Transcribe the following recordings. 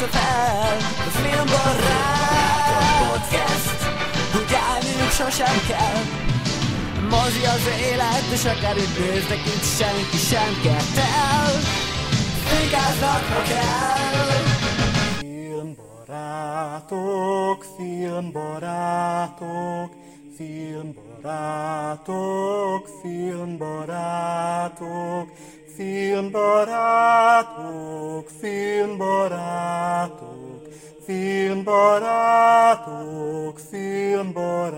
Pofázásra fel A Filmbarát Podcast Úgy állniuk sosem kell. Mozi az élet, és akár itt néznek, itt senki sem kettel Fikáznak, ha kell. Filmbarátok, filmbarátok, filmbarátok, filmbarátok, filmbarátok, filmbarátok, filmbarátok, filmbarátok,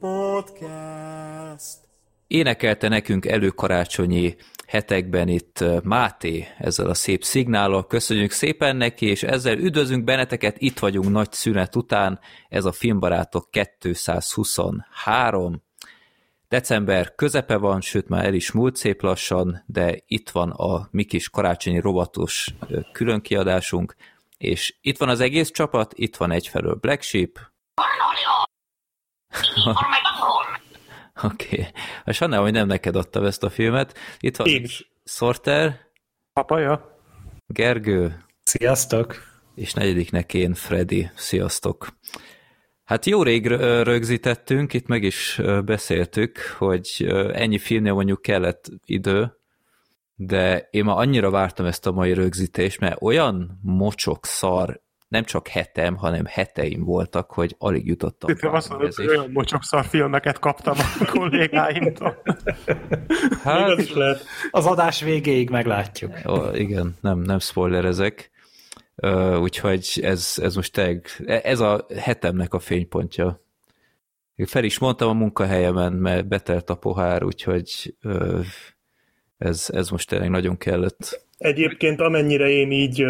podcast. Énekelte nekünk előkarácsonyi hetekben itt Máté ezzel a szép szignállal. Köszönjük szépen neki, és ezzel üdvözlünk benneteket, itt vagyunk nagy szünet után, ez a Filmbarátok 223. December közepe van, sőt már el is múlt szép lassan, de itt van a mi kis karácsonyi robotos különkiadásunk, és itt van az egész csapat, itt van egyfelől Black Sheep. Oké. Okay. A sajnálom, hogy nem neked adtam ezt a filmet. Itt van Én. Sorter, Papaja? Gergő, Sziasztok! és negyediknek én, Freddy. Sziasztok! Hát jó rég rö- rögzítettünk, itt meg is beszéltük, hogy ennyi filmnél mondjuk kellett idő, de én már annyira vártam ezt a mai rögzítést, mert olyan mocsok szar, nem csak hetem, hanem heteim voltak, hogy alig jutottam. Itt azt mondod, hogy olyan mocsokszar filmeket kaptam a kollégáimtól. Hát, az is lehet. Az adás végéig meglátjuk. Ó, igen, nem, nem spoilerezek. Úgyhogy ez, ez most tényleg, ez a hetemnek a fénypontja. Én fel is mondtam a munkahelyemen, mert betelt a pohár, úgyhogy ez, ez most tényleg nagyon kellett. Egyébként amennyire én így,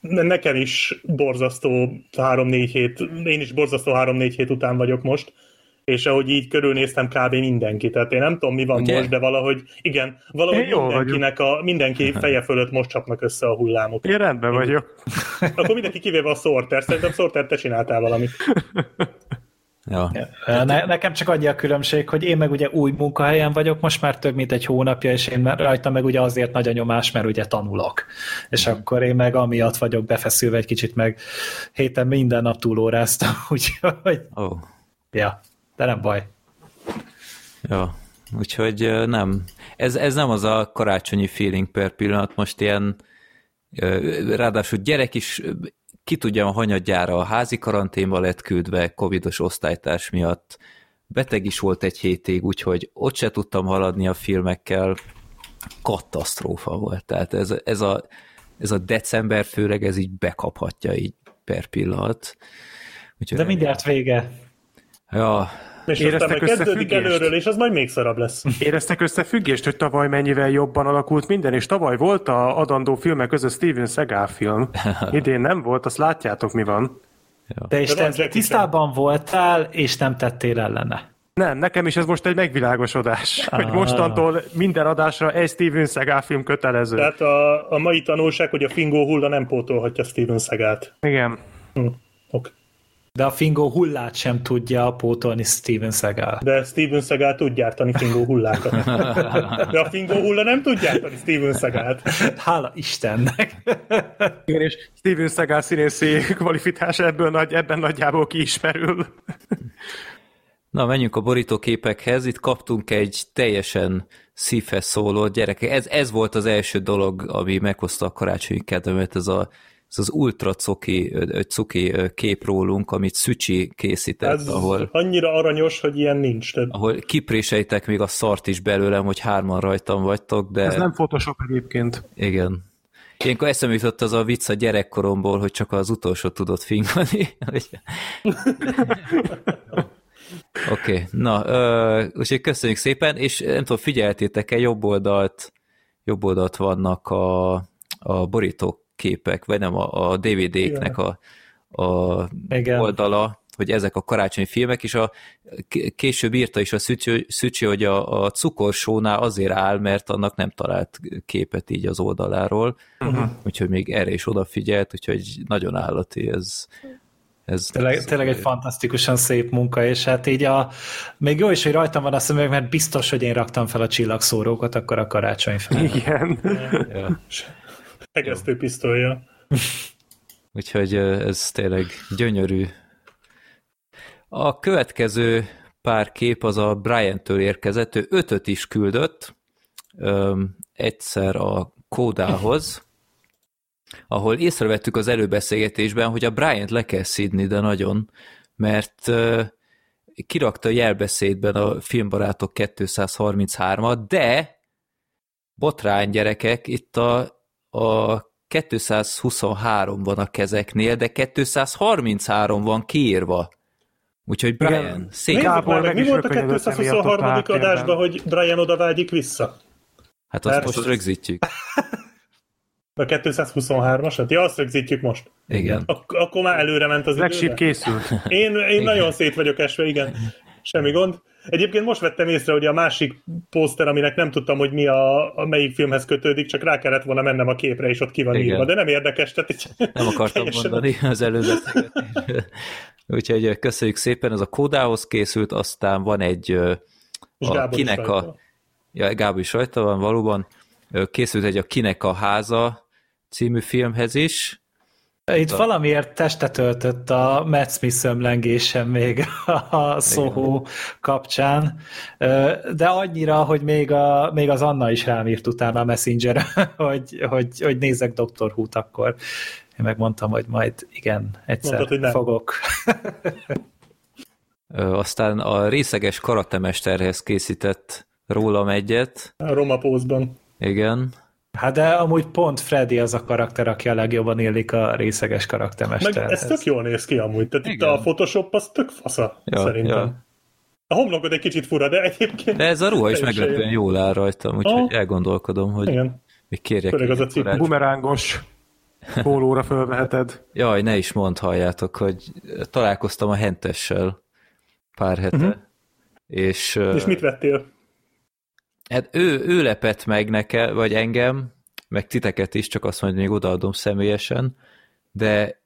nekem is borzasztó 3-4 hét, én is borzasztó 3-4 hét után vagyok most, és ahogy így körülnéztem kb. mindenki. Tehát én nem tudom, mi van Ugye? most, de valahogy, igen, valahogy Én mindenkinek a, mindenki feje fölött most csapnak össze a hullámok. Én rendben vagyok. Akkor mindenki kivéve a Sorter. Szerintem Sorter, te csináltál valamit. Ja. Ne, nekem csak annyi a különbség, hogy én meg ugye új munkahelyen vagyok, most már több mint egy hónapja, és én már- rajta meg ugye azért nagy a nyomás, mert ugye tanulok. És akkor én meg amiatt vagyok befeszülve egy kicsit, meg héten minden nap túlóráztam, úgyhogy Ó, ja, de nem baj. ja. Úgyhogy nem. Ez, ez nem az a karácsonyi feeling per pillanat, most ilyen ráadásul gyerek is ki tudja a hanyadjára a házi karanténba lett küldve covidos osztálytárs miatt. Beteg is volt egy hétig, úgyhogy ott se tudtam haladni a filmekkel. Katasztrófa volt. Tehát ez, ez, a, ez a december főleg ez így bekaphatja így per pillanat. Úgyhogy, De mindjárt vége. Ja, És Éreztek aztán meg kezdődik előről, és az majd még szarabb lesz. Éreztek összefüggést, hogy tavaly mennyivel jobban alakult minden, és tavaly volt a adandó filmek között Steven Seagal film. Idén nem volt, azt látjátok mi van. De és De van te tisztában voltál, és nem tettél ellene. Nem, nekem is ez most egy megvilágosodás, hogy mostantól minden adásra egy Steven Seagal film kötelező. Tehát a, a mai tanulság, hogy a fingó hulla nem pótolhatja Steven Szegát. Igen. Hm. Okay. De a fingó hullát sem tudja pótolni Steven Seagal. De Steven Seagal tud gyártani fingó hullákat. De a fingó hulla nem tud gyártani Steven Seagalt. Hála Istennek! Igen, és Steven Seagal színészi kvalifikása ebből nagy, ebben nagyjából kiismerül. Na, menjünk a borítóképekhez. Itt kaptunk egy teljesen szívhez szóló gyerekek. Ez, ez volt az első dolog, ami meghozta a karácsonyi kedvemet, ez, a, ez az ultra cuki, cuki kép rólunk, amit Szücsi készített, Ez ahol, annyira aranyos, hogy ilyen nincs. Tehát ahol kipréseltek még a szart is belőlem, hogy hárman rajtam vagytok, de Ez nem Photoshop egyébként. igen. Ilyenkor eszembe jutott az a vicc a gyerekkoromból, hogy csak az utolsó tudott fingani. Oké, okay. na, ö, úgyhogy köszönjük szépen, és nem tudom, figyeltétek-e, jobb oldalt, jobb oldalt vannak a, a borítóképek, vagy nem, a, a DVD-knek a, a Igen. oldala, hogy ezek a karácsonyi filmek, és a, később írta is a Szücsi, Szücsi hogy a, a cukorsónál azért áll, mert annak nem talált képet így az oldaláról, uh-huh. úgyhogy még erre is odafigyelt, úgyhogy nagyon állati ez. ez Tényleg, ez- tényleg egy fantasztikusan szép munka, és hát így a, még jó is, hogy rajtam van a szemüveg, mert biztos, hogy én raktam fel a csillagszórókat akkor a karácsony fel. Igen. Ja. Egesztő pisztolya. Úgyhogy ez tényleg gyönyörű. A következő pár kép az a Brian-től érkezett, ő ötöt is küldött, öm, egyszer a Kódához, ahol észrevettük az előbeszélgetésben, hogy a Brian-t le kell szídni, de nagyon, mert ö, kirakta jelbeszédben a filmbarátok 233-at, de botrány gyerekek, itt a, a 223 van a kezeknél, de 233 van kiírva. Úgyhogy Brian, Igen. szép. Gábor meg, mi is volt a rökönyödött emiatt a 223. háttérben. adásban, hogy Brian oda vágyik vissza? Hát azt Mert- most rögzítjük. A 223-asat? Ja, azt rögzítjük most. Igen. Ak- akkor már előre ment az időre. készült. Én, én nagyon szét vagyok esve, igen. Semmi gond. Egyébként most vettem észre, hogy a másik pószter, aminek nem tudtam, hogy mi a, a melyik filmhez kötődik, csak rá kellett volna mennem a képre, és ott ki van Igen. írva. De nem érdekes, tehát így Nem akartam teljesen- mondani az előbeszélgetésben. Úgyhogy köszönjük szépen, ez a Kódához készült, aztán van egy És a, Gábor kinek a, ja, Gábor is rajta van valóban, készült egy a Kinek a háza című filmhez is, Itt valamiért testet öltött a Matt Smith ömlengésen még a Soho kapcsán, de annyira, hogy még, a, még az Anna is rám írt utána a Messenger, hogy, hogy, hogy nézzek Dr. Who-t akkor. Én megmondtam, hogy majd igen, egyszer Mondtad, hogy nem. fogok. Aztán a részeges karatemesterhez készített rólam egyet, A Roma pózban. igen, Hát de amúgy pont Freddy az a karakter, aki a legjobban illik a részeges Meg karaktermesterhez. ez tök jól néz ki amúgy. Tehát itt Igen. a Photoshop az tök fasza, Ja, szerintem. ja. A homlokod egy kicsit fura, de egyébként... de ez a ruha is meglepően jó. jól áll rajtam, úgyhogy Aha. elgondolkodom, hogy Igen. még kérjek Főleg az a karácsony- Bumerángos pólóra fölveheted. Jaj, ne is mondd, halljátok, hogy találkoztam a Hentessel pár hete, uh-huh. és. És mit vettél? Hát ő, ő lepett meg nekem, vagy engem, meg titeket is, csak azt mondja, hogy még odaadom személyesen, de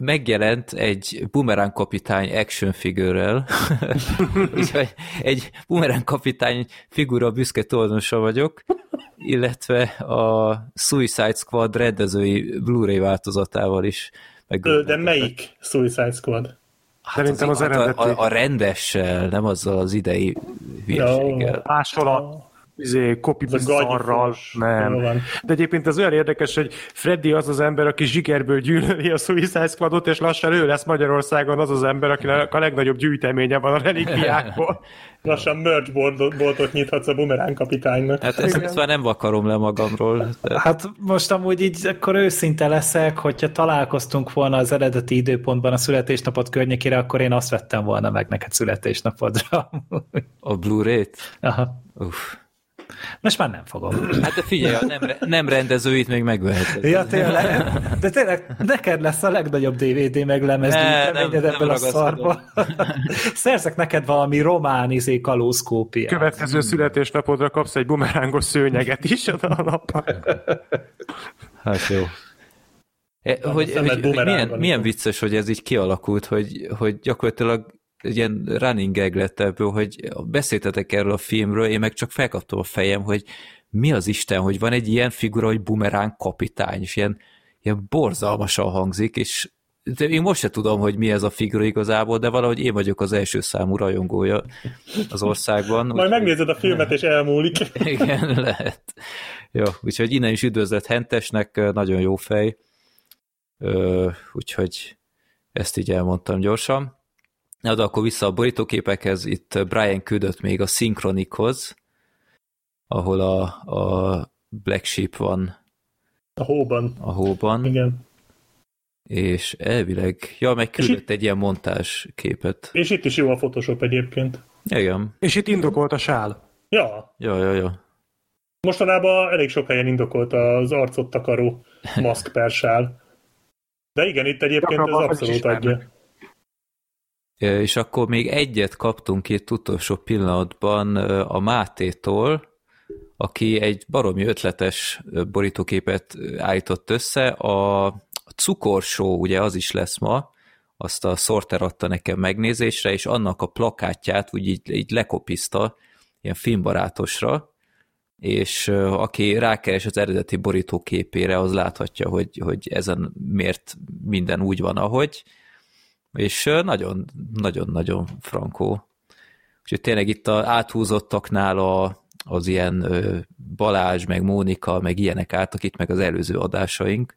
megjelent egy Boomerang kapitány action figürrel, úgyhogy egy Boomerang kapitány figura büszke tulajdonosa vagyok, illetve a Suicide Squad rendezői Blu-ray változatával is. Meg De melyik Suicide Squad? Hát Szerintem az hát eredeti. A, a, a rendessel, nem azzal az idei hülyeséggel. Máshol a izé, gagyifos. Jó Nem. van. De egyébként az olyan érdekes, hogy Freddy az az ember, aki zsigerből gyűlöli a Suicide Squadot, és lassan ő lesz Magyarországon az az ember, akinek a legnagyobb gyűjteménye van a relikviákból. Lassan merch boltot nyithatsz a bumerán kapitánynak. Hát ezt, ezt már nem vakarom le magamról. De, Hát most amúgy így akkor őszinte leszek, hogyha találkoztunk volna az eredeti időpontban a születésnapod környékére, akkor én azt vettem volna meg neked születésnapodra. a Blu-ray-t? Aha. Uff. Most már nem fogom. Hát de figyelj, a nem, nem rendezőit még megveheted. Ja, tényleg. De tényleg neked lesz a legnagyobb DVD meglemez Ne, nem- nem ebből a szarból. Szerzek neked valami román izé kalózkópiát. Következő születésnapodra kapsz egy bumerángos szőnyeget is a nappal. Hát jó. E, hogy, hogy, milyen, milyen vicces, hogy ez így kialakult, hogy, hogy gyakorlatilag egy ilyen running gag lett ebből, hogy beszéltetek erről a filmről, én meg csak felkaptam a fejem, hogy mi az Isten, hogy van egy ilyen figura, hogy bumerán kapitány, és ilyen, ilyen borzalmasan hangzik, és de én most se tudom, hogy mi ez a figura igazából, de valahogy én vagyok az első számú rajongója az országban. Majd úgyhogy- megnézed a filmet, és elmúlik. igen, lehet. Jó, úgyhogy innen is üdvözlet Hentesnek, nagyon jó fej. Ö, úgyhogy ezt így elmondtam gyorsan. Na, de akkor vissza a borítóképekhez, itt Brian küldött még a Synchronichoz, ahol a, a Black Sheep van A hóban. a hóban, Igen. és elvileg, ja, meg küldött egy ilyen montázs képet. És itt is jó a Photoshop egyébként. Igen, És itt indokolt a sál. Ja, ja, ja, ja. mostanában elég sok helyen indokolt az arcot takaró maszk persál. De igen, itt egyébként ez Gyakrabban is abszolút adja. Ö, És akkor még egyet kaptunk itt utolsó pillanatban a Mátétól, aki egy baromi ötletes borítóképet állított össze. A cukorsó, ugye az is lesz ma, azt a Sorter adta nekem megnézésre, és annak a plakátját úgy így, így lekopizta, ilyen filmbarátosra, és aki rákeres az eredeti borítóképére, az láthatja, hogy, hogy ezen miért minden úgy van, ahogy, és ö, nagyon, nagyon-nagyon frankó. Úgyhogy tényleg itt a áthúzottaknál a, az ilyen Balázs, meg Mónika, meg ilyenek álltak itt, meg az előző adásaink,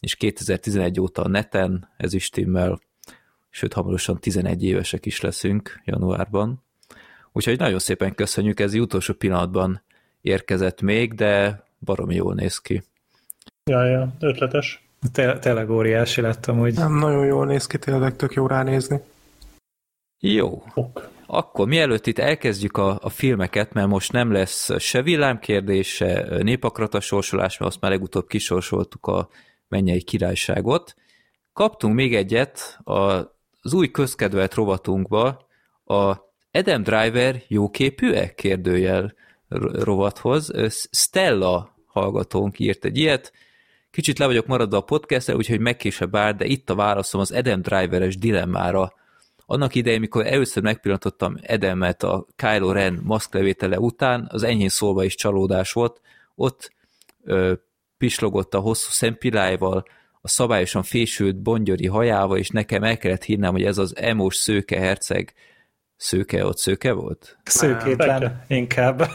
és 2011 óta a neten, ez is timmel, sőt, hamarosan 11 évesek is leszünk januárban. Úgyhogy nagyon szépen köszönjük, ez utolsó pillanatban érkezett még, de baromi jól néz ki. Ja, ja, ötletes. Té- tényleg óriási lett amúgy. Nem nagyon jól néz ki, tényleg tök jó ránézni. Jó, Ok. akkor mielőtt itt elkezdjük a, a filmeket, mert most nem lesz se villámkérdés, se népakrata sorsolás, mert azt már legutóbb kisorsoltuk a mennyei királyságot. Kaptunk még egyet a, az új közkedvelt rovatunkba, a Adam Driver jóképű-e? kérdőjel ro- rovathoz. Stella hallgatónk írt egy ilyet, Kicsit le vagyok maradva a podcastre, úgyhogy megkésebb áll, de itt a válaszom az Adam Driveres dilemmára. Annak idején, mikor először megpillantottam Edemet a Kylo Ren maszklevétele után, az enyhén szólva is csalódás volt. Ott ö, pislogott a hosszú szempillájával, a szabályosan fésült bongyori hajával, és nekem el kellett hinnem, hogy ez az emos szőke herceg szőke, ott szőke volt? Szőkétlen Fekete. inkább.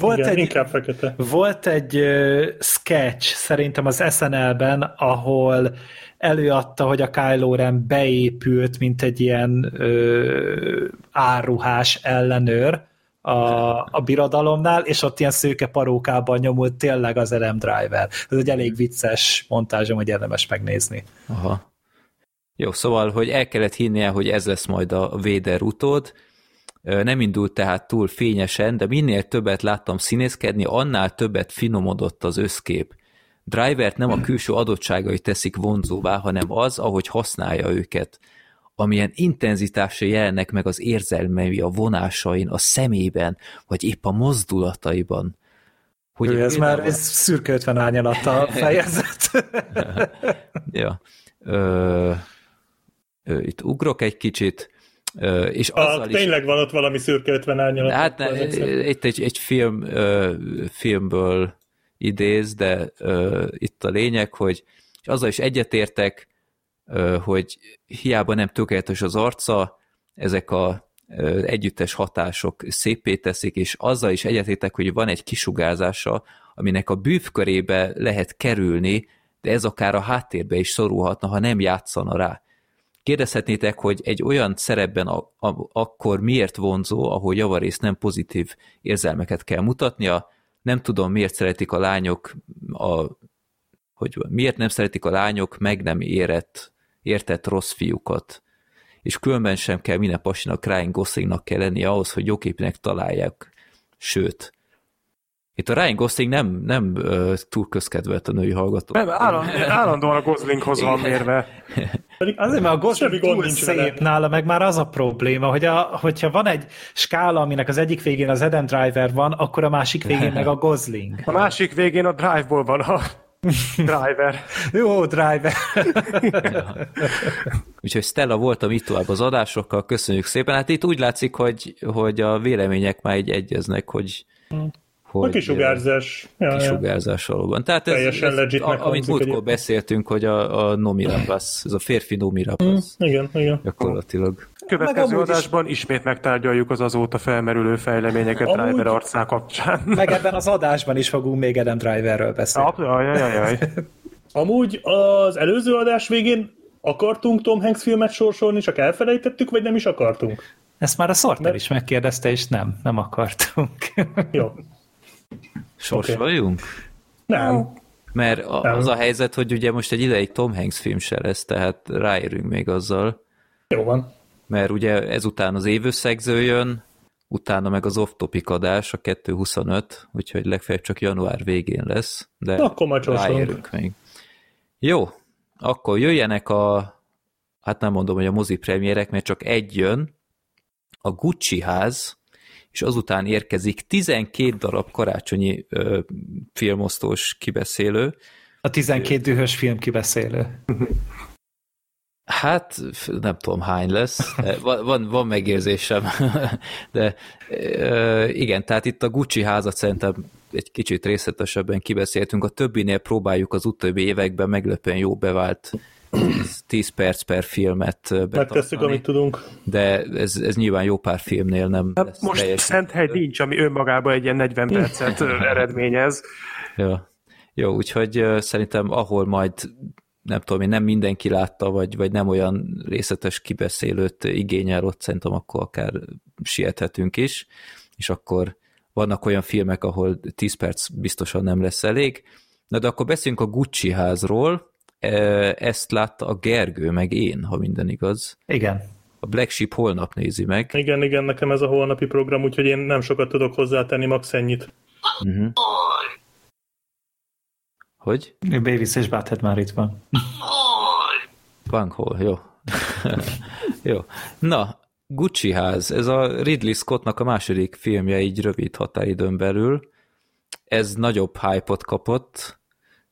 Volt Igen, egy, inkább fekete. Volt egy uh, sketch szerintem az SNL-ben, ahol előadta, hogy a Kylo Ren beépült, mint egy ilyen uh, áruhás ellenőr a, a birodalomnál, és ott ilyen szőke parókában nyomult tényleg az Adam Driver. Ez egy elég vicces montázsom, hogy érdemes megnézni. Aha. Jó, szóval, hogy el kellett hinnie, hogy ez lesz majd a Vader utód. Nem indult tehát túl fényesen, de minél többet láttam színészkedni, annál többet finomodott az összkép. Drivert nem a külső adottságai teszik vonzóvá, hanem az, ahogy használja őket. Amilyen intenzitással jelennek meg az érzelmei a vonásain, a szemében, vagy épp a mozdulataiban. Hogy Hogy ez például- már ez szürke 50 árnyalattal fejezett. Ja. Ö, itt ugrok egy kicsit, és azzal Ah, is... tényleg van ott valami szürke 50 árnyalat. Hát ne, itt egy, egy film, filmből idéz, de itt a lényeg, hogy és azzal is egyetértek, hogy hiába nem tökéletes az arca, ezek a együttes hatások szépé teszik, és azzal is egyetértek, hogy van egy kisugárzása, aminek a bűvkörébe lehet kerülni, de ez akár a háttérbe is szorulhatna, ha nem játszana rá. Kérdezhetnétek, hogy egy olyan szerepben a, a, akkor miért vonzó, ahol javarészt nem pozitív érzelmeket kell mutatnia. Nem tudom, miért szeretik a lányok, a, hogy miért nem szeretik a lányok meg nem érett, értett rossz fiúkat. És különben sem kell minden pasinak Ryan Goslingnak kell lennie ahhoz, hogy jóképnek találják. Sőt, itt a Ryan Gosling nem, nem uh, túl közkedvelt a női hallgató. Nem, állandóan, állandóan a Goslinghoz van mérve. Pedig Azért, mert a Gosling semmi gond túl nincs szép vele. nála, meg már az a probléma, hogy a, hogyha van egy skála, aminek az egyik végén az Adam Driver van, akkor a másik végén meg a Gosling. A másik végén a Drive-ból van a driver. Jó, Driver. Úgyhogy Stella voltam itt tovább az adásokkal, köszönjük szépen. Hát itt úgy látszik, hogy, hogy a vélemények már így egyeznek, hogy, A hogy kisugárzás. Ja, ja. kisugárzás valóban. Tehát ez, Teljesen ez legitnek a, amit múltkor beszéltünk, hogy a, a Nomi Rapace, ez a férfi Nomi Rapace, Igen, igen. gyakorlatilag. Következő amúgy is- adásban ismét megtárgyaljuk az azóta felmerülő fejleményeket Amúgy- Driver arcá kapcsán. Meg ebben az adásban is fogunk még Adam Driverről beszélni. Ajajajaj. Amúgy az előző adás végén akartunk Tom Hanks filmet sorsolni, csak elfelejtettük, vagy nem is akartunk? Ezt már a Sorter Mert- is megkérdezte, és nem, nem akartunk. Jó. Sorsoljunk? Nem. Mert a, Nem. az a helyzet, hogy ugye most egy ideig Tom Hanks film se lesz, tehát ráérünk még azzal, Jó van. mert ugye ezután az évösszegző jön, utána meg az off-topic adás, a 225, úgyhogy legfeljebb csak január végén lesz, de Akkor majd ráérünk még. Jó, akkor jöjjenek a, hát nem mondom, hogy a mozi premierek, mert csak egy jön, a Gucci ház, és azután érkezik 12 darab karácsonyi ö, filmosztós kibeszélő. A 12 dühös film kibeszélő. Hát nem tudom hány lesz, van, van, van megérzésem, de igen, tehát itt a Gucci házat szerintem egy kicsit részletesebben kibeszéltünk, a többinél próbáljuk az utóbbi években meglepően jó bevált 10 perc per filmet Megtesszük, betartani, amit tudunk. de ez, ez nyilván jó pár filmnél nem Hát lesz most teljes. Szenthely nincs, ami önmagában egy ilyen 40 percet eredményez. Ja. Jó, úgyhogy szerintem ahol majd nem tudom én, nem mindenki látta, vagy, vagy nem olyan részletes kibeszélőt igényel ott, szerintem akkor akár siethetünk is, és akkor vannak olyan filmek, ahol 10 perc biztosan nem lesz elég. Na de akkor beszéljünk a Gucci házról, ezt látta a Gergő, meg én, ha minden igaz. Igen. A Black Sheep holnap nézi meg. Igen, igen, nekem ez a holnapi program, úgyhogy én nem sokat tudok hozzátenni, max ennyit. Uh-huh. Hogy? Beavis és Butthead már itt van. Bunghole, jó. jó. Na, Gucci ház, ez a Ridley Scottnak a második filmje így rövid határidőn belül. Ez nagyobb hype-ot kapott,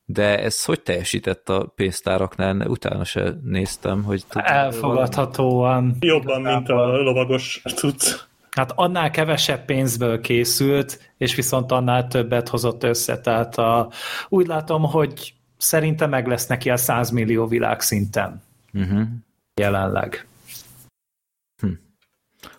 de ez hogy teljesített a pénztáraknál? Utána se néztem, hogy... Elfogadhatóan. Jobban, mint a lovagos cucc. Hát annál kevesebb pénzből készült, és viszont annál többet hozott össze. Tehát a, úgy látom, hogy szerintem meg lesz neki a 100 millió világszinten Uh-huh. jelenleg.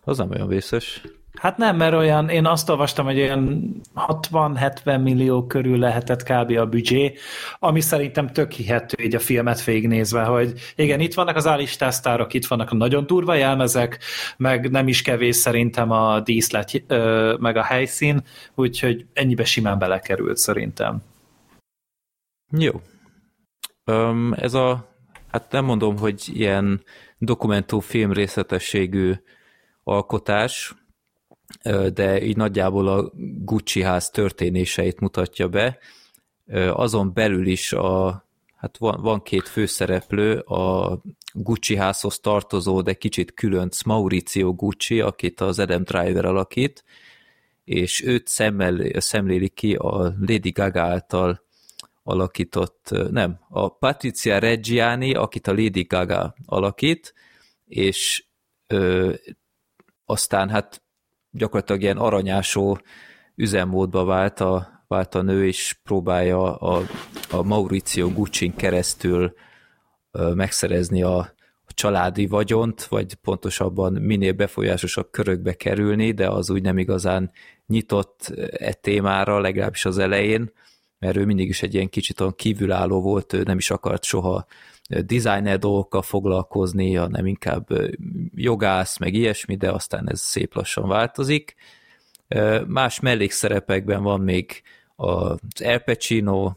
Az nem olyan vészes. Hát nem, mert olyan, én azt olvastam, hogy olyan 60-70 millió körül lehetett kb. a büdzsé, ami szerintem tök hihető így a filmet végignézve, hogy igen, itt vannak az állistáztárok, itt vannak a nagyon durva jelmezek, meg nem is kevés szerintem a díszlet, meg a helyszín, úgyhogy ennyibe simán belekerült szerintem. Jó. Um, ez a, hát nem mondom, hogy ilyen dokumentumfilm részletességű alkotás, de így nagyjából a Gucci ház történéseit mutatja be. Azon belül is a, hát van, van két főszereplő, a Gucci házhoz tartozó, de kicsit különc Maurizio Gucci, akit az Adam Driver alakít, és őt szemmel, szemléli ki a Lady Gaga által alakított, nem, a Patricia Reggiani, akit a Lady Gaga alakít, és ö, aztán hát gyakorlatilag ilyen aranyásó üzemmódba vált a, vált a nő, és próbálja a, a Mauricio Gucci keresztül megszerezni a, a családi vagyont, vagy pontosabban minél befolyásosabb körökbe kerülni, de az úgy nem igazán nyitott e témára, legalábbis az elején, mert ő mindig is egy ilyen kicsit olyan kívülálló volt, ő nem is akart soha designer dolgokkal foglalkozni, hanem inkább jogász, meg ilyesmi, de aztán ez szép lassan változik. Más mellékszerepekben van még az El Pacino,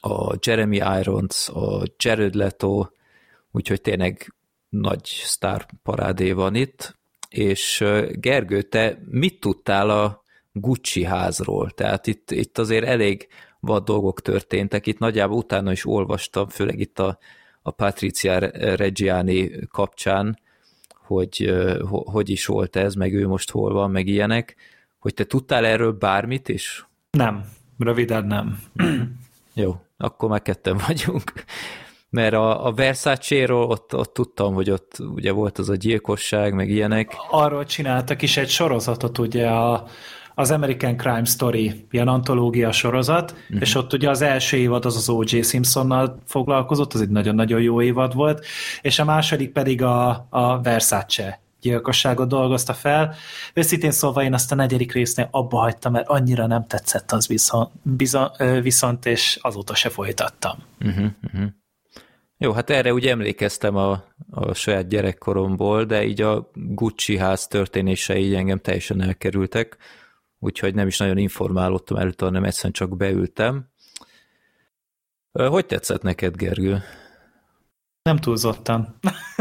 a Jeremy Irons, a Jared Leto, úgyhogy tényleg nagy sztár parádé van itt, és Gergő, te mit tudtál a Gucci házról? Tehát itt, itt azért elég vad dolgok történtek, itt nagyjából utána is olvastam, főleg itt a, a Patricia Reggiani kapcsán, hogy hogy is volt ez, meg ő most hol van, meg ilyenek, hogy te tudtál erről bármit is? Nem, röviden nem. Jó, akkor már ketten vagyunk. Mert a, a Versace-ról ott, ott tudtam, hogy ott ugye volt az a gyilkosság, meg ilyenek. Arról csináltak is egy sorozatot, ugye a, az American Crime Story, ilyen antológia sorozat, uh-huh. és ott ugye az első évad az az O.J. Simpsonnal foglalkozott, az egy nagyon-nagyon jó évad volt, és a második pedig a, a Versace gyilkosságot dolgozta fel. Őszintén szólva én azt a negyedik résznél abba hagytam, mert annyira nem tetszett az viszont, bizon, viszont és azóta se folytattam. Uh-huh, uh-huh. Jó, hát erre úgy emlékeztem a, a saját gyerekkoromból, de így a Gucci ház történései engem teljesen elkerültek, úgyhogy nem is nagyon informálódtam előtt, hanem egyszerűen csak beültem. Hogy tetszett neked, Gergő? Nem túlzottan.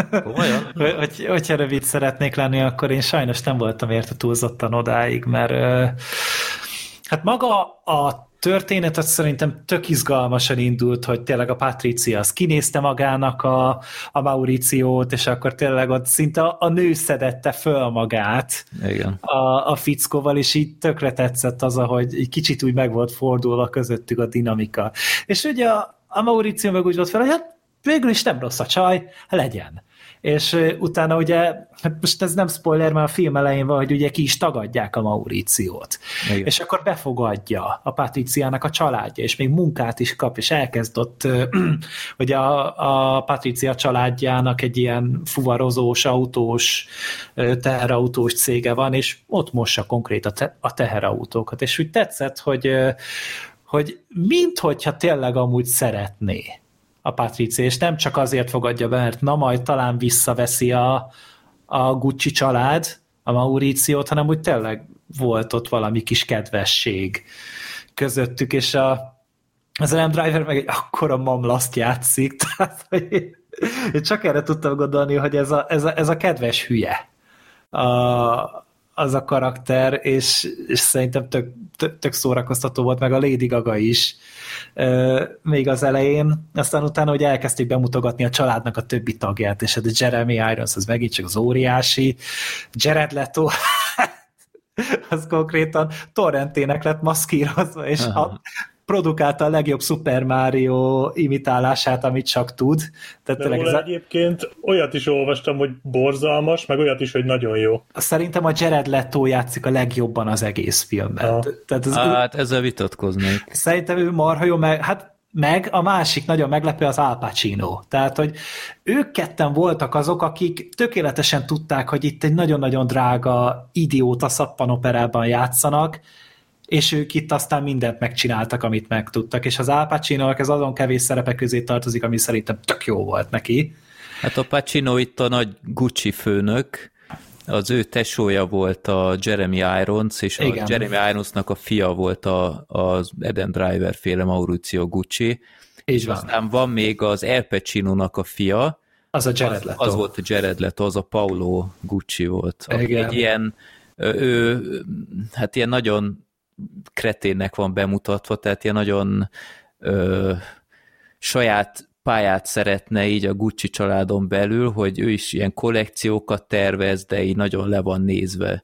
Komolyan? hogy, hogyha rövid szeretnék lenni, akkor én sajnos nem voltam érte túlzottan odáig, mert hát maga a történet az szerintem tök izgalmasan indult, hogy tényleg a Patricia az kinézte magának a, a Mauriciót, és akkor tényleg ott szinte a nő szedette föl magát Igen. a, a fickóval, és így tökre tetszett az, ahogy egy kicsit úgy meg volt fordulva közöttük a dinamika. És ugye a, a Mauricio meg úgy volt fel, hogy hát végül is nem rossz a csaj, legyen és utána ugye, hát most ez nem spoiler, mert a film elején van, hogy ugye ki is tagadják a Mauriciót. Igen. És akkor befogadja a Patriciának a családja, és még munkát is kap, és elkezd ott, hogy a, a Patricia családjának egy ilyen fuvarozós, autós, teherautós cége van, és ott mossa konkrét a, te, a teherautókat. És úgy tetszett, hogy hogy minthogyha tényleg amúgy szeretné a Patricia, és nem csak azért fogadja be, mert na majd talán visszaveszi a, a Gucci család, a Mauriciót, hanem úgy tényleg volt ott valami kis kedvesség közöttük, és a, az Adam Driver meg egy akkora mamlaszt játszik, tehát hogy én csak erre tudtam gondolni, hogy ez a, ez a, ez a kedves hülye. A, az a karakter, és, és szerintem tök, tök, tök szórakoztató volt, meg a Lady Gaga is még az elején, aztán utána, hogy elkezdték bemutogatni a családnak a többi tagját, és a hát Jeremy Irons az megint csak az óriási, Jared Leto az konkrétan torrentének lett maszkírozva, és a, produkálta a legjobb Super Mario imitálását, amit csak tud. Tehát De ez a... egyébként olyat is olvastam, hogy borzalmas, meg olyat is, hogy nagyon jó. Szerintem a Jared Leto játszik a legjobban az egész filmben. Tehát ez, hát ezzel vitatkoznék. Szerintem ő marha jó, meg hát meg a másik nagyon meglepő az Al Pacino. Tehát, hogy ők ketten voltak azok, akik tökéletesen tudták, hogy itt egy nagyon-nagyon drága idióta szappanoperában játszanak, és ők itt aztán mindent megcsináltak, amit megtudtak, és az Al pacino ez azon kevés szerepe közé tartozik, ami szerintem tök jó volt neki. Hát a Pacino itt a nagy Gucci főnök, az ő tesója volt a Jeremy Irons, és Igen. a Jeremy Ironsnak a fia volt a, az Eden Driver féle Mauricio Gucci, és van. aztán van még az El Pacino-nak a fia, az a Jared Leto. Az, az volt a Jared Leto, az a Paulo Gucci volt. Igen. Egy ilyen, ő, hát ilyen nagyon kreténnek van bemutatva, tehát ilyen nagyon ö, saját pályát szeretne így a Gucci családon belül, hogy ő is ilyen kollekciókat tervez, de így nagyon le van nézve.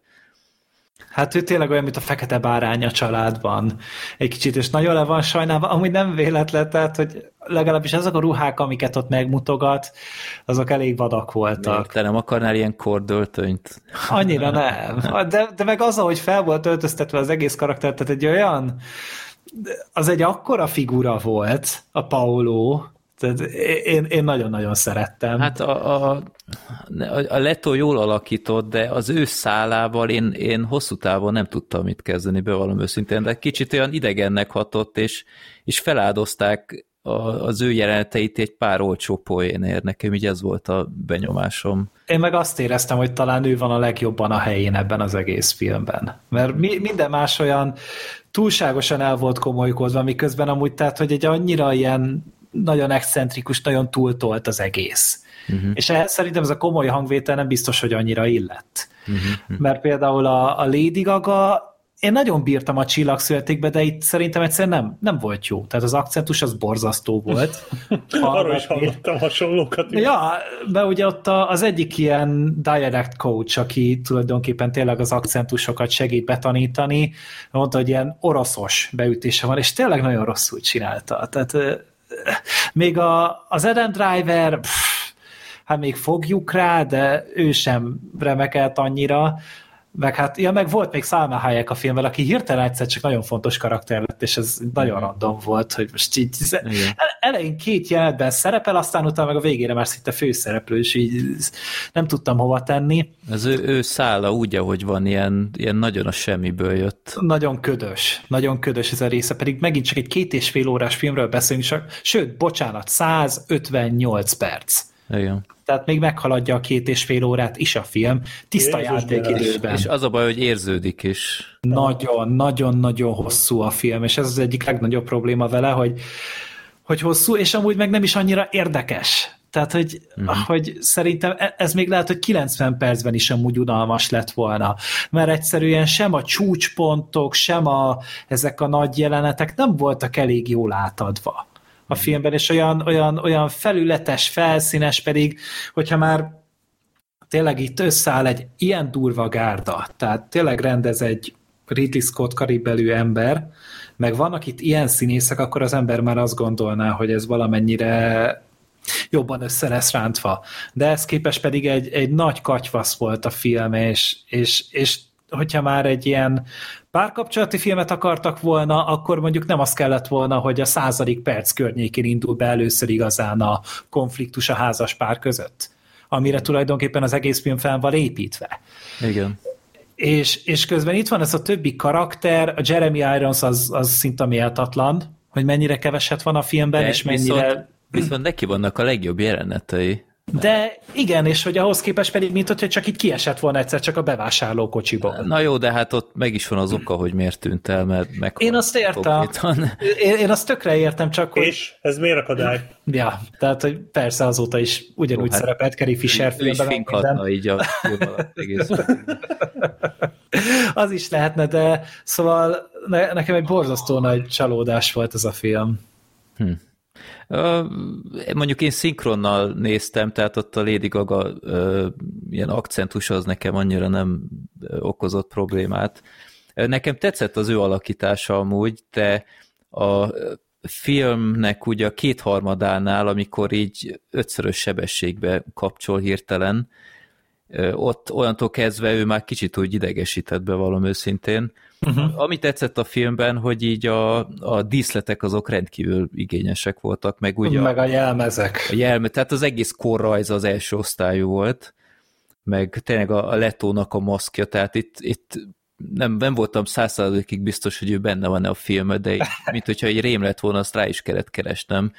Hát ő tényleg olyan, mint a fekete bárány a családban. Egy kicsit, és nagyon le van sajnálva, amúgy nem véletlen, tehát, hogy legalábbis azok a ruhák, amiket ott megmutogat, azok elég vadak voltak. Még te nem akarnál ilyen kordöltönyt? Annyira nem. De, de meg az, hogy fel volt öltöztetve az egész karakter, tehát egy olyan, az egy akkora figura volt, a Paolo, tehát én, én nagyon-nagyon szerettem. Hát a, a, a Leto jól alakított, de az ő szálával én, én hosszú távon nem tudtam mit kezdeni, bevallom őszintén, de kicsit olyan idegennek hatott, és, és feláldozták a, az ő jeleneteit egy pár olcsó poénért. Nekem így ez volt a benyomásom. Én meg azt éreztem, hogy talán ő van a legjobban a helyén ebben az egész filmben. Mert mi, minden más olyan túlságosan el volt komolykodva, miközben amúgy tehát, hogy egy annyira ilyen nagyon excentrikus, nagyon túltolt az egész. Uh-huh. És ehhez szerintem ez a komoly hangvétel nem biztos, hogy annyira illett. Uh-huh. Mert például a, a Lady Gaga én nagyon bírtam a csillagszületékbe, de itt szerintem egyszerűen nem, nem volt jó. Tehát az akcentus az borzasztó volt. Arról is hallottam hasonlókat. Ja, mert ugye ott az egyik ilyen dialect coach, aki tulajdonképpen tényleg az akcentusokat segít betanítani, mondta, hogy ilyen oroszos beütése van, és tényleg nagyon rosszul csinálta. Tehát még a, az Eden Driver, pff, hát még fogjuk rá, de ő sem remekelt annyira, meg hát, ja, meg volt még Salma Hayek a filmben, aki hirtelen egyszer csak nagyon fontos karakter lett, és ez nagyon random volt, hogy most így Igen. elején két jelenetben szerepel, aztán utána meg a végére már szinte főszereplő, és így nem tudtam hova tenni. Ez ő, ő szála úgy, ahogy van, ilyen, ilyen nagyon a semmiből jött. Nagyon ködös, nagyon ködös ez a része, pedig megint csak egy két és fél órás filmről beszélünk, csak, sőt, bocsánat, 158 perc. Igen. Tehát még meghaladja a két és fél órát is a film, tiszta játékidőben. És az a baj, hogy érződik is. Nagyon, nagyon, nagyon hosszú a film, és ez az egyik legnagyobb probléma vele, hogy, hogy hosszú, és amúgy meg nem is annyira érdekes. Tehát, hogy, uh-huh. hogy szerintem e- ez még lehet, hogy 90 percben is amúgy unalmas lett volna, mert egyszerűen sem a csúcspontok, sem a, ezek a nagy jelenetek nem voltak elég jól átadva a filmben, és olyan, olyan, olyan felületes, felszínes pedig, hogyha már tényleg itt összeáll egy ilyen durva gárda, tehát tényleg rendez egy Ridley Scott karibelű ember, meg vannak itt ilyen színészek, akkor az ember már azt gondolná, hogy ez valamennyire jobban össze lesz rántva. De ez képes pedig egy, egy nagy katyvasz volt a film, és, és, és hogyha már egy ilyen párkapcsolati filmet akartak volna, akkor mondjuk nem az kellett volna, hogy a századik perc környékén indul be először igazán a konfliktus a házas pár között, amire tulajdonképpen az egész film fel van építve. Igen. És, és közben itt van ez a többi karakter, a Jeremy Irons az, az szinte méltatlan, hogy mennyire keveset van a filmben, De és mennyire... Viszont, viszont neki vannak a legjobb jelenetei. De igen, és hogy ahhoz képest pedig, mint hogyha csak itt kiesett volna egyszer csak a bevásárló kocsiból. Na jó, de hát ott meg is van az oka, hogy miért tűnt el, mert meg. Én azt értem. Én, én azt tökre értem, csak hogy... És ez miért akadály? Ja, tehát hogy persze azóta is ugyanúgy Jó, hát szerepelt Carrie Fisher Ő is filmben. finkhatna így a egész. Az is lehetne, de szóval ne, nekem egy borzasztó nagy csalódás volt ez a film. Ö, Mondjuk én szinkronnal néztem, tehát ott a Lady Gaga ilyen akcentus az nekem annyira nem okozott problémát. Nekem tetszett az ő alakítása amúgy, de a filmnek ugye a kétharmadánál, amikor így ötszörös sebességbe kapcsol hirtelen, ott olyantól kezdve ő már kicsit úgy idegesített be valami őszintén. Uh-huh. Ami tetszett a filmben, hogy így a, a díszletek azok rendkívül igényesek voltak, meg ugye Meg a, a jelmezek. a jelme, tehát az egész korrajz az első osztályú volt, meg tényleg a, a letónak a maszkja, tehát itt, itt nem, nem voltam százszázalékig biztos, hogy ő benne van-e a filmben, de így, mint hogyha egy rém lett volna, azt rá is kellett keresnem.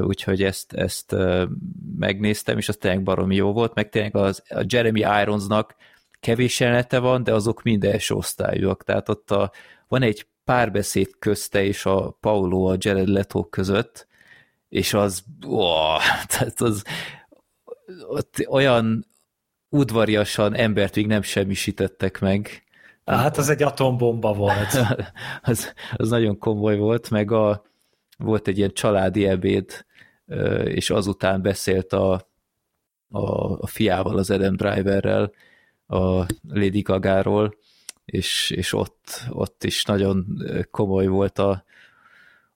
Úgyhogy ezt, ezt megnéztem, és az tényleg baromi jó volt, meg tényleg az, a Jeremy Ironsnak kevés jelenete van, de azok mind első osztályúak, tehát ott a, van egy párbeszéd közte és a Paulo a Jared Leto között, és az, ó, tehát az ott olyan udvariasan embert még nem semmisítettek meg. Hát az egy atombomba volt. az, az nagyon komoly volt, meg a, volt egy ilyen családi ebéd, és azután beszélt a, a, a fiával, az Adam Driverrel, a Lady Gagáról, és, és ott, ott is nagyon komoly volt a,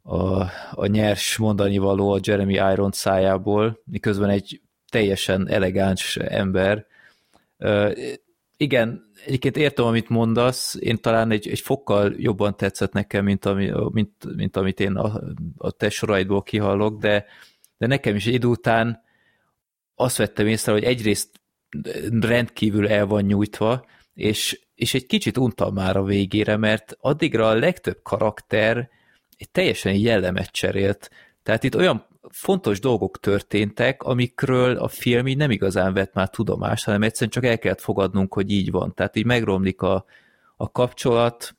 a, a nyers mondani való a Jeremy Irons szájából, miközben egy teljesen elegáns ember. Ö, igen, egyébként értem, amit mondasz, én talán egy, egy fokkal jobban tetszett nekem, mint, ami, mint, mint amit én a, a te soraidból kihallok, de, de nekem is idő után azt vettem észre, hogy egyrészt rendkívül el van nyújtva, és, és egy kicsit untam már a végére, mert addigra a legtöbb karakter egy teljesen jellemet cserélt. Tehát itt olyan fontos dolgok történtek, amikről a film így nem igazán vett már tudomást, hanem egyszerűen csak el kellett fogadnunk, hogy így van. Tehát így megromlik a, a kapcsolat,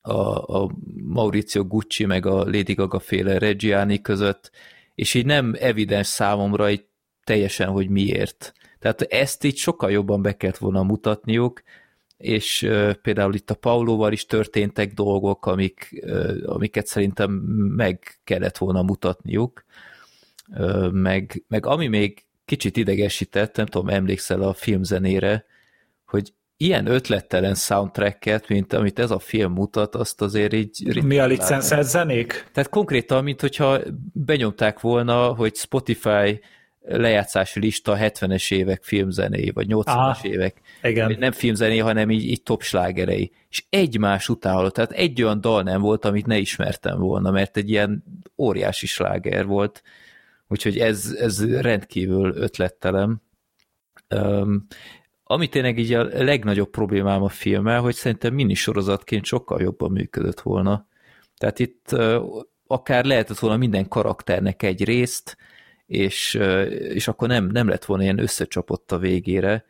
a, a Mauricio Gucci meg a Lady Gaga féle Reggiani között, és így nem evidens számomra egy teljesen, hogy miért. Tehát ezt így sokkal jobban be kellett volna mutatniuk, és uh, például itt a Paulóval is történtek dolgok, amik, uh, amiket szerintem meg kellett volna mutatniuk, uh, meg, meg ami még kicsit idegesített, nem tudom, emlékszel a filmzenére, hogy ilyen ötlettelen soundtracket, mint amit ez a film mutat, azt azért így... Mi a licenszelt zenék? Tehát konkrétan, mint hogyha benyomták volna, hogy Spotify lejátszási lista 70-es évek filmzené, vagy 80-as Aha, évek. igen. Nem filmzené, hanem így, így top slágerei. És egymás után hallott, tehát egy olyan dal nem volt, amit ne ismertem volna, mert egy ilyen óriási sláger volt. Úgyhogy ez, ez rendkívül ötlettelem. Um, ami tényleg így a legnagyobb problémám a filmmel, hogy szerintem minisorozatként sokkal jobban működött volna. Tehát itt uh, akár lehetett volna minden karakternek egy részt, és, és akkor nem, nem lett volna ilyen összecsapott a végére,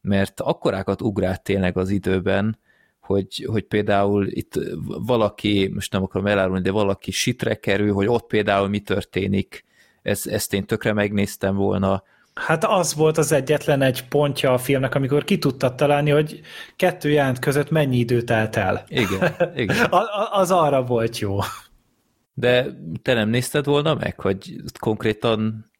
mert akkorákat ugrált tényleg az időben, hogy, hogy például itt valaki, most nem akarom elárulni, de valaki sitre kerül, hogy ott például mi történik ez, ezt én tökre megnéztem volna. Hát az volt az egyetlen egy pontja a filmnek, amikor ki tudtad találni, hogy kettő jelent között mennyi idő telt el. Igen, igen. Az arra volt jó. De te nem nézted volna meg, hogy konkrétan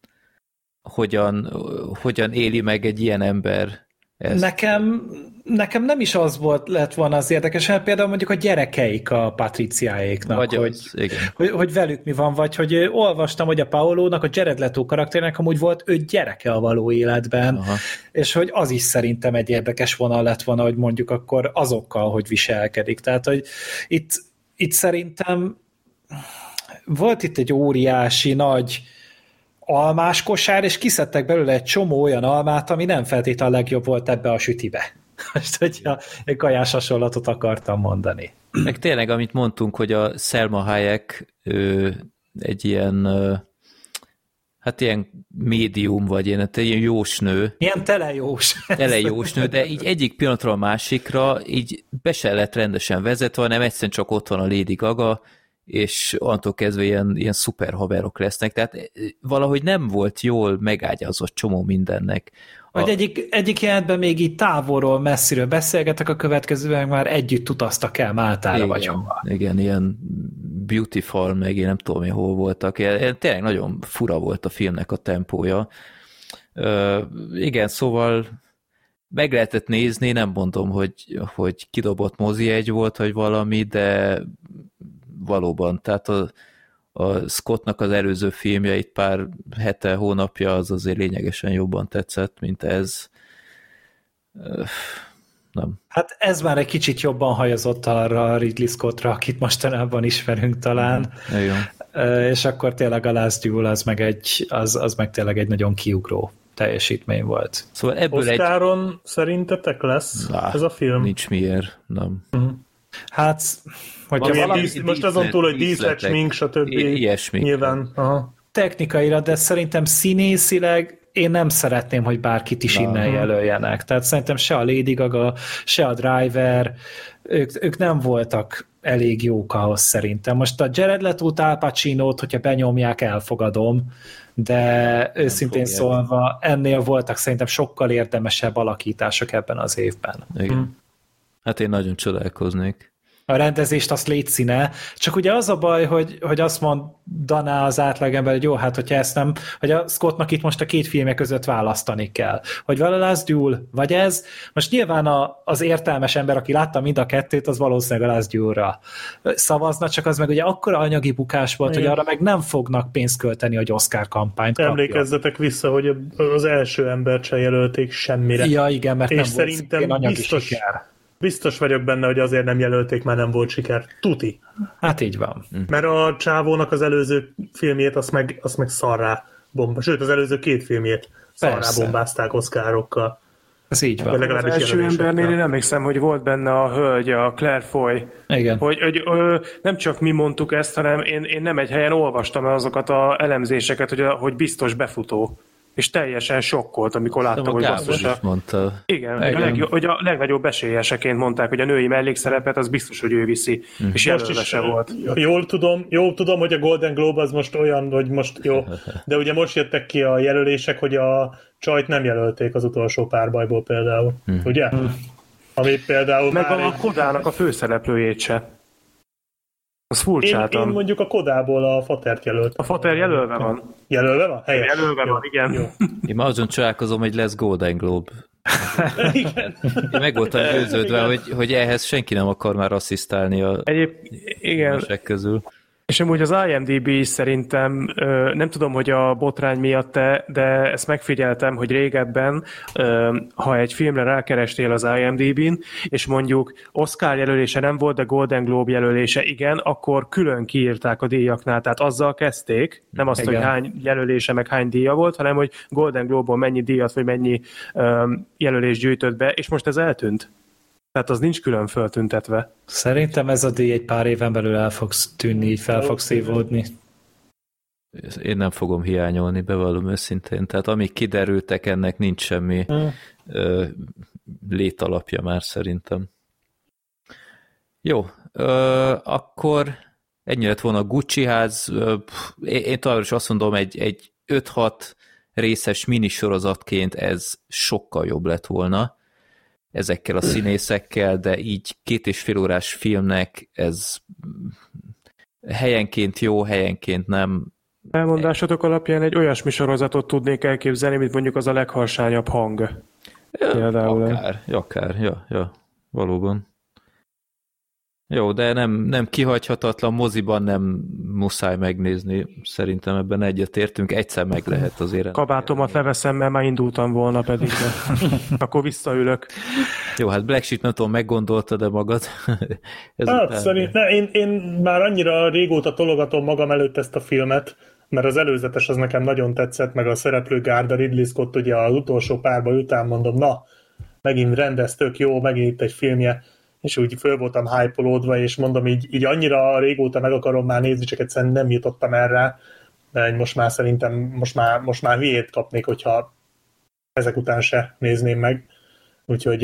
hogyan, hogyan éli meg egy ilyen ember ezt? Nekem, nekem nem is az volt, lett volna az érdekes, hanem például mondjuk a gyerekeik a patriciáéknak, Vagy hogy, az, igen. hogy, hogy velük mi van, vagy hogy olvastam, hogy a Paolónak, a Jared Leto karakternek amúgy volt öt gyereke a való életben, Aha. és hogy az is szerintem egy érdekes vonal lett volna, hogy mondjuk akkor azokkal, hogy viselkedik. Tehát, hogy itt, itt szerintem volt itt egy óriási nagy almás kosár, és kiszedtek belőle egy csomó olyan almát, ami nem feltétlenül a legjobb volt ebbe a sütibe. Most, hogyha egy kajás hasonlatot akartam mondani. Meg tényleg, amit mondtunk, hogy a Selma Hayek ő, egy ilyen ö, hát ilyen médium, vagy ilyen, hát ilyen jósnő, Ilyen telejós. elejósnő, de így egyik pillanatról a másikra így be se lett rendesen vezetve, hanem egyszerűen csak ott van a Lady Gaga, és onnantól kezdve ilyen, ilyen szuper haverok lesznek, tehát eh, valahogy nem volt jól megágyazott csomó mindennek. Vagy egyik, egyik jelentben még így távolról, messziről beszélgetek, a következőben már együtt utaztak el Máltára vagy hova. igen, ilyen Beautiful, meg én nem tudom, én hol voltak. Ilyen- Tényleg nagyon fura volt a filmnek a tempója. Ö, igen, szóval meg lehetett nézni, nem mondom, hogy, hogy kidobott mozi egy volt, vagy valami, de valóban, tehát a, a Scottnak az előző filmje itt pár hete, hónapja az azért lényegesen jobban tetszett, mint ez. Ö, Nem. Hát ez már egy kicsit jobban hajazott arra a Ridley Scottra, akit mostanában ismerünk talán. Ö, és akkor tényleg a Last Duel az meg, egy, az, az meg tényleg egy nagyon kiugró teljesítmény volt. Szóval ebből egy... Oszkáron szerintetek lesz Á, ez a film? Nincs miért, nem. Hát, hogyha Valami dísz, most azon túl, hogy díszlet, smink, stb. Ilyesmi. Nyilván. Aha. technikaira, de szerintem színészileg én nem szeretném, hogy bárkit is innen jelöljenek. Tehát szerintem se a Lady Gaga, se a Driver, ők, ők nem voltak elég jók ahhoz szerintem. Most a Jared Leto-t, Al Pacino-t, hogyha benyomják, elfogadom, de őszintén fogják. szólva ennél voltak szerintem sokkal érdemesebb alakítások ebben az évben. Igen. Hát én nagyon csodálkoznék. a rendezést azt létszíne, csak ugye az a baj, hogy, hogy azt mondaná az átlagember, hogy jó, hát hogyha ezt nem, hogy a Scottnak itt most a két filmje között választani kell. Hogy vala Last Duel, vagy ez, most nyilván a, az értelmes ember, aki látta mind a kettőt, az valószínűleg a Last Duel-ra szavazna, csak az meg ugye akkora anyagi bukás volt, Igen. hogy arra meg nem fognak pénzt költeni, hogy Oscar kampányt kapjon. Emlékezzetek vissza, hogy az első embert se jelölték semmire. Ja, igen, mert És nem volt szerintem anyagi biztos- siker. Biztos vagyok benne, hogy azért nem jelölték, mert nem volt siker. Tuti. Hát így van. Mert a csávónak az előző filmjét, azt meg, azt meg szarrá bomba. Sőt, az előző két filmjét szarrá Persze. bombázták oszkárokkal. Ez így van. Az legalábbis első embernél én emlékszem, hogy volt benne a hölgy, a Claire Foy, Igen. hogy, hogy ö, nem csak mi mondtuk ezt, hanem én, én nem egy helyen olvastam el azokat a elemzéseket, hogy, hogy biztos befutó. És teljesen sokkolt, amikor láttam, A hogy basszus. is a- mondta. Igen, Igen. A legjobb, hogy a legnagyobb esélyeseként mondták, hogy a női mellékszerepet az biztos, hogy ő viszi, és jelölve se volt. Jól tudom, jól tudom, hogy a Golden Globe az most olyan, hogy most jó, de ugye most jöttek ki a jelölések, hogy a csajt nem jelölték az utolsó párbajból például, ugye? Ami például Meg már a egy- Kodának a főszereplőjét se. Az én, furcsáltam. én mondjuk a Kodából a Fatert jelölt. A Fater jelölve van. Jelölve van? Helyes. Jelölve Jó. van, igen. Jó. Én már azon csodálkozom, hogy lesz Golden Globe. Igen. Én meg voltam győződve, hogy, hogy ehhez senki nem akar már asszisztálni a Egyéb, igen, közül. És amúgy az IMDb is szerintem, nem tudom, hogy a botrány miatt-e, de ezt megfigyeltem, hogy régebben, ha egy filmre rákerestél az IMDb-n, és mondjuk Oscar jelölése nem volt, de Golden Globe jelölése igen, akkor külön kiírták a díjaknál, tehát azzal kezdték, nem azt, Igen. hogy hány jelölése, meg hány díja volt, hanem hogy Golden Globe-ból mennyi díjat, vagy mennyi jelölést gyűjtött be, és most ez eltűnt. Tehát az nincs külön föltüntetve. Szerintem ez a díj egy pár éven belül el fog tűnni, így fel fog szívódni. Én nem fogom hiányolni, bevallom őszintén. Tehát amíg kiderültek, ennek nincs semmi ö, létalapja már szerintem. Jó, ö, akkor ennyi lett volna a Gucci ház. Ö, én, én továbbra is azt mondom, egy, egy 5-6 részes minisorozatként ez sokkal jobb lett volna ezekkel a színészekkel, de így két és fél órás filmnek ez helyenként jó, helyenként nem. Elmondásotok alapján egy olyasmi sorozatot tudnék elképzelni, mint mondjuk az a legharsányabb hang. Például. Akár, akár, ja, ja, valóban. Jó, de nem, nem kihagyhatatlan, moziban nem muszáj megnézni, szerintem ebben egyetértünk, egyszer meg lehet azért. Kabátomat leveszem, mert már indultam volna pedig, de akkor visszaülök. Jó, hát Black Sheep nem tudom, meggondoltad de magad? hát szerintem, én, én már annyira régóta tologatom magam előtt ezt a filmet, mert az előzetes az nekem nagyon tetszett, meg a szereplő Gárda Ridley Scott ugye az utolsó párba után mondom, na, megint rendez, tök jó, megint itt egy filmje, és úgy föl voltam hype és mondom, így, így annyira régóta meg akarom már nézni, csak egyszerűen nem jutottam erre, de most már szerintem, most már, most már hülyét kapnék, hogyha ezek után se nézném meg. Úgyhogy,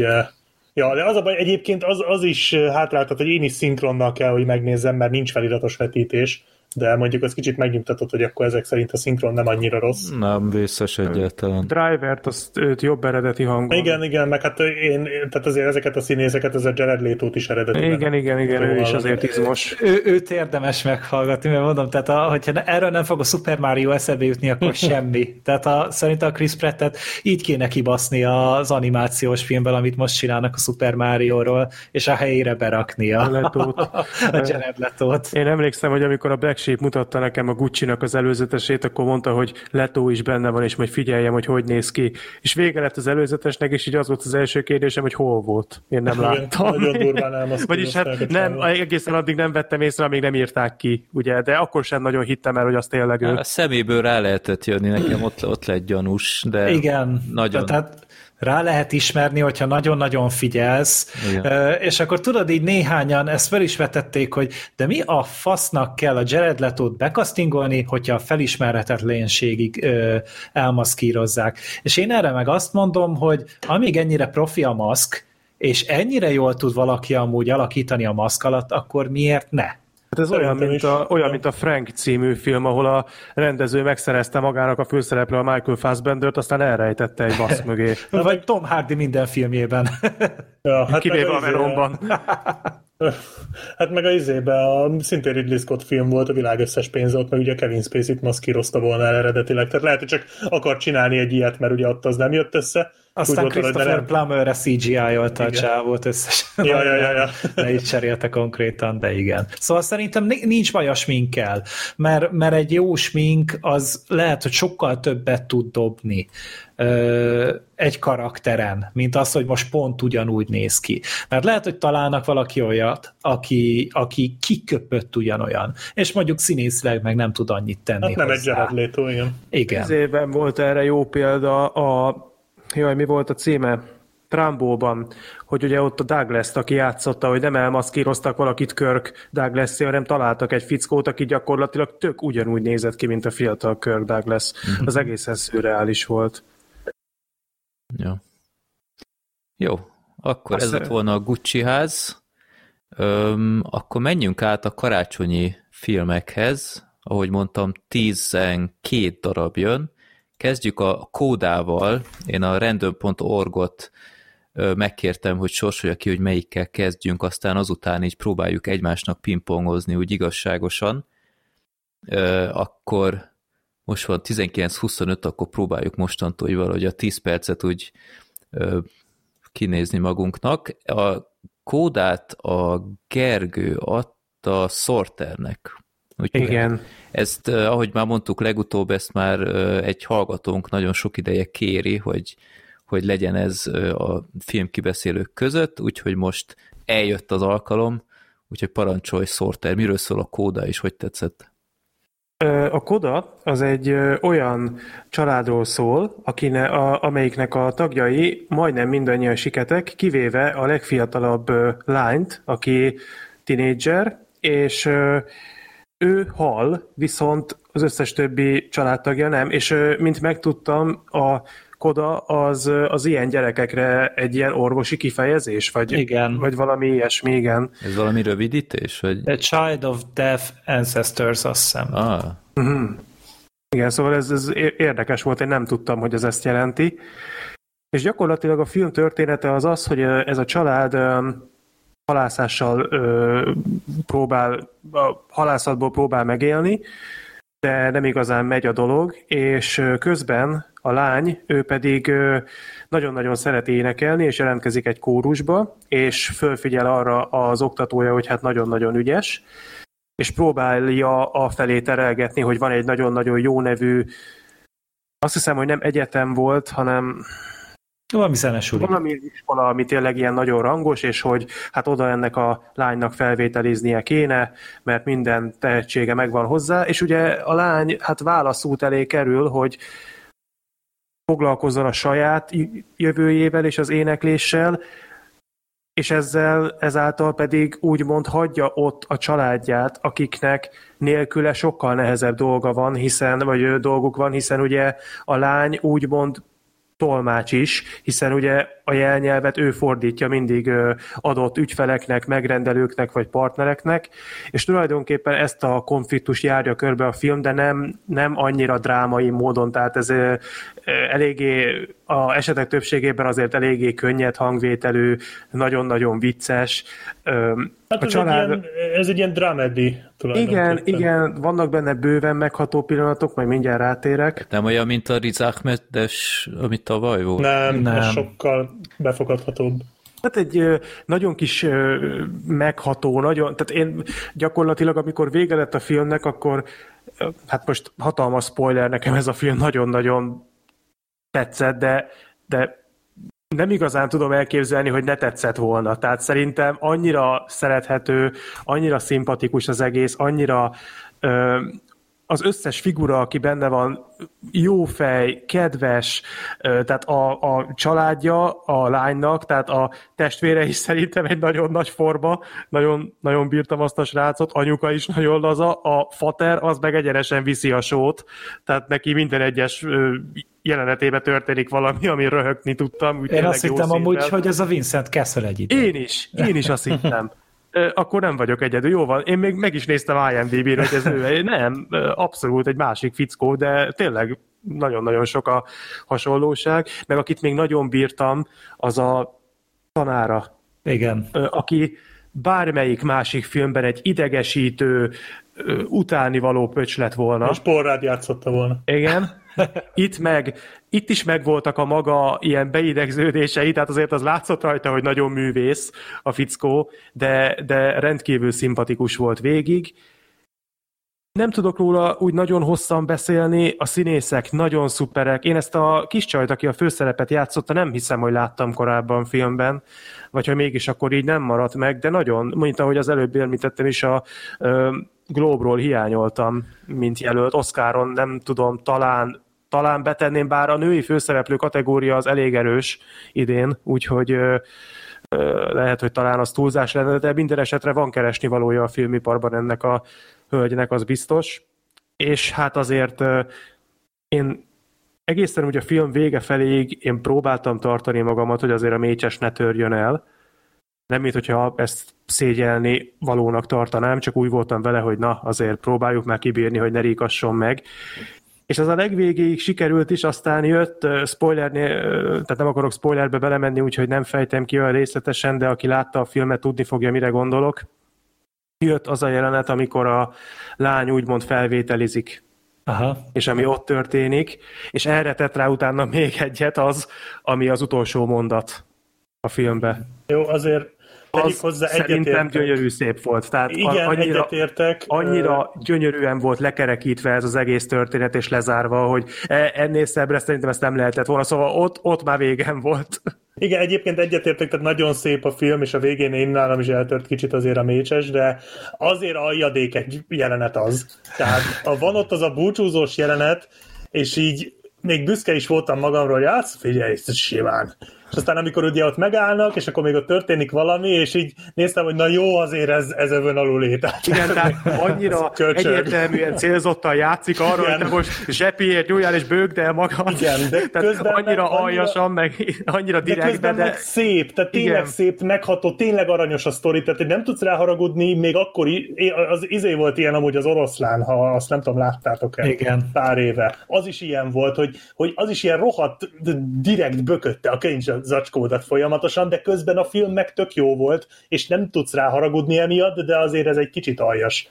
ja, de az a baj, egyébként az, az is hátráltat, hogy én is szinkronnal kell, hogy megnézzem, mert nincs feliratos vetítés, de mondjuk az kicsit megnyugtatott, hogy akkor ezek szerint a szinkron nem annyira rossz. Nem vészes egyáltalán. Drivert, azt őt jobb eredeti hangon. Igen, igen, meg hát én, tehát azért ezeket a színészeket, ez a Jared leto is eredeti. Igen, igen, igen, ő is azért izmos. Ő, őt érdemes meghallgatni, mert mondom, tehát a, hogyha erről nem fog a Super Mario eszebe jutni, akkor semmi. Tehát a, szerintem a Chris Prattet így kéne kibaszni az animációs filmben, amit most csinálnak a Super Mario-ról, és a helyére berakni a, a, a Jared Leto-t. Én emlékszem, hogy amikor a Black Sheep mutatta nekem a Gucci-nak az előzetesét, akkor mondta, hogy Leto is benne van, és majd figyeljem, hogy hogy néz ki. És vége lett az előzetesnek, és így az volt az első kérdésem, hogy hol volt. Én nem láttam. Nagyon durván Vagyis hát nem, egészen addig nem vettem észre, amíg nem írták ki, ugye, de akkor sem nagyon hittem el, hogy az tényleg ő. A szeméből rá lehetett jönni, nekem ott, ott lett gyanús, de Igen, nagyon. Tehát rá lehet ismerni, hogyha nagyon-nagyon figyelsz, Igen. és akkor tudod, így néhányan ezt fel is vetették, hogy de mi a fasznak kell a Jared Leto-t bekasztingolni, hogyha a felismerhetetlenségig elmaszkírozzák. És én erre meg azt mondom, hogy amíg ennyire profi a maszk, és ennyire jól tud valaki amúgy alakítani a maszk alatt, akkor miért ne? Hát ez olyan mint, a, olyan, mint a Frank című film, ahol a rendező megszerezte magának a főszereplő a Michael Fassbendert, aztán elrejtette egy basz mögé. Vagy Tom Hardy minden filmjében. Ja, hát Kivéve a Venomban. Hát meg a izébe a szintén Ridley Scott film volt, a világ összes pénze ott, meg ugye Kevin Spacey-t maszkírozta volna el eredetileg. Tehát lehet, hogy csak akar csinálni egy ilyet, mert ugye ott az nem jött össze. Aztán Úgy Christopher nem... Plummerre CGI-olta a csávót összesen. Ja, ja, ja, ja. Ne így cserélte konkrétan, de igen. Szóval szerintem nincs baj a sminkkel, mert, mert egy jó smink az lehet, hogy sokkal többet tud dobni egy karakteren, mint az, hogy most pont ugyanúgy néz ki. Mert lehet, hogy találnak valaki olyat, aki, aki kiköpött ugyanolyan, és mondjuk színészileg meg nem tud annyit tenni hát nem hozzá. egy Jared Leto, igen. Igen. Ez évben volt erre jó példa a, jaj, mi volt a címe? Trambóban, hogy ugye ott a Douglas-t, aki játszotta, hogy nem elmaszkíroztak valakit Kirk douglas hanem találtak egy fickót, aki gyakorlatilag tök ugyanúgy nézett ki, mint a fiatal Kirk Douglas. Mm-hmm. Az egészen szürreális volt. Jó. Jó, akkor Azt ez lett volna a Gucci ház. Öm, akkor menjünk át a karácsonyi filmekhez. Ahogy mondtam, 12 darab jön. Kezdjük a kódával. Én a random.org-ot megkértem, hogy sorsolja ki, hogy melyikkel kezdjünk, aztán azután így próbáljuk egymásnak pingpongozni úgy igazságosan. Akkor most van 19-25, akkor próbáljuk mostantól, hogy valahogy a 10 percet úgy kinézni magunknak. A kódát a Gergő adta Sorternek. Úgy Igen. Ezt, ahogy már mondtuk legutóbb, ezt már egy hallgatónk nagyon sok ideje kéri, hogy, hogy legyen ez a filmkibeszélők között, úgyhogy most eljött az alkalom, úgyhogy parancsolj Sorter, miről szól a kóda, és hogy tetszett? A Koda az egy olyan családról szól, akine, a, amelyiknek a tagjai majdnem mindannyian siketek, kivéve a legfiatalabb lányt, aki tinédzser, és ő hal, viszont az összes többi családtagja nem, és mint megtudtam, a koda az, az ilyen gyerekekre egy ilyen orvosi kifejezés, vagy, igen. vagy valami ilyesmi, igen. Ez valami rövidítés? Vagy? A Child of Deaf Ancestors, azt hiszem. Ah. Uh-huh. Igen, szóval ez, ez érdekes volt, én nem tudtam, hogy ez ezt jelenti. És gyakorlatilag a film története az az, hogy ez a család halászással ö, próbál, a halászatból próbál megélni, de nem igazán megy a dolog, és közben a lány, ő pedig nagyon-nagyon szereti énekelni, és jelentkezik egy kórusba, és fölfigyel arra az oktatója, hogy hát nagyon-nagyon ügyes, és próbálja a felé terelgetni, hogy van egy nagyon-nagyon jó nevű, azt hiszem, hogy nem egyetem volt, hanem valami zenesuli. Valami iskola, ami tényleg ilyen nagyon rangos, és hogy hát oda ennek a lánynak felvételiznie kéne, mert minden tehetsége megvan hozzá, és ugye a lány hát válaszút elé kerül, hogy foglalkozzon a saját jövőjével és az énekléssel, és ezzel ezáltal pedig úgymond hagyja ott a családját, akiknek nélküle sokkal nehezebb dolga van, hiszen, vagy dolguk van, hiszen ugye a lány úgymond tolmács is, hiszen ugye a jelnyelvet ő fordítja mindig adott ügyfeleknek, megrendelőknek vagy partnereknek, és tulajdonképpen ezt a konfliktus járja körbe a film, de nem, nem annyira drámai módon, tehát ez eléggé a esetek többségében azért eléggé könnyed hangvételű, nagyon-nagyon vicces. Hát a ez, család... egy ilyen, ez egy ilyen dramedy Igen, igen, vannak benne bőven megható pillanatok, majd mindjárt rátérek. Nem olyan, mint a Riz Ahmedes, amit tavaly volt? Nem, nem. sokkal befogadhatóbb. Hát egy nagyon kis megható, nagyon, tehát én gyakorlatilag, amikor vége lett a filmnek, akkor hát most hatalmas spoiler nekem ez a film nagyon-nagyon tetszett, de, de nem igazán tudom elképzelni, hogy ne tetszett volna. Tehát szerintem annyira szerethető, annyira szimpatikus az egész, annyira ö, az összes figura, aki benne van, jó fej, kedves, tehát a, a családja a lánynak, tehát a testvére is szerintem egy nagyon nagy forma, nagyon, nagyon bírtam azt a srácot, anyuka is nagyon laza, a fater az meg egyenesen viszi a sót, tehát neki minden egyes jelenetében történik valami, ami röhögni tudtam. Én azt hittem amúgy, hogy ez a Vincent Kessel egy idő. Én is, én is azt hittem akkor nem vagyok egyedül. Jó van, én még meg is néztem IMDb-re, hogy ez ő. Nem, abszolút egy másik fickó, de tényleg nagyon-nagyon sok a hasonlóság. Meg akit még nagyon bírtam, az a tanára. Igen. Aki bármelyik másik filmben egy idegesítő, utáni való pöcs lett volna. És porrád játszotta volna. Igen. Itt meg, itt is megvoltak a maga ilyen beidegződései, tehát azért az látszott rajta, hogy nagyon művész a fickó, de, de rendkívül szimpatikus volt végig. Nem tudok róla úgy nagyon hosszan beszélni, a színészek nagyon szuperek. Én ezt a kis csajt, aki a főszerepet játszotta, nem hiszem, hogy láttam korábban filmben, vagy ha mégis, akkor így nem maradt meg, de nagyon, mint ahogy az előbb említettem is, a Globe-ról hiányoltam, mint jelölt. Oscaron nem tudom, talán talán betenném, bár a női főszereplő kategória az elég erős idén, úgyhogy ö, ö, lehet, hogy talán az túlzás lenne, de minden esetre van keresni valója a filmiparban ennek a hölgynek, az biztos. És hát azért én egészen úgy a film vége feléig én próbáltam tartani magamat, hogy azért a mécses ne törjön el. Nem, mint hogyha ezt szégyelni valónak tartanám, csak úgy voltam vele, hogy na, azért próbáljuk már kibírni, hogy ne ríkasson meg és az a legvégéig sikerült is, aztán jött spoiler, tehát nem akarok spoilerbe belemenni, úgyhogy nem fejtem ki olyan részletesen, de aki látta a filmet, tudni fogja, mire gondolok. Jött az a jelenet, amikor a lány úgymond felvételizik Aha. és ami ott történik, és erre tett rá utána még egyet az, ami az utolsó mondat a filmbe. Jó, azért az hozzá szerintem gyönyörű szép volt. Tehát Igen, annyira, egyetértek. Annyira gyönyörűen volt lekerekítve ez az egész történet, és lezárva, hogy e, ennél szebbre szerintem ezt nem lehetett volna. Szóval ott, ott már végem volt. Igen, egyébként egyetértek, tehát nagyon szép a film, és a végén én nálam is eltört kicsit azért a mécses, de azért aljadék egy jelenet az. Tehát a van ott az a búcsúzós jelenet, és így még büszke is voltam magamról, hogy hát figyelj, simán és aztán amikor ugye ott megállnak, és akkor még ott történik valami, és így néztem, hogy na jó, azért ez, ez övön alul létát. Igen, tehát annyira egyértelműen célzottan játszik arra, Igen. hogy te most zsepiért nyúljál és bőgd el magad. Igen, de tehát közben meg annyira annyira- aljasan, meg annyira De direktbe, közben de meg szép, tehát tényleg Igen. szép, megható, tényleg aranyos a sztori, tehát hogy nem tudsz ráharagudni, még akkor az izé volt ilyen amúgy az oroszlán, ha azt nem tudom, láttátok-e Igen. pár éve. Az is ilyen volt, hogy, hogy az is ilyen rohadt direkt bökötte a könyv zacskódat folyamatosan, de közben a film meg tök jó volt, és nem tudsz rá haragudni emiatt, de azért ez egy kicsit aljas.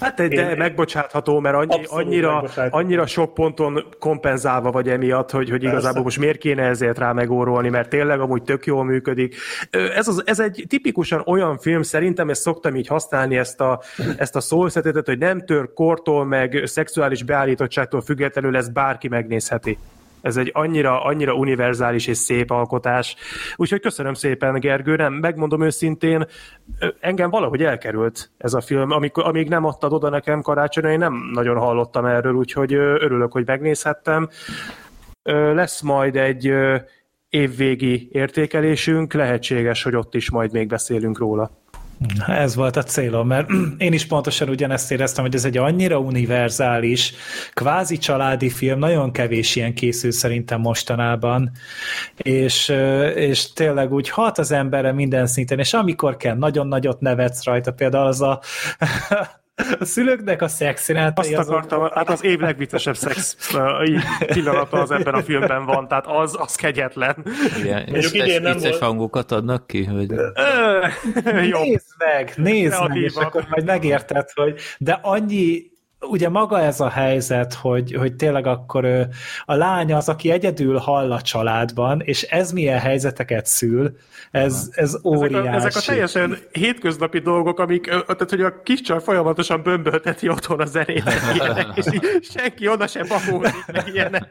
Hát de, Én- megbocsátható, mert annyi, annyira, annyira sok ponton kompenzálva vagy emiatt, hogy, hogy igazából Persze. most miért kéne ezért rá megórolni, mert tényleg amúgy tök jól működik. Ez, az, ez egy tipikusan olyan film, szerintem ezt szoktam így használni, ezt a, ezt a szószetetet, hogy nem tör kortól, meg szexuális beállítottságtól függetlenül ezt bárki megnézheti. Ez egy annyira, annyira univerzális és szép alkotás. Úgyhogy köszönöm szépen, Gergő. Nem, megmondom őszintén, engem valahogy elkerült ez a film. Amikor, amíg nem adtad oda nekem karácsonyra, én nem nagyon hallottam erről, úgyhogy örülök, hogy megnézhettem. Lesz majd egy évvégi értékelésünk, lehetséges, hogy ott is majd még beszélünk róla. Ez volt a célom, mert én is pontosan ugyanezt éreztem, hogy ez egy annyira univerzális, kvázi családi film, nagyon kevés ilyen készül szerintem mostanában, és, és tényleg úgy hat az emberre minden szinten, és amikor kell, nagyon nagyot nevetsz rajta, például az a a szülőknek a szexjelenetei Azt akartam, hát az év legviccesebb szex pillanata az ebben a filmben van, tehát az, az kegyetlen. Igen, Mondjuk idén nem volt. hangokat adnak ki? Hogy... Nézd meg, nézd meg, és akkor majd megérted, hogy de annyi, ugye maga ez a helyzet, hogy, hogy tényleg akkor a lány az, aki egyedül hall a családban, és ez milyen helyzeteket szül, ez, ez Ezek óriási. a, ezek a teljesen hétköznapi dolgok, amik, tehát hogy a kis csaj folyamatosan bömbölteti otthon a zenét, és senki oda sem babózik, meg ilyenek.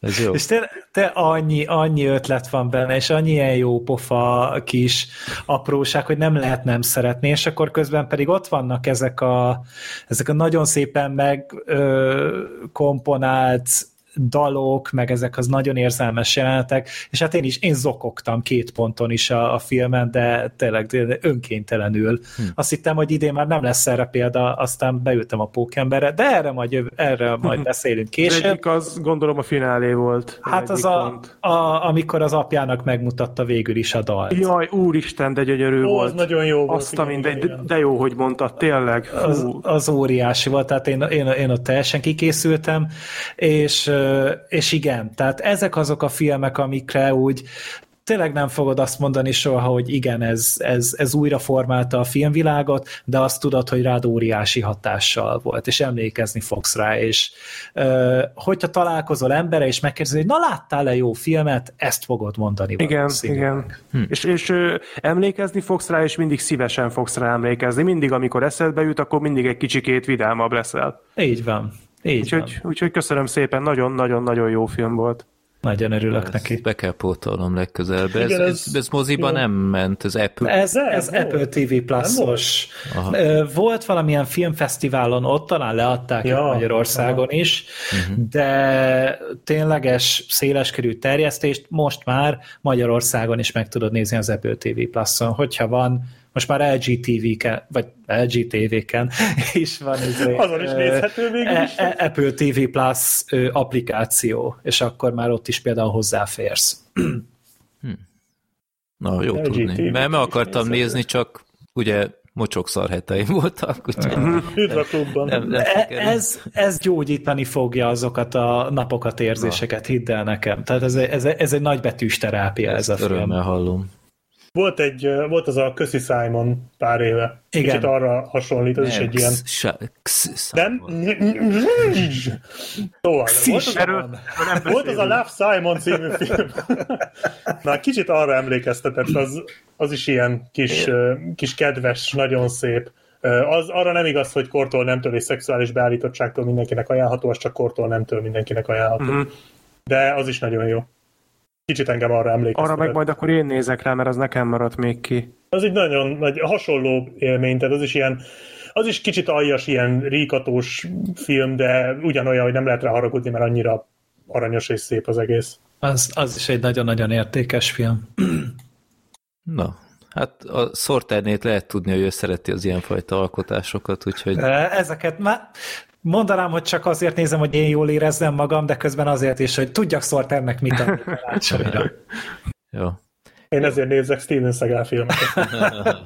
Ez jó. És te, te annyi, annyi ötlet van benne, és annyi ilyen jó pofa kis apróság, hogy nem lehet nem szeretni, és akkor közben pedig ott vannak ezek a, ezek a nagyon szépen meg ö, komponált dalok, meg ezek az nagyon érzelmes jelenetek, és hát én is, én zokogtam két ponton is a, a filmen, de tényleg önkéntelenül. Hm. Azt hittem, hogy idén már nem lesz erre példa, aztán beültem a pókemberre, de erre majd, jövő- erre majd beszélünk később. egyik az gondolom a finálé volt. Hát az a, pont. a, amikor az apjának megmutatta végül is a dalt. Jaj, úristen, de gyönyörű Ó, volt. az nagyon jó volt. Azt igen, mindegy, de, de jó, hogy mondtad, tényleg. Az, az óriási volt, tehát én, én, én ott teljesen kikészültem, és, és igen, tehát ezek azok a filmek, amikre úgy tényleg nem fogod azt mondani soha, hogy igen, ez, ez, ez újra formálta a filmvilágot, de azt tudod, hogy rád óriási hatással volt, és emlékezni fogsz rá, és ö, hogyha találkozol embere, és megkérdezi, hogy na láttál-e jó filmet, ezt fogod mondani. Igen, igen. Hm. És, és ö, emlékezni fogsz rá, és mindig szívesen fogsz rá emlékezni. Mindig, amikor eszedbe jut, akkor mindig egy kicsikét vidámabb leszel. Így van. Így Úgyhogy, van. úgyhogy köszönöm szépen, nagyon-nagyon-nagyon jó film volt. Nagyon örülök Ezt neki. Be kell pótolnom legközelebb. Ez, Igen, ez, ez- ez moziba jó. nem ment, ez Apple. Ez, ez volt. Apple TV Plus-os. Volt valamilyen filmfesztiválon, ott talán leadták Ja, Magyarországon aha. is, de tényleges széleskörű terjesztést most már Magyarországon is meg tudod nézni az Apple TV Plus-on, hogyha van most már LG TV-ken, vagy LG TV-ken is van izé, Azon is nézhető végül e- is. e- Apple TV Plus applikáció, és akkor már ott is például hozzáférsz. Na, jó LG tudni. TV-t Mert meg akartam nézni, csak ugye mocsok heteim voltak, úgyhogy nem, nem E- ez, ez gyógyítani fogja azokat a napokat, érzéseket, hidd el nekem. Tehát ez, ez, ez egy nagybetűs terápia ez a film. Örömmel hallom. Volt, egy, volt az a Köszi Simon pár éve. Igen. Kicsit arra hasonlít, az is egy ilyen... Nem? Szóval, volt az, a, volt az a. Love Simon című film. Na, kicsit arra emlékeztetett, az, az is ilyen kis, kis kedves, nagyon szép. Az arra nem igaz, hogy kortól nemtől és szexuális beállítottságtól mindenkinek ajánlható, az csak kortól nemtől mindenkinek ajánlható. Mhm. De az is nagyon jó. Kicsit engem arra emlékeztetett. Arra meg majd akkor én nézek rá, mert az nekem maradt még ki. Az egy nagyon nagy, hasonló élmény, tehát az is ilyen, az is kicsit aljas, ilyen ríkatós film, de ugyanolyan, hogy nem lehet rá haragudni, mert annyira aranyos és szép az egész. Az, az is egy nagyon-nagyon értékes film. Na, hát a Sorternét lehet tudni, hogy ő szereti az ilyenfajta alkotásokat, úgyhogy... Ezeket már mondanám, hogy csak azért nézem, hogy én jól érezzem magam, de közben azért is, hogy tudjak Sorternek mit adni karácsonyra. Jó. Én ezért nézek Steven Seagal filmeket.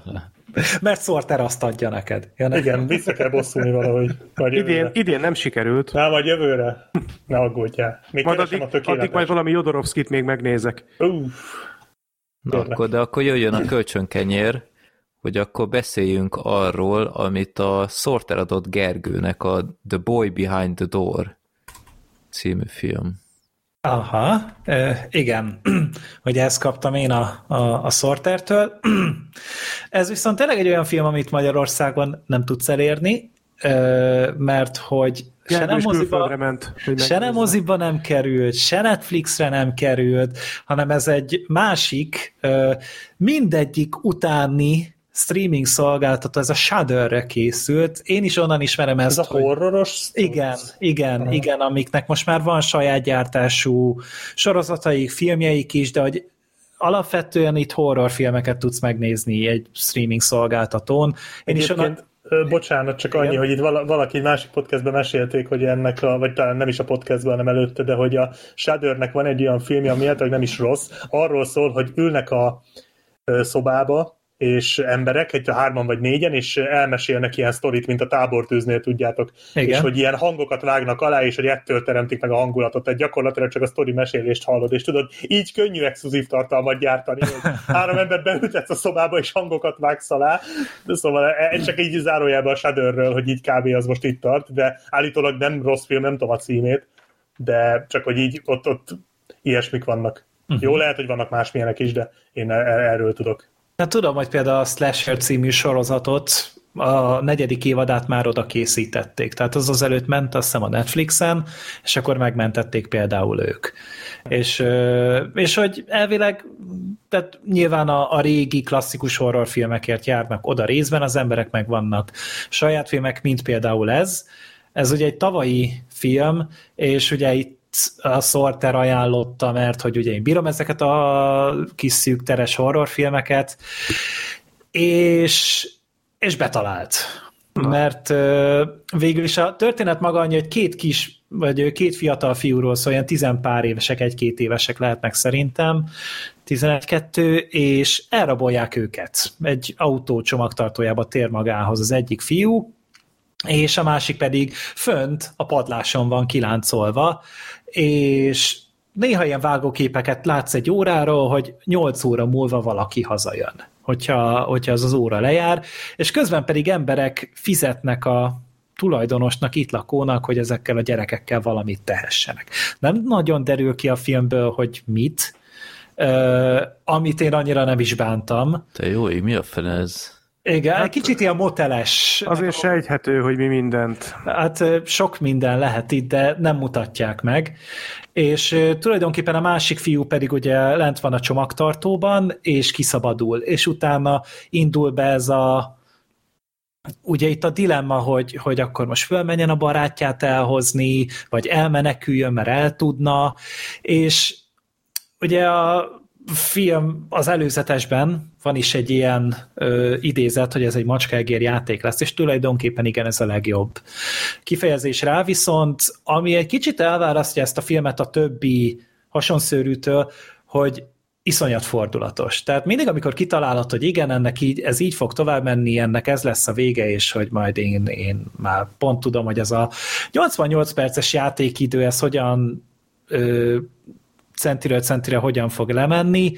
Mert Sorter azt adja neked. Ja, ne? Igen, vissza kell bosszulni valahogy. Vagy Idén, jövőre. idén nem sikerült. Na, vagy jövőre. Ne aggódjál. Még Majd addig, a addig tökéletes. majd valami Jodorovskit még megnézek. Uff, Na, akkor, de akkor jöjjön a kölcsönkenyér, hogy akkor beszéljünk arról, amit a Sorter adott Gergőnek a The Boy Behind the Door című film. Aha, igen, hogy ezt kaptam én a, a, a Sortertől. Ez viszont tényleg egy olyan film, amit Magyarországon nem tudsz elérni, mert hogy se nem, moziba, ment, hogy se nem moziba nem került, se Netflixre nem került, hanem ez egy másik, mindegyik utáni streaming szolgáltató, ez a Shudderre készült. Én is onnan ismerem ezt, ez a hogy- horroros? igen, igen, Aha. igen, amiknek most már van saját gyártású sorozataik, filmjeik is, de hogy alapvetően itt horrorfilmeket tudsz megnézni egy streaming szolgáltatón. Én is onnan, Egyébként, bocsánat, csak annyi, Igen. hogy itt vala, valaki egy másik podcastben mesélték, hogy ennek, a, vagy talán nem is a podcastben, hanem előtte, de hogy a Shuddernek van egy olyan filmje, ami általában nem is rossz, arról szól, hogy ülnek a szobába, és emberek, egy hárman vagy négyen, és elmesélnek ilyen sztorit, mint a tábortűznél, tudjátok. Igen. És hogy ilyen hangokat vágnak alá, és hogy ettől teremtik meg a hangulatot. Tehát gyakorlatilag csak a sztori mesélést hallod, és tudod, így könnyű exkluzív tartalmat gyártani, hogy három ember beültetsz a szobába, és hangokat vágsz alá. De szóval ez csak így zárójelben a Shudderről, hogy így kb. az most itt tart, de állítólag nem rossz film, nem tudom a címét, de csak hogy így ott, ott ilyesmik vannak. Uh-huh. Jó, lehet, hogy vannak másmilyenek is, de én e- erről tudok. Hát tudom, hogy például a Slasher című sorozatot a negyedik évadát már oda készítették. Tehát az az előtt ment, azt hiszem a Netflixen, és akkor megmentették például ők. És, és hogy elvileg, tehát nyilván a, a régi klasszikus horrorfilmekért járnak oda részben, az emberek meg vannak saját filmek, mint például ez. Ez ugye egy tavalyi film, és ugye itt a Sorter ajánlotta, mert hogy ugye én bírom ezeket a kis szűk teres horrorfilmeket, és, és betalált. Mert végül is a történet maga annyi, hogy két kis, vagy két fiatal fiúról szól, olyan tizenpár évesek, egy-két évesek lehetnek szerintem, 11-2, és elrabolják őket. Egy autó csomagtartójába tér magához az egyik fiú, és a másik pedig fönt a padláson van kiláncolva, és néha ilyen vágóképeket látsz egy óráról, hogy 8 óra múlva valaki hazajön, hogyha, hogyha az az óra lejár, és közben pedig emberek fizetnek a tulajdonosnak, itt lakónak, hogy ezekkel a gyerekekkel valamit tehessenek. Nem nagyon derül ki a filmből, hogy mit, uh, amit én annyira nem is bántam. Te jó, mi a fene ez? Igen, hát, kicsit ilyen moteles. Azért sejthető, hogy mi mindent. Hát sok minden lehet itt, de nem mutatják meg. És tulajdonképpen a másik fiú pedig ugye lent van a csomagtartóban, és kiszabadul. És utána indul be ez a ugye itt a dilemma, hogy, hogy akkor most fölmenjen a barátját elhozni, vagy elmeneküljön, mert el tudna, és ugye a film az előzetesben van is egy ilyen ö, idézet, hogy ez egy macskágér játék lesz, és tulajdonképpen igen, ez a legjobb kifejezés rá, viszont ami egy kicsit elválasztja ezt a filmet a többi hasonszörűtől, hogy iszonyat fordulatos. Tehát mindig, amikor kitalálod, hogy igen, ennek így, ez így fog tovább menni, ennek ez lesz a vége, és hogy majd én, én már pont tudom, hogy ez a 88 perces játékidő, ez hogyan ö, centiről centire hogyan fog lemenni,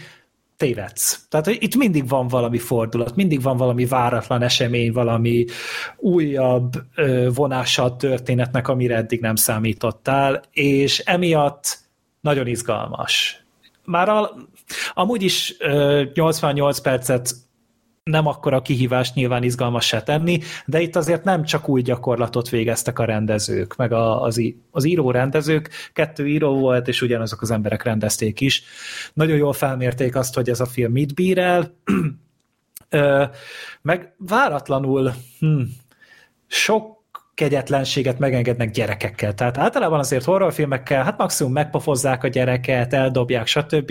tévedsz. Tehát hogy itt mindig van valami fordulat, mindig van valami váratlan esemény, valami újabb vonása a történetnek, amire eddig nem számítottál, és emiatt nagyon izgalmas. Már a, amúgy is ö, 88 percet nem akkora kihívást nyilván izgalmas se tenni, de itt azért nem csak új gyakorlatot végeztek a rendezők, meg a, az, az író rendezők, kettő író volt, és ugyanazok az emberek rendezték is. Nagyon jól felmérték azt, hogy ez a film mit bír el, meg váratlanul hm, sok kegyetlenséget megengednek gyerekekkel. Tehát általában azért horrorfilmekkel, hát maximum megpofozzák a gyereket, eldobják, stb.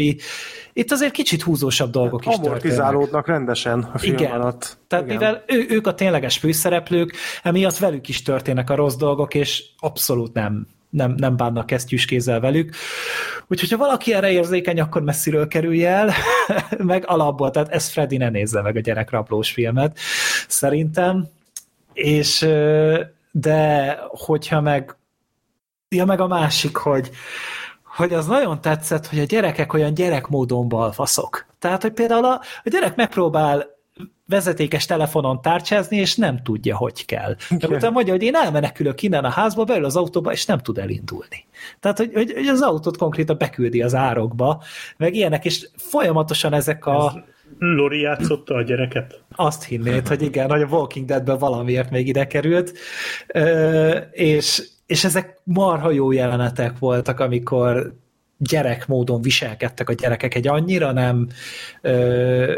Itt azért kicsit húzósabb dolgok is történnek. Amortizálódnak rendesen a film Igen. alatt. Tehát Igen. mivel ő, ők a tényleges főszereplők, emiatt velük is történnek a rossz dolgok, és abszolút nem, nem, nem bánnak kesztyűs kézzel velük. Úgyhogy ha valaki erre érzékeny, akkor messziről kerülje el, meg alapból, tehát ez Freddy ne nézze meg a gyerekrablós filmet, szerintem. És de hogyha meg ja, meg a másik, hogy hogy az nagyon tetszett, hogy a gyerekek olyan gyerekmódon balfaszok. Tehát, hogy például a, a gyerek megpróbál vezetékes telefonon tárcsázni, és nem tudja, hogy kell. De utána mondja, hogy én elmenekülök innen a házba, beül az autóba, és nem tud elindulni. Tehát, hogy, hogy, hogy az autót konkrétan beküldi az árokba, meg ilyenek, és folyamatosan ezek a... Lori játszotta a gyereket. Azt hinnéd, hogy igen, hogy a Walking Deadben valamiért még ide került, Ö, és, és ezek marha jó jelenetek voltak, amikor gyerekmódon viselkedtek a gyerekek egy annyira nem ö,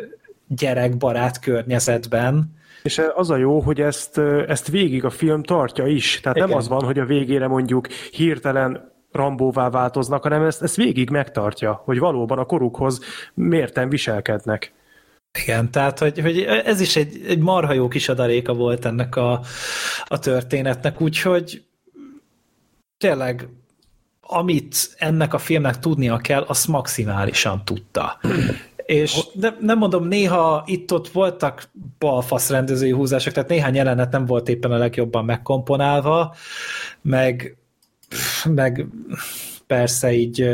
gyerekbarát környezetben. És az a jó, hogy ezt, ezt végig a film tartja is. Tehát Igen. nem az van, hogy a végére mondjuk hirtelen rambóvá változnak, hanem ezt, ezt végig megtartja, hogy valóban a korukhoz mérten viselkednek. Igen, tehát hogy, hogy ez is egy, egy marha jó kis adaléka volt ennek a, a történetnek, úgyhogy tényleg amit ennek a filmnek tudnia kell, azt maximálisan tudta. És de nem mondom, néha itt-ott voltak balfasz rendezői húzások, tehát néhány jelenet nem volt éppen a legjobban megkomponálva, meg, meg persze így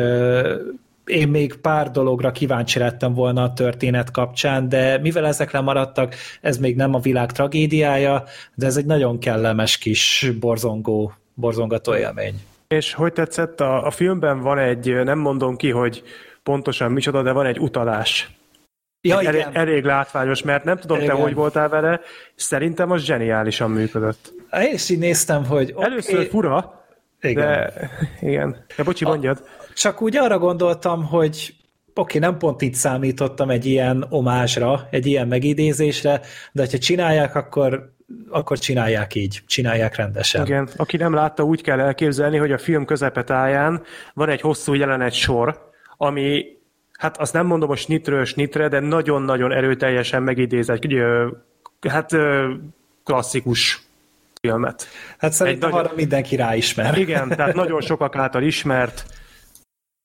én még pár dologra kíváncsi lettem volna a történet kapcsán, de mivel ezek lemaradtak, ez még nem a világ tragédiája, de ez egy nagyon kellemes kis borzongó, borzongató élmény. És hogy tetszett, a, a filmben van egy, nem mondom ki, hogy pontosan micsoda, de van egy utalás. Ja, elég, igen. elég látványos, mert nem tudom, Igen. te hogy voltál vele, szerintem az zseniálisan működött. Én is így néztem, hogy okay, Először fura, igen. de igen. De bocsi, mondjad. Csak úgy arra gondoltam, hogy oké, nem pont itt számítottam egy ilyen omázsra, egy ilyen megidézésre, de ha csinálják, akkor, akkor csinálják így, csinálják rendesen. Igen, aki nem látta, úgy kell elképzelni, hogy a film közepetáján van egy hosszú jelenet sor, ami, hát azt nem mondom, hogy snitről snitre, de nagyon-nagyon erőteljesen megidéz egy hát klasszikus filmet. Hát szerintem nagyon- arra mindenki ráismer. Igen, tehát nagyon sokak által ismert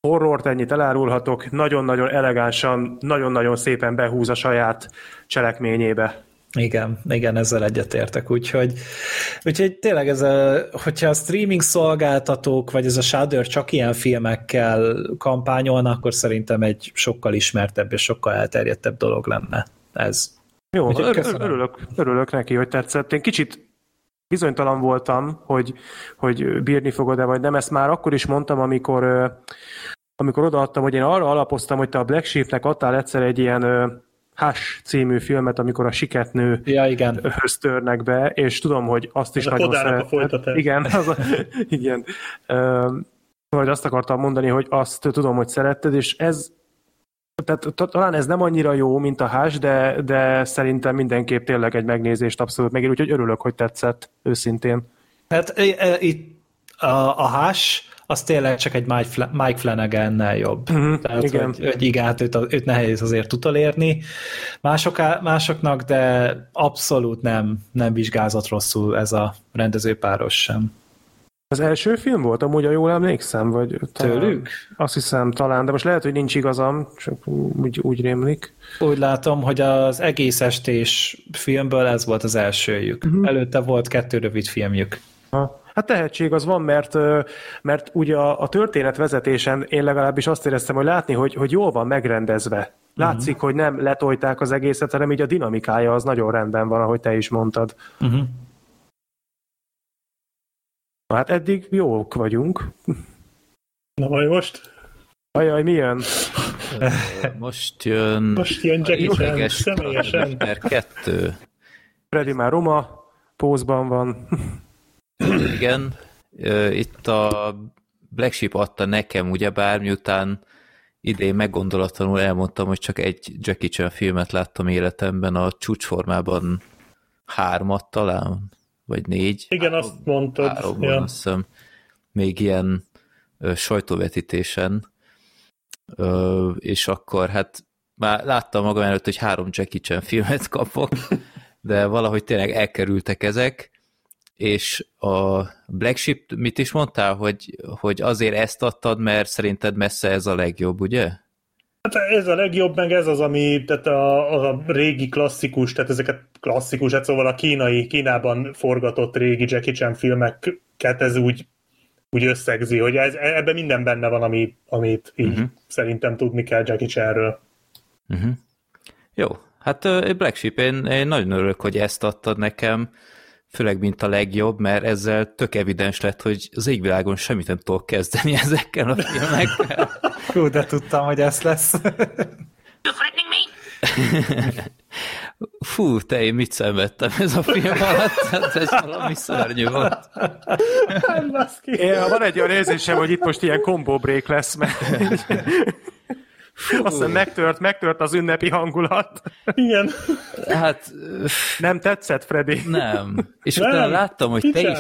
horrort ennyit elárulhatok, nagyon-nagyon elegánsan, nagyon-nagyon szépen behúz a saját cselekményébe. Igen, igen, ezzel egyetértek, úgyhogy, úgyhogy tényleg ez a, hogyha a streaming szolgáltatók, vagy ez a Shudder csak ilyen filmekkel kampányolna, akkor szerintem egy sokkal ismertebb és sokkal elterjedtebb dolog lenne ez. Jó, ör- örülök, örülök neki, hogy tetszett. Én kicsit bizonytalan voltam, hogy, hogy bírni fogod-e vagy nem. Ezt már akkor is mondtam, amikor, ö, amikor odaadtam, hogy én arra alapoztam, hogy te a Black Sheepnek adtál egyszer egy ilyen ö, Hush című filmet, amikor a siketnő Ja, igen. höz törnek be, és tudom, hogy azt is Ez nagyon folytatás. Igen, az a, igen. Üm, Vagy azt akartam mondani, hogy azt tudom, hogy szeretted, és ez tehát ta- talán ez nem annyira jó, mint a Hush, de, de szerintem mindenképp tényleg egy megnézést abszolút megér, úgyhogy örülök, hogy tetszett, őszintén. Hát itt a, a Hash, az tényleg csak egy Mike, Fla- Mike Flanagan-nel jobb. Mhm, Tehát, igen. Hogy, hogy igen, hát őt, őt nehéz azért utolérni Mások, másoknak, de abszolút nem, nem vizsgázott rosszul ez a rendezőpáros sem. Az első film volt, amúgy, ha jól emlékszem, vagy talán- Tőlük? Azt hiszem talán, de most lehet, hogy nincs igazam, csak úgy, úgy rémlik. Úgy látom, hogy az egész estés filmből ez volt az elsőjük. Uh-huh. Előtte volt kettő rövid filmjük. Ha. Hát tehetség az van, mert, mert ugye a, a történet vezetésen én legalábbis azt éreztem, hogy látni, hogy, hogy jól van megrendezve. Látszik, uh-huh. hogy nem letolták az egészet, hanem így a dinamikája az nagyon rendben van, ahogy te is mondtad. Uh-huh. Hát eddig jók vagyunk. Na majd most? Ajaj, mi jön? Most jön Most jön Jackie Chan, személyesen. Mester 2. Freddy már Roma, pózban van. Igen, Ö, itt a Black Sheep adta nekem, ugyebár miután idén meggondolatlanul elmondtam, hogy csak egy Jackie Chan filmet láttam életemben, a csúcsformában hármat talán, vagy négy. Igen, azt mondtad. Háromban, Ja. azt hiszem, még ilyen ö, sajtóvetítésen, ö, és akkor hát már láttam magam előtt, hogy három Jackie Chan filmet kapok, de valahogy tényleg elkerültek ezek, és a Black Sheep, mit is mondtál, hogy, hogy azért ezt adtad, mert szerinted messze ez a legjobb, ugye? Hát ez a legjobb, meg ez az, ami, tehát a, az a régi klasszikus, tehát ezeket klasszikus, hát szóval a kínai, Kínában forgatott régi Jackie Chan filmeket ez úgy, úgy összegzi, hogy ez, ebben minden benne van, ami, amit így uh-huh. szerintem tudni kell Jackie Chanről. Uh-huh. Jó, hát Black Sheep, én, én nagyon örülök, hogy ezt adtad nekem, főleg mint a legjobb, mert ezzel tök evidens lett, hogy az égvilágon semmit nem tudok kezdeni ezekkel a filmekkel. Hú, de tudtam, hogy ez lesz. Fú, te én mit szenvedtem ez a film alatt? Hát ez valami szörnyű volt. Én, van egy olyan érzésem, hogy itt most ilyen combo break lesz, mert azt hiszem megtört, megtört az ünnepi hangulat. Igen. Hát Nem tetszett, Freddy? nem. És Nem, utána láttam, hogy te is,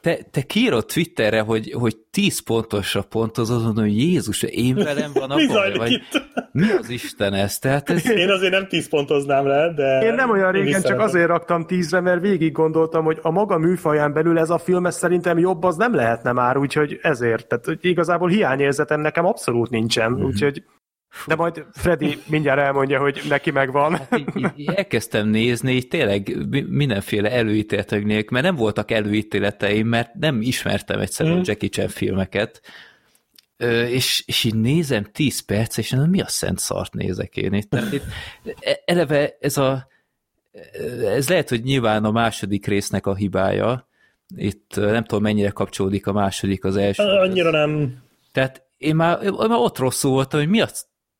te, te kiírod Twitterre, hogy, hogy 10 pontosra pontozod, mondom, hogy Jézus, én velem van a Mi baj, vagy itt? mi az Isten ez? Tehát ez, Én azért nem tíz pontoznám le, de... Én nem olyan régen, csak azért raktam tízre, mert végig gondoltam, hogy a maga műfaján belül ez a film, ez szerintem jobb, az nem lehetne már, úgyhogy ezért. Tehát hogy igazából hiányérzetem nekem abszolút nincsen, Mhm. úgyhogy de majd Freddy mindjárt elmondja, hogy neki megvan. így, így elkezdtem nézni, így tényleg mi- mindenféle előítéletek nélkül, mert nem voltak előítéleteim, mert nem ismertem egyszerűen Mm. Jackie Chan filmeket, Ö, és, és így nézem 10 perc, és nem mi a szent szart nézek én itt. Tehát itt e- eleve ez a ez lehet, hogy nyilván a második résznek a hibája, itt nem tudom mennyire kapcsolódik a második az első. Annyira nem... Tehát én már, én már ott rosszul voltam, hogy mi a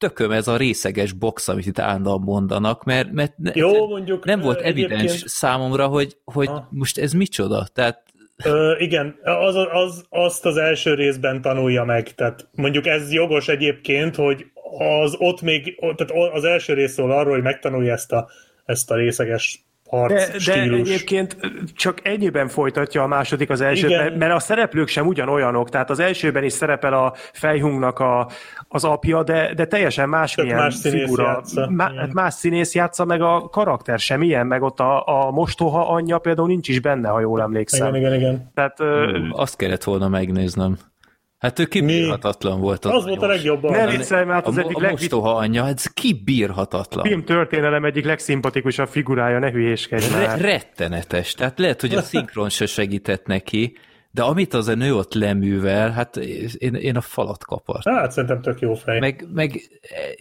tököm ez a részeges box, amit itt állandóan mondanak, mert, mert Jó, mondjuk... nem volt evidens egyébként- számomra, hogy, hogy Ah. most ez micsoda. Tehát Ö, igen, az, az, azt az első részben tanulja meg. Tehát mondjuk ez jogos egyébként, hogy az ott még, tehát az első rész szól arról, hogy megtanulja ezt a, ezt a részeges harc De, de egyébként csak ennyiben folytatja a második az elsőt, Igen. mert, mert a szereplők sem ugyanolyanok. Tehát az elsőben is szerepel a fejhungnak a, az apja, de, de teljesen másmilyen más figura. játsza. Má, Igen. hát más színész játsza, meg a karakter sem ilyen, meg ott a, a mostoha anyja például nincs is benne, ha jól emlékszem. Igen, igen, igen. Tehát ö, azt kellett volna megnéznem. Hát ő kibírhatatlan volt. Az volt a legjobb. Ne viccelj, mert az a, egyik a legvit- mostoha anyja, ez kibírhatatlan. film történelem egyik legszimpatikusabb figurája, ne hülyéskedj Re- rettenetes. Tehát lehet, hogy a szinkron se segített neki, de amit az a nő ott leművel, hát én, én a falat kapart. Hát szerintem tök jó fej. Meg, meg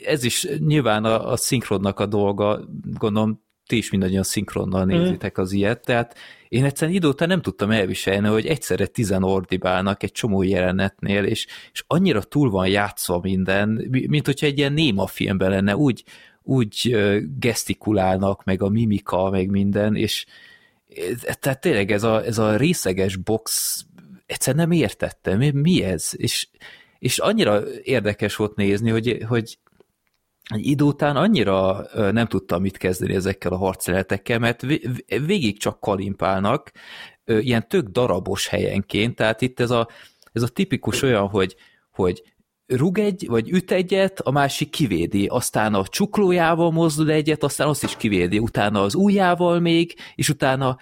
ez is nyilván a, a szinkronnak a dolga, gondolom ti is mindannyian szinkronnal nézitek az ilyet, tehát én egyszerűen idő után nem tudtam elviselni, hogy egyszerre tizen ordibálnak egy csomó jelenetnél, és, és annyira túl van játszva minden, mi- mint hogyha egy ilyen néma filmben lenne, úgy, úgy gesztikulálnak, meg a mimika, meg minden, és e- tehát tényleg ez a, ez a részeges box, egyszerűen nem értettem, mi, mi ez? És, és annyira érdekes volt nézni, hogy, hogy egy idő után annyira nem tudtam mit kezdeni ezekkel a harcjelenetekkel, mert vé- vé- végig csak kalimpálnak, ilyen tök darabos helyenként, tehát itt ez a, ez a tipikus olyan, hogy, hogy rug egy, vagy üt egyet, a másik kivédi, aztán a csuklójával mozdul egyet, aztán azt is kivédi, utána az ujjával még, és utána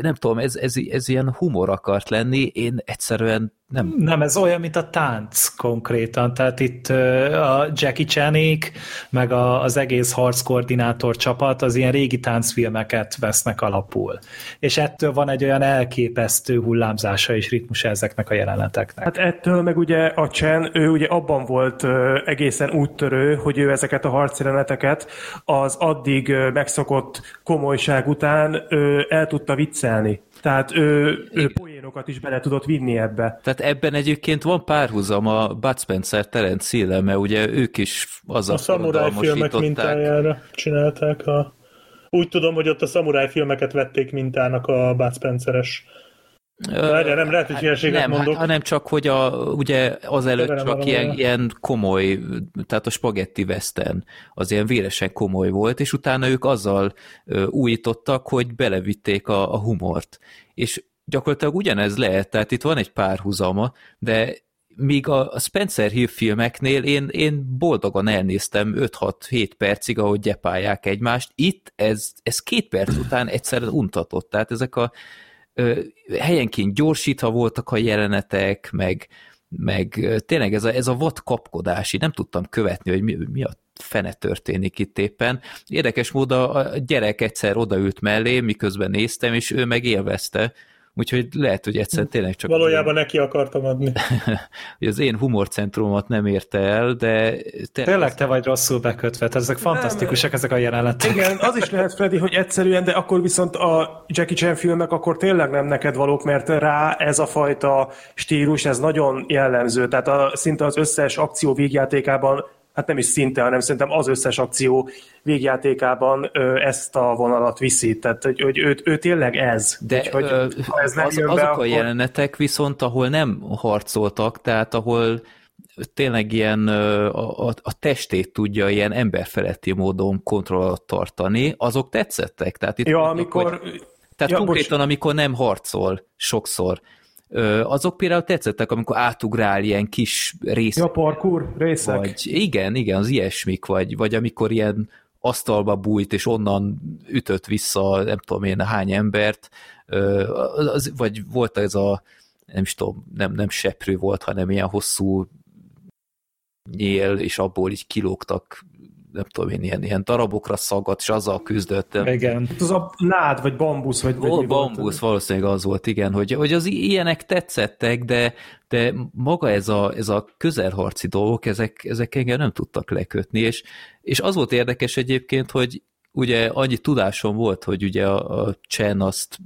nem tudom, ez, ez, ez ilyen humor akart lenni, én egyszerűen nem, Nem, ez olyan, mint a tánc konkrétan, tehát itt a Jackie Chanék, meg a, az egész harckoordinátor csapat az ilyen régi táncfilmeket vesznek alapul. És ettől van egy olyan elképesztő hullámzása és ritmusa ezeknek a jeleneteknek. Hát ettől meg ugye a Chen, ő ugye abban volt egészen úttörő, hogy ő ezeket a harcjeleneteket az addig megszokott komolyság után el tudta viccelni. Tehát ő, ő poénokat is bele tudott vinni ebbe. Tehát ebben egyébként van párhuzam a Bud Spencer Terence hill mert ugye ők is azzal A szamuráj filmek mintájára csinálták a... Úgy tudom, hogy ott a szamuráj filmeket vették mintának a Bud Spenceres Várjál, nem lehet, hogy hülyeséget nem, mondok. hanem csak, hogy a, ugye azelőtt Keverem csak ilyen, ilyen komoly, tehát a spagetti western az ilyen véresen komoly volt, és utána ők azzal újítottak, hogy belevitték a, a humort. És gyakorlatilag ugyanez lehet, tehát itt van egy párhuzama, de míg a Spencer Hill filmeknél én, én boldogan elnéztem 5-6-7 percig, ahogy gyepálják egymást. Itt ez, ez két perc után egyszerűen untatott. Tehát ezek a ö, helyenként gyorsítva voltak a jelenetek, meg, meg tényleg ez a, ez a vad kapkodás, így nem tudtam követni, hogy mi, mi a fene történik itt éppen. Érdekes módon a gyerek egyszer odaült mellé, miközben néztem, és ő meg élvezte, úgyhogy lehet, hogy egyszer tényleg csak Valójában neki akartam adni. hogy az én humorcentrumomat nem érte el, de Tényleg te vagy rosszul bekötve, tehát ezek fantasztikusak ezek a jelenetek. Igen, az is lehet, Freddy, hogy egyszerűen, de akkor viszont a Jackie Chan filmek akkor tényleg nem neked valók, mert rá ez a fajta stílus, ez nagyon jellemző. Tehát a, szinte az összes akció végjátékában, hát nem is szinte, hanem szerintem az összes akció végjátékában ö, ezt a vonalat viszi. Tehát, hogy, hogy ő, ő tényleg ez. De Úgyhogy, ö, ez nem az, jön azok be, a akkor... jelenetek viszont, ahol nem harcoltak, tehát ahol tényleg ilyen a, a, a testét tudja ilyen emberfeletti módon kontroll alatt tartani, azok tetszettek. Tehát itt Ja, voltak, amikor... hogy, tehát ja, konkrétan, amikor nem harcol sokszor, azok például tetszettek, amikor átugrál ilyen kis rész Ja, parkour? Részek. vagy igen, igen, az ilyesmik, vagy, vagy amikor ilyen asztalba bújt, és onnan ütött vissza, nem tudom én, hány embert, az, vagy volt ez a, nem is tudom, nem, nem seprő volt, hanem ilyen hosszú nyél, és abból így kilógtak, nem tudom én, ilyen, ilyen darabokra szaggat, és azzal küzdött. Igen. Az a nád, vagy bambusz, vagy, vagy mi volt? bambusz, valószínűleg az volt, igen, hogy, hogy az ilyenek tetszettek, de, de maga ez a, ez a közelharci dolgok, ezek, ezek engem nem tudtak lekötni, és, és az volt érdekes egyébként, hogy ugye annyi tudásom volt, hogy ugye a, a Chen azt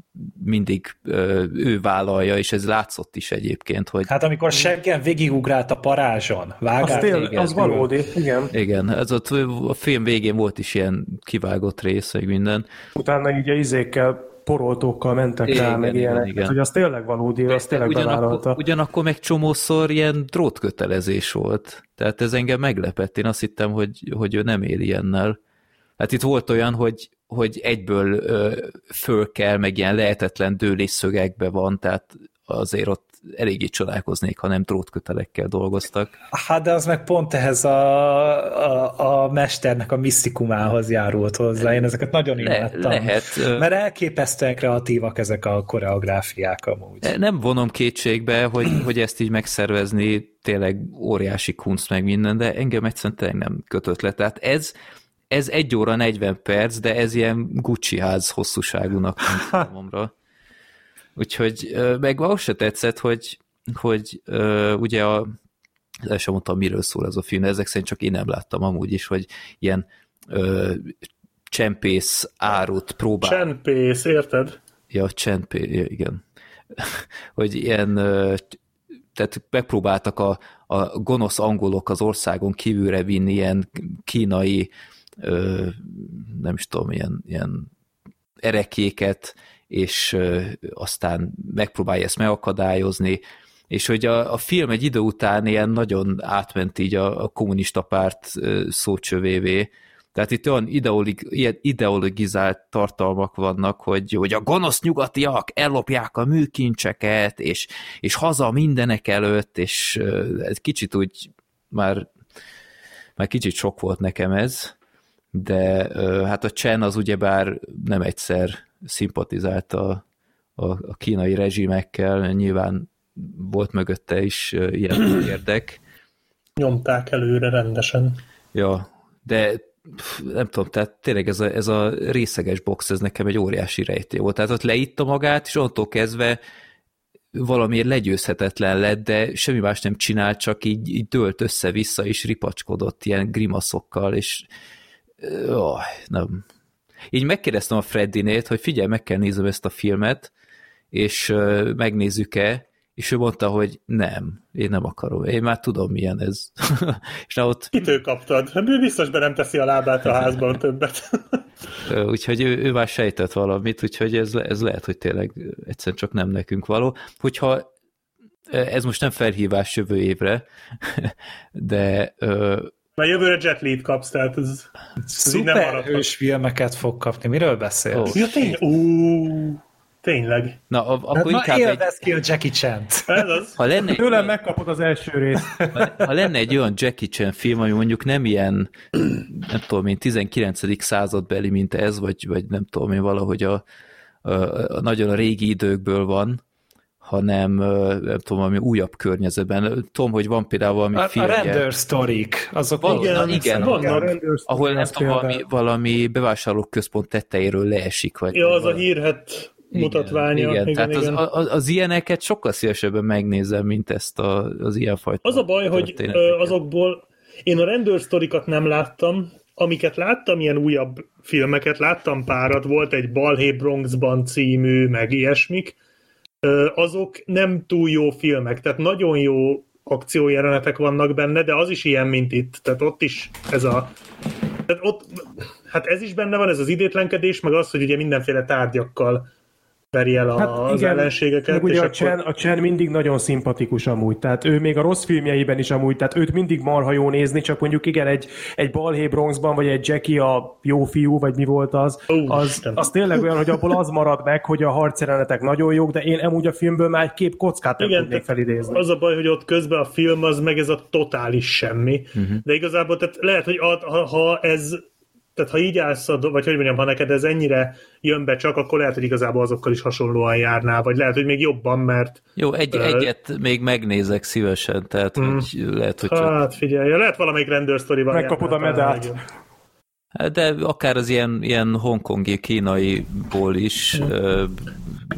mindig ö, ő vállalja, és ez látszott is egyébként, hogy Hát amikor seggen végigugrált a parázson, Az, vágál. tél, igen. az valódi, igen. igen, ez ott a film végén volt is ilyen kivágott rész, meg minden. Utána így a izékkel, poroltókkal mentek Igen, rá, meg igen, ilyenek. igen. Tehát, hogy az tényleg valódi, az tényleg ugyanakkor, bevállalta. ugyanakkor meg csomószor ilyen drótkötelezés volt. Tehát ez engem meglepett. Én azt hittem, hogy, hogy ő nem él ilyennel. Hát itt volt olyan, hogy, hogy egyből ö, föl kell, meg ilyen lehetetlen dőlésszögekbe van, tehát azért ott eléggé csodálkoznék, ha nem drótkötelekkel dolgoztak. Hát de az meg pont ehhez a, a, a mesternek a misztikumához járult hozzá. Én ezeket nagyon Le, imádtam. lehet. ö, Mert elképesztően kreatívak ezek a koreográfiák amúgy. Nem vonom kétségbe, hogy, hogy ezt így megszervezni tényleg óriási kunst meg minden, de engem egyszerűen tényleg nem kötött le. Tehát ez, ez egy óra 40 perc, de ez ilyen Gucci ház hosszúságúnak számomra. Úgyhogy meg ahhoz se tetszett, hogy, hogy ugye a el sem mondtam, miről szól ez a film, de ezek szerint csak én nem láttam amúgy is, hogy ilyen ö, csempész árut próbál Csendpész, érted? Ja, csendpé, igen. hogy ilyen, ö, tehát megpróbáltak a, a gonosz angolok az országon kívülre vinni ilyen kínai, ö, nem is tudom, ilyen, ilyen erekéket, és ö, aztán megpróbálja ezt megakadályozni, és hogy a, a film egy idő után ilyen nagyon átment így a, a kommunista párt szócsövévé, tehát itt olyan ideolog, ilyen ideologizált tartalmak vannak, hogy, hogy a gonosz nyugatiak ellopják a műkincseket, és, és haza mindenek előtt, és ez kicsit úgy már, már kicsit sok volt nekem ez, de hát a Chen az ugyebár nem egyszer szimpatizált a, a, a kínai rezsimekkel, nyilván volt mögötte is ilyen érdek, Nyomták előre rendesen. Ja, de nem tudom, tehát tényleg ez a, ez a részeges box, ez nekem egy óriási rejtély volt. Tehát ott leitta magát, és onnantól kezdve valamiért legyőzhetetlen lett, de semmi más nem csinált, csak így, így dőlt össze-vissza, és ripacskodott ilyen grimaszokkal, és oh, nem. Így megkérdeztem a Freddinét, hogy figyelj, meg kell nézem ezt a filmet, és uh, megnézzük-e, és ő mondta, hogy nem, én nem akarom, én már tudom, milyen ez. és na ott Kitől kaptad? Hát ő biztos be nem teszi a lábát a házban többet. Úgyhogy ő, ő már sejtett valamit, úgyhogy ez, ez lehet, hogy tényleg egyszerűen csak nem nekünk való. Hogyha ez most nem felhívás jövő évre, de Mert jövőre Jet Li-t kapsz, tehát ez, ez. Szuperhős filmeket fog kapni. Miről beszélsz? Ó. Ja, tényleg? Ú, tényleg. na, a- Hát akkor ma inkább egy, ki a Jackie Chan-t. Ez az. ha lenne, egy, Tőlem megkapod az első részt. ha lenne egy olyan Jackie Chan film, ami mondjuk nem ilyen, nem tudom én, 19. századbeli, mint ez, vagy, vagy nem tudom én, valahogy a, a, a nagyon a régi időkből van, hanem nem tudom, valami újabb környezetben. Tudom, hogy van például valami A, a filmje, Render sztorik, azok Való- Igen, na igen, vannak. ahol nem tudom, valami, valami bevásárlóközpont tetejéről leesik, vagy Ja, az a valami. hírhet mutatványa. Igen, Igen, tehát igen. Az, az, az ilyeneket sokkal szívesebben megnézem, mint ezt a, az ilyenfajta Az a baj, hogy azokból én a rendőrsztorikat nem láttam, amiket láttam, ilyen újabb filmeket, láttam párat, volt egy Balhé Bronxban című, meg ilyesmik, azok nem túl jó filmek, tehát nagyon jó akciójelenetek vannak benne, de az is ilyen, mint itt, tehát ott is ez a tehát ott, hát ez is benne van, ez az idétlenkedés, meg az, hogy ugye mindenféle tárgyakkal veri el a, hát az ellenségeket. Meg ugye és a, akkor- Chen, a Chen mindig nagyon szimpatikus amúgy, tehát ő még a rossz filmjeiben is amúgy, tehát őt mindig marha jó nézni, csak mondjuk igen, egy, egy Balhé Bronxban, vagy egy Jackie a jó fiú, vagy mi volt az, Ó, az, Isten. az tényleg olyan, hogy abból az marad meg, hogy a harcjelenetek nagyon jók, de én amúgy a filmből már egy kép kockát nem Igen, tudnék felidézni. Az a baj, hogy ott közben a film az meg ez a totális semmi. Uh-huh. De igazából tehát lehet, hogy ad, ha, ha ez tehát ha így állsz, vagy hogy mondjam, ha neked ez ennyire jön be csak, akkor lehet, hogy igazából azokkal is hasonlóan járnál, vagy lehet, hogy még jobban, mert Jó, egy, Ö, egyet még megnézek szívesen, tehát Mm. hogy lehet, hogy csak... hát figyelj, lehet valamelyik rendőrsztorival Megkapod a medált. De akár az ilyen, ilyen hongkongi, kínaiból is ö,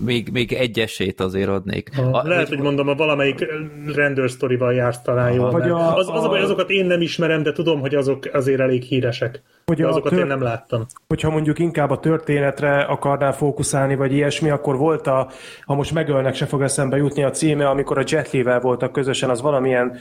még, még egy esélyt azért adnék. Ha, lehet, hogy mondom, a valamelyik rendőrsztorival jársz talán jól. Vagy a- az, az a baj, a- azokat én nem ismerem, de tudom, hogy azok azért elég híresek. Hogy a azokat tör- én nem láttam. hogyha mondjuk inkább a történetre akarnál fókuszálni, vagy ilyesmi, akkor volt a, ha most megölnek, se fog eszembe jutni a címe, amikor a Jet Li-vel voltak közösen, az valamilyen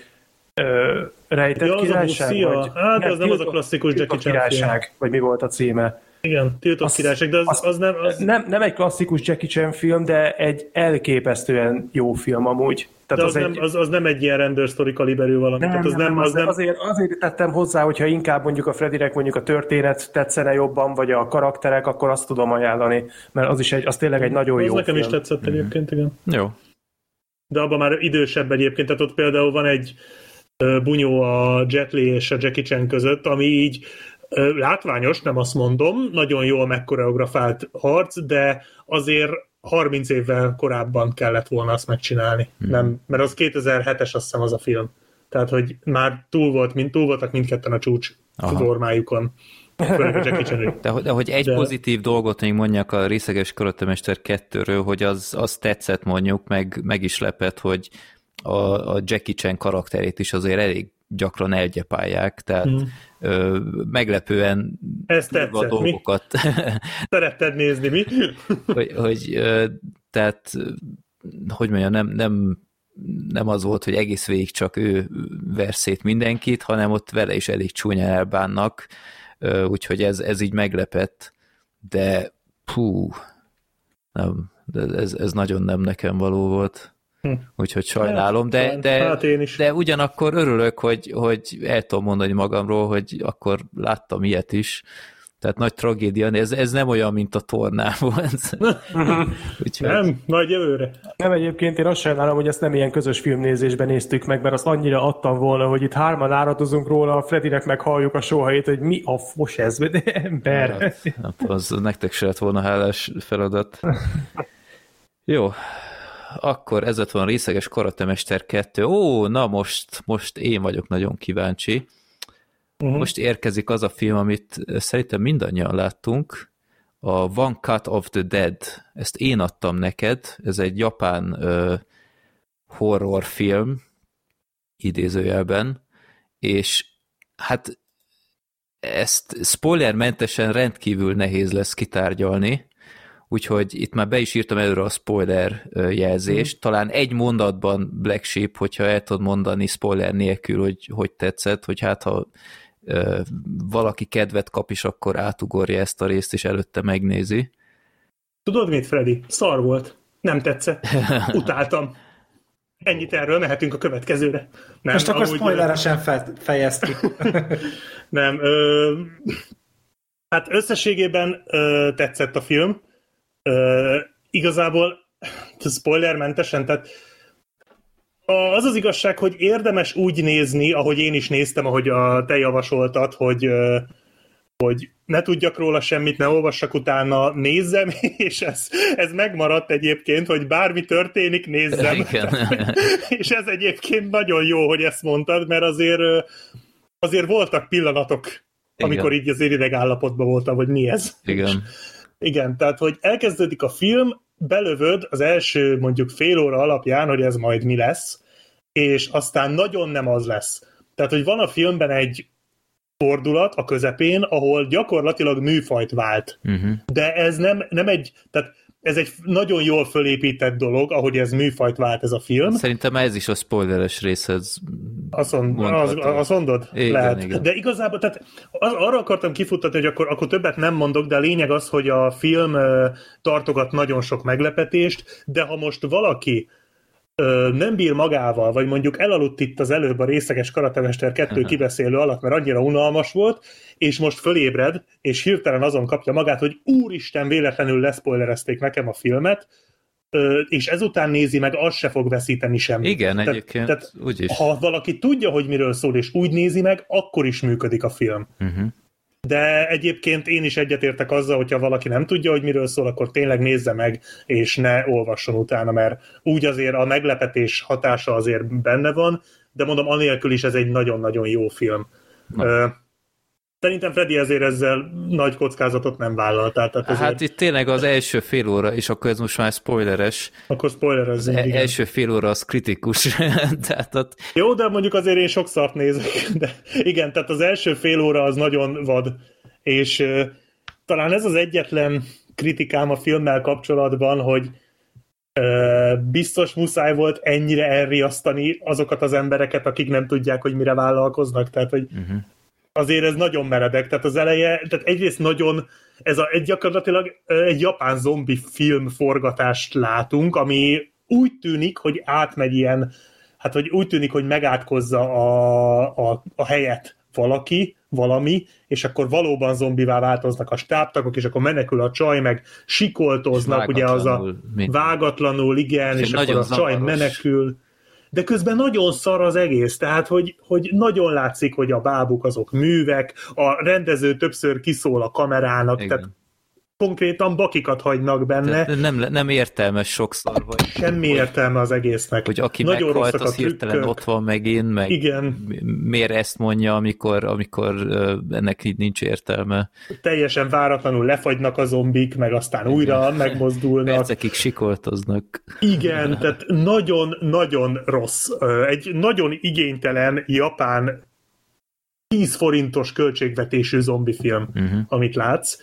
ö, rejtett Ja, az a királyság? Lucia. vagy, Hát, az nem az a klasszikus Jackie Chan film. királyság, vagy mi volt a címe? Igen, tiltott Az- királyság, de az, az- az, nem... Az, Nem, nem egy klasszikus Jackie Chan film, de egy elképesztően jó film amúgy. de Tehát az, az, egy, nem, az, az nem egy ilyen rendőrsztori kaliberű valami. nem, Tehát az nem, az nem, Azért, azért tettem hozzá, hogyha inkább mondjuk a Fredinek mondjuk a történet tetszene jobban, vagy a karakterek, akkor azt tudom ajánlani, mert az is egy, az tényleg egy nagyon az jó nekem film. is tetszett egyébként, igen. Jó. De abban már idősebb egyébként, tehát ott például van egy bunyó a Jet Li és a Jackie Chan között, ami így látványos, nem azt mondom, nagyon jól megkoreografált harc, de azért 30 évvel korábban kellett volna azt megcsinálni. Hmm. Nem, mert az 2007-es azt hiszem az a film. Tehát, hogy már túl, volt, mint, túl voltak mindketten a csúcs formájukon. Főleg a Jackie Chan. De, de hogy egy De- pozitív dolgot még mondjak a Részeges Karatemester 2-ről, hogy az, az tetszett mondjuk, meg, meg is lepett, hogy a, a Jackie Chan karakterét is azért elég gyakran elgyepálják, tehát Mhm. mm. ö, meglepően Ez durva tetszett, mi? dolgokat, Szeretted nézni, mi? hogy, hogy ö, tehát hogy mondjam, nem, nem, nem az volt, hogy egész végig csak ő verszét mindenkit, hanem ott vele is elég csúnyán elbánnak, ö, úgyhogy ez, ez így meglepett, de pú, nem, de ez, ez nagyon nem nekem való volt. Hm. Úgyhogy sajnálom, de, talán. de, Hát én is. de ugyanakkor örülök, hogy, hogy el tudom mondani magamról, hogy akkor láttam ilyet is. Tehát nagy tragédia, ez, ez nem olyan, mint a tornám volt. Úgyhogy, Nem, majd jövőre. Nem egyébként én azt sajnálom, hogy ezt nem ilyen közös filmnézésben néztük meg, mert azt annyira adtam volna, hogy itt hárman áradozunk róla, a Fredinek meghalljuk a sohait, hogy mi a fos ez, de ember. nem tudom, az nektek se lett volna hálás feladat. Jó, akkor ez lett volna részeges karatemester 2. Ó, na most, most én vagyok nagyon kíváncsi. Uh-huh. Most érkezik az a film, amit szerintem mindannyian láttunk, a One Cut of the Dead. Ezt én adtam neked, ez egy japán ö, horrorfilm, idézőjelben, és hát ezt spoilermentesen rendkívül nehéz lesz kitárgyalni, úgyhogy itt már be is írtam előre a spoiler jelzést. Talán egy mondatban Black Sheep, hogyha el tudod mondani spoiler nélkül, hogy hogy tetszett, hogy hát ha ö, valaki kedvet kap, és akkor átugorja ezt a részt, és előtte megnézi. Tudod mit, Freddy? Szar volt. Nem tetszett. Utáltam. Ennyit erről, mehetünk a következőre. Nem, Most akkor spoileresen fe, fejezd ki. Nem. Ö, hát összességében ö, tetszett a film. Ö, igazából spoilermentesen, tehát az az igazság, hogy érdemes úgy nézni, ahogy én is néztem, ahogy a te javasoltad, hogy, hogy ne tudjak róla semmit, ne olvassak utána, nézzem, és ez, ez megmaradt egyébként, hogy bármi történik, nézzem. Igen. és ez egyébként nagyon jó, hogy ezt mondtad, mert azért, azért voltak pillanatok, amikor Igen. így az ideg állapotban voltam, hogy mi ez. Igen. Igen, tehát, hogy elkezdődik a film, belövöd az első mondjuk fél óra alapján, hogy ez majd mi lesz, és aztán nagyon nem az lesz. Tehát, hogy van a filmben egy fordulat a közepén, ahol gyakorlatilag műfajt vált. Uh-huh. De ez nem, nem egy, tehát ez egy nagyon jól fölépített dolog, ahogy ez műfajt vált ez a film. Szerintem ez is a spoileres részhez Azt, mond, az, azt mondod? Igen, Lehet. igen. De igazából, tehát az, arra akartam kifuttatni, hogy akkor, akkor többet nem mondok, de a lényeg az, hogy a film tartogat nagyon sok meglepetést, de ha most valaki ö, nem bír magával, vagy mondjuk elaludt itt az előbb a részeges karatemester kettő Aha. kibeszélő alatt, mert annyira unalmas volt, és most fölébred, és hirtelen azon kapja magát, hogy úristen, véletlenül leszpoilerezték nekem a filmet, ö, és ezután nézi meg, az se fog veszíteni semmit. Igen, Tehát- egyébként tehát úgyis. ha valaki tudja, hogy miről szól, és úgy nézi meg, akkor is működik a film. Uh-huh. De egyébként én is egyetértek azzal, hogyha valaki nem tudja, hogy miről szól, akkor tényleg nézze meg, és ne olvasson utána, mert úgy azért a meglepetés hatása azért benne van, de mondom, anélkül is ez egy nagyon-nagyon jó film. Ö, Szerintem Freddy ezért ezzel nagy kockázatot nem vállal, tehát ezért, Hát itt tényleg az első fél óra, és akkor ez most már spoileres, akkor spoilerezzünk. az igen. első fél óra az kritikus. Tehát ott, Jó, de mondjuk azért én sok szart nézek. De igen, tehát az első fél óra az nagyon vad. És uh, talán ez az egyetlen kritikám a filmmel kapcsolatban, hogy uh, biztos muszáj volt ennyire elriasztani azokat az embereket, akik nem tudják, hogy mire vállalkoznak. Tehát, hogy uh-huh. Azért ez nagyon meredek. Tehát az eleje, tehát egyrészt nagyon, ez a, egy gyakorlatilag egy japán zombi film forgatást látunk, ami úgy tűnik, hogy átmegy ilyen, hát hogy úgy tűnik, hogy megátkozza a, a, a helyet valaki, valami, és akkor valóban zombivá változnak a stábtagok, és akkor menekül a csaj, meg sikoltoznak, ugye az a mi- vágatlanul, igen, És és, akkor a csaj menekül. De közben nagyon szar az egész, tehát hogy, hogy nagyon látszik, hogy a bábuk azok művek, a rendező többször kiszól a kamerának, Igen. tehát konkrétan bakikat hagynak benne, Tehát nem, nem értelmes sokszor, hogy, semmi értelme az egésznek. hogy aki Nagyon meghalt, az hirtelen ott van megint, meg Igen. mi- miért ezt mondja, amikor, amikor ennek így nincs értelme. Teljesen váratlanul lefagynak a zombik, meg aztán újra megmozdulnak. Percekig sikoltoznak. Igen, tehát nagyon-nagyon rossz. Egy nagyon igénytelen japán 10 forintos költségvetésű zombifilm, Uh-huh. amit látsz.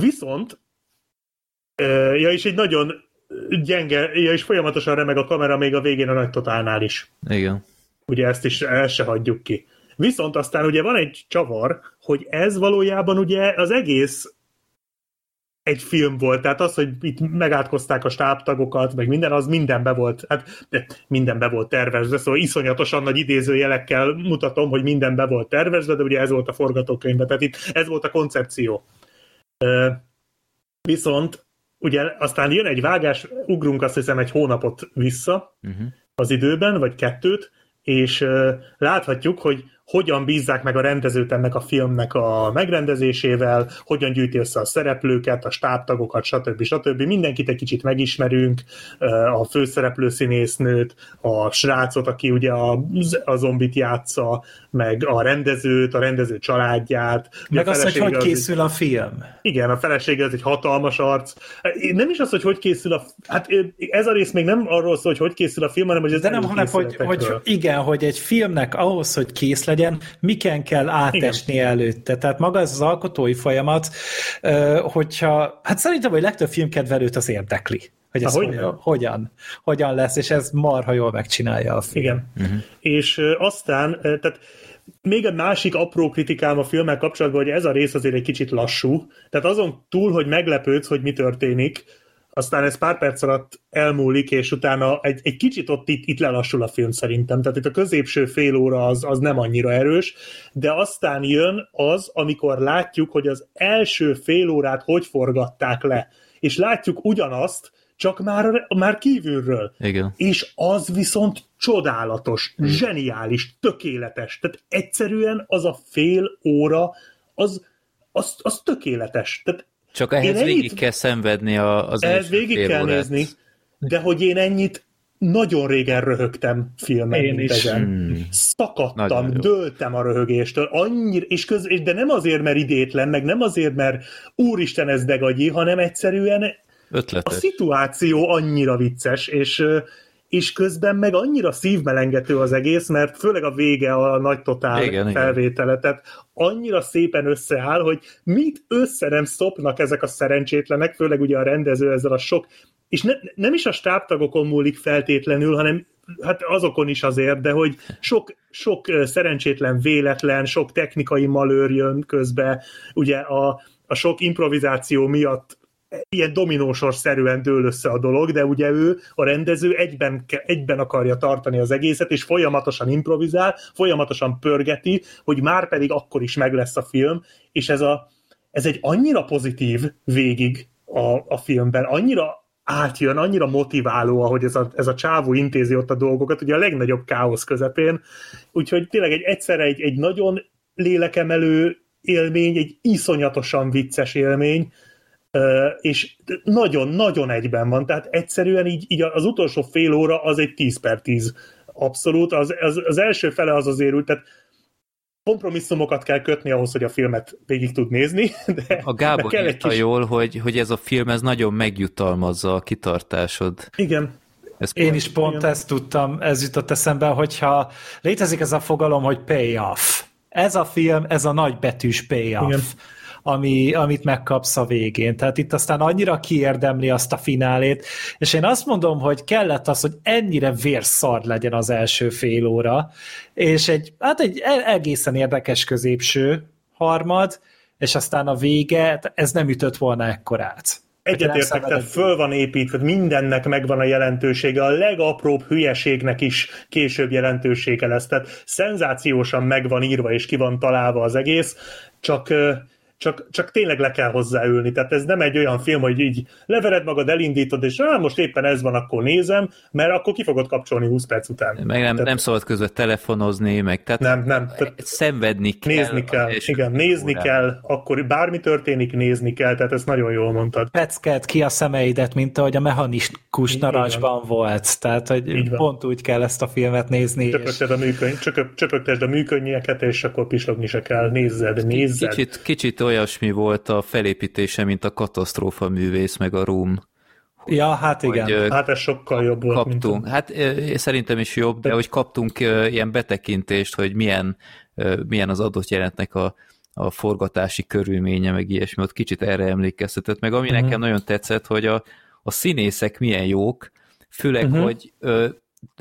Viszont, ja, és egy nagyon gyenge, ja, és folyamatosan remeg a kamera még a végén a nagy totálnál is. Igen. Ugye ezt is el se hagyjuk ki. Viszont aztán ugye van egy csavar, hogy ez valójában ugye az egész egy film volt, tehát az, hogy itt megátkozták a stábtagokat, meg minden, az mindenbe volt, hát de mindenbe volt tervezve, szóval iszonyatosan nagy idézőjelekkel mutatom, hogy mindenbe volt tervezve, de ugye ez volt a forgatókönyvben, tehát itt ez volt a koncepció. Viszont ugye aztán jön egy vágás, ugrunk azt hiszem egy hónapot vissza, Uh-huh. az időben, vagy kettőt, és láthatjuk, hogy hogyan bízzák meg a rendezőt ennek a filmnek a megrendezésével, hogyan gyűjti össze a szereplőket, a stábtagokat, stb. stb. Mindenkit egy kicsit megismerünk, a főszereplő színésznőt, a srácot, aki ugye a, a zombit játsza, meg a rendezőt, a rendező családját. Meg a az, hogy hogy az- készül a film. igen, a felesége az egy hatalmas arc. Nem is az, hogy hogy készül a... Hát ez a rész még nem arról szól, hogy hogy készül a film, hanem hogy ez De nem, hanem, hogy, hogy igen, hogy egy filmnek ahhoz, hogy kész legyen, miken kell átesni igen. előtte. Tehát maga ez az alkotói folyamat, hogyha, hát szerintem, hogy legtöbb filmkedvelőt az érdekli. Hogy ez hogyan, hogyan, hogyan lesz, és ez marha jól megcsinálja a film. Igen. Uh-huh. És aztán, tehát még egy másik apró kritikám a filmmel kapcsolatban, hogy ez a rész azért egy kicsit lassú. Tehát azon túl, hogy meglepődsz, hogy mi történik, aztán ez pár perc alatt elmúlik, és utána egy, egy kicsit ott itt, itt lelassul a film szerintem. Tehát itt a középső fél óra az, az nem annyira erős, de aztán jön az, amikor látjuk, hogy az első fél órát hogy forgatták le. És látjuk ugyanazt, csak már, már kívülről. Igen. És az viszont csodálatos, hmm. zseniális, tökéletes. Tehát egyszerűen az a fél óra, az, az, az tökéletes. Tehát Csak ehhez Én végig ennyit- kell szenvedni a, az ehhez végig kell órát. nézni, de hogy én ennyit nagyon régen röhögtem filmen, Én mint is. ezen. Hmm. Szakadtam, Nagyon dőltem a röhögéstől, annyira, és köz, és de nem azért, mert idétlen, meg nem azért, mert úristen ez degagyi, hanem egyszerűen a Ötletes. szituáció annyira vicces, és, és közben meg annyira szívmelengető az egész, mert főleg a vége a nagy totál Igen, igen. felvétele, tehát annyira szépen összeáll, hogy mit össze nem szopnak ezek a szerencsétlenek, főleg ugye a rendező ezzel a sok, és ne, nem is a stábtagokon múlik feltétlenül, hanem hát azokon is azért, de hogy sok, sok szerencsétlen véletlen, sok technikai malőr jön közbe, ugye a, a sok improvizáció miatt ilyen dominósor szerűen dől össze a dolog, de ugye ő, a rendező egyben, egyben akarja tartani az egészet, és folyamatosan improvizál, folyamatosan pörgeti, hogy már pedig akkor is meg lesz a film, és ez, a, ez egy annyira pozitív végig a, a filmben, annyira átjön, annyira motiváló, ahogy ez a, ez a csávó intézi ott a dolgokat, ugye a legnagyobb káosz közepén, úgyhogy tényleg egy egyszerre egy, egy nagyon lélekemelő élmény, egy iszonyatosan vicces élmény, és nagyon-nagyon egyben van, tehát egyszerűen így, így az utolsó fél óra az egy 10 per 10 abszolút, az, az, az első fele az azért úgy, tehát kompromisszumokat kell kötni ahhoz, hogy a filmet végig tud nézni, de A Gábor kell egy kis... jól, hogy, hogy ez a film ez nagyon megjutalmazza a kitartásod. Igen, Ez Én is pont Igen. ezt tudtam, ez jutott eszembe, hogyha létezik ez a fogalom, hogy payoff. Ez a film, ez a nagybetűs payoff. Igen. Ami, amit megkapsz a végén. Tehát itt aztán annyira kiérdemli azt a finálét, és én azt mondom, hogy kellett az, hogy ennyire vérszar legyen az első fél óra, és egy, hát egy e- egészen érdekes középső harmad, és aztán a vége, ez nem ütött volna ekkorát. Egyetértek, tehát föl van építve, mindennek megvan a jelentősége, a legapróbb hülyeségnek is később jelentősége lesz, tehát szenzációsan meg van írva és ki van találva az egész, csak csak, csak tényleg le kell hozzáülni. Tehát ez nem egy olyan film, hogy így levered magad, elindítod, és ah, most éppen ez van, akkor nézem, mert akkor ki fogod kapcsolni 20 perc után. Meg nem, Tehát nem szabad közben telefonozni, meg tehát Nem, nem. Tehát szenvedni kell. nézni kell, és- igen, nézni órán. kell, akkor bármi történik, nézni kell, tehát ezt nagyon jól mondtad. pecked ki a szemeidet, mint ahogy a mechanikus narancsban volt. Tehát, hogy Így van. pont úgy kell ezt a filmet nézni. És Csöpögted a műköny, csöpög, csöpögtesd a műkönnyeket, és akkor pislogni se kell. Nézzed, nézzed. Kicsit, kicsit olyasmi volt a felépítése, mint a katasztrófa művész, meg a Room. ja, hát igen. Hogy, Hát ez sokkal jobb volt, kaptunk, mint hát szerintem is jobb, de hogy kaptunk ilyen betekintést, hogy milyen, milyen az adott jelentnek a, a forgatási körülménye, meg ilyesmi, ott kicsit erre emlékeztetett, meg ami Mhm. nekem nagyon tetszett, hogy a, a színészek milyen jók, főleg, Mhm. hogy ö,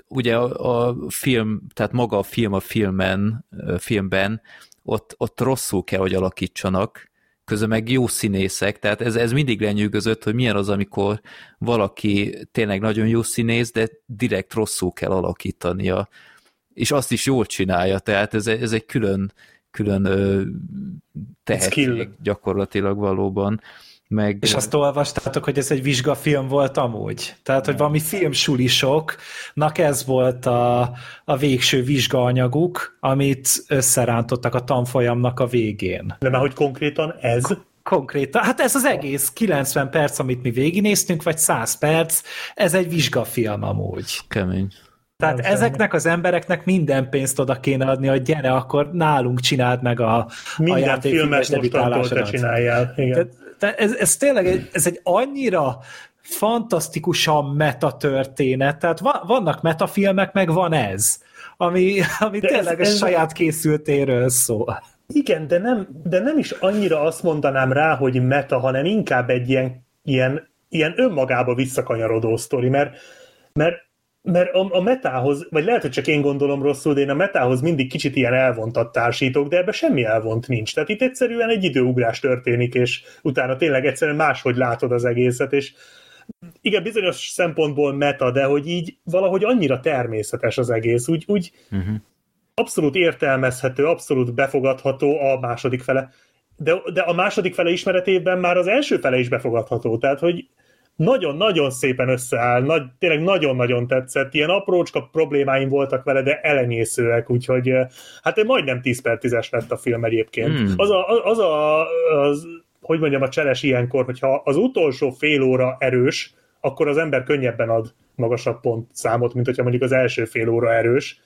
ugye a, a film, tehát maga a film a filmen, filmben, ott, ott rosszul kell, hogy alakítsanak, közben meg jó színészek, tehát ez, ez mindig lenyűgözött, hogy milyen az, amikor valaki tényleg nagyon jó színész, de direkt rosszul kell alakítania, és azt is jól csinálja, tehát ez, ez egy külön, külön tehetség gyakorlatilag valóban. Meg, És azt olvastátok, hogy ez egy vizsgafilm volt amúgy? Tehát, hogy valami filmsulisoknak ez volt a, a végső vizsgaanyaguk, amit összerántottak a tanfolyamnak a végén. De már hogy konkrétan ez, Konkrétan, hát ez az egész 90 perc, amit mi végignéztünk, vagy 100 perc, ez egy vizsgafilm amúgy. kemény. Tehát Nem ezeknek az embereknek minden pénzt oda kéne adni, hogy gyere, akkor nálunk csináld meg a, a minden játékfilmes filmet mostantól te csináljál. Igen. Tehát, tehát ez, ez tényleg egy, ez egy annyira fantasztikusan meta történet, tehát va, vannak metafilmek, meg van ez, ami, ami De ez- tényleg a ez- saját készültéről szól. Igen, de nem, de nem is annyira azt mondanám rá, hogy meta, hanem inkább egy ilyen, ilyen, ilyen önmagába visszakanyarodó sztori, mert, mert mert a, a metához, vagy lehet, hogy csak én gondolom rosszul, de én a metához mindig kicsit ilyen elvontat társítok, de ebbe semmi elvont nincs. Tehát itt egyszerűen egy időugrás történik, és utána tényleg egyszerűen máshogy látod az egészet, és igen, bizonyos szempontból meta, de hogy így valahogy annyira természetes az egész, úgy, úgy uh-huh. abszolút értelmezhető, abszolút befogadható a második fele. De, de a második fele ismeretében már az első fele is befogadható, tehát hogy nagyon-nagyon szépen összeáll, nagy, tényleg nagyon-nagyon tetszett, ilyen aprócska problémáim voltak vele, de elenyészőek, úgyhogy hát majdnem 10 per 10-es lett a film egyébként. Hmm. Az, a, az a, az, hogy mondjam, a cseles ilyenkor, hogyha az utolsó fél óra erős, akkor az ember könnyebben ad magasabb pont számot, mint hogyha mondjuk az első fél óra erős,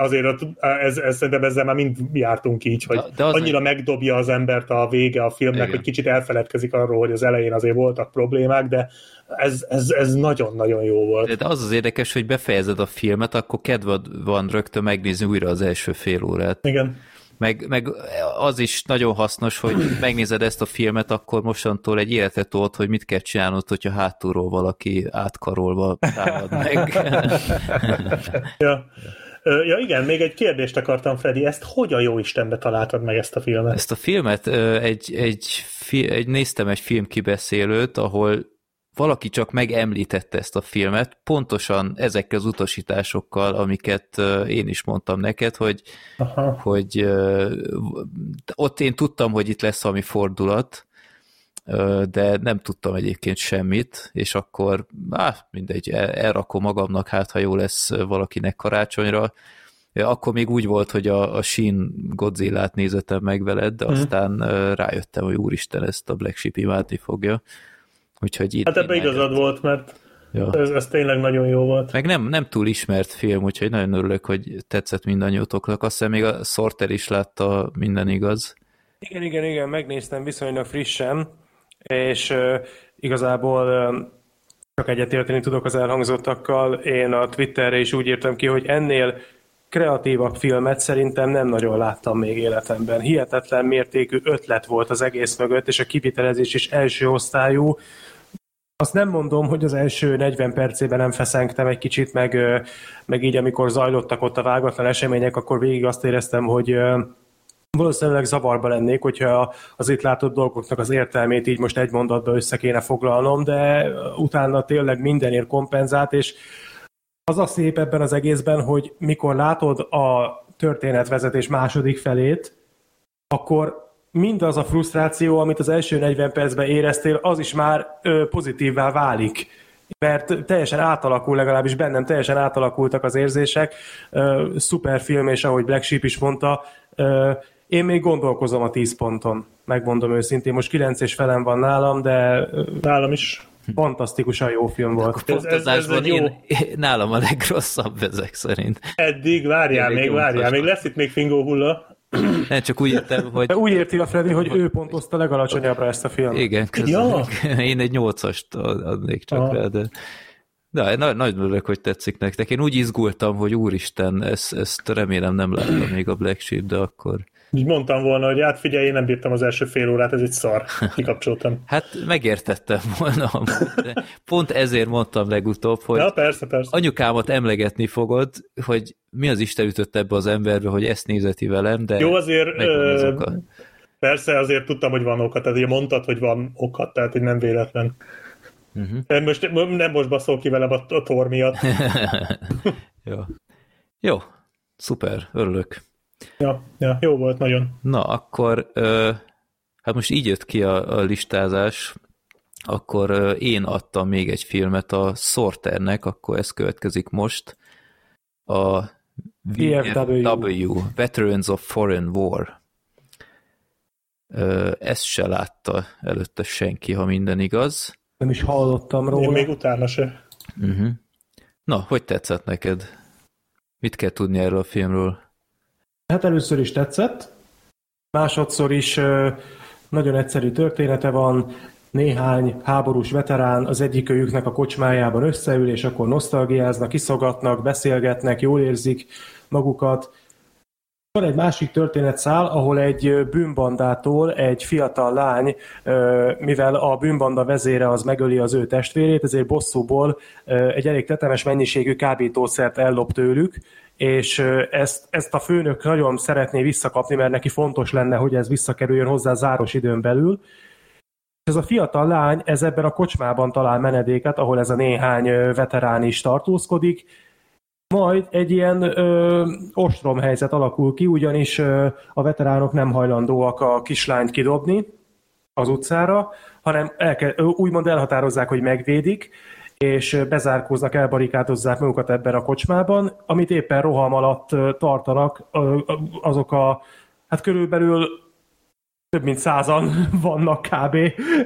azért ez, ez, szerintem ezzel már mind jártunk így, hogy de, de az annyira meg... megdobja az embert a vége a filmnek, Igen. hogy kicsit elfeledkezik arról, hogy az elején azért voltak problémák, de ez, ez, ez nagyon-nagyon jó volt. De, de az az érdekes, hogy befejezed a filmet, akkor kedved van rögtön megnézni újra az első fél órát. Igen. Meg, meg az is nagyon hasznos, hogy megnézed ezt a filmet, akkor mostantól egy életet tolt, hogy mit kell csinálnod, hogyha hátulról valaki átkarolva támad meg. ja. Ja igen, még egy kérdést akartam, Freddy, ezt hogy a jó Istenbe találtad meg ezt a filmet? Ezt a filmet egy, egy, egy néztem egy filmkibeszélőt, ahol valaki csak megemlítette ezt a filmet, pontosan ezekkel az utasításokkal, amiket én is mondtam neked, hogy, Aha. hogy ott én tudtam, hogy itt lesz valami fordulat, de nem tudtam egyébként semmit, és akkor á, mindegy, elrakom magamnak, hát ha jó lesz valakinek karácsonyra. Akkor még úgy volt, hogy a, a Shin Godzilla-t nézettem meg veled, de mhm. aztán rájöttem, hogy úristen, ezt a Black Sheep imádni fogja. Úgyhogy itt hát ebben igazad volt, mert ja. ez, ez tényleg nagyon jó volt. Meg nem, nem túl ismert film, úgyhogy nagyon örülök, hogy tetszett mindannyiótoknak. Azt hiszem még a Sorter is látta, minden igaz. Igen, igen, igen, megnéztem viszonylag frissen, és igazából csak egyetérteni tudok az elhangzottakkal. Én a Twitterre is úgy írtam ki, hogy ennél kreatívabb filmet szerintem nem nagyon láttam még életemben. Hihetetlen mértékű ötlet volt az egész mögött, és a kivitelezés is első osztályú. Azt nem mondom, hogy az első 40 percében nem feszengtem egy kicsit, meg, meg így amikor zajlottak ott a vágatlan események, akkor végig azt éreztem, hogy valószínűleg zavarba lennék, hogyha az itt látott dolgoknak az értelmét így most egy mondatba össze kéne foglalnom, de utána tényleg mindenért kompenzált, és az a szép ebben az egészben, hogy mikor látod a történetvezetés második felét, akkor mindaz a frusztráció, amit az első 40 percben éreztél, az is már pozitívvá válik. Mert teljesen átalakul, legalábbis bennem teljesen átalakultak az érzések. Ö, szuper film, és ahogy Black Sheep is mondta, én még gondolkozom a 10 ponton, megmondom őszintén. Most 9 és felem van nálam, de... Nálam is. Fantasztikusan jó film volt. Ez, ez, ez én, jó... én, nálam a legrosszabb ezek szerint. Eddig, várjál még, várjál, még lesz itt még fingó hulla. Nem, csak úgy értem, hogy... De úgy érti a Freddy, hogy ő pontozta legalacsonyabbra ezt a filmet. Igen, Ja. Én egy nyolcast adnék csak ah. rá, de... De nagy, nagy örülök, hogy tetszik nektek. Én úgy izgultam, hogy úristen, ezt, ezt remélem nem láttam még a Black Sheep, de akkor... Így mondtam volna, hogy hát figyelj, én nem bírtam az első fél órát, ez egy szar. Kikapcsoltam. hát megértettem volna. Pont ezért mondtam legutóbb, hogy ja, persze, persze. anyukámat emlegetni fogod, hogy mi az Isten ütött ebbe az emberbe, hogy ezt nézeti velem, de Jó, azért ö, persze azért tudtam, hogy van oka, tehát ugye mondtad, hogy van oka, tehát hogy nem véletlen. Uh-huh. Most, nem most baszol ki velem a, a tor miatt. Jó. Jó, szuper, örülök. Ja, ja, jó volt nagyon. Na, akkor ö, hát most így jött ki a, a listázás, akkor ö, én adtam még egy filmet a Sorternek, akkor ez következik most. A VFW, Veterans of Foreign War. Ö, ezt se látta előtte senki, ha minden igaz. Nem is hallottam róla. Én még utána se. Uh-huh. Na, hogy tetszett neked? Mit kell tudni erről a filmről? Hát először is tetszett, másodszor is nagyon egyszerű története van, néhány háborús veterán az egyikőjüknek a kocsmájában összeül, és akkor nosztalgiáznak, kiszogatnak, beszélgetnek, jól érzik magukat. Van egy másik történetszál, ahol egy bűnbandától egy fiatal lány, mivel a bűnbanda vezére az megöli az ő testvérét, ezért bosszúból egy elég tetemes mennyiségű kábítószert ellop tőlük, és ezt, ezt a főnök nagyon szeretné visszakapni, mert neki fontos lenne, hogy ez visszakerüljön hozzá záros időn belül. Ez a fiatal lány, ez ebben a kocsmában talál menedéket, ahol ez a néhány veterán is tartózkodik, majd egy ilyen ö, ostrom helyzet alakul ki, ugyanis ö, a veteránok nem hajlandóak a kislányt kidobni az utcára, hanem elke, úgymond elhatározzák, hogy megvédik, és bezárkóznak, elbarikádozzák magukat ebben a kocsmában, amit éppen roham alatt tartanak azok a, hát körülbelül több mint százan vannak kb.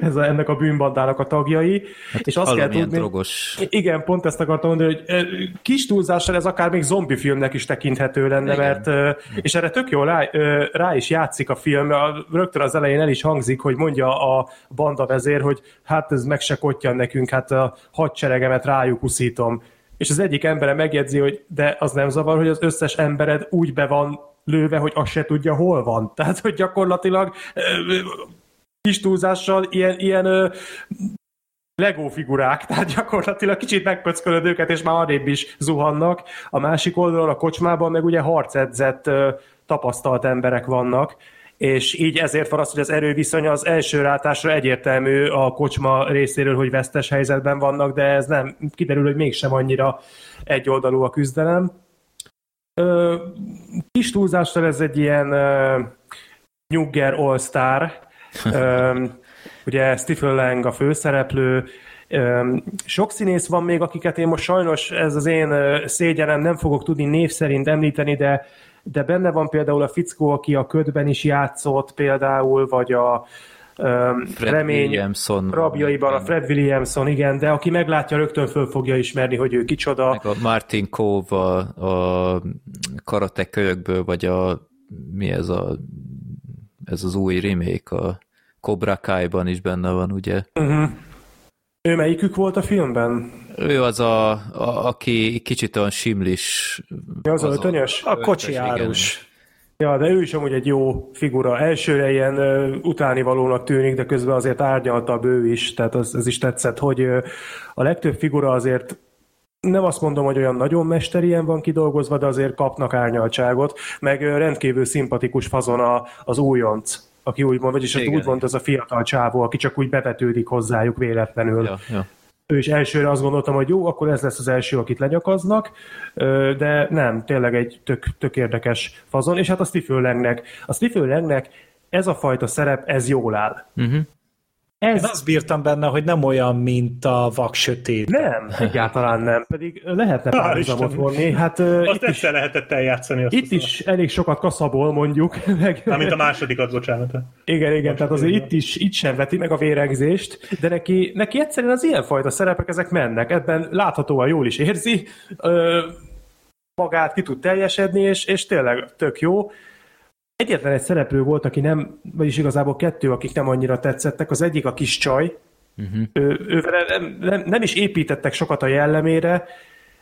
Ez a, ennek a bűnbandának a tagjai. Hát és azt kell tudni, drogos. igen, pont ezt akartam mondani, hogy kis túlzással ez akár még zombi filmnek is tekinthető lenne, Igen. mert és erre tök jól rá, rá is játszik a film, rögtön az elején el is hangzik, hogy mondja a banda vezér, hogy hát ez meg se kottyan nekünk, hát a hadseregemet rájuk uszítom. És az egyik embere megjegyzi, hogy de az nem zavar, hogy az összes embered úgy be van lőve, hogy azt se tudja, hol van. Tehát, hogy gyakorlatilag kis túlzással ilyen, ilyen Lego figurák, tehát gyakorlatilag kicsit megpöckölöd őket, és már arrébb is zuhannak. A másik oldalon a kocsmában meg ugye harcedzett, tapasztalt emberek vannak, és így ezért van az, hogy az erőviszony az első rátásra egyértelmű a kocsma részéről, hogy vesztes helyzetben vannak, de ez nem kiderül, hogy mégsem annyira egyoldalú a küzdelem. Ö, kis túlzással ez egy ilyen ö, Nyugger All-Star, Ö, ugye Stephen Lang a főszereplő, sok színész van még, akiket én most sajnos, ez az én szégyenem, nem fogok tudni név szerint említeni, de, de benne van például a fickó, aki a ködben is játszott például, vagy a Fred remény Williamson. rabjaiban a Fred Williamson, igen, de aki meglátja, rögtön föl fogja ismerni, hogy ő kicsoda. Meg a Martin Cove a, a karate kölyökből, vagy a mi ez a ez az új remake, a Cobra Kai-ban is benne van, ugye? Ő melyikük volt a filmben? Ő az, a, a aki kicsit olyan simlis. Ja, az, az öltönyös? A kocsi igen. árus. Ja, de ő is amúgy egy jó figura. Elsőre ilyen ö, utánivalónak tűnik, de közben azért árnyaltabb ő is, tehát az, ez is tetszett, hogy ö, a legtöbb figura azért nem azt mondom, hogy olyan nagyon mesterien van kidolgozva, de azért kapnak árnyaltságot, meg ö, rendkívül szimpatikus fazon a, az újonc, aki úgy mond, vagyis Igen. úgy mond, az a fiatal csávó, aki csak úgy bevetődik hozzájuk véletlenül Ja, ja. Ő is elsőre azt gondoltam, hogy jó, akkor ez lesz az első, akit lenyakaznak, de nem, tényleg egy tök, tök érdekes fazon, és hát a Stephen Langnek, a Stephen Langnek ez a fajta szerep, ez jól áll. Uh-huh. Ez Én azt bírtam benne, hogy nem olyan, mint a vak sötét. nem, egyáltalán nem, pedig lehetne párhuzamot vonni. Hát Azt itt, is, lehetett eljátszani. Azt itt is elég sokat kaszabol, mondjuk. Meg, Mármint a másodikat, bocsánat. Igen, igen, tehát azért igen. itt is itt sem veti meg a vérengzést, de neki, neki egyszerűen az ilyenfajta szerepek ezek mennek, ebben láthatóan jól is érzi, ö, magát ki tud teljesedni, és, és tényleg tök jó. Egyetlen egy szereplő volt, aki nem, vagyis igazából kettő, akik nem annyira tetszettek. Az egyik a kis csaj, Uh-huh. ő, ővele nem, nem, nem is építettek sokat a jellemére,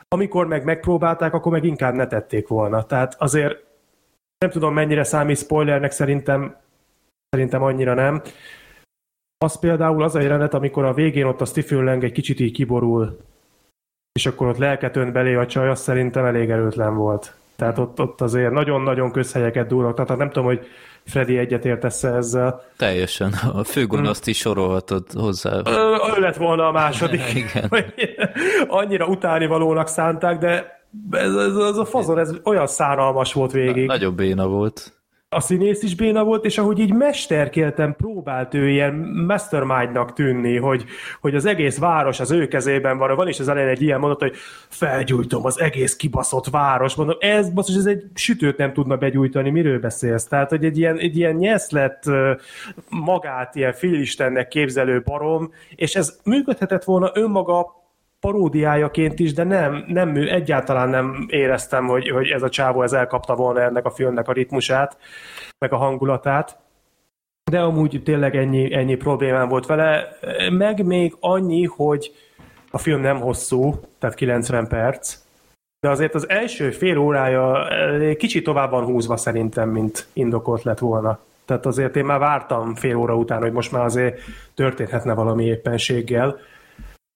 amikor meg megpróbálták, akkor meg inkább ne tették volna. Tehát azért nem tudom, mennyire számít spoilernek, szerintem, szerintem annyira nem. Az például az a jelenet, amikor a végén ott a Stephen Lang egy kicsit így kiborul, és akkor ott lelket önt belé a csaj, az szerintem elég erőtlen volt. Tehát ott, ott azért nagyon-nagyon közhelyeket durrak. Tehát nem tudom, hogy Freddy egyetértesz ezzel. Teljesen. A főgonoszt is sorolhatod hozzá. Ö, ő lett volna a második. Igen. Annyira utáni valónak szánták, de ez, ez, ez a fazon, ez olyan szánalmas volt végig. Nagyobb béna volt. A színész is béna volt, és ahogy így mesterkélten próbált ő ilyen mastermindnak tűnni, hogy, hogy az egész város az ő kezében van. Van is az elején egy ilyen mondat, hogy felgyújtom az egész kibaszott város. Mondom, ez, basszus, ez egy sütőt nem tudna begyújtani, miről beszélsz? Tehát, hogy egy ilyen, egy ilyen nyeszlet magát ilyen félistennek képzelő barom, és ez működhetett volna önmaga paródiájaként is, de nem, nem egyáltalán nem éreztem, hogy, hogy ez a csávó ez elkapta volna ennek a filmnek a ritmusát, meg a hangulatát. De amúgy tényleg ennyi, ennyi problémám volt vele, meg még annyi, hogy a film nem hosszú, tehát 90 perc, de azért az első fél órája eh, kicsit tovább van húzva szerintem, mint indokolt lett volna. Tehát azért én már vártam fél óra után, hogy most már azért történhetne valami éppenséggel.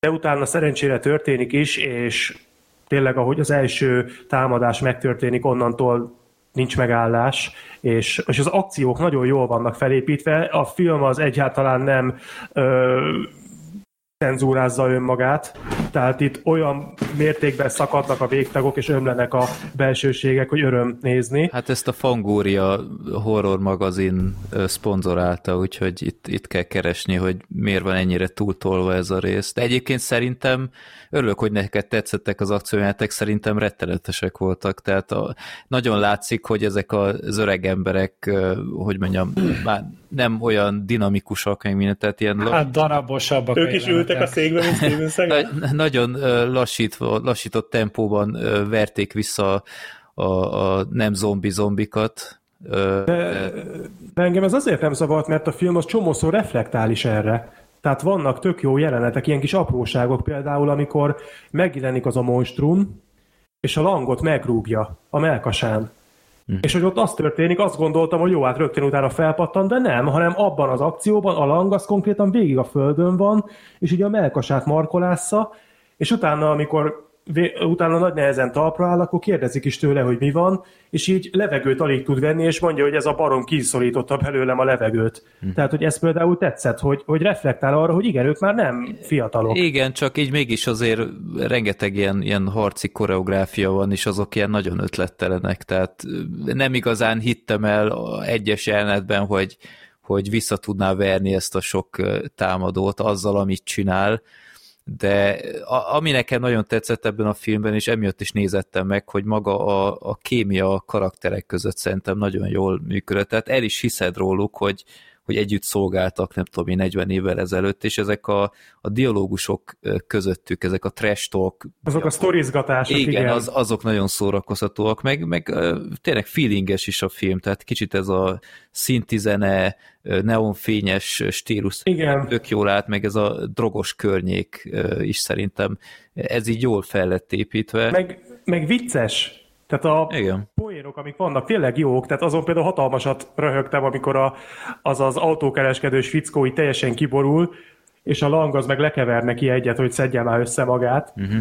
De utána szerencsére történik is, és tényleg ahogy az első támadás megtörténik, onnantól nincs megállás, és, és az akciók nagyon jól vannak felépítve. A film az egyáltalán nem ö, cenzúrázza önmagát, tehát itt olyan mértékben szakadnak a végtagok és ömlenek a belsőségek, hogy öröm nézni. Hát ezt a Fangoria horror magazin szponzorálta, úgyhogy itt, itt kell keresni, hogy miért van ennyire túltolva ez a rész. De egyébként szerintem, örülök, hogy neked tetszettek az akciójátek, szerintem rettenetesek voltak, tehát a, nagyon látszik, hogy ezek az öreg emberek, hogy mondjam, már nem olyan dinamikusak, meg minden, tehát ilyen Hát darabosabbak. Ők is ültek a székbe, mint Steven nagyon lassítva, lassított tempóban verték vissza a, a nem zombi zombikat. De, de engem ez azért nem zavart, mert a film az csomószor reflektál is erre. Tehát vannak tök jó jelenetek, ilyen kis apróságok például, amikor megjelenik az a monstrum, és a langot megrúgja a melkasán. Hm. És hogy ott az történik, azt gondoltam, hogy jó, hát rögtön utána felpattan, de nem, hanem abban az akcióban a lang az konkrétan végig a földön van, és így a melkasát markolásza, és utána, amikor utána nagy nehezen talpra áll, akkor kérdezik is tőle, hogy mi van, és így levegőt alig tud venni, és mondja, hogy ez a barom kiszorította belőlem a levegőt. Hm. Tehát, hogy ez például tetszett, hogy, hogy reflektál arra, hogy igen, ők már nem fiatalok. Igen, csak így mégis azért rengeteg ilyen, ilyen harci koreográfia van, és azok ilyen nagyon ötlettelenek, tehát nem igazán hittem el egyes jelenetben, hogy, hogy vissza tudná verni ezt a sok támadót azzal, amit csinál, de a, ami nekem nagyon tetszett ebben a filmben, és emiatt is nézettem meg, hogy maga a, a kémia a karakterek között szerintem nagyon jól működött. Tehát el is hiszed róluk, hogy, hogy együtt szolgáltak, nem tudom én, 40 évvel ezelőtt, és ezek a, a dialógusok közöttük, ezek a trash talk, Azok a sztorizgatások, igen, igen. Az, azok nagyon szórakoztatóak, meg, meg tényleg feelinges is a film, tehát kicsit ez a szintizene, neonfényes stílus Igen. tök jól át, meg ez a drogos környék is szerintem, ez így jól fel lett építve. Meg, meg vicces. Tehát a Igen. poénok, amik vannak, tényleg jók. Tehát azon például hatalmasat röhögtem, amikor a, az az autókereskedős fickó így teljesen kiborul, és a lang az meg lekever neki egyet, hogy szedje már össze magát. Uh-huh.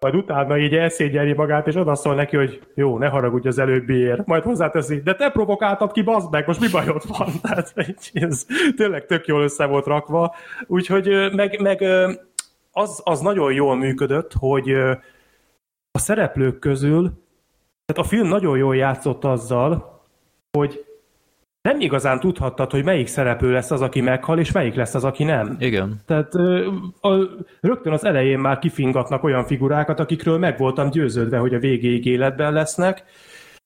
Majd utána így elszégyeli magát, és odaszól neki, hogy jó, ne haragudj az előbbiért. Majd hozzáteszi, de te provokáltad ki, bazd meg, most mi bajod van? Tehát ez tényleg tök jól össze volt rakva. Úgyhogy meg, meg az, az nagyon jól működött, hogy a szereplők közül tehát a film nagyon jól játszott azzal, hogy nem igazán tudhattad, hogy melyik szereplő lesz az, aki meghal, és melyik lesz az, aki nem. Igen. Tehát a, rögtön az elején már kifingatnak olyan figurákat, akikről meg voltam győződve, hogy a végéig életben lesznek,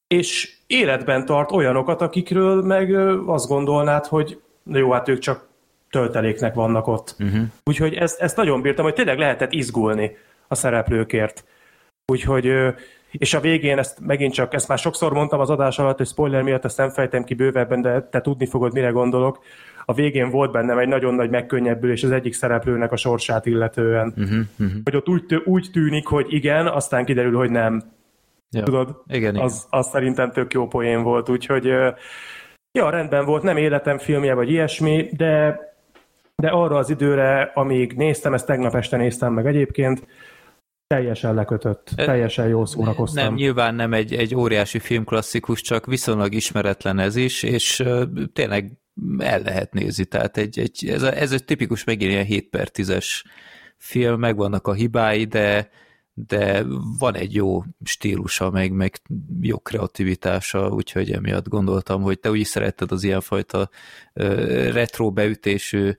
és életben tart olyanokat, akikről meg azt gondolnád, hogy jó, hát ők csak tölteléknek vannak ott. Uh-huh. Úgyhogy ezt, ezt nagyon bírtam, hogy tényleg lehetett izgulni a szereplőkért. Úgyhogy, és a végén ezt megint csak, ezt már sokszor mondtam az adás alatt, hogy spoiler miatt ezt nem fejtem ki bővebben, de te tudni fogod, mire gondolok. A végén volt bennem egy nagyon nagy megkönnyebbülés az egyik szereplőnek a sorsát illetően. Uh-huh, uh-huh. Hogy ott úgy, úgy tűnik, hogy igen, aztán kiderül, hogy nem. Ja. Tudod? Igen, igen. Az, az szerintem tök jó poén volt, úgyhogy ja, rendben volt, nem életem filmje vagy ilyesmi, de, de arra az időre, amíg néztem, ezt tegnap este néztem meg egyébként, teljesen lekötött, teljesen jól szórakoztam. Nem, nyilván nem egy, egy óriási filmklasszikus, csak viszonylag ismeretlen ez is, és tényleg el lehet nézni. Tehát egy, egy, ez, a, ez egy tipikus megint ilyen 7 per 10-es film, megvannak a hibái, de, de van egy jó stílusa, meg, meg jó kreativitása, úgyhogy emiatt gondoltam, hogy te úgy szeretted az ilyenfajta retro beütésű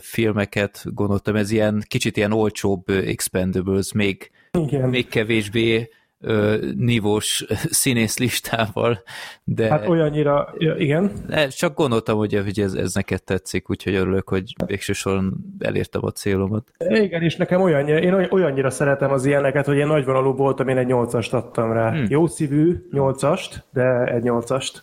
filmeket, gondoltam, ez ilyen kicsit ilyen olcsóbb Expendables, még, Igen. még kevésbé nívós színész listával, de Hát olyannyira, igen. csak gondoltam, hogy, hogy ez, ez neked tetszik, úgyhogy örülök, hogy végső soron elértem a célomat. Igen, és nekem olyannyira, én oly- olyannyira szeretem az ilyeneket, hogy én nagyvonalú voltam, én egy nyolcast adtam rá. Hmm. Jó szívű nyolcast, de egy nyolcast.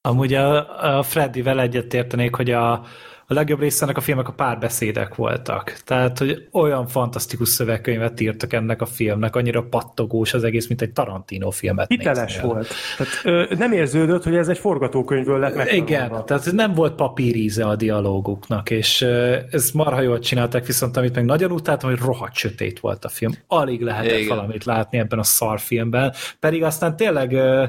Amúgy a, a Freddyvel egyetértenék, hogy a, a legjobb része ennek a filmnek a párbeszédek voltak. Tehát, hogy olyan fantasztikus szövegkönyvet írtak ennek a filmnek, annyira pattogós az egész, mint egy Tarantino filmet Hiteles néznél. volt. Tehát, ö, nem érződött, hogy ez egy forgatókönyvből lett megtanulva. Igen, tehát nem volt papíríze a dialóguknak, és ö, ez marha jól csinálták, viszont amit meg nagyon utáltam, hogy rohadt sötét volt a film. Alig lehetett Igen. valamit látni ebben a szarfilmben, pedig aztán tényleg ö,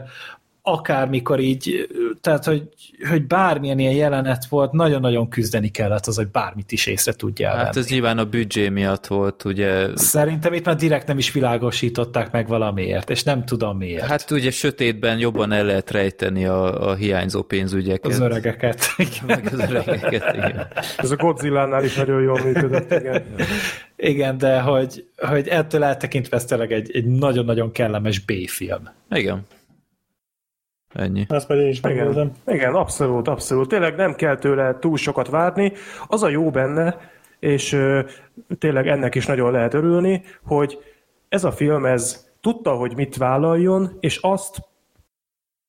akármikor így, tehát hogy, hogy bármilyen ilyen jelenet volt, nagyon-nagyon küzdeni kellett az, hogy bármit is észre tudjál Hát venni. ez nyilván a büdzsé miatt volt, ugye. Szerintem itt már direkt nem is világosították meg valamiért, és nem tudom miért. Hát ugye sötétben jobban el lehet rejteni a, a hiányzó pénzügyeket. az öregeket. Meg az öregeket, igen. Ez a Godzilla-nál is nagyon jól működött, igen. Igen, de hogy, hogy ettől eltekintve ez tényleg egy, egy nagyon-nagyon kellemes B-film. Igen. Ennyi. Azt majd én is Igen, megnézem. igen, abszolút, abszolút. Tényleg nem kell tőle túl sokat várni. Az a jó benne, és ö, tényleg ennek is nagyon lehet örülni, hogy ez a film, ez tudta, hogy mit vállaljon, és azt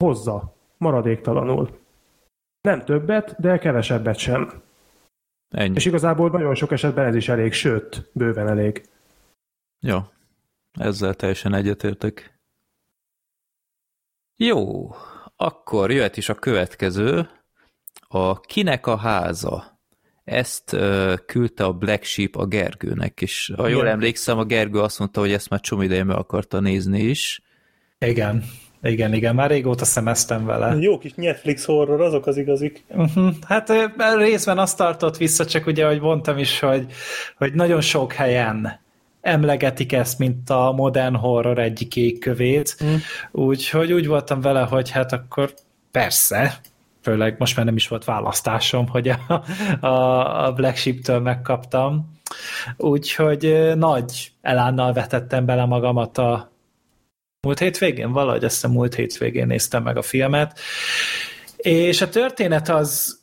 hozza maradéktalanul. Nem többet, de kevesebbet sem. Ennyi. És igazából nagyon sok esetben ez is elég, sőt, bőven elég. Jó. Ezzel teljesen egyetértek. Jó. Akkor jöhet is a következő. A Kinek a háza. Ezt uh, küldte a Black Sheep a Gergőnek, és ha jól Igen. emlékszem, a Gergő azt mondta, hogy ezt már csomó ideje meg akarta nézni is. Igen, igen, igen, már régóta szemeztem vele. Jó kis Netflix horror, azok az igazik. Uh-huh. Hát részben azt tartott vissza, csak ugye, ahogy mondtam is, hogy, hogy nagyon sok helyen emlegetik ezt, mint a modern horror egyik égkövét, mm. úgyhogy úgy voltam vele, hogy hát akkor persze, főleg most már nem is volt választásom, hogy a, a, a Black Sheep-től megkaptam. Úgyhogy nagy elánnal vetettem bele magamat a múlt hétvégén, valahogy ezt a múlt hétvégén néztem meg a filmet, és a történet az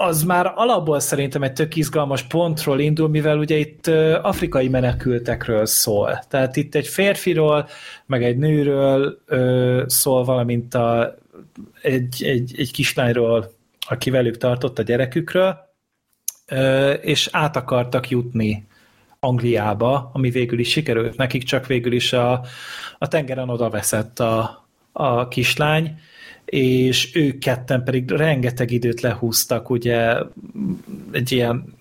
az már alapból szerintem egy tök izgalmas pontról indul, mivel ugye itt afrikai menekültekről szól. Tehát itt egy férfiról, meg egy nőről ö, szól, valamint a, egy, egy, egy kislányról, aki velük tartott a gyerekükről, és át akartak jutni Angliába, ami végül is sikerült nekik, csak végül is a, a tengeren oda veszett a, a kislány, és ők ketten pedig rengeteg időt lehúztak, ugye egy ilyen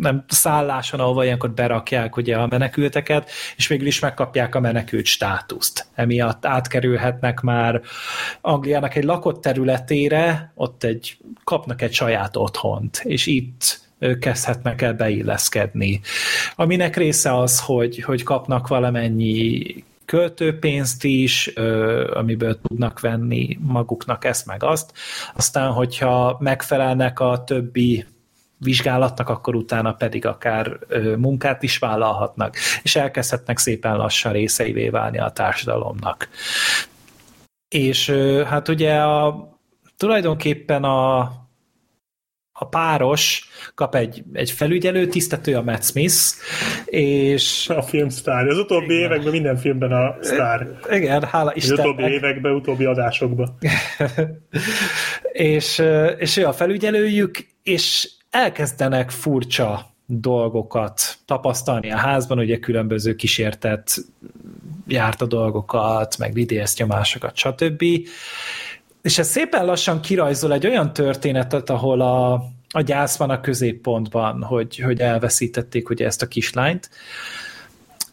nem szálláson, ahova ilyenkor berakják ugye a menekülteket, és végül is megkapják a menekült státuszt. Emiatt átkerülhetnek már Angliának egy lakott területére, ott egy, kapnak egy saját otthont, és itt kezdhetnek el beilleszkedni. Aminek része az, hogy, hogy kapnak valamennyi költőpénzt is, amiből tudnak venni maguknak ezt meg azt. Aztán, hogyha megfelelnek a többi vizsgálatnak, akkor utána pedig akár munkát is vállalhatnak, és elkezdhetnek szépen lassan részeivé válni a társadalomnak. És hát ugye a, tulajdonképpen a, a páros kap egy, egy felügyelő tisztető, a Matt Smith, és A film sztár. Az utóbbi Igen. években minden filmben a sztár. igen, hála Az utóbbi Istennek. években, utóbbi adásokban. és, ö, és ő a felügyelőjük, és elkezdenek furcsa dolgokat tapasztalni a házban, ugye különböző kísértett járt a dolgokat, meg vidész nyomásokat, stb. És ez szépen lassan kirajzol egy olyan történetet, ahol a, a gyász van a középpontban, hogy, hogy elveszítették ugye ezt a kislányt,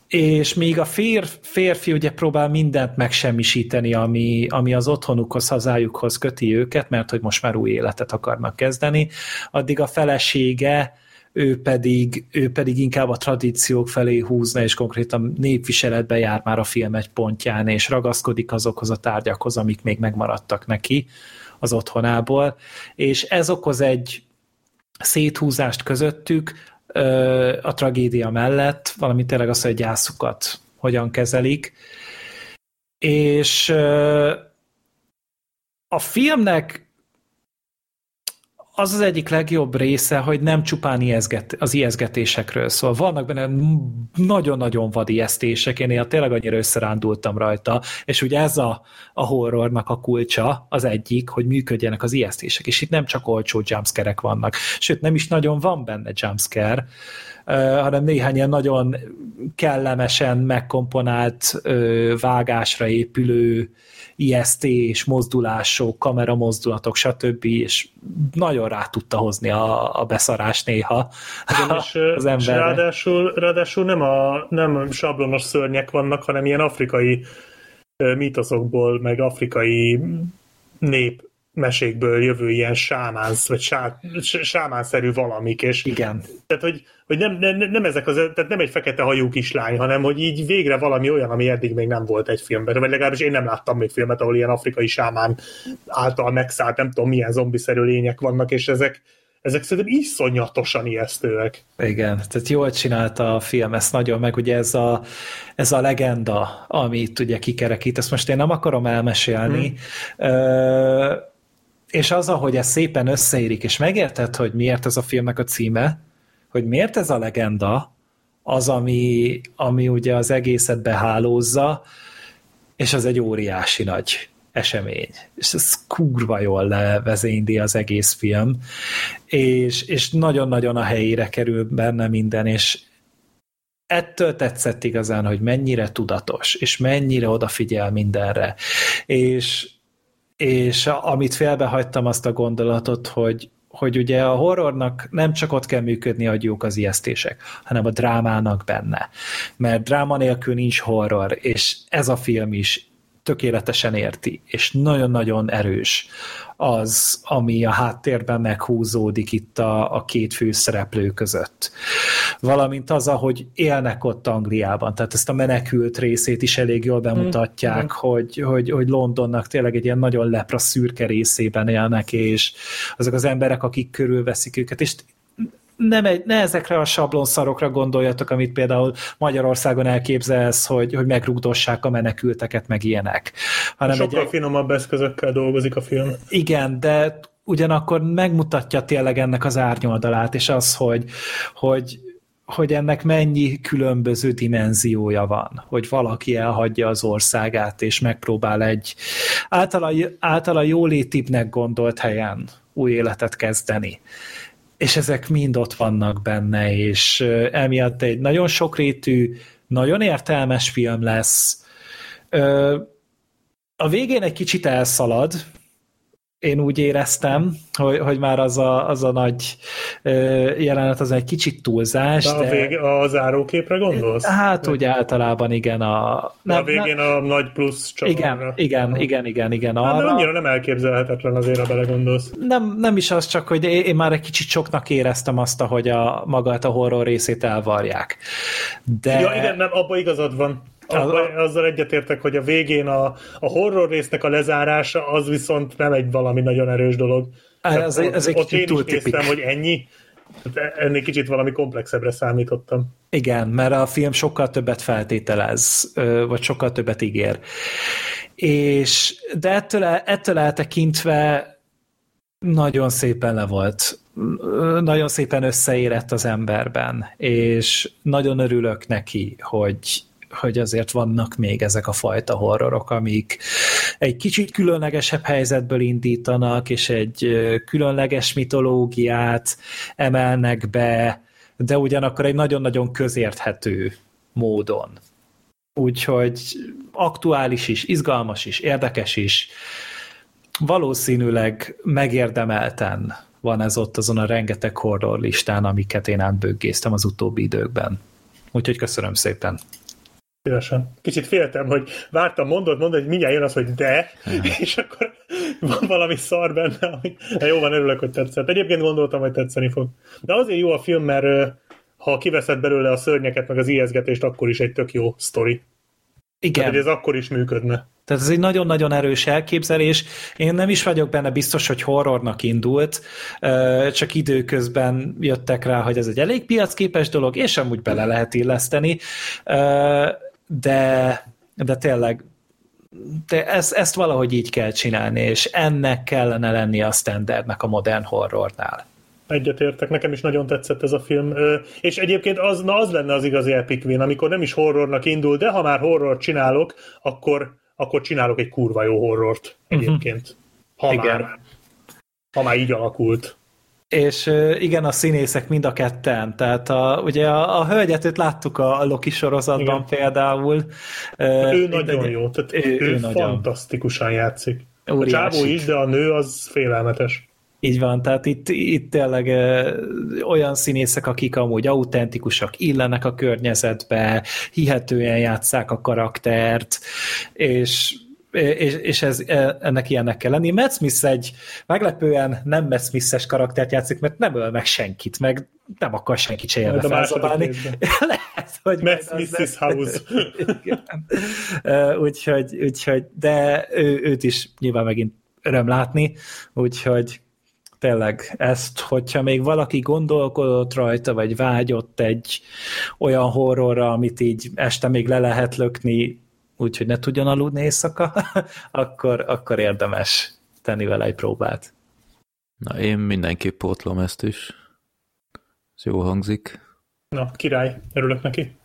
és míg a fér, férfi ugye próbál mindent megsemmisíteni, ami, ami az otthonukhoz, hazájukhoz köti őket, mert hogy most már új életet akarnak kezdeni, addig a felesége ő pedig, ő pedig inkább a tradíciók felé húzna, és konkrétan népviseletbe jár már a film egy pontján, és ragaszkodik azokhoz a tárgyakhoz, amik még megmaradtak neki az otthonából, és ez okoz egy széthúzást közöttük a tragédia mellett, valami tényleg az, hogy gyászukat hogyan kezelik, és a filmnek az az egyik legjobb része, hogy nem csupán ijeszget, az ijeszgetésekről szól. Vannak benne nagyon-nagyon vad ijesztések, én ilyen tényleg annyira összerándultam rajta, és ugye ez a, a horrornak a kulcsa az egyik, hogy működjenek az ijesztések, és itt nem csak olcsó jumpscare vannak, sőt nem is nagyon van benne jumpscare, hanem néhány ilyen nagyon kellemesen megkomponált vágásra épülő ijesztés, mozdulások, kameramozdulatok, stb. és nagyon rá tudta hozni a, a beszarás néha Igen, és, az emberre. És ráadásul, ráadásul nem, a, nem sablonos szörnyek vannak, hanem ilyen afrikai mítoszokból, meg afrikai nép mesékből jövő ilyen sámánsz, vagy sá, sámánszerű valamik, és Igen. Tehát, hogy, hogy nem, nem, nem, ezek az, tehát nem egy fekete hajú kislány, hanem hogy így végre valami olyan, ami eddig még nem volt egy filmben, vagy legalábbis én nem láttam még filmet, ahol ilyen afrikai sámán által megszállt, nem tudom milyen zombiszerű lények vannak, és ezek, ezek szerintem iszonyatosan ijesztőek. Igen, tehát jól csinálta a film ezt nagyon, meg ugye ez a, ez a legenda, amit ugye kikerekít, ezt most én nem akarom elmesélni, hmm. Ö- és az, ahogy ez szépen összeérik, és megérted, hogy miért ez a filmnek a címe, hogy miért ez a legenda, az, ami, ami ugye az egészet behálózza, és az egy óriási nagy esemény. És ez kurva jól levezényli az egész film, és, és nagyon-nagyon a helyére kerül benne minden, és ettől tetszett igazán, hogy mennyire tudatos, és mennyire odafigyel mindenre. És és amit félbehagytam azt a gondolatot, hogy, hogy ugye a horrornak nem csak ott kell működni, hogy jók az ijesztések, hanem a drámának benne. Mert dráma nélkül nincs horror, és ez a film is tökéletesen érti, és nagyon-nagyon erős az, ami a háttérben meghúzódik itt a, a két főszereplő között. Valamint az, ahogy élnek ott Angliában, tehát ezt a menekült részét is elég jól bemutatják, mm. hogy, hogy, hogy Londonnak tényleg egy ilyen nagyon lepra szürke részében élnek, és azok az emberek, akik körülveszik őket, és nem egy, ne ezekre a sablonszarokra gondoljatok, amit például Magyarországon elképzelsz, hogy, hogy megrúgdossák a menekülteket, meg ilyenek. Hanem Sokkal egy, finomabb eszközökkel dolgozik a film. Igen, de ugyanakkor megmutatja tényleg ennek az árnyoldalát, és az, hogy, hogy hogy ennek mennyi különböző dimenziója van, hogy valaki elhagyja az országát, és megpróbál egy általa, általa jólétibnek gondolt helyen új életet kezdeni és ezek mind ott vannak benne, és emiatt egy nagyon sokrétű, nagyon értelmes film lesz. A végén egy kicsit elszalad, én úgy éreztem, hogy, hogy már az a, az a nagy jelenet az egy kicsit túlzás. De a, de... Vég, a záróképre gondolsz? Hát úgy általában igen. A, nem, a végén nem... a nagy plusz csatorna. Igen, igen, igen, igen, igen. Hát, arra... De annyira nem elképzelhetetlen azért, ha belegondolsz. Nem, nem is az, csak hogy én már egy kicsit soknak éreztem azt, hogy a magát a horror részét elvarják. De... Ja, igen, nem, abban igazad van. Abba, azzal egyetértek, hogy a végén a, a horror résznek a lezárása az viszont nem egy valami nagyon erős dolog. Ez, ez egy ott én is néztem, hogy ennyi, ennél kicsit valami komplexebbre számítottam. Igen, mert a film sokkal többet feltételez, vagy sokkal többet ígér. És, de ettől, ettől eltekintve nagyon szépen le volt, nagyon szépen összeérett az emberben, és nagyon örülök neki, hogy hogy azért vannak még ezek a fajta horrorok, amik egy kicsit különlegesebb helyzetből indítanak, és egy különleges mitológiát emelnek be, de ugyanakkor egy nagyon-nagyon közérthető módon. Úgyhogy aktuális is, izgalmas is, érdekes is, valószínűleg megérdemelten van ez ott azon a rengeteg horror listán, amiket én átböggéztem az utóbbi időkben. Úgyhogy köszönöm szépen. Szívesen. Kicsit féltem, hogy vártam, mondod, mondod, hogy mindjárt jön az, hogy de, és akkor van valami szar benne, ami... De jó van, örülök, hogy tetszett. Egyébként gondoltam, hogy tetszeni fog. De azért jó a film, mert ha kiveszed belőle a szörnyeket, meg az ijeszgetést, akkor is egy tök jó sztori. Igen. Tehát, ez akkor is működne. Tehát ez egy nagyon-nagyon erős elképzelés. Én nem is vagyok benne biztos, hogy horrornak indult, csak időközben jöttek rá, hogy ez egy elég piacképes dolog, és amúgy bele lehet illeszteni de, de tényleg de ezt, ezt valahogy így kell csinálni, és ennek kellene lenni a standardnek a modern horrornál. Egyetértek, nekem is nagyon tetszett ez a film. És egyébként az, na az lenne az igazi Epic Win, amikor nem is horrornak indul, de ha már horror csinálok, akkor, akkor csinálok egy kurva jó horrort egyébként. Ha Igen. már, ha már így alakult. És igen, a színészek mind a ketten, tehát a, ugye a, a hölgyet őt láttuk a, a Loki sorozatban Igen. például. Ő mind nagyon egy- jó, tehát ő- ő, ő nagyon. fantasztikusan játszik. A Óriási. csávó is, de a nő az félelmetes. Így van, tehát itt, itt tényleg olyan színészek, akik amúgy autentikusak, illenek a környezetbe, hihetően játsszák a karaktert, és és, és ez, ennek ilyennek kell lenni. Matt Smith egy meglepően nem Matt Smith-es karaktert játszik, mert nem öl meg senkit, meg nem akar senkit se élve felzabálni. Lehet, hogy Matt Smith's lesz. House. Úgyhogy, úgyhogy, de ő, őt is nyilván megint öröm látni, úgyhogy tényleg ezt, hogyha még valaki gondolkodott rajta, vagy vágyott egy olyan horrorra, amit így este még le lehet lökni, úgyhogy ne tudjon aludni éjszaka, akkor, akkor érdemes tenni vele egy próbát. Na, én mindenképp pótlom ezt is. Ez jó hangzik. Na, király, örülök neki.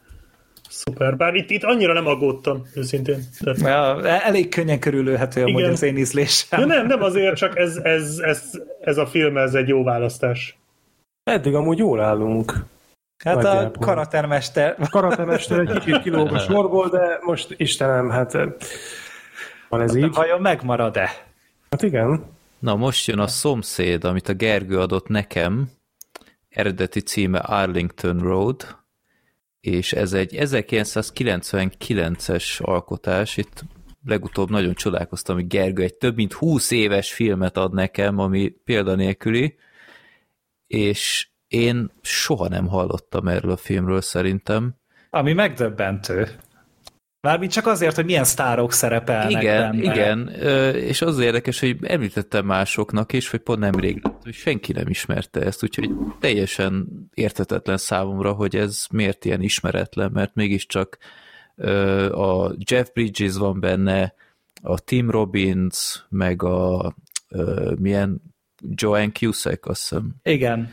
Szuper, bár itt, itt annyira nem aggódtam, őszintén. Tehát, Ja, elég könnyen körülőhető amúgy az én ízlésem. ja, nem, nem azért, csak ez, ez, ez, ez a film, ez egy jó választás. Eddig amúgy jól állunk. Hát a karatermester Karatemester egy kicsit kilóg a sorból, de most Istenem, hát eh, van ez így. vajon megmarad-e? Hát igen. Na, most jön a szomszéd, amit a Gergő adott nekem. Eredeti címe Arlington Road, és ez egy 1999-es alkotás. Itt legutóbb nagyon csodálkoztam, hogy Gergő egy több mint 20 éves filmet ad nekem, ami példanélküli, és én soha nem hallottam erről a filmről szerintem. Ami megdöbbentő. Mármint csak azért, hogy milyen sztárok szerepelnek Igen, benne. igen, és az érdekes, hogy említettem másoknak is, hogy pont nemrég lett, hogy senki nem ismerte ezt, úgyhogy teljesen értetetlen számomra, hogy ez miért ilyen ismeretlen, mert mégiscsak a Jeff Bridges van benne, a Tim Robbins, meg a milyen Joanne Cusack, azt hiszem. Igen.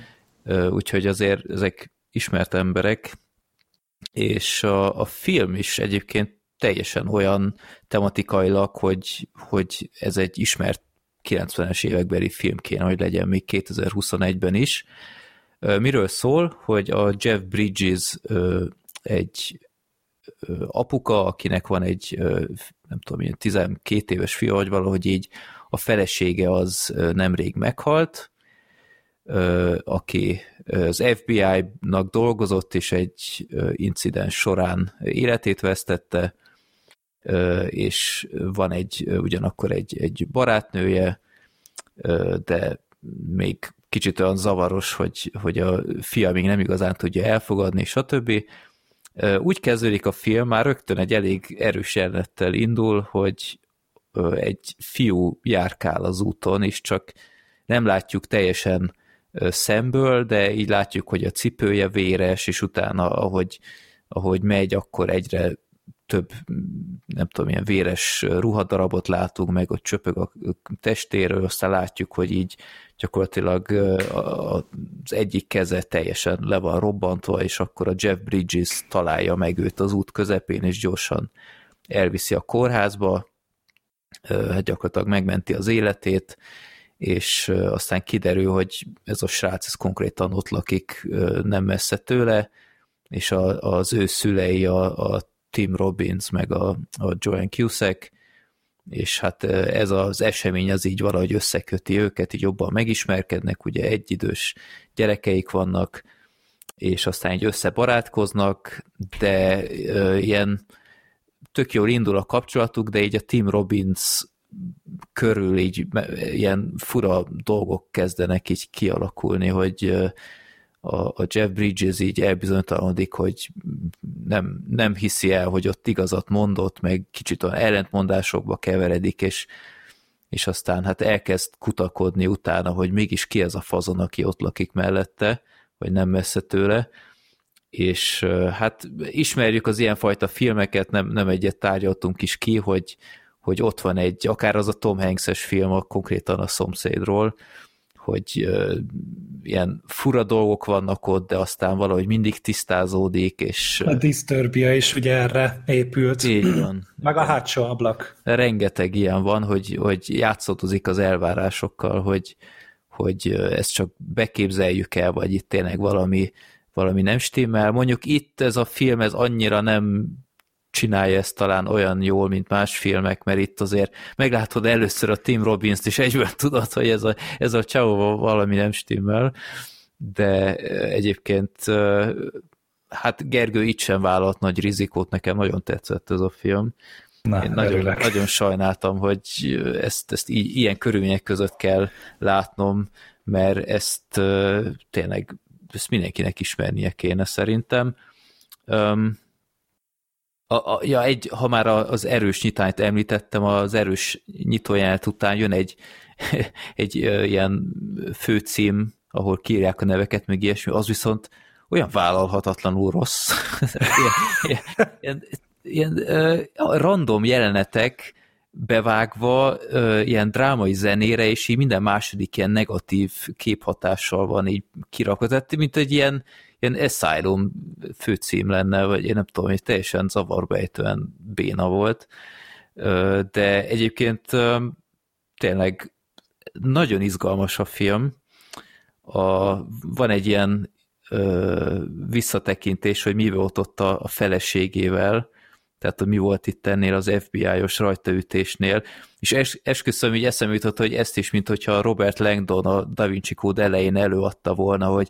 Úgyhogy azért ezek ismert emberek, és a, a film is egyébként teljesen olyan tematikailag, hogy, hogy ez egy ismert 90-es évekbeli film kéne, hogy legyen még 2021-ben is. Miről szól, hogy a Jeff Bridges egy apuka, akinek van egy, nem tudom, ilyen 12 éves fia, vagy valahogy így a felesége az nemrég meghalt, aki az FBI-nak dolgozott, és egy incidens során életét vesztette, és van egy, ugyanakkor egy, egy barátnője, de még kicsit olyan zavaros, hogy, hogy a fia még nem igazán tudja elfogadni, stb. Úgy kezdődik a film, már rögtön egy elég erős jelenettel indul, hogy egy fiú járkál az úton, és csak nem látjuk teljesen szemből, de így látjuk, hogy a cipője véres, és utána, ahogy, ahogy megy, akkor egyre több, nem tudom, ilyen véres ruhadarabot látunk, meg ott csöpög a testéről, aztán látjuk, hogy így gyakorlatilag az egyik keze teljesen le van robbantva, és akkor a Jeff Bridges találja meg őt az út közepén, és gyorsan elviszi a kórházba, hát gyakorlatilag megmenti az életét, és aztán kiderül, hogy ez a srác ez konkrétan ott lakik nem messze tőle, és a, az ő szülei a, a Tim Robbins, meg a, a Joanne Cusack, és hát ez az esemény az így valahogy összeköti őket, így jobban megismerkednek, ugye egyidős gyerekeik vannak, és aztán így összebarátkoznak, de ö, ilyen tök jól indul a kapcsolatuk, de így a Tim Robbins körül így ilyen fura dolgok kezdenek így kialakulni, hogy a, Jeff Bridges így elbizonytalanodik, hogy nem, nem hiszi el, hogy ott igazat mondott, meg kicsit olyan ellentmondásokba keveredik, és, és aztán hát elkezd kutakodni utána, hogy mégis ki ez a fazon, aki ott lakik mellette, vagy nem messze tőle, és hát ismerjük az ilyenfajta filmeket, nem, nem egyet tárgyaltunk is ki, hogy, hogy ott van egy, akár az a Tom Hanks-es film, a konkrétan a szomszédról, hogy ö, ilyen fura dolgok vannak ott, de aztán valahogy mindig tisztázódik, és A Disturbia is ugye erre épült. így van. Meg a hátsó ablak. rengeteg ilyen van, hogy, hogy játszadozik az elvárásokkal, hogy, hogy ezt csak beképzeljük el, vagy itt tényleg valami, valami nem stimmel. Mondjuk itt ez a film, ez annyira nem csinálja ezt talán olyan jól, mint más filmek, mert itt azért meglátod először a Tim Robbins-t, és egyből tudod, hogy ez a, ez a csávó valami nem stimmel, de egyébként hát Gergő itt sem vállalt nagy rizikót, nekem nagyon tetszett ez a film. Na, Én nagyon, örülök. nagyon sajnáltam, hogy ezt, ezt így, ilyen körülmények között kell látnom, mert ezt tényleg ezt mindenkinek ismernie kéne szerintem. Um, a, a, ja, egy, ha már az erős nyitányt említettem, az erős nyitóját után jön egy, egy ö, ilyen főcím, ahol kírják a neveket, meg ilyesmi, az viszont olyan vállalhatatlanul rossz. ilyen, ilyen, ilyen ö, random jelenetek bevágva ö, ilyen drámai zenére, és így minden második ilyen negatív képhatással van így kirakva. Tehát mint egy ilyen, ilyen Asylum főcím lenne, vagy én nem tudom, hogy teljesen zavarbejtően béna volt. De egyébként tényleg nagyon izgalmas a film. A, van egy ilyen ö, visszatekintés, hogy mi volt ott a, a feleségével, tehát hogy mi volt itt ennél az FBI-os rajtaütésnél, és es, esküszöm, hogy eszembe jutott, hogy ezt is, mint hogyha Robert Langdon a Da Vinci Code elején előadta volna, hogy,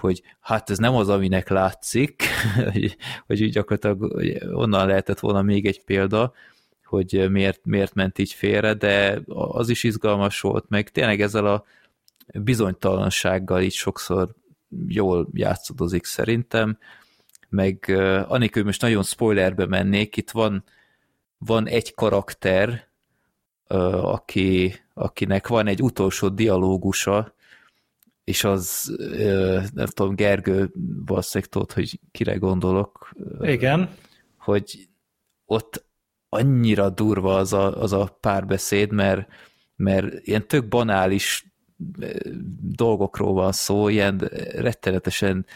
hogy hát ez nem az, aminek látszik, hogy, hogy így gyakorlatilag hogy onnan lehetett volna még egy példa, hogy miért, miért ment így félre, de az is izgalmas volt, meg tényleg ezzel a bizonytalansággal így sokszor jól játszadozik szerintem, meg anélkül most nagyon spoilerbe mennék, itt van, van egy karakter, aki, akinek van egy utolsó dialógusa, és az, nem tudom, Gergő valószínűleg tudod, hogy kire gondolok, Igen. hogy ott annyira durva az a, az a párbeszéd, mert, mert ilyen tök banális dolgokról van szó, ilyen rettenetesen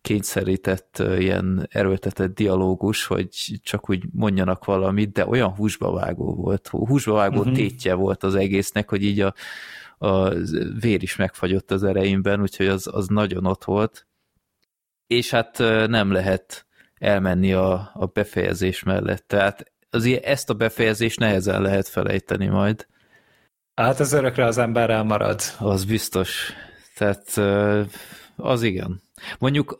kényszerített, ilyen erőltetett dialógus, hogy csak úgy mondjanak valamit, de olyan húsba vágó volt, húsba vágó uh-huh. tétje volt az egésznek, hogy így a, a vér is megfagyott az ereimben, úgyhogy az, az nagyon ott volt. És hát nem lehet elmenni a, a befejezés mellett. Tehát azért ezt a befejezést nehezen lehet felejteni majd. Hát ez örökre az emberrel marad. Az biztos. Tehát az igen. Mondjuk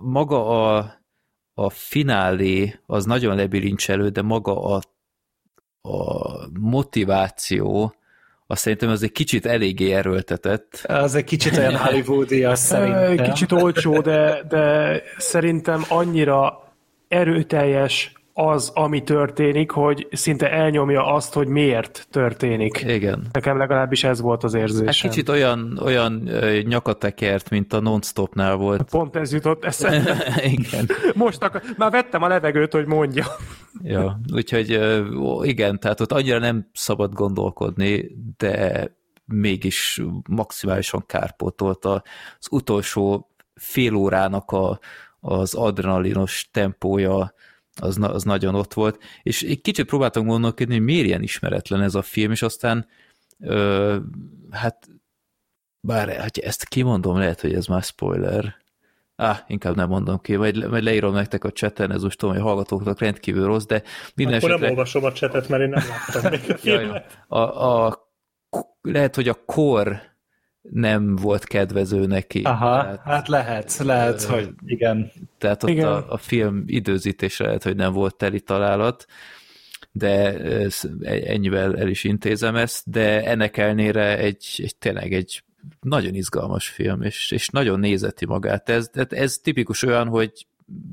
maga a, a finálé az nagyon lebilincselő, de maga a, a motiváció azt szerintem az egy kicsit eléggé erőltetett. Az egy kicsit olyan hollywoodi, azt szerintem. Egy kicsit olcsó, de, de szerintem annyira erőteljes az, ami történik, hogy szinte elnyomja azt, hogy miért történik. Igen. Nekem legalábbis ez volt az érzésem. Hát kicsit olyan, olyan nyakatekert, mint a non-stopnál volt. Pont ez jutott eszembe. Igen. Most akar... már vettem a levegőt, hogy mondja. Ja, úgyhogy igen, tehát ott annyira nem szabad gondolkodni, de mégis maximálisan kárpótolt az utolsó fél órának a, az adrenalinos tempója, az, az nagyon ott volt, és egy kicsit próbáltam gondolkodni, hogy miért ilyen ismeretlen ez a film, és aztán ö, hát bár hát ezt kimondom, lehet, hogy ez már spoiler. Á, inkább nem mondom ki, majd, majd leírom nektek a chaten, ez most tudom, hogy a hallgatóknak rendkívül rossz, de minden Akkor nem esetre... olvasom a csetet, mert én nem láttam még a filmet. A, a, lehet, hogy a kor nem volt kedvező neki. Aha, Tehát, hát lehet, lehet, hogy igen. tehát ott Igen. a, a film időzítése lehet, hogy nem volt teli találat, de ez, ennyivel el is intézem ezt, de ennek ellenére egy, egy tényleg egy nagyon izgalmas film, és, és nagyon nézeti magát. Ez, ez, ez tipikus olyan, hogy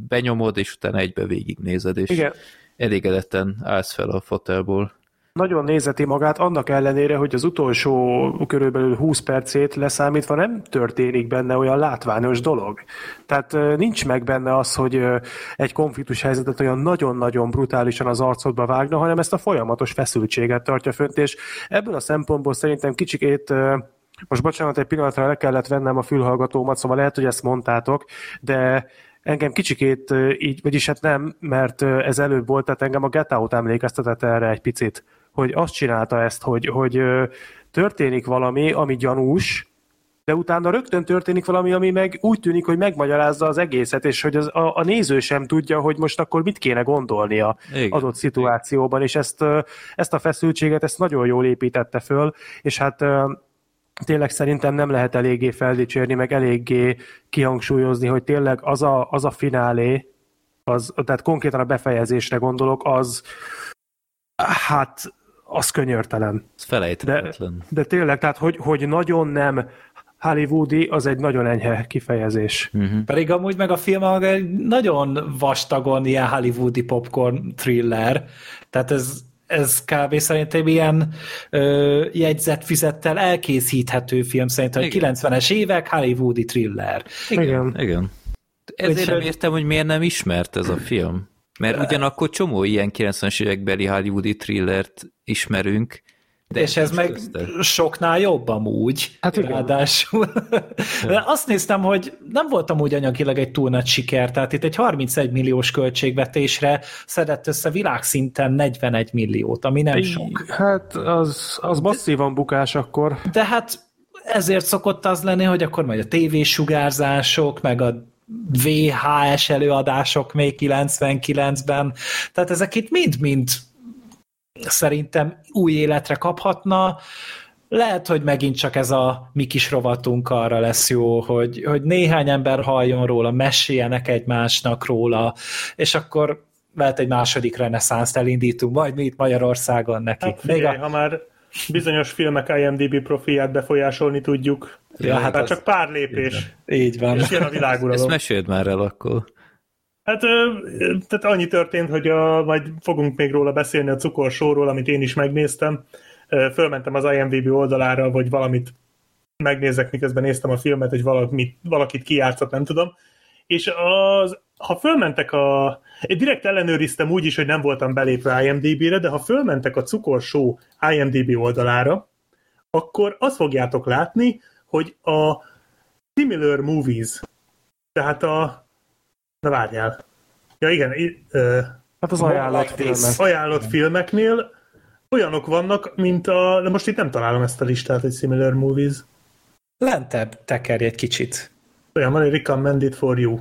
benyomod, és utána egybe végignézed, és Igen. elégedetten állsz fel a fotelból. Nagyon nézeti magát, annak ellenére, hogy az utolsó körülbelül 20 percét leszámítva nem történik benne olyan látványos dolog. Tehát nincs meg benne az, hogy egy konfliktus helyzetet olyan nagyon-nagyon brutálisan az arcodba vágna, hanem ezt a folyamatos feszültséget tartja fönt, és ebből a szempontból szerintem kicsikét most bocsánat, egy pillanatra le kellett vennem a fülhallgatómat, szóval lehet, hogy ezt mondtátok, de engem kicsikét így, vagyis hát nem, mert ez előbb volt, tehát engem a Get Out emlékeztetett erre egy picit, hogy azt csinálta ezt, hogy, hogy történik valami, ami gyanús, de utána rögtön történik valami, ami meg úgy tűnik, hogy megmagyarázza az egészet, és hogy az, a, a néző sem tudja, hogy most akkor mit kéne gondolnia Igen. adott szituációban, és ezt, ezt a feszültséget, ezt nagyon jól építette föl, és hát tényleg szerintem nem lehet eléggé feldicsérni, meg eléggé kihangsúlyozni, hogy tényleg az a, az a finálé, az, tehát konkrétan a befejezésre gondolok, az hát az könyörtelen. Ez felejthetetlen. De tényleg, tehát hogy, hogy nagyon nem hollywoodi, az egy nagyon enyhe kifejezés. Uh-huh. Pedig amúgy meg a film egy nagyon vastagon ilyen hollywoodi popcorn thriller, tehát ez, ez kb. szerintem ilyen ö, jegyzetfüzettel elkészíthető film, szerintem hogy Igen. 90-es évek hollywoodi thriller. Igen. Igen. Ezért Hogy- nem értem, hogy miért nem ismert ez a film. Mert ugyanakkor csomó ilyen 90-es évekbeli hollywoodi thrillert ismerünk, de és ez meg közte. soknál jobb amúgy. Hát igen. Ráadásul. De azt néztem, hogy nem volt amúgy anyagilag egy túl nagy siker, tehát itt egy 31 milliós költségvetésre szedett össze világszinten 41 milliót, ami nem sok. Hát az, az masszívan bukás akkor. De hát ezért szokott az lenni, hogy akkor majd a tévésugárzások, meg a VHS előadások még 99-ben, tehát ezek itt mind-mind szerintem új életre kaphatna. Lehet, hogy megint csak ez a mi kis rovatunk arra lesz jó, hogy, hogy néhány ember halljon róla, meséljenek egymásnak róla, és akkor lehet egy második reneszánszt elindítunk, majd mi itt Magyarországon neki. Hát Még figyelj, a, ha már bizonyos filmek IMDb profilját befolyásolni tudjuk, Ja, hát az- csak pár lépés, így van. és jön a Ezt világuralom. meséld már el akkor. Hát tehát annyi történt, hogy a, majd fogunk még róla beszélni a cukorsóról, amit én is megnéztem. Fölmentem az IMDb oldalára, hogy valamit megnézek, miközben néztem a filmet, hogy valamit, valakit kijátszott, nem tudom. És az, ha fölmentek a... Én direkt ellenőriztem úgy is, hogy nem voltam belépve IMDb-re, de ha fölmentek a cukorsó IMDb oldalára, akkor azt fogjátok látni, hogy a Similar Movies, tehát a... Na várjál. Ja igen, i- ö, Hát az ajánlott filmek. ajánlott filmeknél olyanok vannak, mint a... De most itt nem találom ezt a listát, hogy Similar Movies. Lentebb tekerj egy kicsit. Olyan van, hogy recommended for you.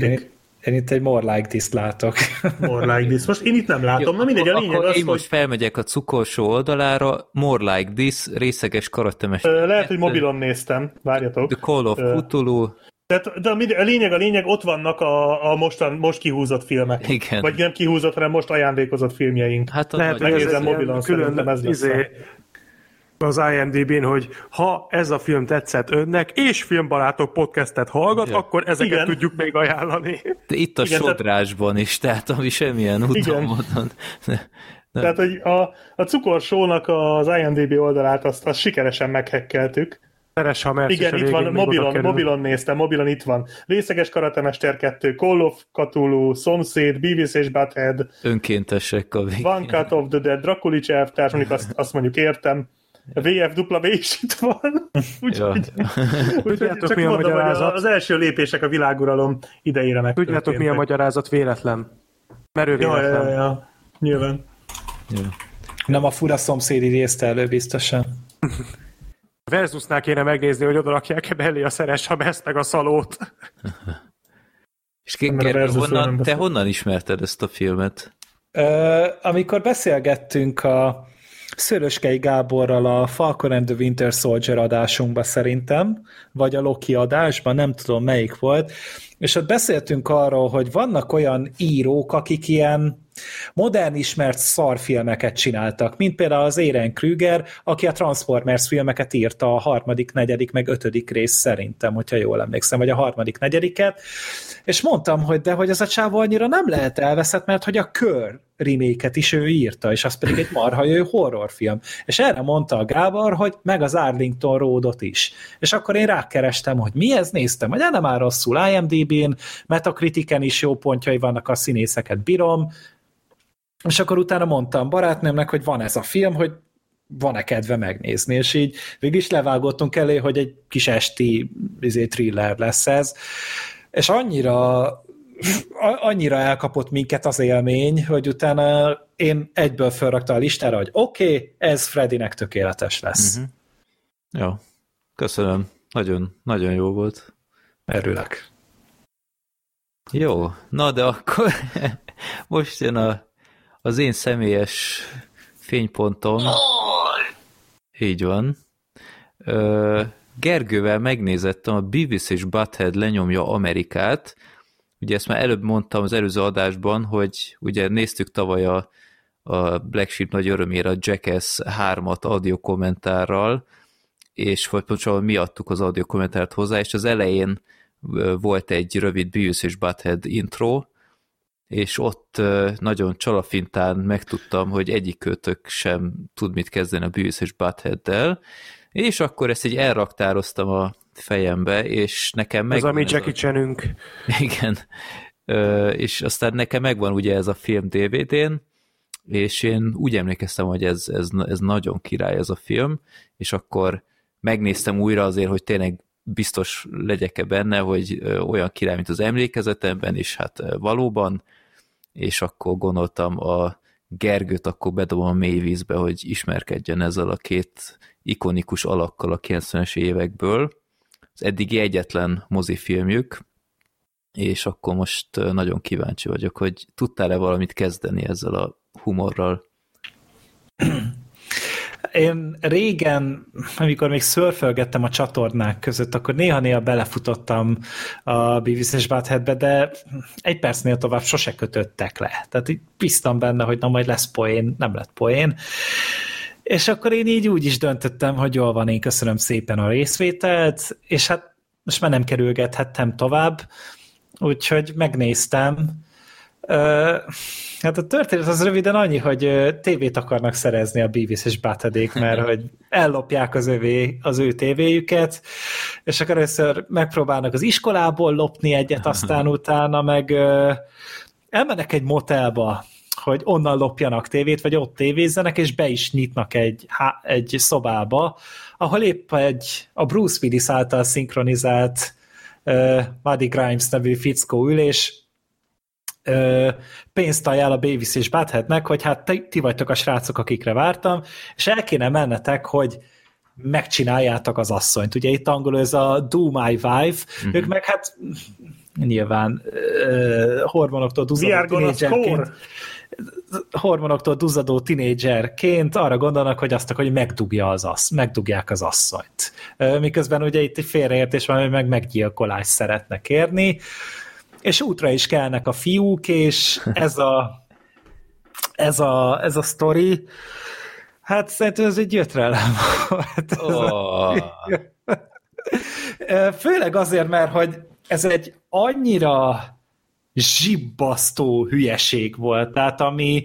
Én, én itt egy more like this látok. More like this. Most én itt nem látom. Na mindegy, a lényeg akkor az, én hogy most felmegyek a cukorsó oldalára, more like this, részeges karatemes. lehet, hogy mobilon néztem. Várjatok. The Call of Cthulhu. Tehát, de a, lényeg, a lényeg, ott vannak a, a mostan, most kihúzott filmek. Igen. Vagy nem kihúzott, hanem most ajándékozott filmjeink. Hát a Lehet, hogy ez mobilon, külön ez lesz izé, az IMDb-n, hogy ha ez a film tetszett önnek, és Filmbarátok podcastet hallgat, Ja. akkor ezeket Igen. tudjuk még ajánlani. de itt a Igen, sodrásban is, tehát ami semmilyen úton Igen. módon. Tehát, hogy a, a cukorsónak az IMDb oldalát azt, azt sikeresen meghekkeltük. Teres, ha mert Igen, itt van, mobilon, mobilon néztem, mobilon itt van. Részeges Karatemester 2, Call of Cthulhu, Szomszéd, Beavis és Butthead, Önkéntesek a végén. One Cut of the Dead, Drakulics elvtárs, mondjuk azt, azt mondjuk értem. A VFW is itt van. Úgyhogy, Ja. úgyhogy Tudjátok, csak mi a mondom, hogy magyarázat? az első lépések a világuralom idejére meg. Tudjátok, mi a magyarázat? Véletlen. Merő Ja, ja, véletlen. ja, ja. Nyilván. Nem a fura szomszédi részt elő biztosan. Versusnál kéne megnézni, hogy oda rakják belé a szeres habeszt meg a szalót. És a nem honnan, te honnan ismerted ezt a filmet? Ö, amikor beszélgettünk a Szöröskei Gáborral a Falcon and the Winter Soldier adásunkban szerintem, vagy a Loki adásban, nem tudom melyik volt, és ott beszéltünk arról, hogy vannak olyan írók, akik ilyen modern ismert szarfilmeket csináltak, mint például az Éren Krüger, aki a Transformers filmeket írta a harmadik, negyedik, meg ötödik rész szerintem, hogyha jól emlékszem, vagy a harmadik, negyediket, és mondtam, hogy de hogy ez a csávó annyira nem lehet elveszett, mert hogy a kör reméket is ő írta, és az pedig egy marha jó horrorfilm. És erre mondta a Gábor, hogy meg az Arlington Roadot is. És akkor én rákerestem, hogy mi ez, néztem, hogy nem már rosszul IMDb-n, Metacritiken is jó pontjai vannak, a színészeket bírom, és akkor utána mondtam barátnőmnek, hogy van ez a film, hogy van-e kedve megnézni, és így végig is levágottunk elé, hogy egy kis esti izé, thriller lesz ez, és annyira annyira elkapott minket az élmény, hogy utána én egyből felrakta a listára, hogy oké, okay, ez Freddynek tökéletes lesz. Uh-huh. Jó, köszönöm. Nagyon, nagyon jó volt. Örülök. Jó, na de akkor most jön a az én személyes fénypontom, így van, ö, Gergővel megnézettem a Beavis és Butthead lenyomja Amerikát, ugye ezt már előbb mondtam az előző adásban, hogy ugye néztük tavaly a, a Black Sheep nagy örömére a Jackass 3-at audio kommentárral, és vagy pontosabban mi adtuk az audio kommentárt hozzá, és az elején volt egy rövid Beavis és Butthead intro, és ott nagyon csalafintán megtudtam, hogy egyik kötök sem tud mit kezdeni a Beavis és Butthead-del, és akkor ezt így elraktároztam a fejembe, és nekem meg... Az, ami Jackie. Chanünk. Igen. és aztán nekem megvan ugye ez a film DVD-n, és én úgy emlékeztem, hogy ez, ez, ez nagyon király ez a film, és akkor megnéztem újra azért, hogy tényleg biztos legyek-e benne, hogy olyan király, mint az emlékezetemben, és hát valóban, és akkor gondoltam a Gergőt akkor bedobom a mély vízbe, hogy ismerkedjen ezzel a két ikonikus alakkal a 90-es évekből. Az eddigi egyetlen mozifilmjük, és akkor most nagyon kíváncsi vagyok, hogy tudtál-e valamit kezdeni ezzel a humorral? én régen, amikor még szörfölgettem a csatornák között, akkor néha-néha belefutottam a Beavis és Buttheadbe, de egy percnél tovább sose kötöttek le. Tehát így biztam benne, hogy na majd lesz poén, nem lett poén. És akkor én így úgy is döntöttem, hogy jól van, én köszönöm szépen a részvételt, és hát most már nem kerülgethettem tovább, úgyhogy megnéztem, Hát a történet az röviden annyi, hogy tévét akarnak szerezni a Beavis és Buttheadék, mert hogy ellopják az, övé, az ő tévéjüket, és akkor először megpróbálnak az iskolából lopni egyet, aztán utána meg elmennek egy motelba, hogy onnan lopjanak tévét, vagy ott tévézzenek, és be is nyitnak egy, egy szobába, ahol épp egy a Bruce Willis által szinkronizált uh, Buddy Grimes nevű fickó ülés, ö, pénzt ajánl a Beavis és Buttheadnek, hogy hát ti, ti vagytok a srácok, akikre vártam, és el kéne mennetek, hogy megcsináljátok az asszonyt. Ugye itt angolul ez a do my wife, mm-hmm. ők meg hát nyilván uh, hormonoktól tinédzserként hormonoktól duzzadó tinédzserként arra gondolnak, hogy azt hogy megdugja az assz, megdugják az asszonyt. Miközben ugye itt egy félreértés van, hogy meg meggyilkolást szeretnek érni, és útra is kelnek a fiúk, és ez a ez a, ez a sztori, hát szerintem ez egy jötrelem volt. Oh. Főleg azért, mert hogy ez egy annyira zsibbasztó hülyeség volt. Tehát ami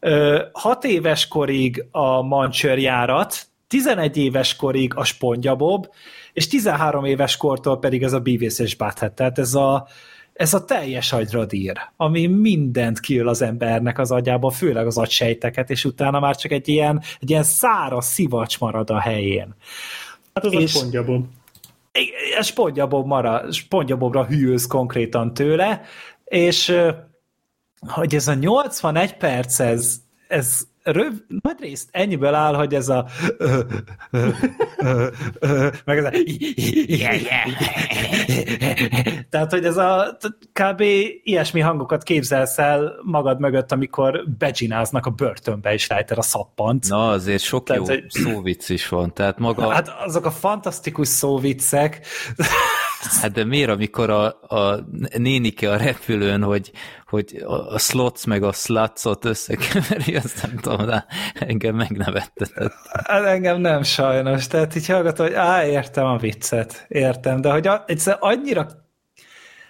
ö, hat éves korig a mancsőrjárat, 11 éves korig a spongyabob, és 13 éves kortól pedig ez a Beavis és Butthead. Tehát ez a, ez a teljes agyradír, ami mindent kiül az embernek az agyába, főleg az agysejteket, és utána már csak egy ilyen, egy ilyen száraz szivacs marad a helyén. Hát az és, a spongyabob. Spongyabob marad, spongybobra hűlsz konkrétan tőle, és hogy ez a 81 perc, ez, ez röv, nagy részt ennyiből áll, hogy ez a meg ez a tehát, hogy ez a kb. ilyesmi hangokat képzelsz el magad mögött, amikor becsináznak a börtönbe, és rejter a szappant. Na, azért sok tehát, jó hogy... szóvic is van, tehát maga... Hát azok a fantasztikus szóvicek, Hát de miért, amikor a, a nénike a repülőn, hogy, hogy a, slots meg a slutcot összekeveri, azt nem tudom, de engem megnevettetett. Hát engem nem sajnos, tehát így hallgatom, hogy á, értem a viccet, értem, de hogy a, egyszer annyira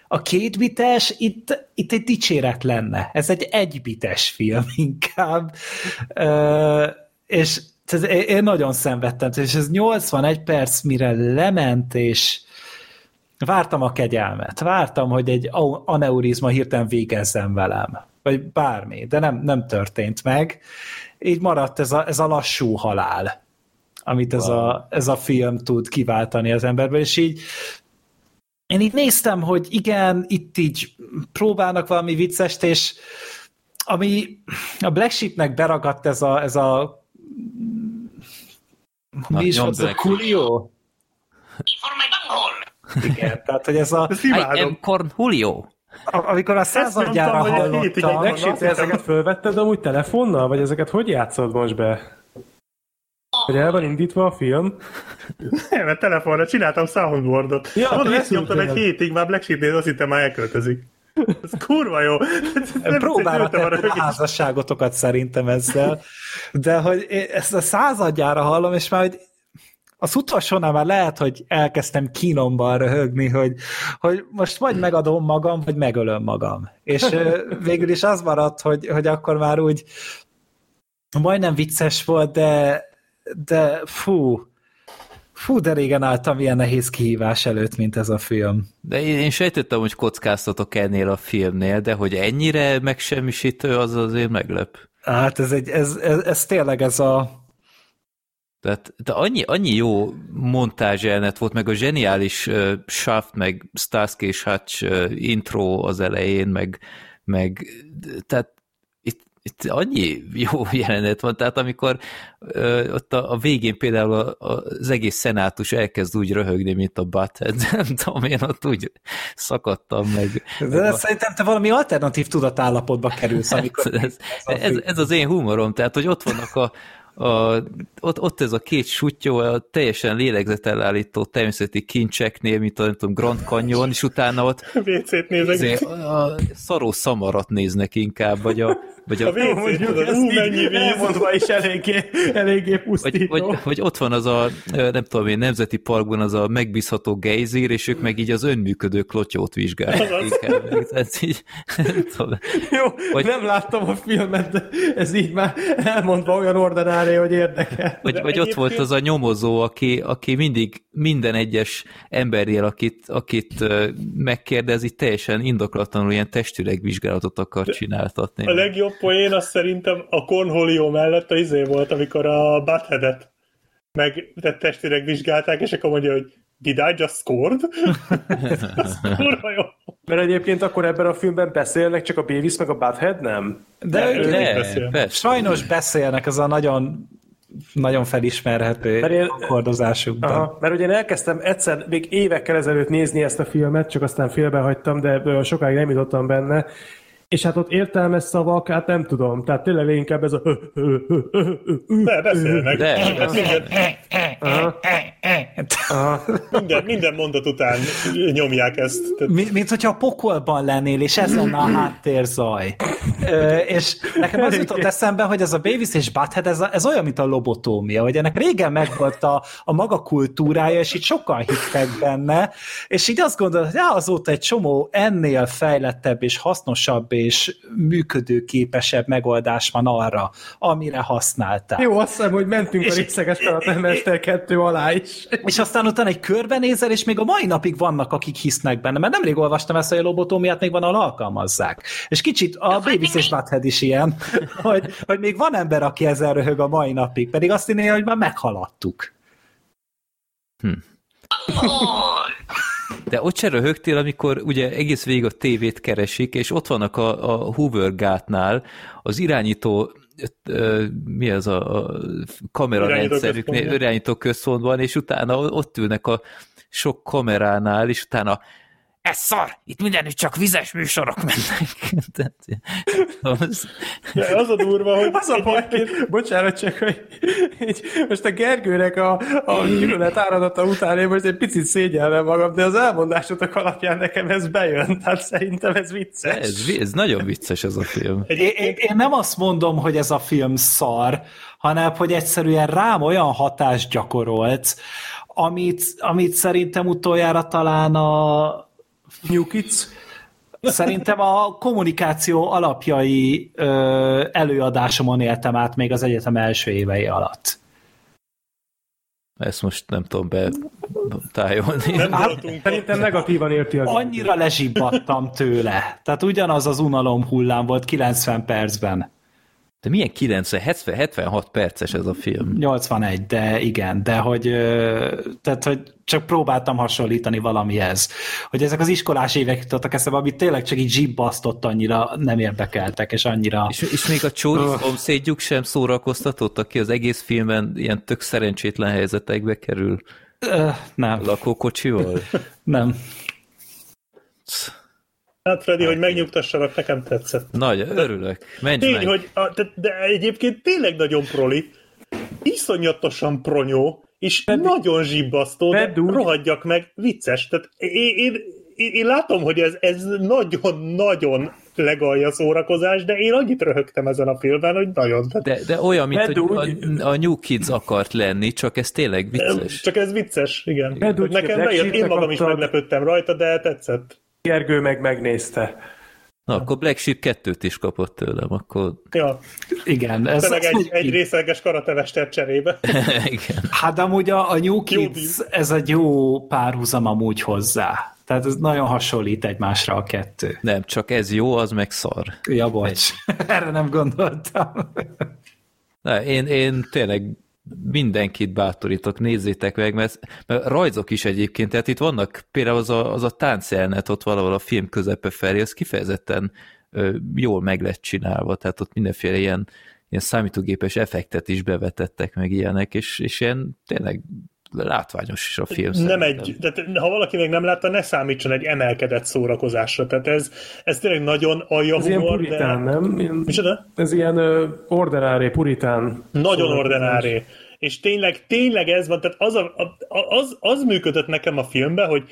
a kétbites itt, itt egy dicséret lenne. Ez egy egybites film inkább. Ö, és én nagyon szenvedtem, és ez 81 perc, mire lement, és vártam a kegyelmet. Vártam, hogy egy aneurizma hirtelen végezzen velem. Vagy bármi, de nem, nem történt meg. Így maradt ez a, ez a lassú halál, amit ez, a, ez a film tud kiváltani az emberből, és így én így néztem, hogy igen, itt így próbálnak valami viccest, és ami a Black Sheepnek beragadt ez a, ez a Na, mi is az a Coolio? Igen, tehát hogy ez a... I am Cornholio. Amikor a századjára hallottam... Sheep, ezeket fölvetted amúgy telefonnal, vagy ezeket hogy játszod most be? Hogy el van indítva a film? Nem, mert telefonra csináltam soundboardot. Ja, Mondom, ezt nyomtam egy hétig, már Black Sheep-nél azt hittem már elköltözik. Ez kurva jó. Próbálnak a házasságotokat szerintem ezzel, de hogy ezt a századjára hallom, és már hogy az utolsónál már lehet, hogy elkezdtem kínomban röhögni, hogy, hogy most vagy megadom magam, vagy megölöm magam. És végül is az maradt, hogy, hogy akkor már úgy majdnem vicces volt, de, de fú, Fú, de régen álltam ilyen nehéz kihívás előtt, mint ez a film. De én, én sejtettem, hogy kockáztatok ennél a filmnél, de hogy ennyire megsemmisítő, az azért meglep. Hát ez, egy, ez, ez, ez tényleg ez a... Tehát, de annyi, annyi jó montázs elnet volt, meg a zseniális uh, Shaft, meg Starsky és Hutch uh, intro az elején, meg, meg tehát itt annyi jó jelenet van, tehát amikor ö, ott a, a végén például a, a, az egész szenátus elkezd úgy röhögni, mint a Butthead, nem tudom, én ott úgy szakadtam meg. De ez, szerintem te valami alternatív tudatállapotba kerülsz, amikor... ez, ez, ez, ez az én humorom, tehát hogy ott vannak a, a, ott, ott ez a két sutyó, a teljesen lélegzetelállító természeti kincseknél, mint a nem tudom, Grand Canyon, és utána ott WC-t nézek. A, a szaró szamarat néznek inkább, vagy a, vagy a, a WC, tudod, ú, mennyi víz. Elmondva is eléggé, eléggé pusztító. Vagy, vagy, vagy, ott van az a, nem tudom én, nemzeti parkban az a megbízható gejzír, és ők meg így az önműködő klotyót vizsgálják. Ez így, nem tudom. Jó, vagy, nem láttam a filmet, de ez így már elmondva olyan ordinári, hogy érdekel. Vagy, vagy ott volt az a nyomozó, aki, aki mindig minden egyes emberél, akit, akit megkérdezi, teljesen indoklatlanul ilyen testüregvizsgálatot akar csináltatni. A legjobb poén az szerintem a Cornholio mellett a izé volt, amikor a Butthead-et meg testileg vizsgálták, és akkor mondja, hogy Did I just scored? az kurva jó. Mert egyébként akkor ebben a filmben beszélnek, csak a Beavis meg a Butthead nem? De, de, de beszél. sajnos beszélnek, ez a nagyon nagyon felismerhető mert én. Aha, mert ugye én elkezdtem egyszer, még évekkel ezelőtt nézni ezt a filmet, csak aztán félbehagytam, de sokáig nem jutottam benne, és hát ott értelmes szavak, hát nem tudom. Tehát tényleg inkább ez a... De, beszélnek. De. Minden, minden mondat után nyomják ezt. Mint, mint hogyha a pokolban lennél, és ez lenne a háttérzaj. Ö, és nekem az jutott eszembe, hogy ez a Beavis és Butthead, ez, a, ez olyan, mint a lobotómia, hogy ennek régen megvolt a, a maga kultúrája, és itt sokan hittek benne, és így azt gondolod, hogy azóta egy csomó ennél fejlettebb és hasznosabb és működőképesebb megoldás van arra, amire használták. Jó, azt hiszem, hogy mentünk és, a részeges Mester 2 alá is. És aztán utána egy körbenézel, és még a mai napig vannak, akik hisznek benne, mert nemrég olvastam ezt, a lobotómiát még van, ahol alkalmazzák. És kicsit a Baby és Butthead is ilyen, hogy, hogy még van ember, aki ezzel röhög a mai napig, pedig azt hinné, hogy már meghaladtuk. Hm. De ott se röhögtél, amikor ugye egész végig a tévét keresik, és ott vannak a, a Hoover gátnál az irányító mi az a, a kamerarendszerük, irányító központban, és utána ott ülnek a sok kameránál, és utána ez szar, itt mindenütt csak vizes műsorok mennek. Az, De az a durva, hogy Az a baj, bocsánat csak, hogy így, most a Gergőnek a, a gyűlölet áradata után én most egy picit szégyellem magam, de az elmondásotok alapján nekem ez bejön, tehát szerintem ez vicces. ez, ez nagyon vicces ez a film. Én, én, én nem azt mondom, hogy ez a film szar, hanem hogy egyszerűen rám olyan hatást gyakorolt, amit, amit szerintem utoljára talán a New Kids. Szerintem a kommunikáció alapjai ö, előadásomon éltem át még az egyetem első évei alatt. Ezt most nem tudom be tájolni. nem voltunk Szerintem negatívan érti az. Annyira lezsibbadtam tőle. Tehát ugyanaz az unalom hullám volt 90 percben. De milyen 90, 70, 76 perces ez a film? 81, de igen, de hogy, tehát, hogy csak próbáltam hasonlítani valamihez. Hogy ezek az iskolás évek jutottak eszembe, amit tényleg csak így zsibbasztott annyira nem érdekeltek, és annyira... És, és még a csóri szomszédjuk sem szórakoztatott, aki az egész filmen ilyen tök szerencsétlen helyzetekbe kerül Ö, nem, lakókocsival. nem. Hát Freddy, hogy megnyugtassanak, nekem tetszett. Nagy, örülök. Menj Tény, meg. hogy a, de, de egyébként tényleg nagyon proli, iszonyatosan pronyó, és nagyon zsibbasztó, de úgy. rohadjak meg, vicces. Tehát én, én, én, én látom, hogy ez, ez nagyon-nagyon legalja szórakozás, de én annyit röhögtem ezen a filmen, hogy nagyon. De, de olyan, mint Vedd hogy a, a New Kids akart lenni, csak ez tényleg vicces. Csak ez vicces, igen. Vedd úgy, Nekem bejött, én magam is meglepődtem rajta, de tetszett. Gergő meg megnézte. Na, akkor Black Sheep 2-t is kapott tőlem, akkor Ja, Igen, ez, tényleg egy, egy részleges karatevester cserébe. igen. Hát amúgy a, a New Jó Kids, ez egy jó párhuzam amúgy hozzá. Tehát ez nagyon hasonlít egymásra a kettő. Nem, csak ez jó, az meg szar. Ja, bocs. Erre nem gondoltam. Na, én, én tényleg mindenkit bátorítok, nézzétek meg, mert, mert rajzok is egyébként, tehát itt vannak például az a, az a táncjelnet ott valahol a film közepe felé, az kifejezetten ö, jól meg lett csinálva, tehát ott mindenféle ilyen, ilyen számítógépes effektet is bevetettek, meg ilyenek, és, és ilyen tényleg látványos is a film. Nem szerintem. egy, tehát ha valaki még nem látta, ne számítson egy emelkedett szórakozásra. Tehát ez, ez tényleg nagyon alja Ez ilyen humor, puritán, de... nem? Ilyen, Micsoda? ez ilyen uh, ordinári, puritán. Nagyon ordinári. És tényleg, tényleg ez van, tehát az, a, a- az, az működött nekem a filmben, hogy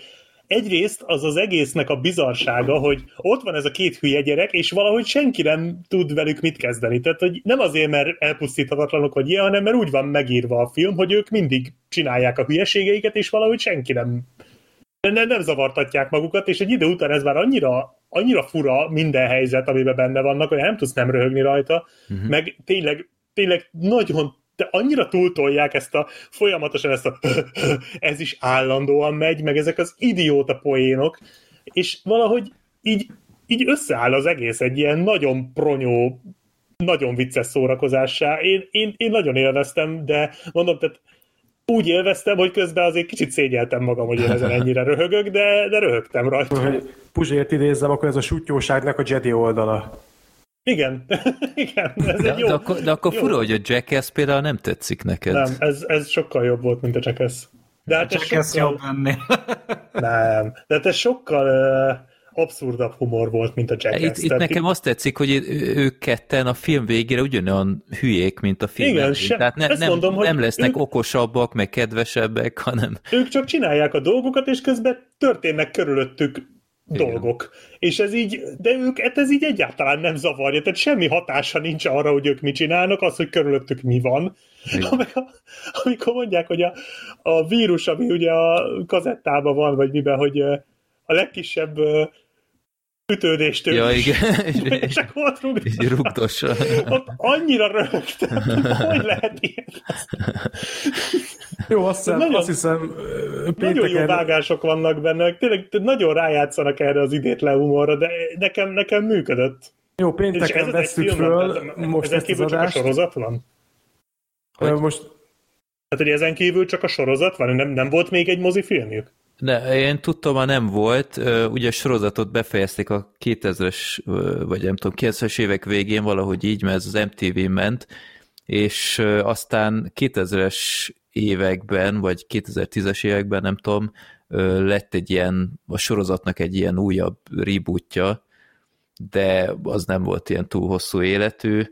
egyrészt az az egésznek a bizarsága, hogy ott van ez a két hülye gyerek, és valahogy senki nem tud velük mit kezdeni. Tehát, hogy nem azért, mert elpusztíthatatlanok, vagy ilyen, hanem mert úgy van megírva a film, hogy ők mindig csinálják a hülyeségeiket, és valahogy senki nem nem, nem zavartatják magukat, és egy idő után ez már annyira, annyira fura minden helyzet, amiben benne vannak, hogy nem tudsz nem röhögni rajta, uh-huh. meg tényleg, tényleg nagyon de annyira túltolják ezt a folyamatosan ezt a ez is állandóan megy, meg ezek az idióta poénok, és valahogy így, így összeáll az egész egy ilyen nagyon pronyó, nagyon vicces szórakozássá. Én, én, én nagyon élveztem, de mondom, tehát úgy élveztem, hogy közben azért kicsit szégyeltem magam, hogy én ezen ennyire röhögök, de, de röhögtem rajta. Hogy Puzsért idézzem, akkor ez a sutyóságnak a Jedi oldala. Igen, igen, ez De, egy jó... de, akkor, de akkor jó. fura, hogy a Jackass például nem tetszik neked. Nem, ez, ez sokkal jobb volt, mint a Jackass. De hát ez Csak ez sokkal... jobb ennél. Nem, de hát ez sokkal uh, abszurdabb humor volt, mint a Jackass. Itt, itt nekem azt tetszik, hogy ők ketten a film végére ugyanolyan hülyék, mint a film Igen, se- Tehát ne, nem, mondom, hogy nem lesznek ők- okosabbak, meg kedvesebbek, hanem ők csak csinálják a dolgokat, és közben történnek körülöttük Igen. dolgok. És ez így, de ők, hát ez így egyáltalán nem zavarja, tehát semmi hatása nincs arra, hogy ők mit csinálnak, az, hogy körülöttük mi van. Meg a, amikor mondják, hogy a, a vírus, ami ugye a kazettában van, vagy miben, hogy a legkisebb ütődéstől Ja, is. igen. és akkor ott így rugdossa. Ott annyira rögtem, hogy lehet ilyen. Jó, azt hiszem, Nagyon- azt hiszem Nagyon jó vágások vannak benne, tényleg nagyon rájátszanak erre az idétlen humorra, de nekem, nekem működött. jó, pénteken film, föl tehát most ezen ezt az kívül csak a adást. sorozat van? Ö, Most Tehát, hogy ezen kívül csak a sorozat van? Nem, nem volt még egy mozifilmjük? De én tudtam, már nem volt. Ugye a sorozatot befejezték a 2000-es, ö, vagy nem tudom, 90-es évek végén valahogy így, mert ez az MTV ment, és aztán 2000-es években, vagy 2010-es években, nem tudom, lett egy ilyen, a sorozatnak egy ilyen újabb rebootja, de az nem volt ilyen túl hosszú életű,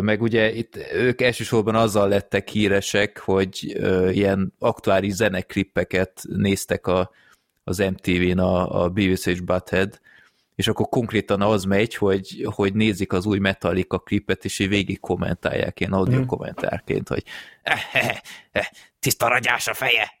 meg ugye itt ők elsősorban azzal lettek híresek, hogy ilyen aktuális zeneklippeket néztek a, az MTV-n a, a Beavis és Butthead, és akkor konkrétan az megy, hogy, hogy nézik az új Metallica klipet, és így végig kommentálják ilyen audio Mhm. kommentárként, hogy tiszta ragyás a feje.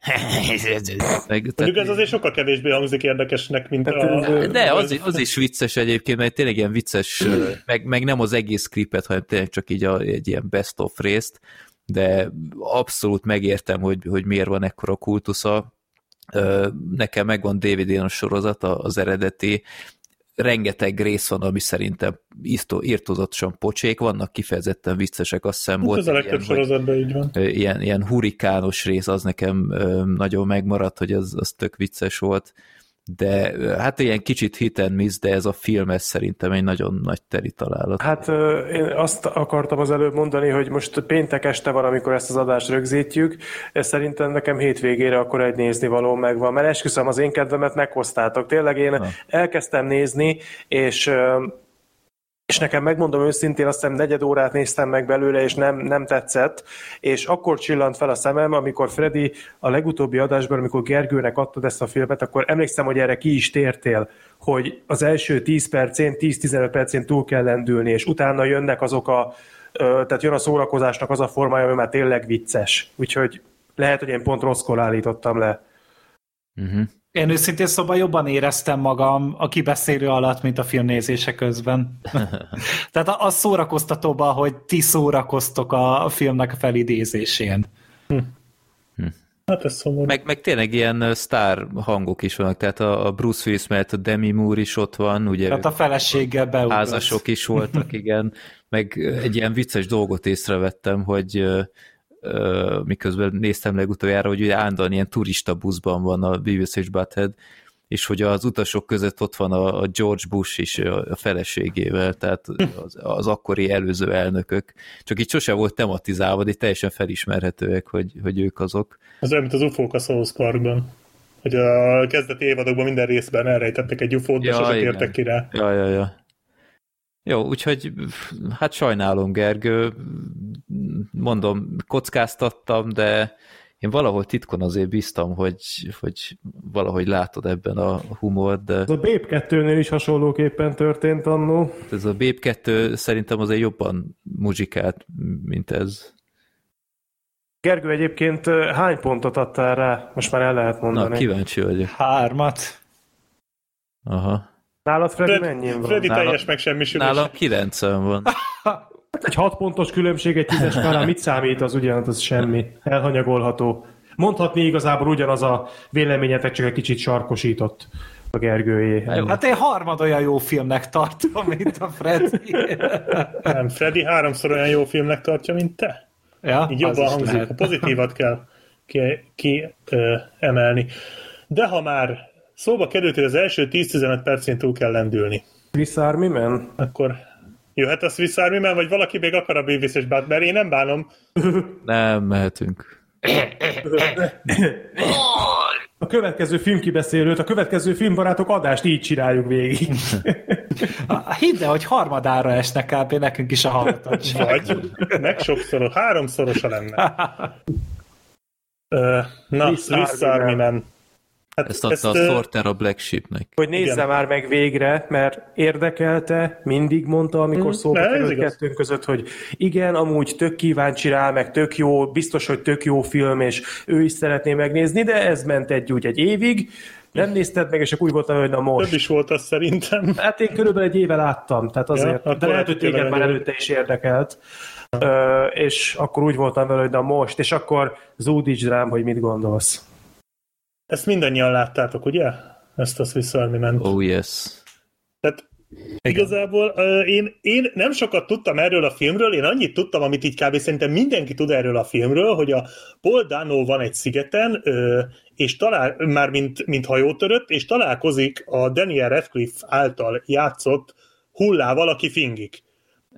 Mondjuk ez azért sokkal kevésbé hangzik érdekesnek, mint a... de az, az is vicces egyébként, mert tényleg ilyen vicces, meg, meg nem az egész klipet, hanem tényleg csak így a, egy ilyen best of részt, de abszolút megértem, hogy, hogy miért van ekkora kultusza. Nekem megvan DVD-n a sorozat, a- az eredeti, rengeteg rész van, ami szerintem írtó- írtozatosan pocsék, vannak kifejezetten viccesek, azt hiszem Hát volt ez a legtöbb sorozatban így van. ilyen, ilyen hurikános rész, az nekem nagyon megmaradt, hogy az, az tök vicces volt, de hát ilyen kicsit hit and miss, de ez a film, ez szerintem egy nagyon nagy teri találat. Hát én azt akartam az előbb mondani, hogy most péntek este van, amikor ezt az adást rögzítjük. Ez szerintem nekem hétvégére akkor egy nézni való megvan, mert esküszöm az én kedvemet meghoztátok. Tényleg én Na. elkezdtem nézni, és és nekem megmondom őszintén, azt hiszem negyed órát néztem meg belőle, és nem, nem tetszett, és akkor csillant fel a szemem, amikor Freddy a legutóbbi adásban, amikor Gergőnek adtad ezt a filmet, akkor emlékszem, hogy erre ki is tértél, hogy az első 10 percén, 10-15 percén túl kell lendülni, és utána jönnek azok a, tehát jön a szórakozásnak az a formája, ami már tényleg vicces. Úgyhogy lehet, hogy én pont rosszkor állítottam le. Uh-huh. Én őszintén szóval jobban éreztem magam a kibeszélő alatt, mint a filmnézése közben. Tehát az szórakoztatóban, hogy ti szórakoztok a filmnek a felidézésén. Hát ez szomorú. Meg, meg tényleg ilyen sztár hangok is vannak, tehát a, a Bruce Willis mellett a Demi Moore is ott van, ugye Tehát a feleséggel beugrasz. házasok is voltak, igen, meg egy ilyen vicces dolgot észrevettem, hogy miközben néztem legutoljára, hogy ugye állandóan ilyen turista buszban van a Beavis és Butthead, és hogy az utasok között ott van a, George Bush is a, feleségével, tehát az, az akkori előző elnökök. Csak így sose volt tematizálva, de teljesen felismerhetőek, hogy, hogy ők azok. Az olyan, mint az ufók a South Parkban. Hogy a kezdeti évadokban minden részben elrejtettek egy ufót, Ja, igen. tértek ki rá. Ja, ja, ja. Jó, úgyhogy hát sajnálom, Gergő, mondom, kockáztattam, de én valahol titkon azért bíztam, hogy, hogy valahogy látod ebben a humort, de Ez a Babe 2-nél is hasonlóképpen történt annó. ez a Babe 2 szerintem azért jobban muzsikált, mint ez. Gergő egyébként hány pontot adtál rá? Most már el lehet Na, mondani. kíváncsi vagyok. Hármat. Aha. Nálad Freddy Fred, mennyi van? Freddy teljes megsemmisülés. Nálam 90 van. Egy 6 pontos különbség egy 10-es skálán mit számít, az ugyanaz, az semmi. Elhanyagolható. Mondhatni igazából ugyanaz a véleményetek, csak egy kicsit sarkosított a Gergőjé. Hát én harmad olyan jó filmnek tartom, mint a Freddy. Nem, Freddy háromszor olyan jó filmnek tartja, mint te. ja, Így jobban hangzik. lehet. A pozitívat kell ki, ki ö, emelni. De ha már szóba került, hogy az első 10-15 percén túl kell lendülni, Visszár mi men? akkor jöhet a Swiss Army Man, vagy valaki még akar a Beavis és Butt, mert én nem bánom. Nem, mehetünk. A következő filmkibeszélőt, a következő filmbarátok adást így csináljuk végig. Ah, Hidd el, hogy harmadára esnek kb. nekünk is a hallgatottság. Vagy meg sokszoros, háromszorosa lenne. Na, Swiss Swiss Army Army Man. Hát Ezt adta a ö, Sorter a Black Sheepnek. Hogy nézze Igen. már meg végre, mert érdekelte, mindig mondta, amikor Mhm. szóba került kettőnk között, hogy igen, amúgy tök kíváncsi rá, meg tök jó, biztos, hogy tök jó film, és ő is szeretné megnézni, de ez ment egy úgy egy évig, nem nézted meg, és akkor úgy voltam, hogy na Több most. is volt az szerintem. Hát én körülbelül egy éve láttam, tehát azért, akkor de lehet, hogy téged már előtte is érdekelt. Ö, és akkor úgy voltam vele, hogy na most, és akkor zúdíts rám, hogy mit gondolsz. Ezt mindannyian láttátok, ugye? Ezt a Swiss Army Man. Oh yes. Tehát igazából uh, én, én nem sokat tudtam erről a filmről, én annyit tudtam, amit így kb. szerintem mindenki tud erről a filmről, hogy a Paul Dano van egy szigeten, uh, és talál, már mint, mint hajótörött, és találkozik a Daniel Radcliffe által játszott hullával, aki fingik.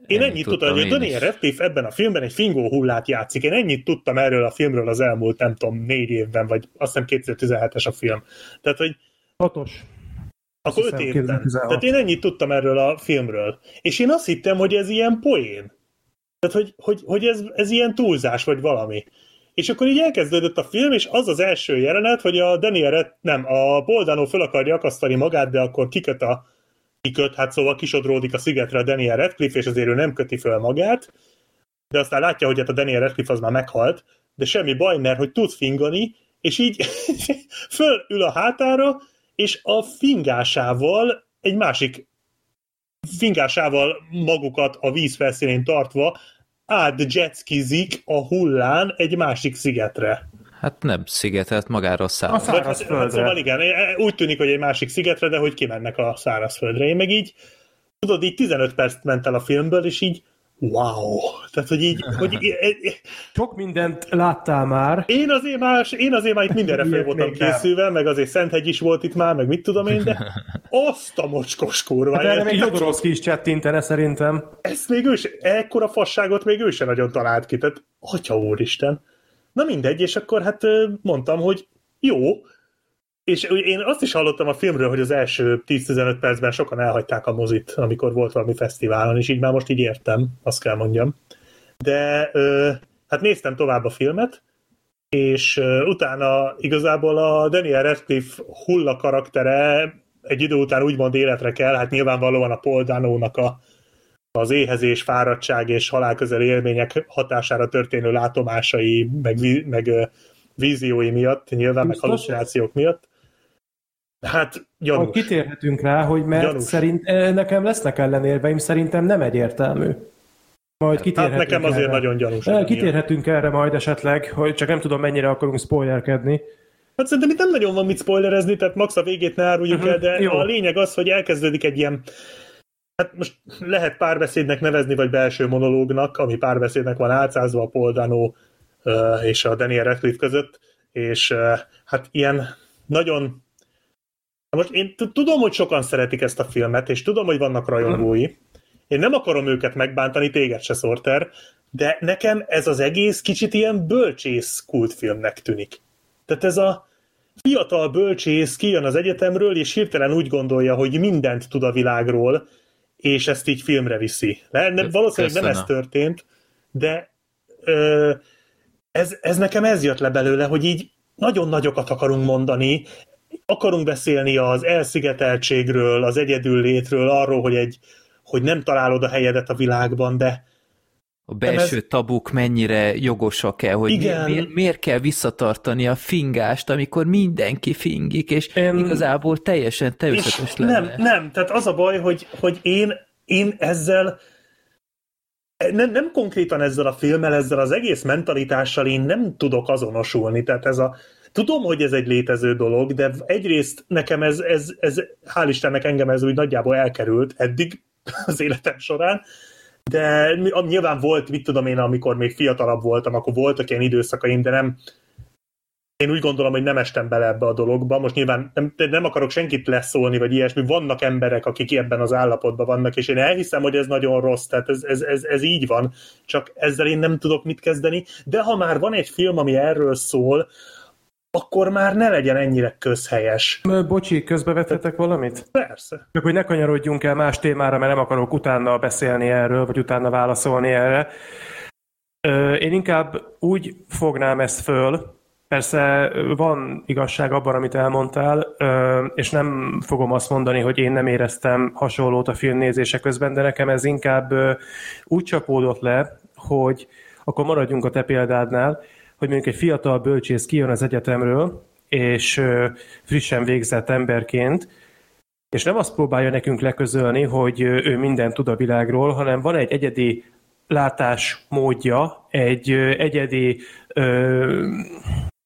Én Ennyit ennyit tudtam hogy Daniel. Radcliffe ebben a filmben egy fingó hullát játszik. Én ennyit tudtam erről a filmről az elmúlt, nem tudom, négy évben, vagy azt hiszem 2017-es a film. Tehát, hogy Hatos. akkor öt évben. 2016. Tehát én ennyit tudtam erről a filmről. És én azt hittem, hogy ez ilyen poén. Tehát, hogy, hogy, hogy ez, ez ilyen túlzás, vagy valami. És akkor így elkezdődött a film, és az az első jelenet, hogy a Daniel, Rad- nem, a Boldano föl akarja akasztani magát, de akkor kiköt a kiköt, hát szóval kisodródik a szigetre a Daniel Radcliffe, és azért ő nem köti föl magát, de aztán látja, hogy hát a Daniel Radcliffe az már meghalt, de semmi baj, mert hogy tud fingani, és így fölül a hátára, és a fingásával egy másik fingásával magukat a víz felszínén tartva át jetskizik a hullán egy másik szigetre. Hát nem szigetelt magára a A hát, hát szárazföldre. szóval igen, úgy tűnik, hogy egy másik szigetre, de hogy kimennek a szárazföldre. Én meg így, tudod, így 15 perc ment el a filmből, és így wow. Tehát, hogy így, hogy Sok mindent láttál már. én azért már, én azért már itt mindenre fel voltam még nem. készülve, meg azért Szenthegy is volt itt már, meg mit tudom én, de azt a mocskos kurva. Hát erre én- még Jodorowsky is csettintene szerintem. ezt még ő se, ekkora fasságot még ő sem nagyon talált ki, tehát atya úristen. Na mindegy, és akkor hát mondtam, hogy jó, és én azt is hallottam a filmről, hogy az első 10-15 percben sokan elhagyták a mozit, amikor volt valami fesztiválon, és így már most így értem, azt kell mondjam. De hát néztem tovább a filmet, és utána igazából a Daniel Radcliffe hulla karaktere egy idő után úgymond életre kell, hát nyilvánvalóan a Paul Dano-nak a, az éhezés, fáradtság és halálközeli élmények hatására történő látomásai, meg, meg víziói miatt, nyilván, meg Biztos? hallucinációk miatt. Hát, gyanús. kitérhetünk rá, hogy mert Gyanús. szerint, nekem lesznek ellenérveim, szerintem nem egyértelmű. Majd Hát kitérhetünk nekem azért erre. nagyon gyanús. Kitérhetünk erre majd esetleg, hogy csak nem tudom mennyire akarunk spoilerkedni. Hát szerintem itt nem nagyon van mit spoilerezni, tehát max a végét ne áruljuk Mhm, el, de jó. a lényeg az, hogy elkezdődik egy ilyen Hát most lehet párbeszédnek nevezni, vagy belső monológnak, ami párbeszédnek van átszázva a Paul Dano ö, és a Daniel Radcliffe között, és hát ilyen nagyon Na most én tudom, hogy sokan szeretik ezt a filmet, és tudom, hogy vannak rajongói. Én nem akarom őket megbántani, téged se Sorter, de nekem ez az egész kicsit ilyen bölcsész kultfilmnek tűnik. Tehát ez a fiatal bölcsész kijön az egyetemről, és hirtelen úgy gondolja, hogy mindent tud a világról, és ezt így filmre viszi. Le, ne, valószínűleg nem ez Köszönöm. történt, de ö, ez, ez nekem ez jött le belőle, hogy így nagyon nagyokat akarunk mondani, akarunk beszélni az elszigeteltségről, az egyedül létről, arról, hogy, egy, hogy nem találod a helyedet a világban, de A belső tabuk mennyire jogosak-e, hogy Igen. mi, mi, miért kell visszatartani a fingást, amikor mindenki fingik, és Én- igazából teljesen természetes És lenne. nem, nem, tehát az a baj, hogy, hogy én, én ezzel nem, nem konkrétan ezzel a filmmel, ezzel az egész mentalitással én nem tudok azonosulni. Tehát ez a, tudom, hogy ez egy létező dolog, de egyrészt nekem ez, ez, ez hál' Istennek engem ez úgy nagyjából elkerült eddig az életem során, de nyilván volt, mit tudom én, amikor még fiatalabb voltam, akkor voltak ilyen időszakaim, de nem, én úgy gondolom, hogy nem estem bele ebbe a dologba. Most nyilván nem, nem akarok senkit leszólni, vagy ilyesmi. Vannak emberek, akik ebben az állapotban vannak, és én elhiszem, hogy ez nagyon rossz, tehát ez, ez, ez, ez így van, csak ezzel én nem tudok mit kezdeni. De ha már van egy film, ami erről szól, akkor már ne legyen ennyire közhelyes. Bocsi, közbevethetek valamit? Persze. Csak hogy ne kanyarodjunk el más témára, mert nem akarok utána beszélni erről, vagy utána válaszolni erre. Én inkább úgy fognám ezt föl, persze van igazság abban, amit elmondtál, és nem fogom azt mondani, hogy én nem éreztem hasonlót a filmnézése közben, de nekem ez inkább úgy csapódott le, hogy akkor maradjunk a te példádnál, hogy mondjuk egy fiatal bölcsész kijön az egyetemről, és frissen végzett emberként, és nem azt próbálja nekünk leközölni, hogy ő mindent tud a világról, hanem van egy egyedi látásmódja, egy egyedi ö,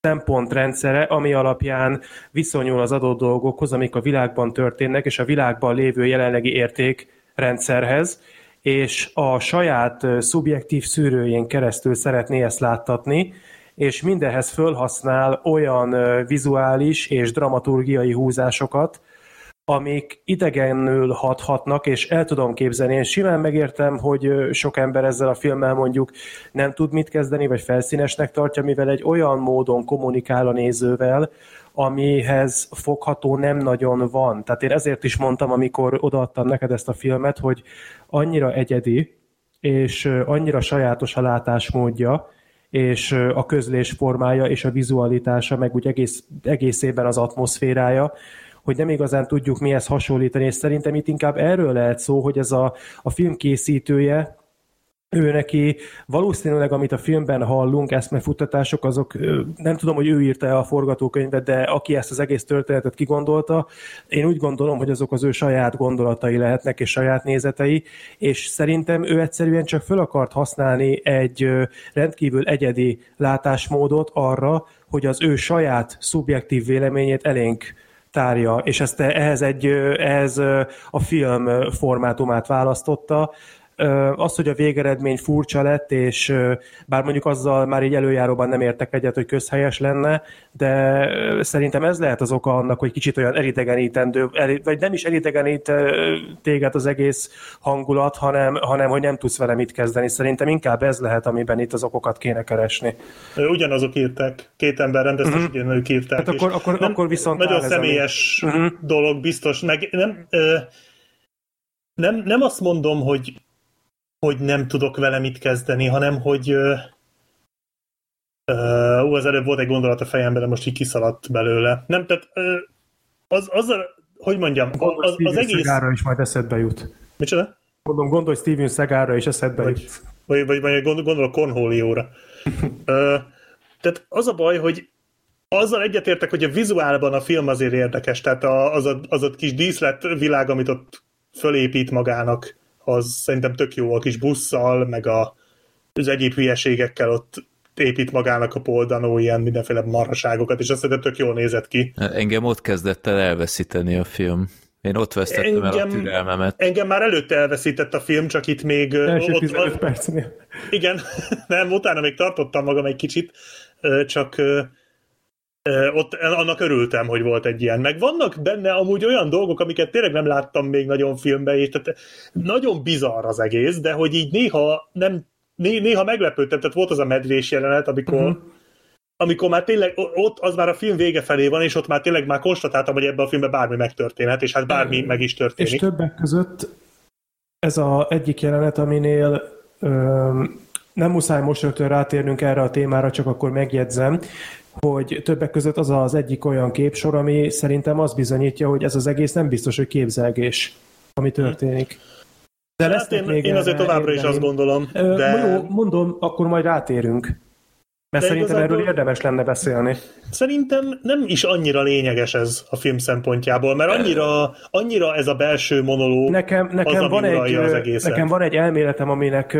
szempontrendszere, ami alapján viszonyul az adott dolgokhoz, amik a világban történnek, és a világban lévő jelenlegi értékrendszerhez, és a saját szubjektív szűrőjén keresztül szeretné ezt láttatni, és mindenhez fölhasznál olyan vizuális és dramaturgiai húzásokat, amik idegenül hathatnak, és el tudom képzelni. Én simán megértem, hogy sok ember ezzel a filmmel mondjuk nem tud mit kezdeni, vagy felszínesnek tartja, mivel egy olyan módon kommunikál a nézővel, amihez fogható nem nagyon van. Tehát én ezért is mondtam, amikor odaadtam neked ezt a filmet, hogy annyira egyedi, és annyira sajátos a látásmódja, és a közlés formája, és a vizualitása, meg úgy egész, egészében az atmoszférája, hogy nem igazán tudjuk mihez hasonlítani, és szerintem itt inkább erről lehet szó, hogy ez a, a film készítője, ő neki. Valószínűleg, amit a filmben hallunk, eszmefuttatások, azok nem tudom, hogy ő írta a forgatókönyvet, de aki ezt az egész történetet kigondolta, én úgy gondolom, hogy azok az ő saját gondolatai lehetnek, és saját nézetei, és szerintem ő egyszerűen csak föl akart használni egy rendkívül egyedi látásmódot arra, hogy az ő saját szubjektív véleményét elénk tárja, és ezt ehhez, egy, ehhez a film formátumát választotta, az, hogy a végeredmény furcsa lett, és bár mondjuk azzal már így előjáróban nem értek egyet, hogy közhelyes lenne, de szerintem ez lehet az oka annak, hogy kicsit olyan elidegenítendő, el, vagy nem is elidegenít téged az egész hangulat, hanem, hanem hogy nem tudsz vele mit kezdeni. Szerintem inkább ez lehet, amiben itt az okokat kéne keresni. Ugyanazok írták, két ember rendezte, uh-huh. ugyanők írták. Hát akkor, akkor, nem- akkor viszont Nagyon ez, ami- személyes Mhm. dolog biztos, meg nem, ö, nem, nem azt mondom, hogy, hogy nem tudok vele mit kezdeni, hanem hogy ö, ö, ú, az előbb volt egy gondolat a fejemben, de most így kiszaladt belőle. Nem, tehát ö, az, az a, hogy mondjam, az, az, az egész... Szegára is majd eszedbe jut. Micsoda? Mondom, gondolj Steven Szegára is eszedbe Vagy, jut. vagy, vagy, vagy gondol, gondolok Cornholióra. Tehát az a baj, hogy azzal egyetértek, hogy a vizuálban a film azért érdekes, tehát a, az, a, az a kis díszlet világ, amit ott fölépít magának, az szerintem tök jó a kis busszal, meg a, az egyéb hülyeségekkel ott épít magának a poldanó ilyen mindenféle marhaságokat, és azt szerintem tök jól nézett ki. Engem ott kezdett el elveszíteni a film. Én ott vesztettem el a Engem- türelmemet. Engem már előtte elveszített a film, csak itt még... Első ott- 15 percnél. Igen, nem, utána még tartottam magam egy kicsit, csak ott annak örültem, hogy volt egy ilyen. Meg vannak benne amúgy olyan dolgok, amiket tényleg nem láttam még nagyon filmben, és tehát nagyon bizarr az egész, de hogy így néha nem né- néha meglepődtem, tehát volt az a medvés jelenet, amikor uh-huh. amikor már tényleg ott az már a film vége felé van, és ott már tényleg már konstatáltam, hogy ebben a filmben bármi megtörténhet, és hát bármi meg is És történik. többek között ez az egyik jelenet, aminél öm, nem muszáj most rögtön rátérnünk erre a témára, csak akkor megjegyzem, hogy többek között az az egyik olyan képsor, ami szerintem azt bizonyítja, hogy ez az egész nem biztos, hogy képzelgés, ami történik. De Hát lesznek én, még én azért továbbra is érveim. azt gondolom, Ö, de... Jó, mondom, akkor majd rátérünk. Mert De szerintem igazából- erről érdemes lenne beszélni. Szerintem nem is annyira lényeges ez a film szempontjából, mert annyira, annyira ez a belső monológ, Nekem, nekem, ami van egy, az egészet. nekem van egy elméletem, aminek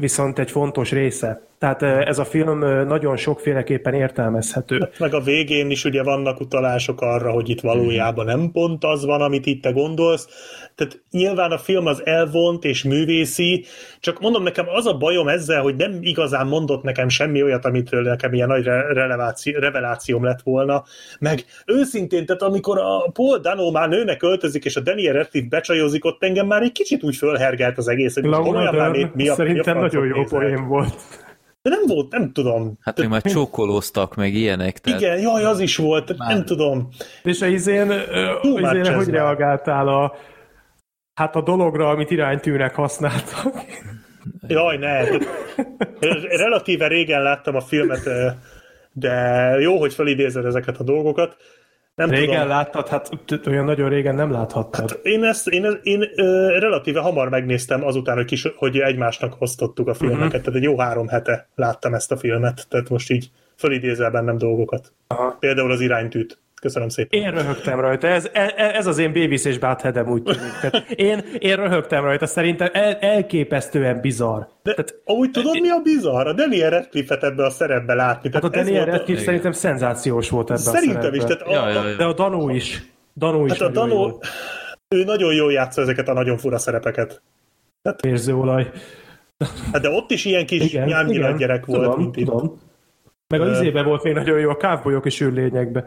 viszont egy fontos része. Tehát ez a film nagyon sokféleképpen értelmezhető. meg a végén is ugye vannak utalások arra, hogy itt valójában nem pont az van, amit itt te gondolsz. Tehát nyilván a film az elvont és művészi, csak mondom nekem az a bajom ezzel, hogy nem igazán mondott nekem semmi olyat, amitől nekem ilyen nagy re- releváció, revelációm lett volna. Meg őszintén, tehát amikor a Paul Dano már nőnek öltözik, és a Daniel Radcliffe becsajozik, ott engem már egy kicsit úgy fölhergelt az egész, hogy Laura már Dern mi, mi a, szerintem mi a nagyon jó poén volt. De nem volt, nem tudom. Hát még már csókolóztak, meg ilyenek. Tehát Igen, jaj, az is volt, nem tudom. És a izén, much izén hogy már. reagáltál a hát a dologra, amit iránytűnek használtak? Jaj, ne. Relatíve régen láttam a filmet, de jó, hogy felidézed ezeket a dolgokat. Nem Régen tudom. láttad? Hát olyan nagyon régen nem láthattad. Én ezt én, én ö, relatíve hamar megnéztem azután, hogy, kis, hogy egymásnak osztottuk a filmeket, uh-huh. tehát egy jó három hete láttam ezt a filmet, tehát most így felidézel bennem dolgokat. Aha. Például az iránytűt. Köszönöm szépen. Én röhögtem rajta, ez, e- e- ez az én Beavis és Buttheadem úgy tűnik. Tehát én, én röhögtem rajta, szerintem el, elképesztően bizarr. De Tehát, amúgy tudod, mi a bizarr? A Daniel Radcliffe-et ebbe a szerepbe látni. hát a Tehát Daniel volt a- Radcliffe szerintem szenzációs volt ebben Szerintem a is. szerepben. Tehát a, Ja, ja, ja. De a Danó is. Danó is Hát a nagyon jó. Dano, ő nagyon jól játsza ezeket a nagyon fura szerepeket. Érzőolaj. Hát de ott is ilyen kis Igen, nyámnyilag igen, gyerek volt, tudom, mint itt. tudom. Meg a izébe volt még nagyon jó, a kávbolyok és űrlényekbe.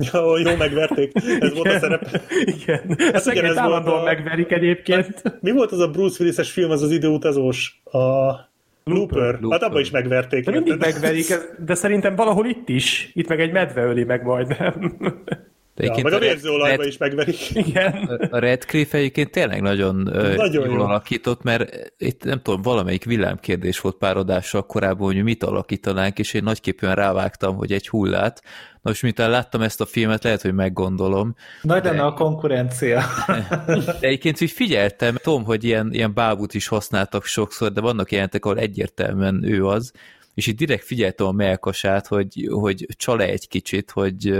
Ja, jó, megverték. Ez volt a szerep. Igen. Ezt igen, igen, ez állandóan a- megverik egyébként. Mi volt az a Bruce Willis-es film, az az időutazós? A Looper. Looper. Hát abban is megverték. De mindig megverik, de szerintem valahol itt is. Itt meg egy medve öli meg majdnem. De Ja, egyébként meg a vérzőolajba Red- is megverik. Igen. A Redcliffe egyébként tényleg nagyon, Nagyon jól jó. alakított, mert itt nem tudom, valamelyik villámkérdés volt pár adással korábban, hogy mit alakítanánk, és én nagyképűen rávágtam, hogy egy hullát. Na most, miután láttam ezt a filmet, lehet, hogy meggondolom. Nagy lenne a konkurencia. De egyébként úgy figyeltem, tudom, hogy ilyen, ilyen bábút is használtak sokszor, de vannak jelentek, ahol egyértelműen ő az, és itt direkt figyeltem a melkasát, hogy, hogy csal egy kicsit, hogy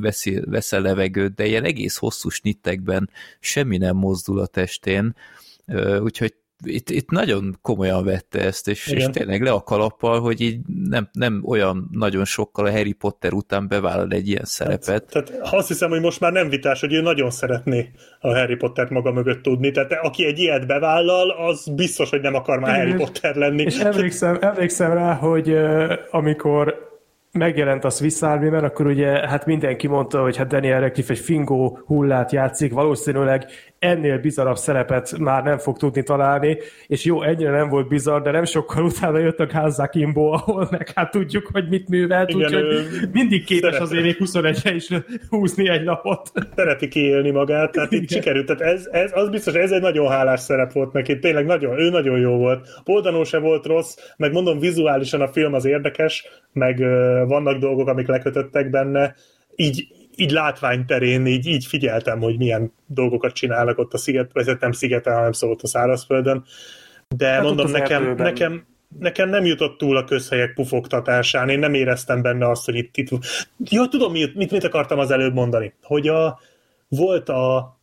veszi, veszel levegőt, de ilyen egész hosszú snittekben semmi nem mozdul a testén, úgyhogy itt, itt nagyon komolyan vette ezt, és, és Igen. tényleg le a kalappal, hogy így nem, nem olyan nagyon sokkal a Harry Potter után bevállal egy ilyen szerepet. Tehát azt hiszem, hogy most már nem vitás, hogy ő nagyon szeretné a Harry Pottert maga mögött tudni. Tehát aki egy ilyet bevállal, az biztos, hogy nem akar már Harry Potter lenni. És emlékszem, emlékszem rá, hogy uh, amikor megjelent a Swiss Army Man, akkor ugye hát mindenki mondta, hogy hát Daniel Radcliffe egy fingó hullát játszik, valószínűleg ennél bizarabb szerepet már nem fog tudni találni, és jó, ennyire nem volt bizarr, de nem sokkal utána jött a Gaza Kimbo, ahol meg hát tudjuk, hogy mit művelt, Igen, úgyhogy mindig képes szerette. azért még 21-re is húzni egy napot. Szereti kiélni magát, tehát itt Igen. sikerült. Tehát ez, ez, az biztos, ez egy nagyon hálás szerep volt neki. Tényleg nagyon, ő nagyon jó volt. Poldanó se volt rossz, meg mondom, vizuálisan a film az érdekes, meg vannak dolgok, amik lekötöttek benne. Így, így látványterén, így, így figyeltem, hogy milyen dolgokat csinálnak ott a sziget, vagy nem szigeten, hanem szólt a szárazföldön. De Hát mondom, nekem, erdőben. nekem, nekem nem jutott túl a közhelyek pufogtatásán, én nem éreztem benne azt, hogy itt... itt... Ja, tudom, mit, mit, mit akartam az előbb mondani. Hogy a, volt a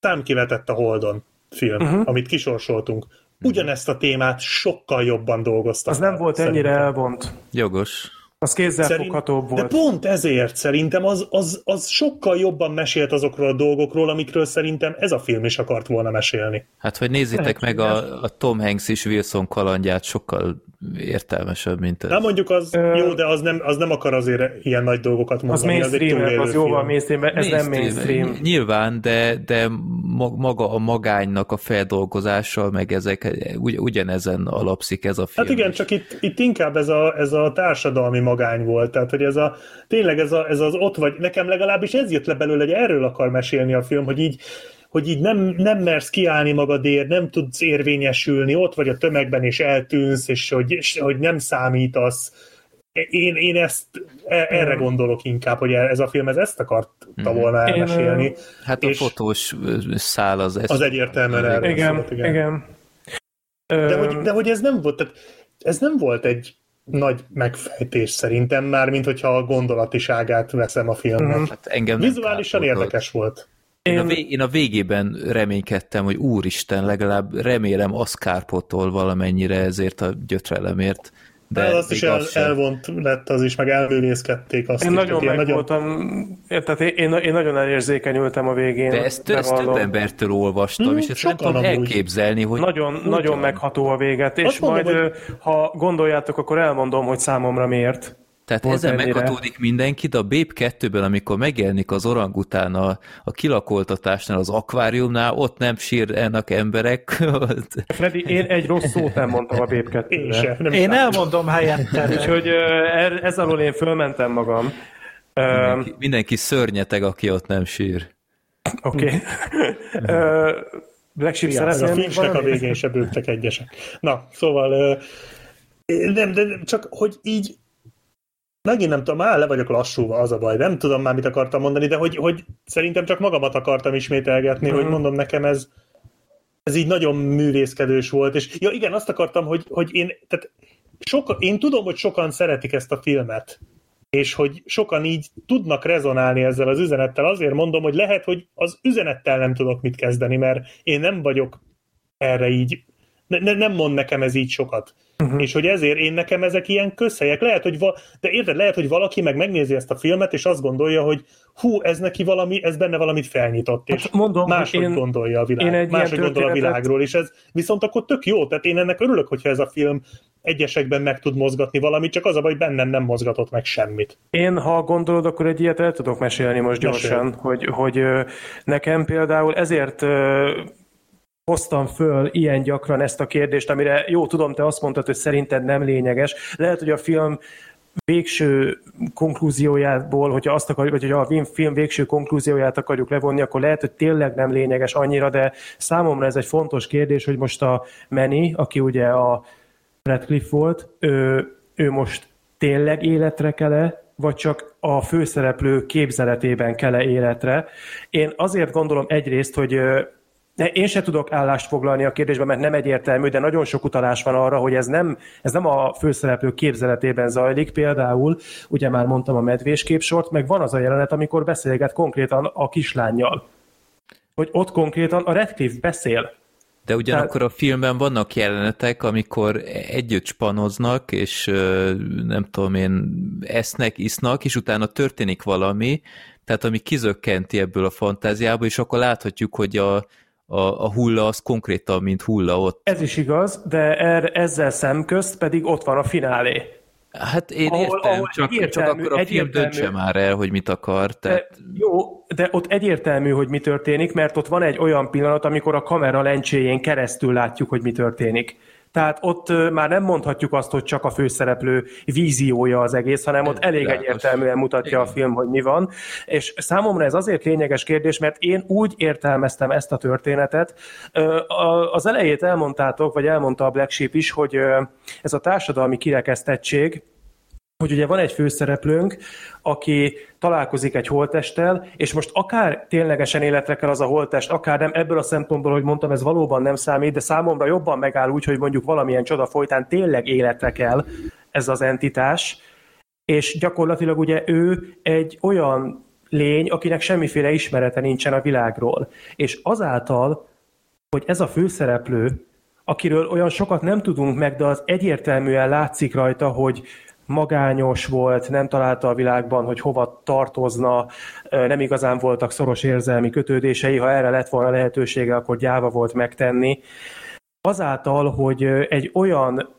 Tám kivetett a Holdon film, uh-huh. amit kisorsoltunk. Ugyanezt a témát sokkal jobban dolgoztak. Az nem volt szerintem. ennyire elvont. Jogos. Az kézzelfoghatóbb De volt. pont ezért szerintem az, az, az sokkal jobban mesélt azokról a dolgokról, amikről szerintem ez a film is akart volna mesélni. Hát, hogy nézzétek meg a, a Tom Hanks és Wilson kalandját, sokkal értelmesebb, mint ez. Na mondjuk az Ö- jó, de az nem, az nem akar azért ilyen nagy dolgokat mondani. Az mainstream, az túlélő jóval mainstream, ez nem mainstream. Nyilván, de, de ma- maga a magánynak a feldolgozása, meg ezek ugy, ugyanezen alapszik ez a film. Hát igen, is. csak itt, itt inkább ez a, ez a társadalmi magány volt, tehát hogy ez a, tényleg ez, a, ez az ott vagy, nekem legalábbis ez jött le belőle, hogy erről akar mesélni a film, hogy így, hogy így nem, nem mersz kiállni magadért, nem tudsz érvényesülni, ott vagy a tömegben és eltűnsz, és hogy, és hogy nem számítasz. Én, én ezt e- erre gondolok inkább, hogy ez a film ez ezt akarta volna Én, elmesélni. Hát a fotós szál az ez. Az egyértelműen erről Igen, szólt, igen. igen. De hogy, de hogy ez nem volt, tehát ez nem volt egy nagy megfejtés szerintem már, mint hogyha a gondolatiságát veszem a filmnek. Hát engem Vizuálisan érdekes volt. Én a, Én- vég, én a végében reménykedtem, hogy úristen, legalább remélem az kárpotol valamennyire ezért a gyötrelemért. De hát azt is el, az elvont lett az is, meg elművészkedték azt Én is. nagyon meg ilyen voltam, tehát én, én, én nagyon elérzékenyültem a végén. De ezt, ezt több embertől olvastam, Hmm, és ezt nem tudom amúgy. elképzelni, hogy Nagyon, hogy nagyon megható a véget, és Azt mondom, majd, hogy- ö, ha gondoljátok, akkor elmondom, hogy számomra miért. Tehát Volt ezen ennyire. meghatódik mindenki, de a Babe 2-ben, amikor megjelenik az orangután a, a kilakoltatásnál, az akváriumnál, ott nem sírnak emberek. Freddy, én egy rossz szót nem mondtam a Bép Én 2 sem. Nem Én számít. elmondom helyettem. Úgyhogy er- ez alól én fölmentem magam. Mindenki, mindenki szörnyeteg, aki ott nem sír. Oké. Ö, Black Sheep meg a Finchnek a végén se bőgtek egyesek. Na, szóval nem, de nem, csak hogy így megint nem tudom, már le vagyok lassúva, az a baj. Nem tudom már, mit akartam mondani, de hogy, hogy szerintem csak magamat akartam ismételgetni, hogy Mhm. mondom nekem ez ez így nagyon művészkedős volt, és ja igen, azt akartam, hogy, hogy én, tehát soka, én tudom, hogy sokan szeretik ezt a filmet, és hogy sokan így tudnak rezonálni ezzel az üzenettel. Azért mondom, hogy lehet, hogy az üzenettel nem tudok mit kezdeni, mert én nem vagyok erre így, ne, ne, nem mond nekem ez így sokat. Uh-huh. És hogy ezért én nekem ezek ilyen közhelyek. Lehet, hogy va- de érted, lehet, hogy valaki meg megnézi ezt a filmet, és azt gondolja, hogy hú, ez neki valami, ez benne valamit felnyitott, és Hát mondom, máshogy én- gondolja a világ, én egy máshogy gondol a világról, és ez viszont akkor tök jó, tehát én ennek örülök, hogyha ez a film egyesekben meg tud mozgatni valamit, csak az a baj, bennem nem mozgatott meg semmit. Én, ha gondolod, akkor egy ilyet el tudok mesélni most gyorsan, hogy, hogy nekem például ezért hoztam föl ilyen gyakran ezt a kérdést, amire jó, tudom, te azt mondtad, hogy szerinted nem lényeges. Lehet, hogy a film végső konklúziójából, hogyha azt akarjuk, vagy hogyha a film végső konklúzióját akarjuk levonni, akkor lehet, hogy tényleg nem lényeges annyira, de számomra ez egy fontos kérdés, hogy most a Manny, aki ugye a Radcliffe volt, ő, ő most tényleg életre kell vagy csak a főszereplő képzeletében kell életre. Én azért gondolom egyrészt, hogy én se tudok állást foglalni a kérdésben, mert nem egyértelmű, de nagyon sok utalás van arra, hogy ez nem, ez nem a főszereplő képzeletében zajlik. Például, ugye már mondtam a medvés képsort, meg van az a jelenet, amikor beszélget konkrétan a kislányjal. Hogy ott konkrétan a Redcliffe beszél. De ugyanakkor a filmben vannak jelenetek, amikor együtt spanoznak, és nem tudom én, esznek, isznak, és utána történik valami, tehát ami kizökkenti ebből a fantáziába, és akkor láthatjuk, hogy a, a, a hulla az konkrétan, mint hulla ott. Ez is igaz, de er, ezzel szemközt pedig ott van a finálé. Hát én Ahol- értem, ahol csak, csak egyértelmű- akkor a film döntse már el, hogy mit akar. De, Tehát, jó, de ott egyértelmű, hogy mi történik, mert ott van egy olyan pillanat, amikor a kamera lencséjén keresztül látjuk, hogy mi történik. Tehát ott már nem mondhatjuk azt, hogy csak a főszereplő víziója az egész, hanem ott elég egyértelműen mutatja a film, hogy mi van. És számomra ez azért lényeges kérdés, mert én úgy értelmeztem ezt a történetet. Az elejét elmondtátok, vagy elmondta a Black Sheep is, hogy ez a társadalmi kirekesztettség, hogy ugye van egy főszereplőnk, aki találkozik egy holttesttel, és most akár ténylegesen életre kell az a holttest, akár nem, ebből a szempontból, hogy mondtam, ez valóban nem számít, de számomra jobban megáll úgy, hogy mondjuk valamilyen csoda folytán tényleg életre kell ez az entitás, és gyakorlatilag ugye ő egy olyan lény, akinek semmiféle ismerete nincsen a világról. És azáltal, hogy ez a főszereplő, akiről olyan sokat nem tudunk meg, de az egyértelműen látszik rajta, hogy magányos volt, nem találta a világban, hogy hova tartozna, nem igazán voltak szoros érzelmi kötődései, ha erre lett volna lehetősége, akkor gyáva volt megtenni. Azáltal, hogy egy olyan,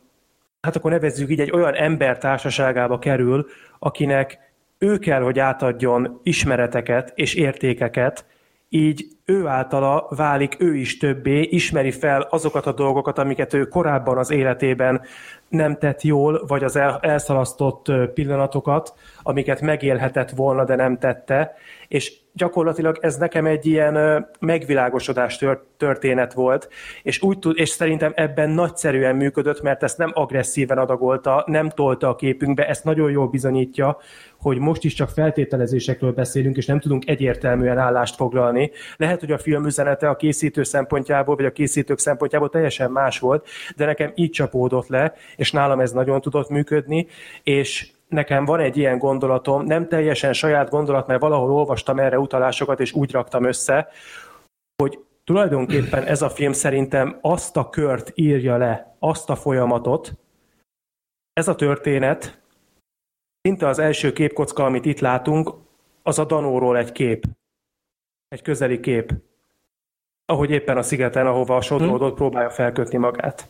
hát akkor nevezzük így, egy olyan ember társaságába kerül, akinek ő kell, hogy átadjon ismereteket és értékeket, így ő általa válik ő is többé, ismeri fel azokat a dolgokat, amiket ő korábban az életében nem tett jól, vagy az el, elszalasztott pillanatokat, amiket megélhetett volna, de nem tette, és gyakorlatilag ez nekem egy ilyen megvilágosodás tör- történet volt, és, úgy tud, és szerintem ebben nagyszerűen működött, mert ezt nem agresszíven adagolta, nem tolta a képünkbe, ezt nagyon jól bizonyítja, hogy most is csak feltételezésekről beszélünk, és nem tudunk egyértelműen állást foglalni. Lehet, hogy a film üzenete a készítő szempontjából, vagy a készítők szempontjából teljesen más volt, de nekem így csapódott le, és nálam ez nagyon tudott működni, és nekem van egy ilyen gondolatom, nem teljesen saját gondolat, mert valahol olvastam erre utalásokat, és úgy raktam össze, hogy tulajdonképpen ez a film szerintem azt a kört írja le, azt a folyamatot, ez a történet, szinte az első képkocka, amit itt látunk, az a Danóról egy kép. Egy közeli kép. Ahogy éppen a szigeten, ahova a sodródot próbálja felkötni magát.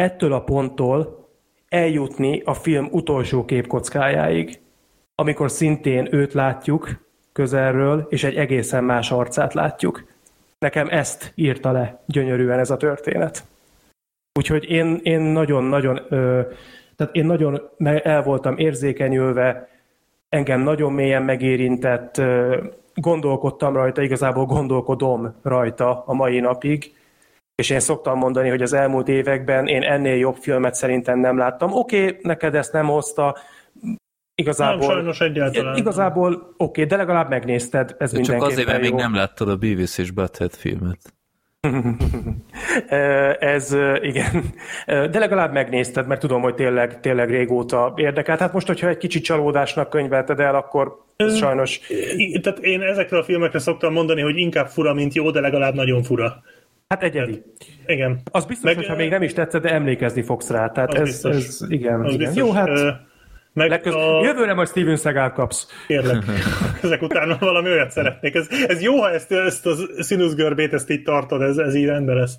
Ettől a ponttól eljutni a film utolsó képkockájáig, amikor szintén őt látjuk közelről, és egy egészen más arcát látjuk. Nekem ezt írta le gyönyörűen ez a történet. Úgyhogy én, én nagyon-nagyon, tehát én nagyon el voltam érzékenyülve, engem nagyon mélyen megérintett, gondolkodtam rajta, igazából gondolkodom rajta a mai napig, és én szoktam mondani, hogy az elmúlt években én ennél jobb filmet szerintem nem láttam. Oké, okay, neked ezt nem hozta, igazából... Nem, sajnos egyáltalán. Igazából oké, okay, de legalább megnézted, ez de csak azért, mert még nem láttad a Beavis és Butthead filmet. Ez igen. De legalább megnézted, mert tudom, hogy tényleg, tényleg régóta érdekelt. Hát most, hogyha egy kicsit csalódásnak könyvelted el, akkor ez sajnos... Tehát én ezekről a filmekre szoktam mondani, hogy inkább fura, mint jó, de legalább nagyon fura. Hát egyedi. Igen. Az biztos, Meg, hogy ha még nem is tetszett, de emlékezni fogsz rá. Tehát ez, biztos. ez, igen, Az igen. biztos. Jó, hát Ö, Meg legköz... a... jövőre majd Steven Seagal kapsz. Kérlek, ezek után valami olyat szeretnék. Ez, ez jó, ha ezt, ezt a színuszgörbét ezt így tartod, ez, ez így rendben lesz.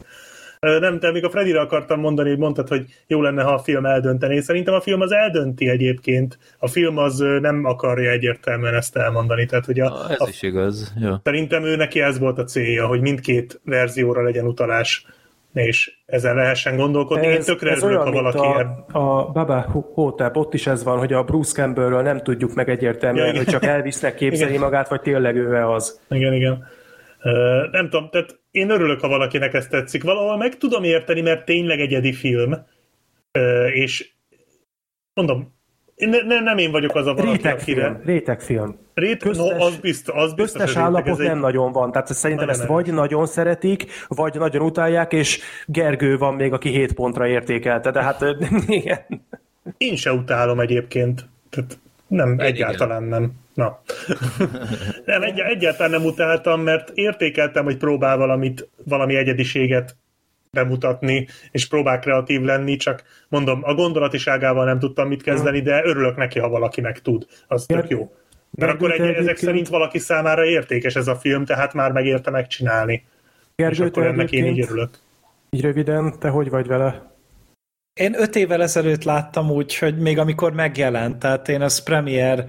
Nem, te még a Freddyre akartam mondani, hogy mondtad, hogy jó lenne, ha a film eldöntené. Szerintem a film az eldönti egyébként. A film az nem akarja egyértelműen ezt elmondani. Tehát, hogy a, Ez a, is igaz. Jó. szerintem ő neki ez volt a célja, hogy mindkét verzióra legyen utalás, és ezen lehessen gondolkodni. Én tökre örülök, ha valaki a, a Baba Hotep, ott is ez van, hogy a Bruce Campbellről nem tudjuk meg egyértelműen, Ja, igen. hogy csak elvisznek képzeli Igen. magát, vagy tényleg ő az. Igen, igen. Ö, nem tudom, tehát én örülök, ha valakinek ez tetszik. Valahol meg tudom érteni, mert tényleg egyedi film, Ö, és mondom, én ne, ne, nem én vagyok az a valaki, akire... Rétegfilm. Rétegfilm. Rét, Köztes- no, az biztos, az biztos, Köztes állapot ez nem egy, nagyon van. Tehát szerintem Nagyon ezt erős. vagy nagyon szeretik, vagy nagyon utálják, és Gergő van még, aki 7 pontra értékelte. De hát igen. Én se utálom egyébként. Tehát nem, Én egyáltalán nem. Na. nem, egy, egyáltalán nem utáltam, mert értékeltem, hogy próbál valamit, valami egyediséget bemutatni, és próbál kreatív lenni, csak mondom, a gondolatiságával nem tudtam mit kezdeni, de örülök neki, ha valakinek tud. Az tök jó. Mert akkor egy, ezek szerint valaki számára értékes ez a film, tehát már megérte megcsinálni. és Gergő, akkor te ennek én így örülök. így röviden, te hogy vagy vele? Én öt évvel ezelőtt láttam úgy, hogy még amikor megjelent, tehát én az premier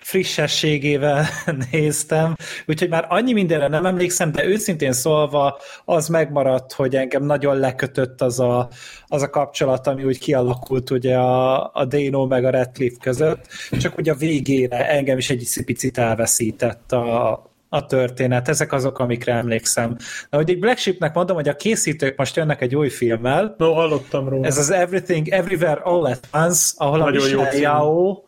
frissességével néztem, úgyhogy már annyi mindenre nem emlékszem, de őszintén szólva az megmaradt, hogy engem nagyon lekötött az a, az a kapcsolat, ami úgy kialakult ugye a, a Dano meg a Radcliffe között, csak ugye a végére engem is egy picit elveszített a, a történet. Ezek azok, amikre emlékszem. De hogy egy Black Sheepnek mondom, hogy a készítők most jönnek egy új filmmel, No, hallottam róla. ez az Everything Everywhere All at Once, ahol a Nagyon jó Michelle. Yao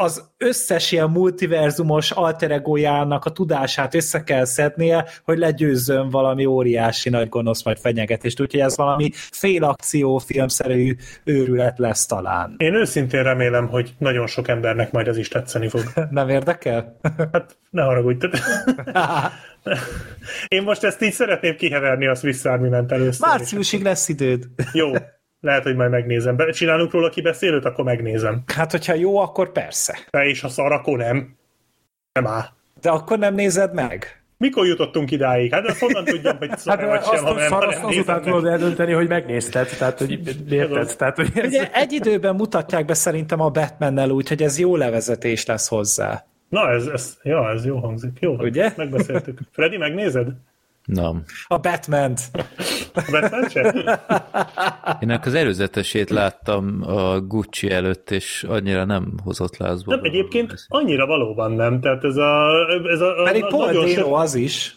az összes ilyen multiverzumos alter egójának a tudását össze kell szednie, hogy legyőzzön valami óriási nagy gonosz majd fenyegetést. Úgyhogy ez valami félakciófilmszerű őrület lesz talán. Én őszintén remélem, hogy nagyon sok embernek majd ez is tetszeni fog. Nem érdekel? Hát ne haragudj. Én most ezt így szeretném kiheverni a Swiss Army ment először. Márciusig lesz időd. Jó, lehet, hogy majd megnézem. Be- Csinálunk róla kibeszélőt, akkor megnézem. Hát, hogyha jó, akkor persze. De és ha szar, akkor nem. Nem áll. De akkor nem nézed meg. Mikor jutottunk idáig? Hát azt honnan tudjam, hogy szar Hát vagy azt, sem, ha nem, ha azt nem azután tudod eldönteni, hogy megnézted, tehát hogy érted, tehát hogy ez, Ugye egy időben mutatják be szerintem a Batman-nel úgy, hogy ez jó levezetés lesz hozzá. Na, ez, ez, ja, ez jó hangzik. Jó, Ugye? megbeszéltük. Freddy, megnézed? Nem. A Batman-t. A Batman se? Én az előzetesét láttam a Gucci előtt, és annyira nem hozott lázba. Nem, egyébként annyira valóban nem. Tehát ez a... Ez a, Pedig a Paul nagyon Dano sötét- az is.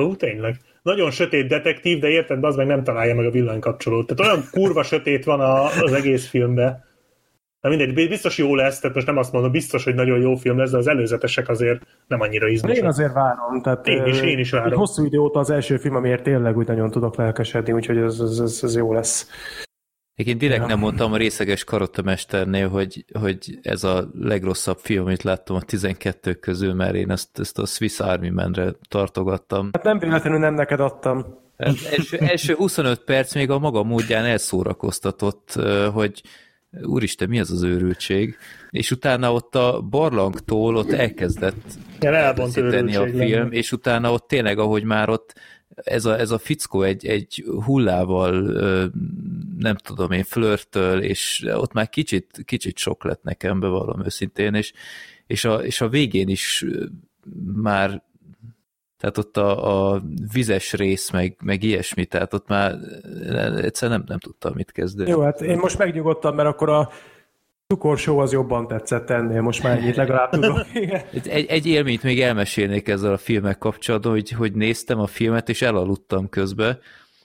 Ó, tényleg. Nagyon sötét detektív, de érted, az meg nem találja meg a villanykapcsolót. Tehát olyan kurva sötét van a, az egész filmben. Na mindegy, biztos jó lesz, tehát most nem azt mondom, biztos, hogy nagyon jó film lesz, de az előzetesek azért nem annyira Én izmosak. azért várom. Tehát, Én is, én is várom. Hosszú idő óta az első film, amiért tényleg úgy nagyon tudok lelkesedni, úgyhogy ez, ez, ez, ez jó lesz. Egyébként direkt Ja. nem mondtam a részeges karottamesternél, hogy, hogy ez a legrosszabb film, amit láttam a 12 közül, mert én ezt, ezt a Swiss Army Man-re tartogattam. Hát nem véletlenül nem neked adtam. Hát első, első 25 perc még a maga módján elszórakoztatott, hogy úristen, mi ez az őrültség? És utána ott a barlangtól ott elkezdett elbont elveszíteni a film, lenne. és utána ott tényleg, ahogy már ott ez a, ez a fickó egy, egy hullával, nem tudom én, flörtöl, és ott már kicsit, kicsit sok lett nekem, bevallom őszintén, és, és, a, és a végén is már tehát ott a, a vizes rész, meg, meg ilyesmi, tehát ott már egyszerűen nem, nem tudtam mit kezdeni. Jó, hát én most megnyugodtam, mert akkor a cukorsó az jobban tetszett ennél, most már ennyit legalább tudom. Igen. Egy, egy, élményt még elmesélnék ezzel a filmek kapcsolatban, hogy, hogy néztem a filmet, és elaludtam közbe,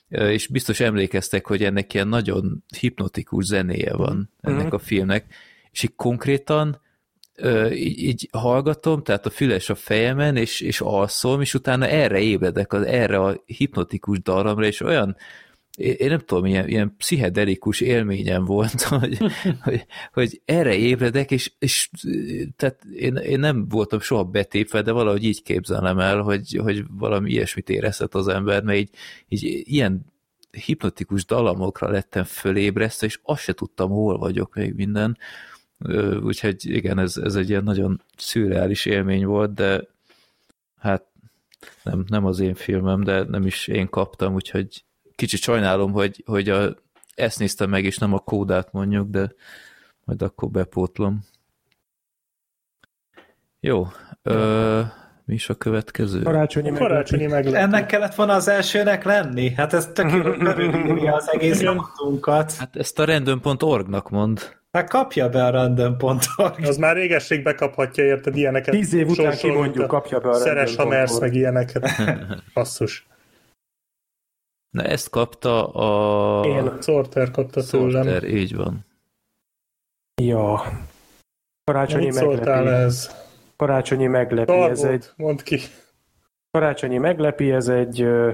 és biztos emlékeztek, hogy ennek ilyen nagyon hipnotikus zenéje van ennek Mhm. a filmnek, és így konkrétan így, így hallgatom, tehát a füles a fejemen, és, és alszom, és utána erre ébredek, az, erre a hipnotikus dallamra, és olyan én én nem tudom, ilyen, ilyen pszichedelikus élményem volt, hogy, hogy, hogy erre ébredek, és, és tehát én, én nem voltam soha betépve, de valahogy így képzelem el, hogy, hogy valami ilyesmit érezhet az ember, mert így, így ilyen hipnotikus dalamokra lettem fölébresztve, és azt se tudtam, hol vagyok még minden. Úgyhogy igen, ez, ez egy ilyen nagyon szürreális élmény volt, de hát nem, nem az én filmem, de nem is én kaptam, úgyhogy kicsit sajnálom, hogy, hogy a, ezt néztem meg, és nem a kódát mondjuk, de majd akkor bepótlom. Jó, ö, mi is a következő? Karácsonyi, Karácsonyi meglepő. Ennek kellett volna az elsőnek lenni? Hát ez tök az egész Igen. rovatunkat. Hát ezt a random.org-nak mond. Hát kapja be a random. Az már régesség bekaphatja, érted ilyeneket. Tíz év után kimondjuk, a kapja be a Szeres, ha random mersz, meg ilyeneket. Basszus. Na ezt kapta a Én. Sorter kapta tőlem. Sorter, így van. Ja. Karácsonyi Mit meglepi. ez? Karácsonyi meglepi. Ez egy mondd ki. karácsonyi meglepi, ez egy ö,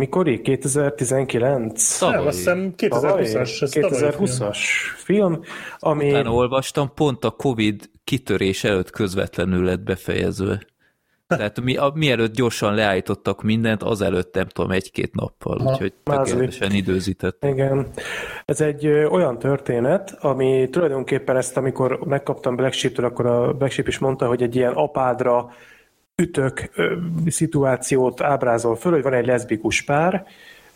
mikori? 2019? Nem, Tavalyi. azt hiszem 2020-as. ez tavalyi film. 2020-as film, ami Utána olvastam, pont a Covid kitörés előtt közvetlenül lett befejezve. Tehát mi, a, mielőtt gyorsan leállítottak mindent, azelőtt nem tudom, egy-két nappal, Aha. úgyhogy Mázli. tökéletesen időzített. Igen. Ez egy ö, olyan történet, ami tulajdonképpen ezt, amikor megkaptam Black Sheep-től, akkor a Black Sheep is mondta, hogy egy ilyen apádra ütök ö, szituációt ábrázol föl, hogy van egy leszbikus pár,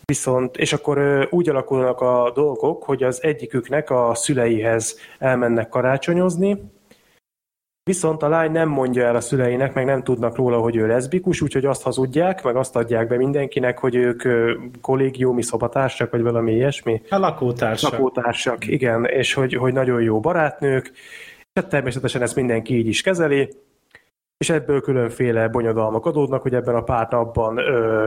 viszont, és akkor ö, úgy alakulnak a dolgok, hogy az egyiküknek a szüleihez elmennek karácsonyozni, Viszont a lány nem mondja el a szüleinek, meg nem tudnak róla, hogy ő leszbikus, úgyhogy azt hazudják, meg azt adják be mindenkinek, hogy ők ö, kollégiumi szobatársak, vagy valami ilyesmi. A lakótársak. Lakótársak, igen, és hogy, hogy nagyon jó barátnők, és hát természetesen ezt mindenki így is kezeli, és ebből különféle bonyodalmak adódnak, hogy ebben a pár napban ö,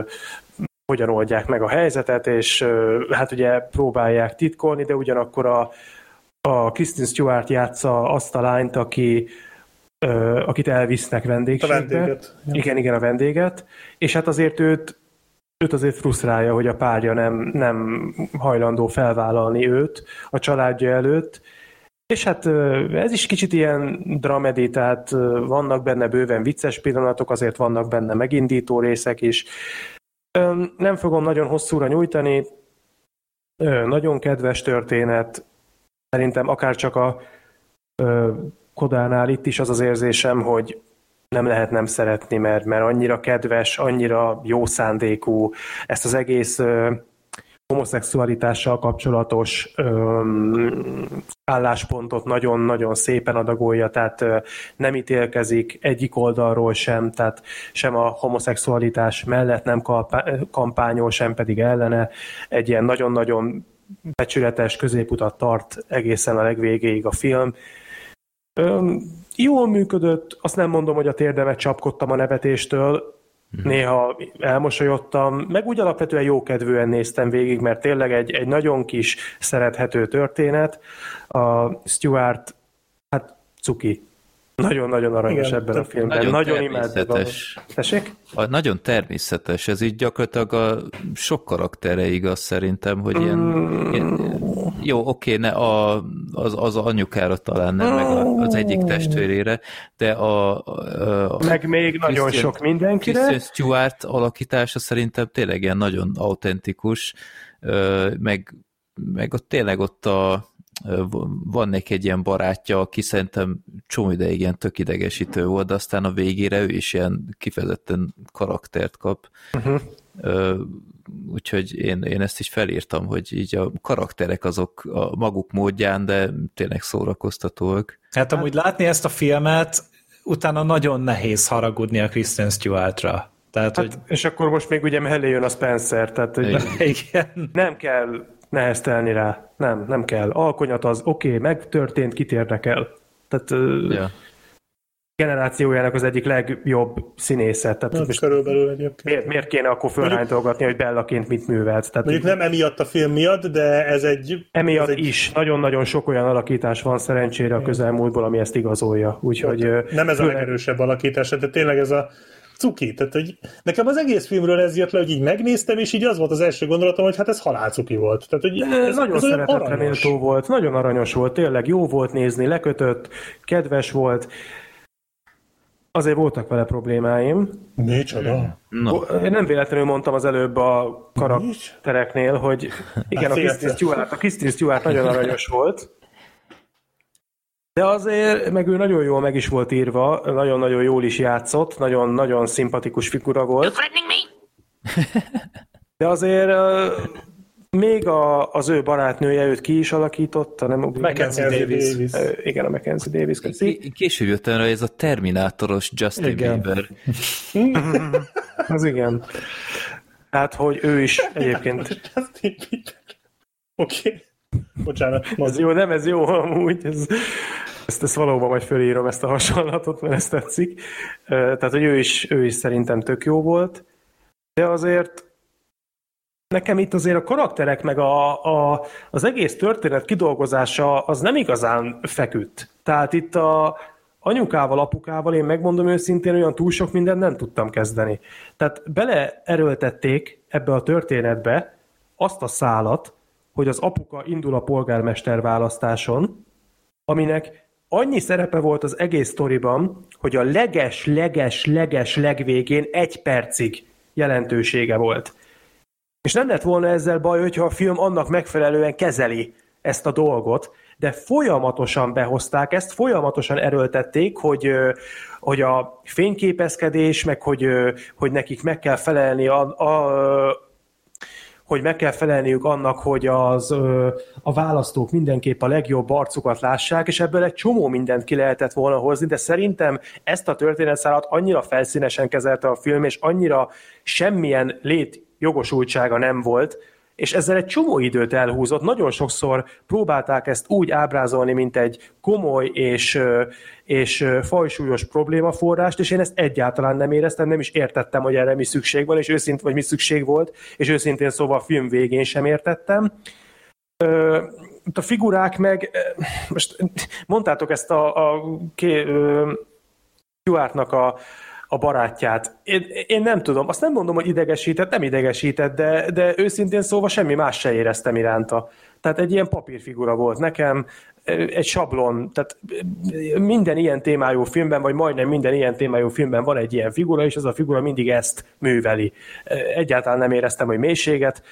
hogyan oldják meg a helyzetet, és ö, hát ugye próbálják titkolni, de ugyanakkor a, a Kristen Stewart játsza azt a lányt, aki, ö, akit elvisznek A vendégségbe. vendéget. Igen, igen, a vendéget. És hát azért őt, őt azért frusztrálja, hogy a párja nem, nem hajlandó felvállalni őt a családja előtt. És hát ez is kicsit ilyen dramedi, tehát vannak benne bőven vicces pillanatok, azért vannak benne megindító részek is. Nem fogom nagyon hosszúra nyújtani, nagyon kedves történet, szerintem akár csak a Kodánál itt is az az érzésem, hogy nem lehet nem szeretni, mert, mert annyira kedves, annyira jó szándékú, ezt az egész homoszexualitással kapcsolatos ö, álláspontot nagyon-nagyon szépen adagolja, tehát ö, nem ítélkezik egyik oldalról sem, tehát sem a homoszexualitás mellett nem kampányol, sem pedig ellene. Egy ilyen nagyon-nagyon becsületes középutat tart egészen a legvégéig a film. Öm, jól működött, azt nem mondom, hogy a térdemet csapkodtam a nevetéstől, néha elmosolyodtam, meg úgy alapvetően jókedvűen néztem végig, mert tényleg egy, egy nagyon kis, szerethető történet. A Stuart, hát cuki. Nagyon-nagyon aranyos Igen, ebben a filmben. Nagyon, Nagyon, természetes. Tessék? A, nagyon természetes, ez így gyakorlatilag a sok karaktere igaz szerintem, hogy ilyen, Mm. ilyen jó, oké, ne a, az, az anyukára talán nem, meg az egyik testvérére, de a, a, a Meg még nagyon Christian- sok mindenkire. Kristen Stewart alakítása szerintem tényleg ilyen nagyon autentikus, meg, meg ott tényleg ott a, van neki egy ilyen barátja, aki szerintem csomó ideig ilyen tök idegesítő volt, de aztán a végére ő is ilyen kifejezetten karaktert kap. Uh-huh. Úgyhogy én, én ezt is felírtam, hogy így a karakterek azok a maguk módján, de tényleg szórakoztatóak. Hát amúgy látni ezt a filmet, utána nagyon nehéz haragudni a Kristen Stewartra. Tehát, hogy Hát, és akkor most még ugye mellé jön a Spencer, tehát hogy Igen. igen. nem kell neheztelni rá. Nem, nem kell. Alkonyat az oké, okay, megtörtént, kit érdekel. Tehát ja. Generációjának az egyik legjobb színésze. Tehát Hát most körülbelül egyébként. miért, miért kéne akkor fölhánytolgatni, hogy Bellaként mit művelt? Tehát Mondjuk nem emiatt a film miatt, de ez egy... emiatt ez egy, is nagyon-nagyon sok olyan alakítás van szerencsére a közelmúltból, ami ezt igazolja. Úgyhogy Nem ez a legerősebb alakítása, de tényleg ez a cuki. Tehát, hogy nekem az egész filmről ez jött le, hogy így megnéztem, és így az volt az első gondolatom, hogy hát ez halálcuki volt. Tehát, hogy Ez, ez, nagyon ez szeretetre méltó volt, nagyon aranyos volt, tényleg jó volt nézni, lekötött, kedves volt. Azért voltak vele problémáim. Micsoda? Na, Én nem véletlenül mondtam az előbb a karaktereknél, hogy igen, a Hát Kristen félre. Stewart, a Kristen Stewart nagyon aranyos volt, De azért, meg ő nagyon jól meg is volt írva, nagyon-nagyon jól is játszott, nagyon-nagyon szimpatikus figura volt. De azért még a, az ő barátnője őt ki is alakította, nem? Mackenzie Mackenzie Davis. Davis. Igen, a Mackenzie Davis. Köszi. Később jöttem rá, ez a Terminátoros Justin Igen. Bieber. Az igen. Tehát, hogy ő is egyébként. Justin Bieber. Oké. Bocsánat, Ez jó, nem ez jó amúgy. Ez, ezt, ezt valóban majd fölírom ezt a hasonlatot, mert ez tetszik. Tehát, hogy ő is, ő is szerintem tök jó volt. De azért nekem itt azért a karakterek meg a, a, az egész történet kidolgozása az nem igazán feküdt. Tehát itt a anyukával, apukával én megmondom őszintén, olyan túl sok mindent nem tudtam kezdeni. Tehát beleerőltették ebbe a történetbe azt a szálat, hogy az apuka indul a polgármester választáson, aminek annyi szerepe volt az egész sztoriban, hogy a leges, leges, leges legvégén egy percig jelentősége volt. És nem lett volna ezzel baj, hogyha a film annak megfelelően kezeli ezt a dolgot, de folyamatosan behozták ezt, folyamatosan erőltették, hogy, hogy a fényképezkedés, meg hogy, hogy nekik meg kell felelni a, a, hogy meg kell felelniük annak, hogy az, a választók mindenképp a legjobb arcukat lássák, és ebből egy csomó mindent ki lehetett volna hozni, de szerintem ezt a történetszálat annyira felszínesen kezelte a film, és annyira semmilyen lét jogosultsága nem volt, és ezzel egy csomó időt elhúzott. Nagyon sokszor próbálták ezt úgy ábrázolni, mint egy komoly és, és fajsúlyos problémaforrást, és én ezt egyáltalán nem éreztem, nem is értettem, hogy erre mi szükség van, és őszint, vagy mi szükség volt, és őszintén szóval a film végén sem értettem. A figurák meg, most mondtátok ezt a, a ké, ö, Stuartnak a, a barátját. Én, én nem tudom, azt nem mondom, hogy idegesített, nem idegesített, de, de őszintén szóval semmi más se éreztem iránta. Tehát egy ilyen papírfigura volt nekem, egy sablon, tehát minden ilyen témájú filmben, vagy majdnem minden ilyen témájú filmben van egy ilyen figura, és az a figura mindig ezt műveli. Egyáltalán nem éreztem, hogy mélységet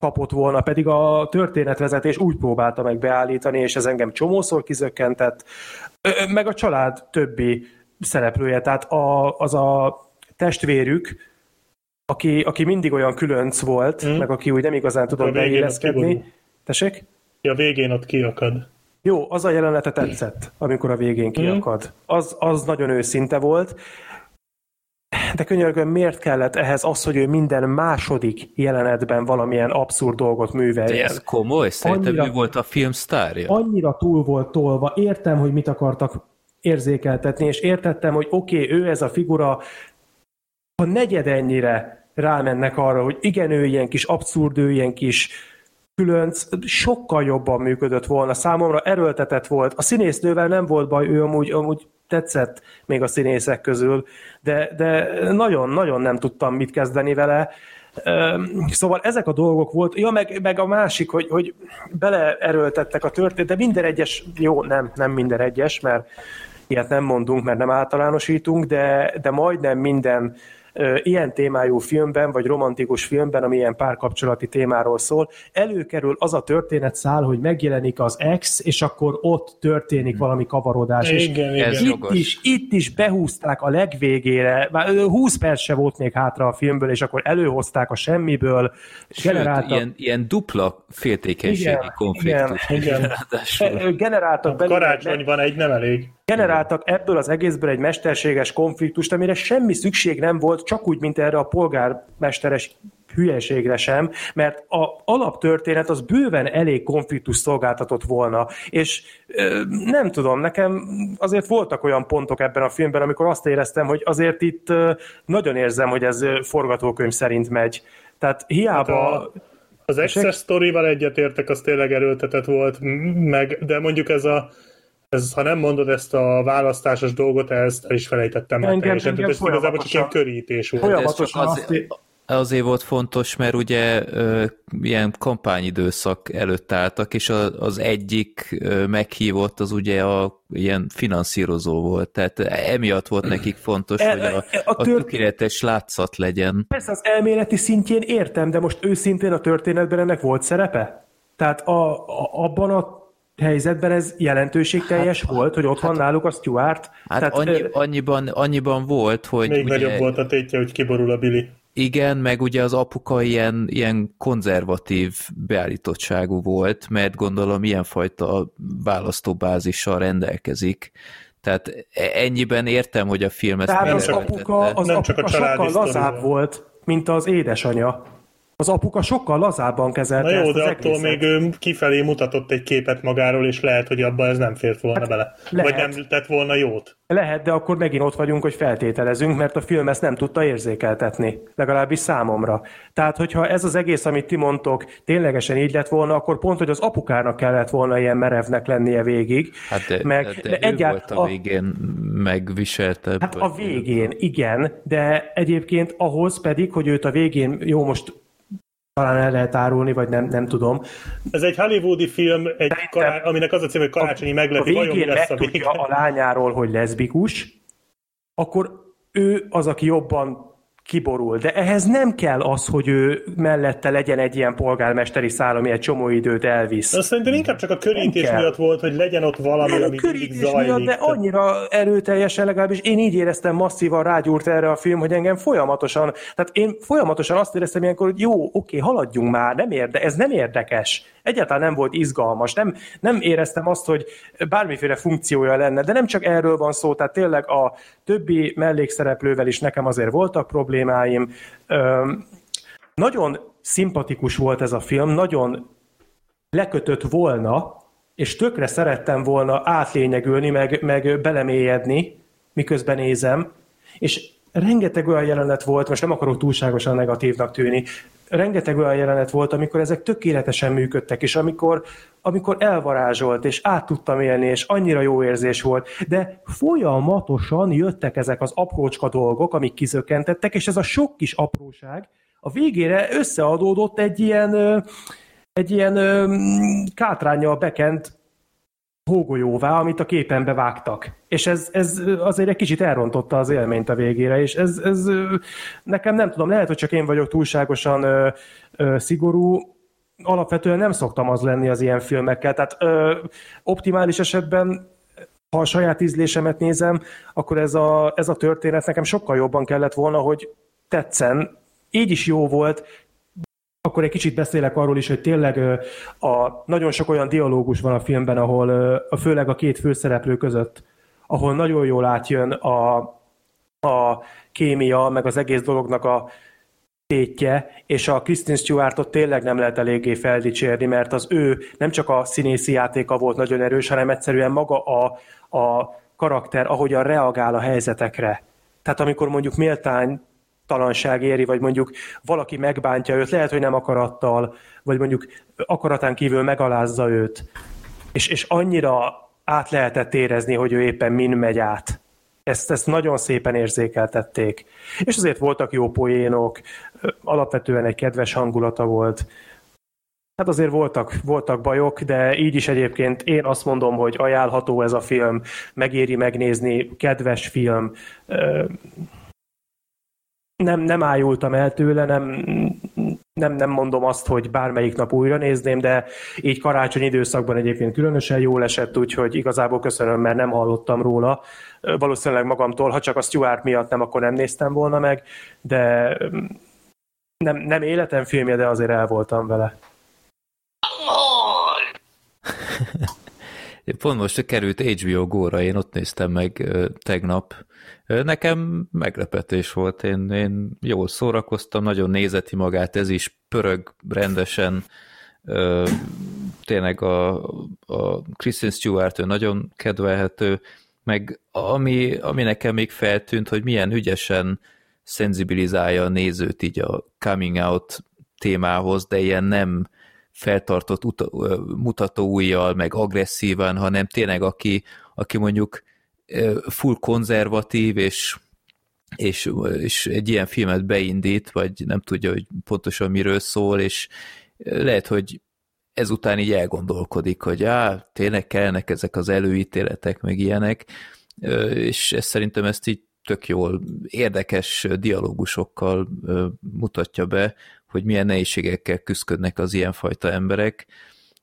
kapott volna, pedig a történetvezetés úgy próbálta meg beállítani, és ez engem csomószor kizökkentett, meg a család többi szereplője, tehát a, az a testvérük, aki, aki mindig olyan különc volt, mm. meg aki úgy nem igazán tudott beilleszkedni. Tessék? Ja, a végén ott kiakad. Jó, az a jelenete tetszett, amikor a végén kiakad. Az, az nagyon őszinte volt. De könyörgöm, miért kellett ehhez az, hogy ő minden második jelenetben valamilyen abszurd dolgot De műveljen? ez komoly? Szerintem Annyira- ő volt a film sztárja. annyira túl volt tolva, értem, hogy mit akartak érzékeltetni, és értettem, hogy oké, okay, ő ez a figura, ha negyed ennyire rámennek arra, hogy igen, ő ilyen kis abszurd, ő ilyen kis különc, sokkal jobban működött volna. Számomra erőltetett volt. A színésznővel nem volt baj, ő amúgy, amúgy tetszett még a színészek közül, de, de nagyon-nagyon nem tudtam mit kezdeni vele. Szóval ezek a dolgok volt, ja, meg, meg a másik, hogy, hogy beleerőltettek a történet, de minden egyes, jó, nem, nem minden egyes, mert ilyet nem mondunk, mert nem általánosítunk, de, de majdnem minden ilyen témájú filmben, vagy romantikus filmben, ami ilyen párkapcsolati témáról szól, előkerül az a történetszál, hogy megjelenik az ex, és akkor ott történik valami kavarodás. és Igen, Ez igen. itt jogos. is, itt is behúzták a legvégére, már ö, 20 perc se volt még hátra a filmből, és akkor előhozták a semmiből, Sőt, generáltak, ilyen, ilyen dupla féltékenységi konfliktus. igen, igen. Generáltak belőle Karácsony van egy, nem elég. Generáltak ebből az egészből egy mesterséges konfliktust, amire semmi szükség nem volt, csak úgy, mint erre a polgármesteres hülyeségre sem, mert a alaptörténet az bőven elég konfliktus szolgáltatott volna, és ö, nem tudom, nekem azért voltak olyan pontok ebben a filmben, amikor azt éreztem, hogy azért itt ö, nagyon érzem, hogy ez forgatókönyv szerint megy. Tehát hiába... Hát a- Az Access Story-val egyetértek, az tényleg erőltetett volt, meg, de mondjuk ez a ez, ha nem mondod ezt a választásos dolgot, ezt el is felejtettem már teljesen. engem Tehát ez igazából csak folyamatosan- körítés volt. Folyamatosan az, azt- azért volt fontos, mert ugye ilyen kampányidőszak előtt álltak, és az egyik meghívott az ugye a ilyen finanszírozó volt, tehát emiatt volt nekik fontos, E- hogy a, a a tört- tökéletes látszat legyen. Persze az elméleti szintjén értem, de most őszintén a történetben ennek volt szerepe? Tehát a, a, abban a helyzetben ez jelentőségteljes hát, volt, hogy ott hát, van náluk a Stuart? Hát Tehát, annyi, annyiban, annyiban volt, hogy... Még ugye, nagyobb volt a tétje, hogy kiborul a Billy. Igen, meg ugye az apuka ilyen, ilyen konzervatív beállítottságú volt, mert gondolom ilyenfajta választóbázissal rendelkezik. Tehát e- ennyiben értem, hogy a film ezt Tehát az apuka, az Nem apuka csak a sokkal lazább volt, mint az édesanyja. Az apuka sokkal lazábban kezelte Na jó, ezt de az attól egészet. még ő kifelé mutatott egy képet magáról, és lehet, hogy abba ez nem fért volna hát, bele. lehet. Vagy nem tett volna jót. Lehet, de akkor megint ott vagyunk, hogy feltételezünk, mert a film ezt nem tudta érzékeltetni, legalábbis számomra. Tehát, hogyha ez az egész, amit ti mondtok, ténylegesen így lett volna, akkor pont, hogy az apukának kellett volna ilyen merevnek lennie végig. Hát de, meg, de, de, de ő egyált- volt a végén megviseltebb. Hát a végén, igen, de egyébként ahhoz pedig, hogy őt a végén, jó, most talán el lehet árulni, vagy nem, nem tudom. Ez egy hollywoodi film, egy kará... aminek az a cím, hogy karácsonyi a meglepi, mi végén lesz a vége? a lányáról, hogy leszbikus, akkor ő az, aki jobban kiborul. De ehhez nem kell az, hogy ő mellette legyen egy ilyen polgármesteri szál, ami egy csomó időt elvisz. Azt szerintem inkább csak a körítés miatt volt, hogy legyen ott valami, a ami mindig körítés miatt, zajlik. de annyira erőteljesen legalábbis én így éreztem masszívan rágyúrt erre a film, hogy engem folyamatosan, tehát én folyamatosan azt éreztem ilyenkor, hogy jó, oké, haladjunk már, nem érde, ez nem érdekes. Egyáltalán nem volt izgalmas, nem, nem éreztem azt, hogy bármiféle funkciója lenne, de nem csak erről van szó, tehát tényleg a többi mellékszereplővel is nekem azért voltak problémáim. Öm, nagyon szimpatikus volt ez a film, nagyon lekötött volna, és tökre szerettem volna átlényegülni, meg, meg belemélyedni, miközben nézem, és rengeteg olyan jelenet volt, most nem akarok túlságosan negatívnak tűni, rengeteg olyan jelenet volt, amikor ezek tökéletesen működtek, és amikor, amikor elvarázsolt, és át tudtam élni, és annyira jó érzés volt, de folyamatosan jöttek ezek az aprócska dolgok, amik kizökkentettek, és ez a sok kis apróság a végére összeadódott egy ilyen, egy ilyen kátrányjal bekent hógolyóvá, amit a képen bevágtak. És ez, ez azért egy kicsit elrontotta az élményt a végére, és ez, ez nekem nem tudom, lehet, hogy csak én vagyok túlságosan ö, ö, szigorú, alapvetően nem szoktam az lenni az ilyen filmekkel, tehát ö, optimális esetben ha a saját ízlésemet nézem, akkor ez a, ez a történet nekem sokkal jobban kellett volna, hogy tetszen. Így is jó volt, akkor egy kicsit beszélek arról is, hogy tényleg a, nagyon sok olyan dialógus van a filmben, ahol a, főleg a két főszereplő között, ahol nagyon jól átjön a, a kémia, meg az egész dolognak a tétje, és a Kristen Stewartot tényleg nem lehet eléggé feldicsérni, mert az ő nem csak a színészi játéka volt nagyon erős, hanem egyszerűen maga a, a karakter, ahogyan reagál a helyzetekre. Tehát amikor mondjuk méltány talanság éri, vagy mondjuk valaki megbántja őt, lehet, hogy nem akarattal, vagy mondjuk akaratán kívül megalázza őt, és, és annyira át lehetett érezni, hogy ő éppen min megy át. Ezt, ezt nagyon szépen érzékeltették. És azért voltak jó poénok, alapvetően egy kedves hangulata volt. Hát azért voltak, voltak bajok, de így is egyébként én azt mondom, hogy ajánlható ez a film, megéri megnézni, kedves film. Nem, nem ájultam el tőle, nem, nem, nem mondom azt, hogy bármelyik nap újra nézném, de így karácsony időszakban egyébként különösen jól esett, úgyhogy igazából köszönöm, mert nem hallottam róla. Valószínűleg magamtól, ha csak a Stuart miatt nem, akkor nem néztem volna meg, de nem, nem életem filmje, de azért el voltam vele. Pont most került HBO Go-ra, én ott néztem meg tegnap. Nekem meglepetés volt, én, én jól szórakoztam, nagyon nézeti magát, ez is pörög rendesen. Tényleg a, a Kristen Stewart ő nagyon kedvelhető, meg ami, ami nekem még feltűnt, hogy milyen ügyesen szenzibilizálja a nézőt így a coming out témához, de ilyen nem feltartott uta, mutató ujjal, meg agresszívan, hanem tényleg aki, aki mondjuk full konzervatív, és, és, és egy ilyen filmet beindít, vagy nem tudja, hogy pontosan miről szól, és lehet, hogy ezután így elgondolkodik, hogy á, tényleg kellnek ezek az előítéletek, meg ilyenek, és ez szerintem ezt így tök jól érdekes dialógusokkal mutatja be, hogy milyen nehézségekkel küzdködnek az ilyenfajta emberek,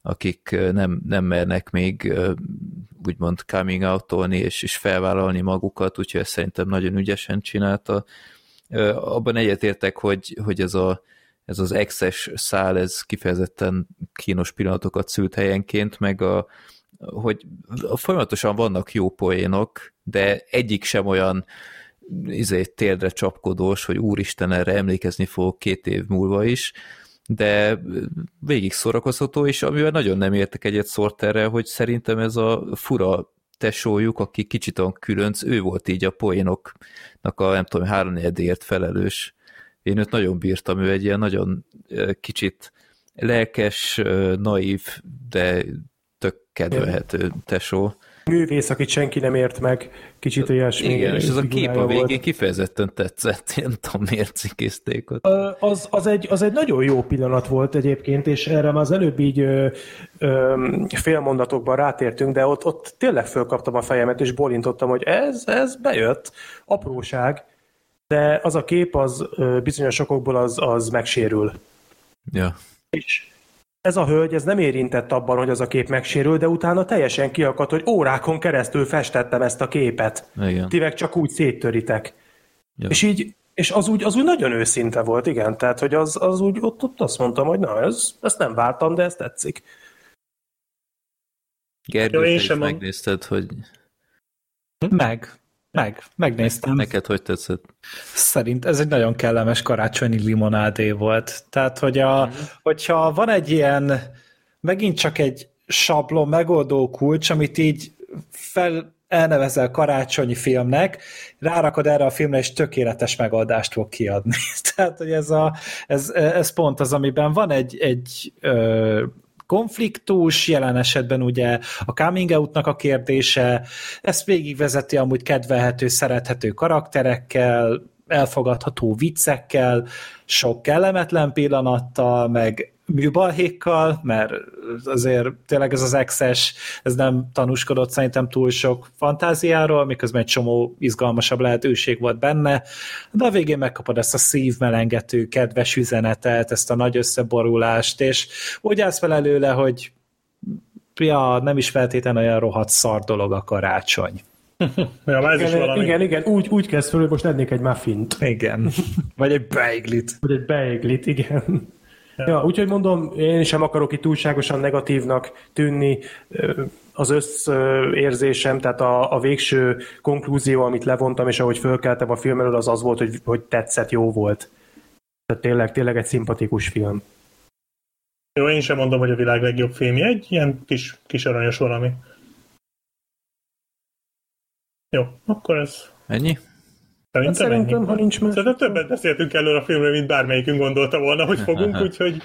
akik nem, nem mernek még úgymond coming out és, és felvállalni magukat, úgyhogy ezt szerintem nagyon ügyesen csinálta. Abban egyetértek, hogy, hogy ez, a, ez az excess szál, ez kifejezetten kínos pillanatokat szült helyenként, meg a, hogy folyamatosan vannak jó poénok, de egyik sem olyan izé, térdre csapkodós, hogy úristen, erre emlékezni fogok két év múlva is, de végig szórakozható, és amivel nagyon nem értek egyet Sorterrel, hogy szerintem ez a fura tesójuk, aki kicsit olyan különc, ő volt így a poénoknak a nem tudom, háromnegyedért felelős. Én őt nagyon bírtam, ő egy ilyen nagyon kicsit lelkes, naív, de tök kedvelhető tesó művész, akit senki nem ért meg, kicsit olyasmi. Igen, és ez a kép a végén kifejezetten tetszett, ilyen tudom, miért cikizték ott. Az, az, egy, az egy nagyon jó pillanat volt egyébként, és erre már az előbb így ö, ö, félmondatokban rátértünk, de ott, ott tényleg fölkaptam a fejemet, és bolintottam, hogy ez, ez bejött, apróság, de az a kép az bizonyos okokból az, az megsérül. Ja. És ez a hölgy ez nem érintett abban, hogy az a kép megsérül, de utána teljesen kiakadt, hogy órákon keresztül festettem ezt a képet. Igen. Ti meg csak úgy széttöritek. Ja. És így, és az úgy, az úgy nagyon őszinte volt, igen. Tehát, hogy az, az úgy, ott, ott azt mondtam, hogy na, ez, ezt nem vártam, de ez tetszik. Gergő, ja, én sem megnézted, hogy... Meg. Meg, megnéztem. Neked hogy tetszett? Szerint ez egy nagyon kellemes karácsonyi limonádé volt. Tehát, hogy a, mm. hogyha van egy ilyen, megint csak egy sablon megoldó kulcs, amit így fel elnevezel karácsonyi filmnek, rárakod erre a filmre, és tökéletes megoldást fog kiadni. Tehát, hogy ez, a, ez, ez pont az, amiben van egy, egy ö, konfliktus, jelen esetben ugye a coming out a kérdése, ezt végigvezeti amúgy kedvelhető, szerethető karakterekkel, elfogadható viccekkel, sok kellemetlen pillanattal, meg műbalhékkal, mert azért tényleg ez az excess, ez nem tanúskodott szerintem túl sok fantáziáról, miközben egy csomó izgalmasabb lehetőség volt benne, de a végén megkapod ezt a szívmelengető, kedves üzenetet, ezt a nagy összeborulást, és úgy állsz fel előle, hogy ja, nem is feltétlenül olyan rohadt szar dolog a karácsony. ja, ez igen, is valami. igen, igen, úgy, úgy kezd föl, hogy most lennék egy muffint. Igen. Vagy egy beiglit. Vagy egy beiglit, igen. Ja, úgyhogy mondom, én sem akarok itt túlságosan negatívnak tűnni. Az összérzésem, tehát a, a végső konklúzió, amit levontam, és ahogy fölkeltem a film elől, az az volt, hogy, hogy tetszett, jó volt. Tehát tényleg, tényleg egy szimpatikus film. Jó, én sem mondom, hogy a világ legjobb filmje, egy ilyen kis, kis aranyos valami. Jó, akkor ez... Ennyi? Szerintem, hát szerintem ha nincs más. Szerintem többet beszéltünk előre a filmről, mint bármelyikünk gondolta volna, hogy fogunk, úgyhogy...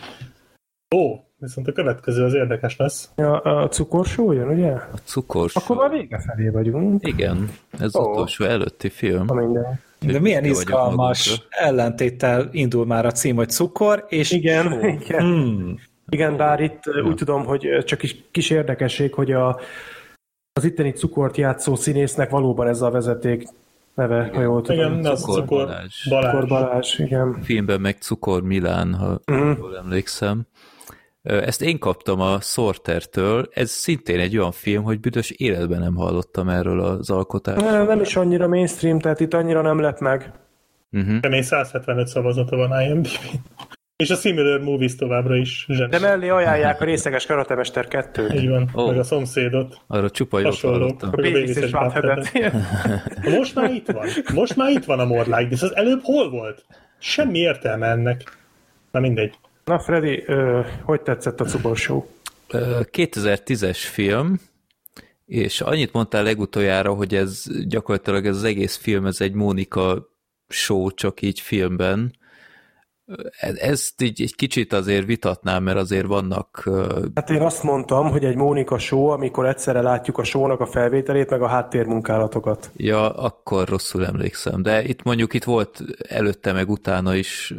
Ó, viszont a következő az érdekes lesz. Ja, a cukorsó jön, ugye? A cukorsó. Akkor már vége felé vagyunk. Igen, ez oh. utolsó előtti film. A minden. De milyen izgalmas ellentéttel indul már a cím, hogy cukor és Igen, só. igen. Hmm. Igen, bár itt ja. úgy tudom, hogy csak kis, kis érdekesség, hogy a, az itteni cukort játszó színésznek valóban ez a vezeték neve, igen. ha jól tudom. Igen, az Cukor, Cukor Balázs. Balázs. Cukor Balázs, igen. Filmben meg Cukor Milán, ha uh-huh. jól emlékszem. Ezt én kaptam a Sortertől, ez szintén egy olyan film, hogy büdös életben nem hallottam erről az alkotásról. Nem, nem is annyira mainstream, tehát itt annyira nem lett meg. Uh-huh. Kemény 175 szavazata van imdb és a Similar Movies továbbra is zseni. De mellé ajánlják a részeges karatemester 2 Így van, oh. meg a szomszédot. Arra csupa jót hallottam. A Bélis és Most már itt van. Most már itt van a More Like This. Az előbb hol volt? Semmi értelme ennek. Na mindegy. Na Freddy, ö, hogy tetszett a Cubor 2010-es film, és annyit mondtál legutoljára, hogy ez gyakorlatilag ez az egész film, ez egy Mónika show, csak így filmben, ezt így egy kicsit azért vitatnám, mert azért vannak... Hát én azt mondtam, hogy egy Mónika show, amikor egyszerre látjuk a shownak a felvételét, meg a háttérmunkálatokat. Ja, akkor rosszul emlékszem. De itt mondjuk itt volt előtte, meg utána is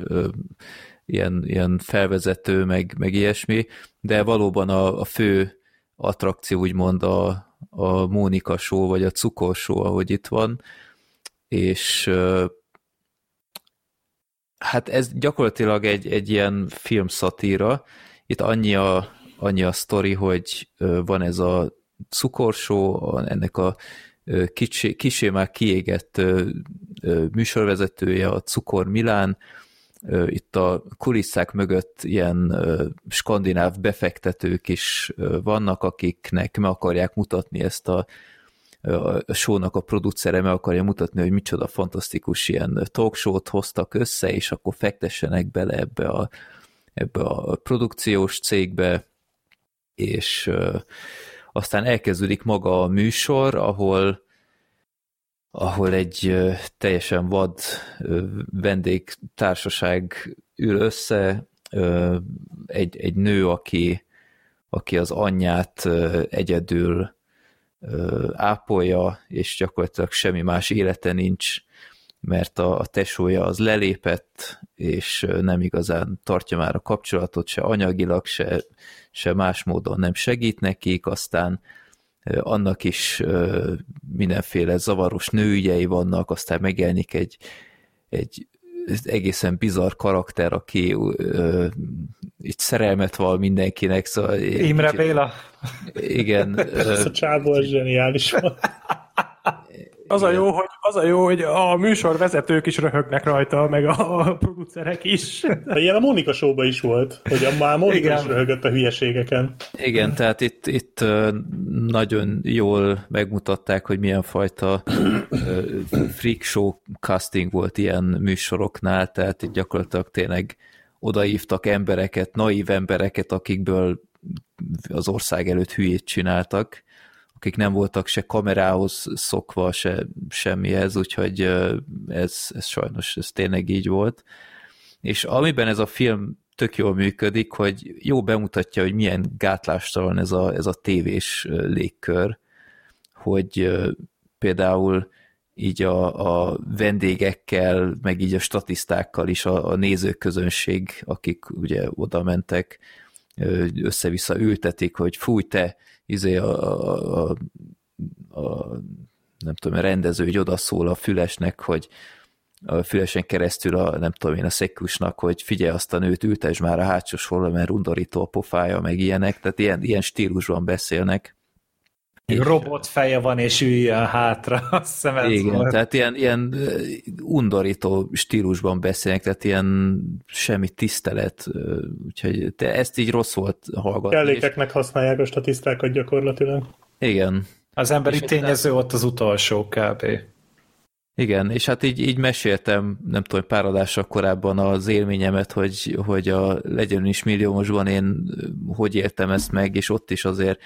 ilyen, ilyen felvezető, meg, meg ilyesmi, de valóban a, a fő attrakció úgymond a, a Mónika show, vagy a cukor show, ahogy itt van, és Hát ez gyakorlatilag egy, egy ilyen filmszatíra. Itt annyi a, annyi a sztori, hogy van ez a cukorsó, ennek a kicsi, kisé már kiégett műsorvezetője, a Cukor Milán, itt a kulisszák mögött ilyen skandináv befektetők is vannak, akiknek meg akarják mutatni ezt a a show-nak a producere meg akarja mutatni, hogy micsoda fantasztikus ilyen talkshow-t hoztak össze, és akkor fektessenek bele ebbe a, ebbe a produkciós cégbe, és aztán elkezdődik maga a műsor, ahol ahol egy teljesen vad vendégtársaság ül össze, egy, egy nő, aki, aki az anyját egyedül ápolja, és gyakorlatilag semmi más élete nincs, mert a, a tesója az lelépett, és nem igazán tartja már a kapcsolatot, se anyagilag, se, se más módon nem segít nekik, aztán annak is mindenféle zavaros nőügyei vannak, aztán megjelenik egy, egy egészen bizarr karakter, aki ö, szerelmet val mindenkinek, szóval... Imre Béla. Igen. Ez a csávó az zseniális volt. Az a, jó, hogy, az a jó, hogy a műsorvezetők is röhögnek rajta, meg a, a producerek is. Ilyen a Mónika show is volt, hogy a már Mónika Igen. is röhögött a hülyeségeken. Igen, tehát itt, itt nagyon jól megmutatták, hogy milyen fajta freak show casting volt ilyen műsoroknál, tehát itt gyakorlatilag tényleg odaívtak embereket, naív embereket, akikből az ország előtt hülyét csináltak, akik nem voltak se kamerához szokva, se semmihez, úgyhogy ez, ez sajnos ez tényleg így volt. És amiben ez a film tök jól működik, hogy jó bemutatja, hogy milyen gátlástalan ez a, ez a tévés légkör, hogy például így a, a vendégekkel, meg így a statisztákkal is a, a nézőközönség, akik ugye oda mentek, össze-vissza ültetik, hogy fúj te, izé a, a, a, a nem tudom, a rendező hogy odaszól a fülesnek, hogy a fülesen keresztül a, nem tudom én, a szekusnak, hogy figyelj azt a nőt, ültesd már a hátsó sorra, mert undorító a pofája, meg ilyenek, tehát ilyen, ilyen stílusban beszélnek. Robot feje van, és üljön hátra. Azt hiszem ez Igen, volt. tehát ilyen, ilyen undorító stílusban beszélnek, tehát ilyen semmi tisztelet, úgyhogy te ezt így rossz volt hallgatni. és- Kellékeknek használják a statisztákat gyakorlatilag. Igen, Az emberi És tényező ott az utolsó kb. Igen, és hát így, így meséltem, nem tudom, pár adással korábban az élményemet, hogy, hogy a Legyen is milliómosban én hogy éltem ezt meg, és ott is azért,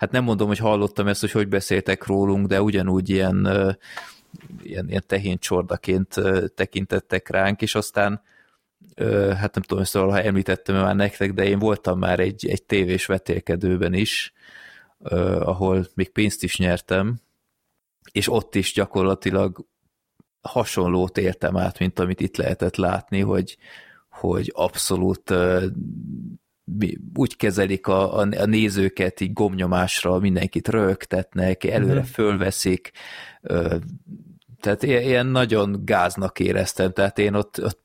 hát nem mondom, hogy hallottam ezt, hogy hogy beszéltek rólunk, de ugyanúgy ilyen, ilyen, ilyen tehén csordaként tekintettek ránk, és aztán hát nem tudom, ezt valaha említettem már nektek, de én voltam már egy, egy tévés vetélkedőben is, ahol még pénzt is nyertem, és ott is gyakorlatilag hasonlót éltem át, mint amit itt lehetett látni, hogy, hogy abszolút úgy kezelik a, a, a nézőket így gomnyomásra, mindenkit rögtetnek, előre Mhm. fölveszik, tehát ilyen, nagyon gáznak éreztem, tehát én ott, ott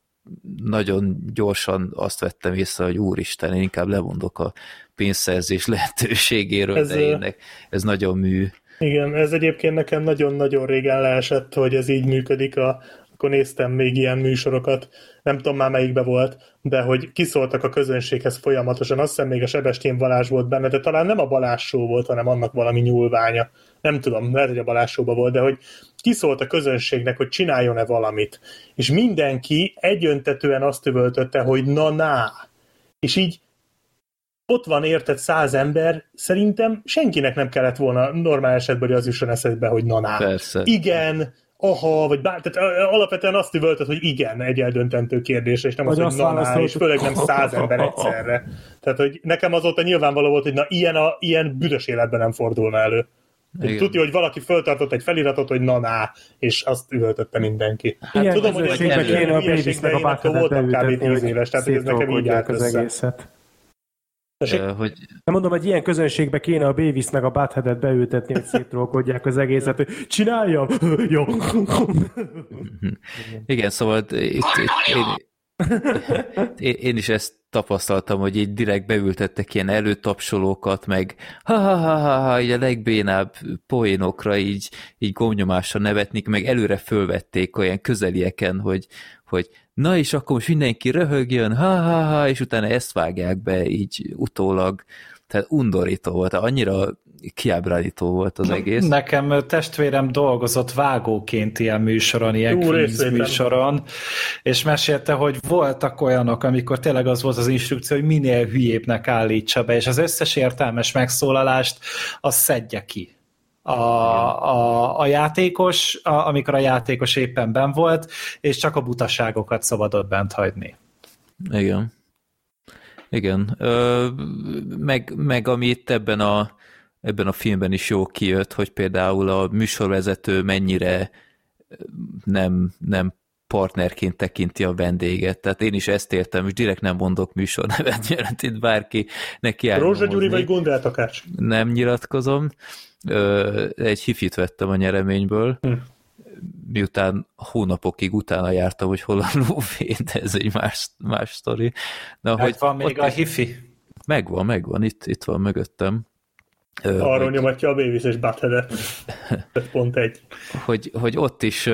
nagyon gyorsan azt vettem észre, hogy úristen, én inkább lemondok a pénzszerzés lehetőségéről, Ez, de énnek, ez nagyon mű. Igen, ez egyébként nekem nagyon-nagyon régen leesett, hogy ez így működik. A, akkor néztem még ilyen műsorokat, nem tudom már melyikbe volt, de hogy kiszóltak a közönséghez folyamatosan, azt hiszem még a Sebestyén Balázs volt benne, de talán nem a Balázs volt, hanem annak valami nyúlványa. Nem tudom, lehet, hogy a Balázs volt, de hogy kiszólt a közönségnek, hogy csináljon-e valamit. És mindenki egyöntetően azt üvöltötte, hogy na-na. És így ott van érted száz ember, szerintem senkinek nem kellett volna normál esetben, hogy az jusson eszedbe, hogy na-na. Persze. Igen, aha, vagy bár, tehát alapvetően azt üvöltött, hogy igen, egy eldöntentő kérdésre, és nem Vagy az, hogy na, és főleg nem száz ember egyszerre. Tehát, hogy nekem azóta nyilvánvaló volt, hogy na, ilyen, a, ilyen büdös életben nem fordulna elő. Tudja, hogy valaki föltartott egy feliratot, hogy na, na, és azt üvöltötte mindenki. Hát, Ilyen tudom, hogy egy kéne a Bévisnek a voltam kb. beültetni, 10 éves, tehát hogy ez nekem így állt az össze. egészet. Ö, hogy Nem mondom, hogy ilyen közönségbe kéne a Bévisznek a báthedet beültetni, hogy szétrolkodják az egészet, hogy csináljam! Jó. Igen, szóval itt, itt én, Én, is ezt tapasztaltam, hogy így direkt beültettek ilyen előtapsolókat, meg ha-ha-ha, így a legbénább poénokra így, így gomnyomásra nevetnik, meg előre fölvették olyan közelieken, hogy, hogy na és akkor most mindenki röhögjön, ha-ha-ha, és utána ezt vágják be így utólag. Tehát undorító volt, annyira kiábrándító volt az egész. Nekem testvérem dolgozott vágóként ilyen műsoron, ilyen Jó, műsoron, és mesélte, hogy voltak olyanok, amikor tényleg az volt az instrukció, hogy minél hülyébbnek állítsa be, és az összes értelmes megszólalást az szedje ki. A, a, a játékos, a, amikor a játékos éppen ben volt, és csak a butaságokat szabadott bent hagyni. Igen. Igen. Ö, meg, meg ami itt ebben a, ebben a filmben is jó kijött, hogy például a műsorvezető mennyire nem, nem partnerként tekinti a vendéget. Tehát én is ezt értem, és direkt nem mondok műsornevet, mert itt bárki neki Rózsa Gyuri vagy Gondrát Takács? Nem nyilatkozom. Ö, egy hifit vettem a nyereményből, Hm. miután hónapokig utána jártam, hogy hol a lóvé, de ez egy más, más sztori. Na, Hogy hogy van még a hifi? Megvan, megvan, itt, itt van mögöttem. Arról hogy- nyomatja a Bévis és Buttheadet. 5.1. hogy, hogy ott is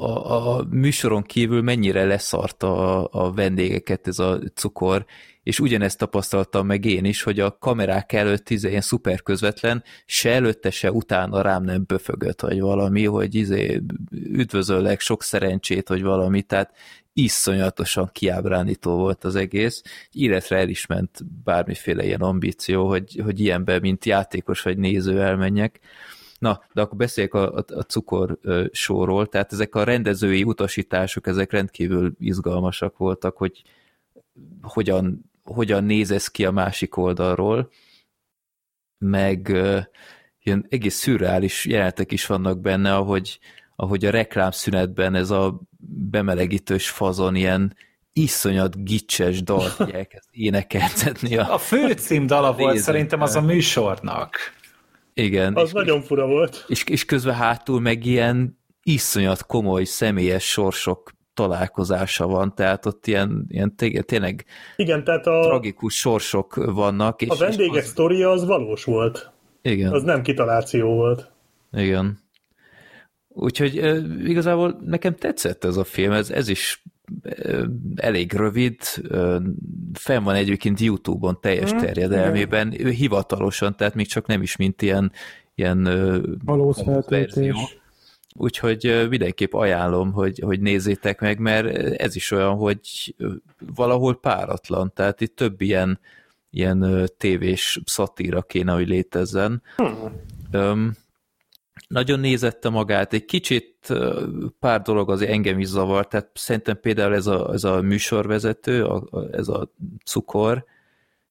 a, a műsoron kívül mennyire leszarta a, a vendégeket ez a cukor, és ugyanezt tapasztaltam meg én is, hogy a kamerák előtt izé, ilyen szuper közvetlen, se előtte, se utána rám nem böfögött, vagy valami, hogy izé, üdvözöllek, sok szerencsét, vagy valami, tehát iszonyatosan kiábrándító volt az egész. Illetve el is ment bármiféle ilyen ambíció, hogy, hogy ilyenben, mint játékos vagy néző elmenjek. Na, de akkor beszéljek a, a, a cukor sóról, tehát ezek a rendezői utasítások, ezek rendkívül izgalmasak voltak, hogy hogyan, hogyan néz ez ki a másik oldalról, meg ilyen egész szürreális jelenetek is vannak benne, ahogy, ahogy a reklámszünetben ez a bemelegítős fazon ilyen iszonyat gicses dalt elkezd énekeltetni. A, A főcím dala volt szerintem az a műsornak. Igen, Az és, nagyon fura volt. és, és közben hátul meg ilyen iszonyat komoly személyes sorsok találkozása van, tehát ott ilyen, ilyen té- tényleg Igen, tehát a, tragikus sorsok vannak. És, a vendégek és az, sztoria az valós volt. igen, Az nem kitaláció volt. igen. Úgyhogy igazából nekem tetszett ez a film, ez, ez is elég rövid, fenn van egyébként YouTube-on teljes Mhm, terjedelmében, hivatalosan, tehát még csak nem is mint ilyen, ilyen Valós verzió. Úgyhogy mindenképp ajánlom, hogy, hogy nézzétek meg, mert ez is olyan, hogy valahol páratlan, tehát itt több ilyen, ilyen tévés szatíra kéne, hogy létezzen. Öm, nagyon nézette magát, egy kicsit pár dolog az engem is zavar, tehát szerintem például ez a, ez a műsorvezető, a, a, ez a cukor,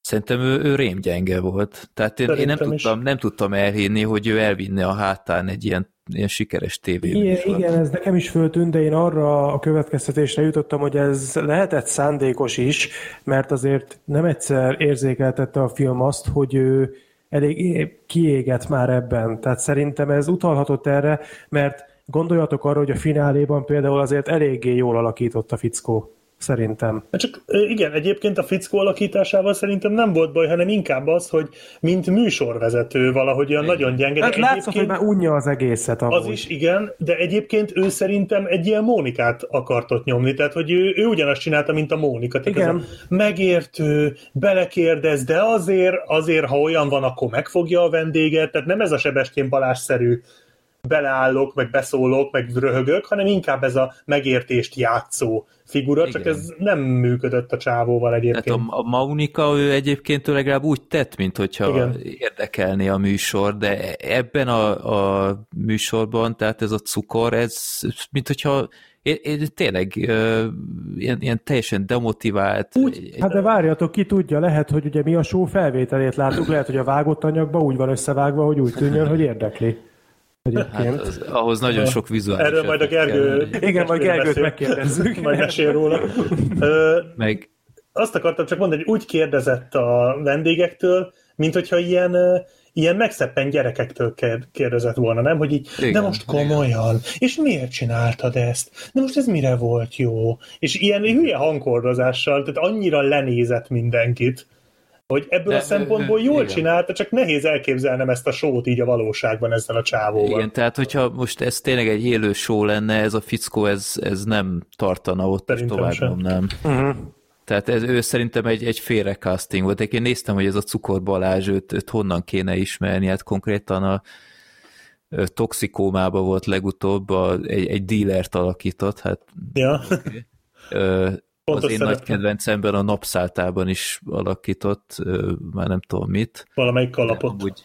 szerintem ő, ő rémgyenge volt. Tehát én, én nem, is. tudtam, nem tudtam elhinni, hogy ő elvinne a hátán egy ilyen, ilyen sikeres Igen, tévéműsort. igen, ez nekem is föltűnt, de én arra a következtetésre jutottam, hogy ez lehetett szándékos is, mert azért nem egyszer érzékeltette a film azt, hogy ő elég kiégett már ebben. Tehát szerintem ez utalhatott erre, mert gondoljatok arra, hogy a fináléban például azért eléggé jól alakított a fickó. Szerintem. Hát Csak igen, egyébként a fickó alakításával szerintem nem volt baj, hanem inkább az, hogy mint műsorvezető valahogy olyan nagyon gyenge. Hát látszott, hogy már unja az egészet amúgy. az is igen, de egyébként ő szerintem egy ilyen Mónikát akartott ott nyomni, tehát hogy ő, ő ugyanazt csinálta, mint a Mónika. Tehát Igen. Megértő, belekérdez, de azért, azért, ha olyan van, akkor megfogja a vendéget, tehát nem ez a Sebestyén Balázs-szerű beleállok, meg beszólok, meg röhögök, hanem inkább ez a megértést játszó figura, csak Igen. ez nem működött a csávóval egyébként. Tehát a, a Maunika, ő egyébként ő legalább úgy tett, mint hogyha Igen. érdekelné a műsor, de ebben a, a műsorban, tehát ez a cukor, ez mint hogyha én, én tényleg ö, ilyen, ilyen teljesen demotivált. Úgy, hát de várjatok, ki tudja, lehet, hogy ugye mi a show felvételét láttuk, lehet, hogy a vágott anyagban úgy van összevágva, hogy úgy tűnjön, hogy érdekli. Egyébként. Az, ahhoz nagyon sok vizuális. Erről majd a kell, Gergő... Igen, majd Gergőt beszél. megkérdezzük. Majd mesél róla. Ö, Meg azt akartam csak mondani, hogy úgy kérdezett a vendégektől, mint hogyha ilyen, ilyen megszeppen gyerekektől kér- kérdezett volna, nem? Hogy így, Igen, de most komolyan, és miért csináltad ezt? De most ez mire volt jó? És ilyen hülye hangkordozással, tehát annyira lenézett mindenkit, hogy ebből De, a szempontból jól igen. csinálta, csak nehéz elképzelnem ezt a sót így a valóságban ezzel a csávóval. Igen, tehát hogyha most ez tényleg egy élő show lenne, ez a fickó, ez, ez nem tartana ott, Szerintem tovább sem. nem. Uh-huh. Tehát ez, ő szerintem egy, egy félre casting volt. Én néztem, hogy ez a Cukor Balázs, őt, őt honnan kéne ismerni, hát konkrétan a toxikómába volt legutóbb, a, egy, egy dílert alakított, hát Ja. ö, Pontos az én nagy szerepe. kedvencemben a napszáltában is alakított, már nem tudom mit. Valamelyik kalapot. Amúgy,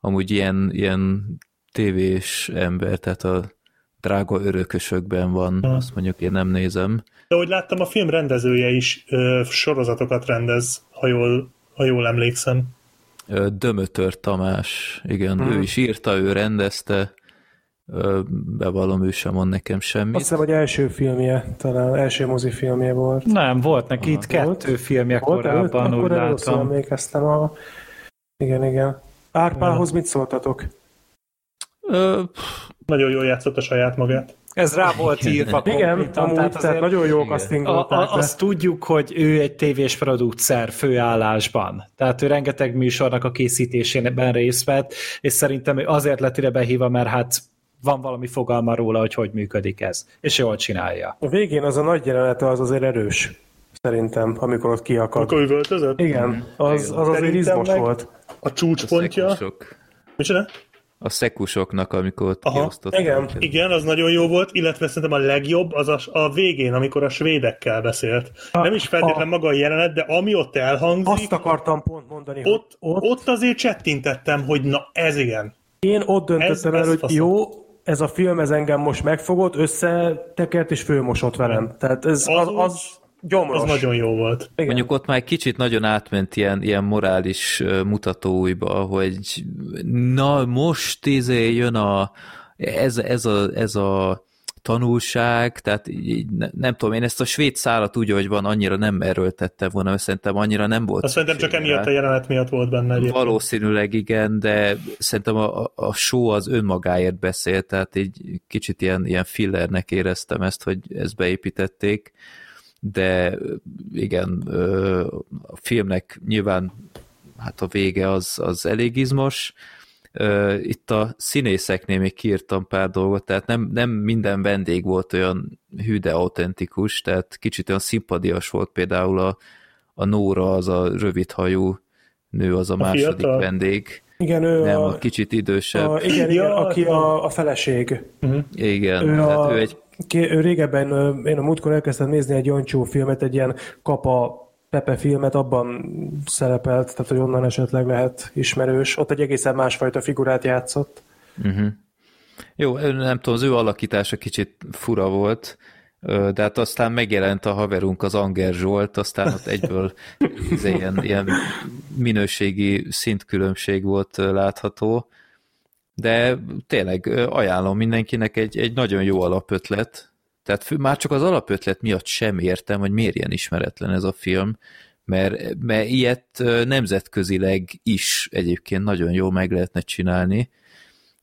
amúgy ilyen, ilyen tévés ember, tehát a drága örökösökben van, Ha. azt mondjuk én nem nézem. De ahogy láttam, a film rendezője is ö, sorozatokat rendez, ha jól, ha jól emlékszem. Dömötör Tamás, igen, Mhm. ő is írta, ő rendezte, bevallom, ő sem mond nekem semmit. Azt hiszem, hogy első filmje, talán első mozifilmje volt. Nem, volt neki itt Volt? kettő filmje Volt előtt? korábban, úgy Akkor erre rosszul látom. emlékeztem. A... Igen, igen. Árpához mit szóltatok? Ö, Nagyon jól játszott a saját magát. Ez rá volt írva Igen, konkrétan, amúgy, tehát, azért nagyon jó a, castingolták. a, azt tudjuk, hogy ő egy tévés producer főállásban. Tehát ő rengeteg műsornak a készítésében részt vett, és szerintem ő azért lett ide behívva, mert hát van valami fogalma róla, hogy hogy működik ez. És jól csinálja. A végén az a nagy jelenete az azért erős. Szerintem, amikor ott kiakad. Akkor üvöltözött? Igen, az, az azért izmos volt. A csúcspontja. szekusok. Micsoda? A szekusoknak, amikor ott Aha, kiosztották. igen. őket. Igen, az nagyon jó volt, illetve szerintem a legjobb az a, a végén, amikor a svédekkel beszélt. Nem is feltétlen maga a jelenet, de ami ott elhangzik, Azt akartam pont mondani, hogy ott, ott, ott azért csettintettem, hogy na ez igen. én ott döntöttem Ez- el, ez hogy faszom. jó, ez a film, ez engem most megfogott, összetekert és főmosott velem. Tehát ez az, Az az gyomros. Az nagyon jó volt. Igen. Mondjuk ott már egy kicsit nagyon átment ilyen, ilyen morális mutatóiba, hogy na most izé jön a ez, ez, a, ez a tanulság, tehát így, ne- nem tudom, én ezt a svéd szálat úgy, hogy van, annyira nem erőltettem volna, mert szerintem annyira nem volt Azt szerintem csak emiatt a jelenet miatt volt benne egyébként. Valószínűleg igen, de szerintem a, a- show az önmagáért beszél, tehát így kicsit ilyen, ilyen fillernek éreztem ezt, hogy ezt beépítették, de igen, a filmnek nyilván hát a vége az, az elég izmos. Itt a színészeknél még kiírtam pár dolgot, tehát nem, nem minden vendég volt olyan hű, de autentikus, tehát kicsit olyan szimpadias volt például a, a Nóra, az a rövidhajú nő, az a, második fiatal? vendég. Igen, ő Nem, a, a kicsit idősebb. a, igen, igen, aki a, a feleség. Igen, Ő, tehát a, ő egy ki, ő régebben, én a múltkor elkezdtem nézni egy Jancsó filmet, egy ilyen kapa Pepe filmet, abban szerepelt, tehát hogy onnan esetleg lehet ismerős. Ott egy egészen másfajta figurát játszott. Uh-huh. Jó, nem tudom, az ő alakítása kicsit fura volt, de hát aztán megjelent a haverunk, az Anger Zsolt, aztán ott egyből ez ilyen, ilyen minőségi szintkülönbség volt látható, de tényleg ajánlom mindenkinek egy, egy nagyon jó alapötlet, tehát fő- már csak az alapötlet miatt sem értem, hogy miért ilyen ismeretlen ez a film, mert, mert ilyet nemzetközileg is egyébként nagyon jó meg lehetne csinálni,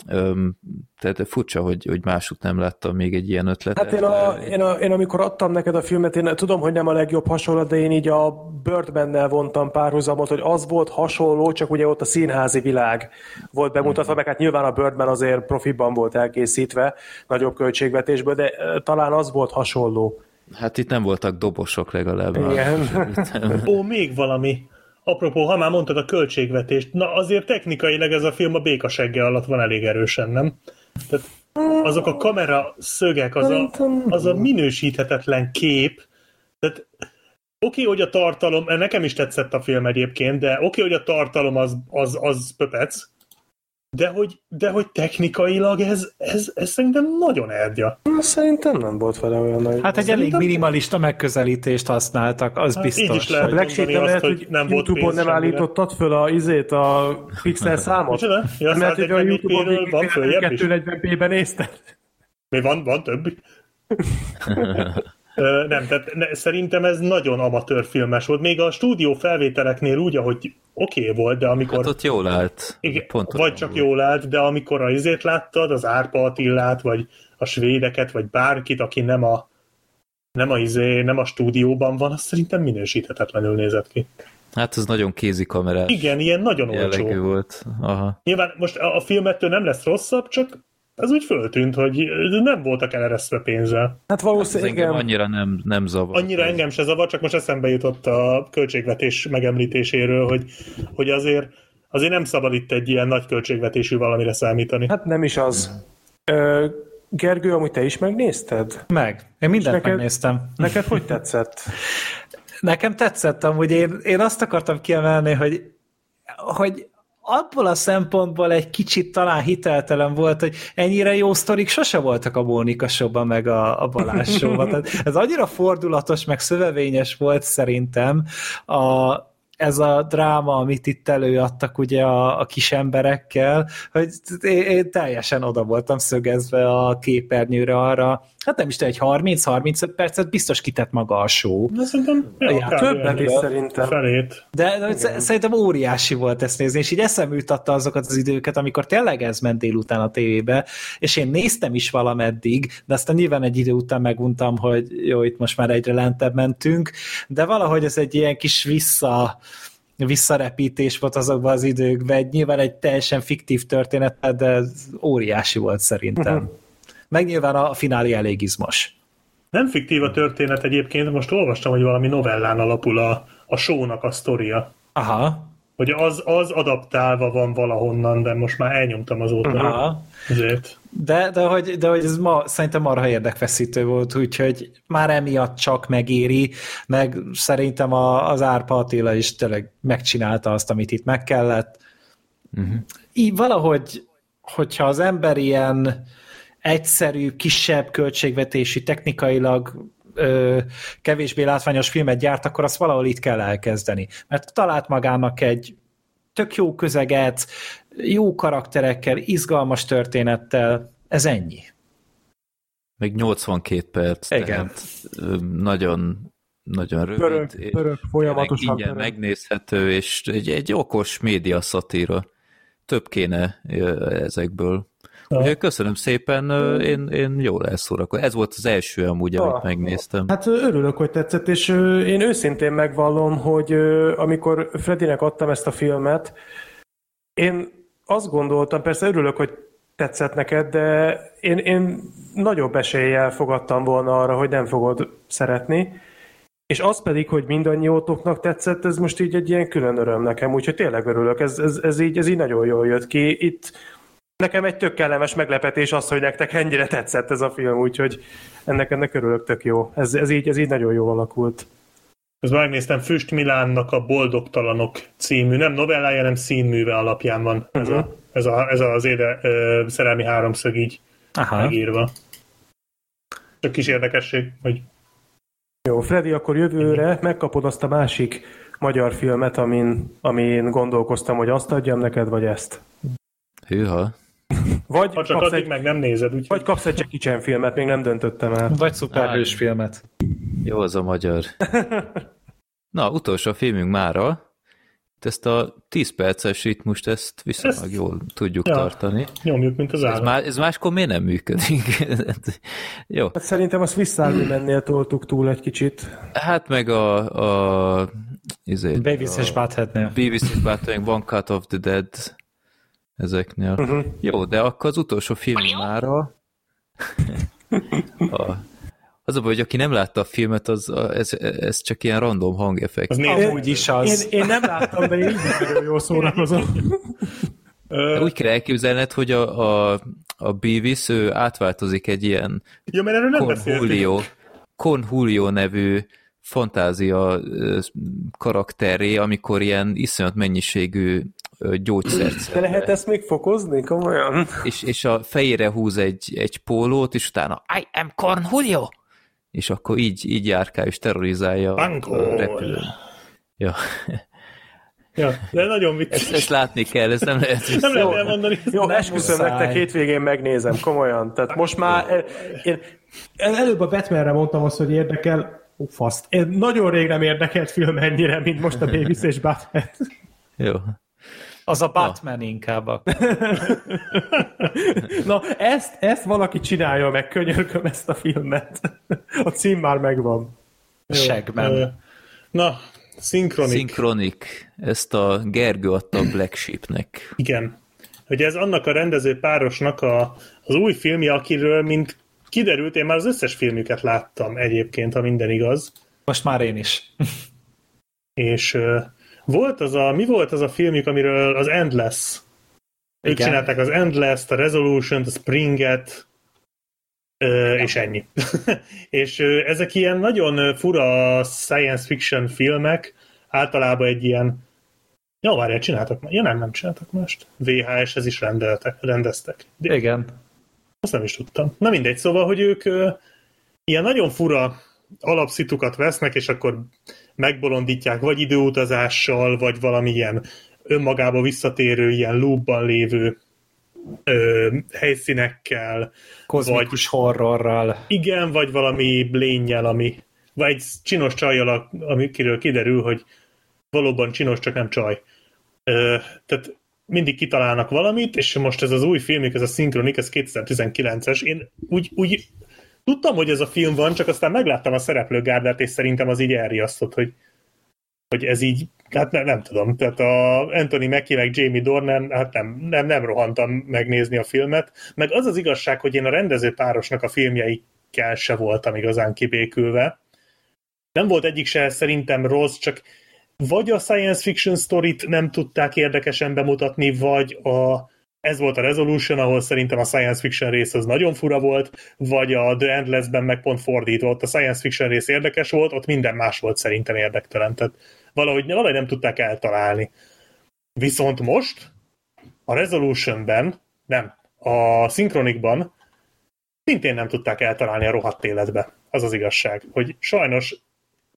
Öm, tehát furcsa, hogy, hogy másút nem láttam még egy ilyen ötletet. Hát én, a, én, a, én amikor adtam neked a filmet, én tudom, hogy nem a legjobb hasonlat, de én így a Birdmannel vontam párhuzamot, hogy az volt hasonló, csak ugye ott a színházi világ volt bemutatva, meg hát nyilván a Birdman azért profiban volt elkészítve, nagyobb költségvetésből, de talán az volt hasonló. Hát itt nem voltak dobosok legalább. Igen. Ó, még valami. Apropó, ha már mondtad a költségvetést, na azért technikailag ez a film a békasegge alatt van elég erősen, nem? Tehát azok a kamera szögek, az a, az a minősíthetetlen kép, tehát oké, hogy a tartalom, nekem is tetszett a film egyébként, de oké, hogy a tartalom az, az, az pöpec, de hogy, de hogy technikailag ez, ez, ez szerintem nagyon erdja. Szerintem nem volt vele olyan nagy. Hát egy elég minimalista megközelítést használtak, az Hát biztos. így is lehet. mondani nem azt, lehet, hogy hogy nem volt Youtube-on nem állítottad föl a izét, a pixel számot? Ja, Mert hogy a 144 Youtube-on van följebb is? 240p-ben nézted? Mi van, van több? Ö, nem, tehát ne, szerintem ez nagyon amatőr filmes volt. Még a stúdió felvételeknél úgy, ahogy oké okay volt, de amikor... Hát ott jól állt. Igen, Pont vagy csak jól állt, de amikor a izét láttad, az Árpa Attillát, vagy a svédeket, vagy bárkit, aki nem a nem a, izé, nem a stúdióban van, az szerintem minősíthetetlenül nézett ki. Hát ez nagyon kézi kamerás Igen, ilyen nagyon olcsó. volt. Aha. Nyilván most a a filmettől nem lesz rosszabb, csak ez úgy föltűnt, hogy nem voltak eleresztve pénzzel. Hát Ez valószínűleg engem igen. annyira nem, nem zavar. Annyira engem se zavar, csak most eszembe jutott a költségvetés megemlítéséről, hogy, hogy azért, azért nem szabad itt egy ilyen nagy költségvetésű valamire számítani. Hát nem is az. Ö, Gergő, amúgy te is megnézted? Meg. Én mindent neked- megnéztem. Neked hogy tetszett? Nekem tetszett amúgy, én, én azt akartam kiemelni, hogy, hogy abból a szempontból egy kicsit talán hiteltelen volt, hogy ennyire jó sztorik sose voltak a Mónika showban, meg a, a Balázs showban. Tehát ez annyira fordulatos, meg szövevényes volt szerintem a, ez a dráma, amit itt előadtak ugye a, a kis emberekkel, hogy én, én teljesen oda voltam szögezve a képernyőre arra, hát nem is tudom, egy 30-35 percet biztos kitett maga a show. De szerintem ja. Többet is szerintem. Felét. De, de sz- szerintem óriási volt ezt nézni, és így eszembe jutatta azokat az időket, amikor tényleg ez ment délután a tévébe, és én néztem is valameddig, de aztán nyilván egy idő után meguntam, hogy jó, itt most már egyre lentebb mentünk, de valahogy ez egy ilyen kis vissza visszarepítés volt azokban az időkben, nyilván egy teljesen fiktív történet, de ez óriási volt szerintem. Meg nyilván a finálé elég izmos. Nem fiktív a történet egyébként, most olvastam, hogy valami novellán alapul a, a show-nak a sztoria. Aha, Hogy az, az adaptálva van valahonnan, de most már elnyomtam azóta. aha. Ezért. De, de, hogy, de hogy ez ma szerintem marha érdekfeszítő volt, úgyhogy már emiatt csak megéri, meg szerintem a, az Árpa Attila is tényleg megcsinálta azt, amit itt meg kellett. Uh-huh. Így valahogy, hogyha az ember ilyen egyszerű, kisebb költségvetésű, technikailag ö, kevésbé látványos filmet gyárt, akkor azt valahol itt kell elkezdeni. Mert talált magának egy tök jó közeget, jó karakterekkel, izgalmas történettel, ez ennyi. Még 82 perc, Igen. tehát nagyon, nagyon rövid. Pörög, és pörög, folyamatosan ingyen pörög. megnézhető, és egy, egy okos média szatíra. Több kéne ezekből. Ja. Úgyhogy köszönöm szépen, én, én jól elszórakoztam. Ez volt az első amúgy, amit Ah. megnéztem. Hát örülök, hogy tetszett, és én őszintén megvallom, hogy amikor Fredinek adtam ezt a filmet, én azt gondoltam, persze örülök, hogy tetszett neked, de én, én nagyobb eséllyel fogadtam volna arra, hogy nem fogod szeretni. És az pedig, hogy mindannyiótoknak tetszett, ez most így egy ilyen külön öröm nekem, úgyhogy tényleg örülök, ez, ez, ez, így, ez így nagyon jól jött ki. Itt nekem egy tök kellemes meglepetés az, hogy nektek ennyire tetszett ez a film, úgyhogy ennek, ennek örülök tök jó. Ez, ez, így, ez így nagyon jól alakult. Közben megnéztem Füst Milánnak a Boldogtalanok című, nem novellája, hanem színműve alapján van ez, a, ez, a, ez az éde, ö, szerelmi háromszög így Aha. megírva. Csak kis érdekesség, hogy Jó, Freddy, akkor jövőre megkapod azt a másik magyar filmet, amin, amin gondolkoztam, hogy azt adjam neked, vagy ezt. Hűha. Vagy ha csak kapsz, addig egy, meg nem nézed, úgyhogy vagy kapsz egy Jackie Chan filmet, még nem döntöttem el. Vagy szuperhős filmet. Jó az a magyar. Na, utolsó filmünk mára. Ezt a 10 perces ritmust, ezt viszonylag Ezt- jól tudjuk Ja. tartani. nyomjuk, mint az Ez, állat. má, ez máskor miért nem működik? Jó. Hát szerintem azt visszaállni mennél toltuk túl egy kicsit. Hát meg a, a izé, Beavis és Buttheadnél. BBC Batman One Cut of the Dead ezeknél. Uh-huh. Jó, de akkor az utolsó film mára a, az a baj, hogy aki nem látta a filmet, az, a, ez, ez csak ilyen random hangeffekt. Az nézd, Amúgy is az. Én, én nem láttam, de én így nagyon jól szórakozom. Úgy kell elképzelned, hogy a, a, a Beavis, ő átváltozik egy ilyen jó, mert erről nem Con. Julio, Con Julio nevű fantázia karakteré, amikor ilyen iszonyat mennyiségű gyógyszert De lehet ezt még fokozni? Komolyan? és, és a fejére húz egy, egy pólót, és utána I am Corn Julio! És akkor így, így járkál és terrorizálja Bankol. a repülőn. Ja. Ja, de nagyon Ezt, vicces. ezt látni kell, ez nem lehet Nem vissza. lehet elmondani. Jó, Nem esküszöm muszáj. nektek, hétvégén megnézem, komolyan. Tehát most már... Én, előbb a Batmanre mondtam azt, hogy érdekel, ó, faszt. Én nagyon rég nem érdekelt film ennyire, mint most a Davis és Batman. Jó. Az a Batman inkább. a- Na, ezt, ezt valaki csinálja meg, könyörgöm ezt a filmet. A cím már megvan. Ö, Segben. Na, szinkronik. Szinkronik. Ezt a Gergő adta a Black Sheepnek. Igen. Hogy ez annak a rendező párosnak a, az új filmje, akiről, mint kiderült, én már az összes filmüket láttam egyébként, ha minden igaz. Most már én is. És uh, volt az a, mi volt az a filmjük, amiről az Endless. Ők Igen. csinálták az Endless, a Resolution, a Springet, ö, és ennyi. és ö, ezek ilyen nagyon fura science fiction filmek, általában egy ilyen Ja, várjál, csináltak már. Ja, nem, nem csináltak mást. VHS-hez is rendeltek, rendeztek. De Igen. azt nem is tudtam. Na mindegy, szóval, hogy ők ö, ilyen nagyon fura alapszitukat vesznek, és akkor megbolondítják vagy időutazással, vagy valamilyen önmagába visszatérő, ilyen loopban lévő ö, helyszínekkel, Kozmikus horrorral. igen, vagy valami lényel, ami, vagy egy csinos csajjal, amikiről kiderül, hogy valóban csinos, csak nem csaj. Ö, tehát mindig kitalálnak valamit, és most ez az új filmük, ez a Synchronik, ez 2019-es, én úgy, úgy tudtam, hogy ez a film van, csak aztán megláttam a szereplőgárdát, és szerintem az így elriasztott, hogy, hogy ez így, hát nem, nem tudom, tehát a Anthony Mackie meg Jamie Dornan, hát nem, nem, nem rohantam megnézni a filmet, meg az az igazság, hogy én a rendező párosnak a filmjeikkel se voltam igazán kibékülve. Nem volt egyik se szerintem rossz, csak vagy a science fiction sztorit nem tudták érdekesen bemutatni, vagy a, ez volt a Resolution, ahol szerintem a science fiction rész az nagyon fura volt, vagy a The Endless-ben meg pont fordítva, ott a science fiction rész érdekes volt, ott minden más volt szerintem érdektelen. Tehát valahogy, valahogy nem tudták eltalálni. Viszont most a Resolutionben, nem, a Synchronicban szintén nem tudták eltalálni a rohadt életbe. Az az igazság, hogy sajnos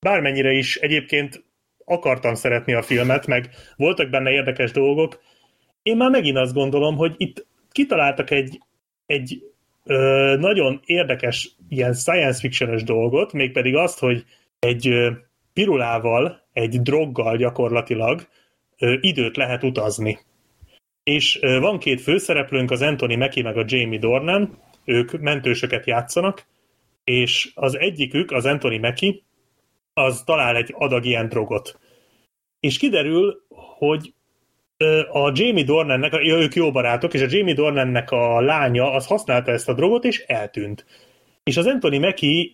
bármennyire is egyébként akartam szeretni a filmet, meg voltak benne érdekes dolgok, én már megint azt gondolom, hogy itt kitaláltak egy, egy ö, nagyon érdekes ilyen science fiction dolgot, mégpedig azt, hogy egy ö, pirulával, egy droggal gyakorlatilag ö, időt lehet utazni. És ö, van két főszereplőnk, az Anthony Mackie meg a Jamie Dornan, ők mentősöket játszanak, és az egyikük, az Anthony Mackie, az talál egy adag ilyen drogot. És kiderül, hogy a Jamie Dornannek, ők jó barátok, és a Jamie Dornannek a lánya az használta ezt a drogot, és eltűnt. És az Anthony Mackie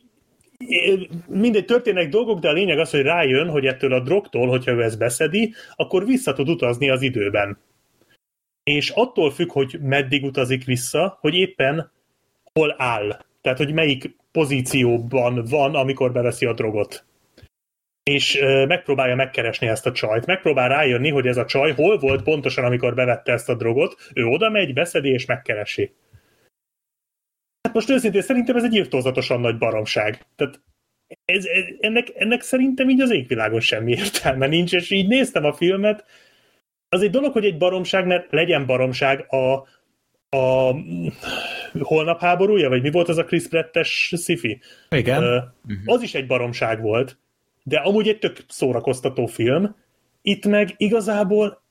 mindegy történnek dolgok, de a lényeg az, hogy rájön, hogy ettől a drogtól, hogyha ő ezt beszedi, akkor vissza tud utazni az időben. És attól függ, hogy meddig utazik vissza, hogy éppen hol áll. Tehát, hogy melyik pozícióban van, amikor beveszi a drogot és megpróbálja megkeresni ezt a csajt. Megpróbál rájönni, hogy ez a csaj hol volt pontosan, amikor bevette ezt a drogot. Ő oda megy, beszedi és megkeresi. Hát most őszintén szerintem ez egy írtózatosan nagy baromság. Tehát ez, ez, ennek, ennek szerintem így az égvilágon semmi értelme nincs, és így néztem a filmet. Az egy dolog, hogy egy baromság, mert legyen baromság a, a holnap háborúja, vagy mi volt az a Chris Pratt-es sci-fi? Igen. Ö, az is egy baromság volt, de amúgy egy tök szórakoztató film. Itt meg igazából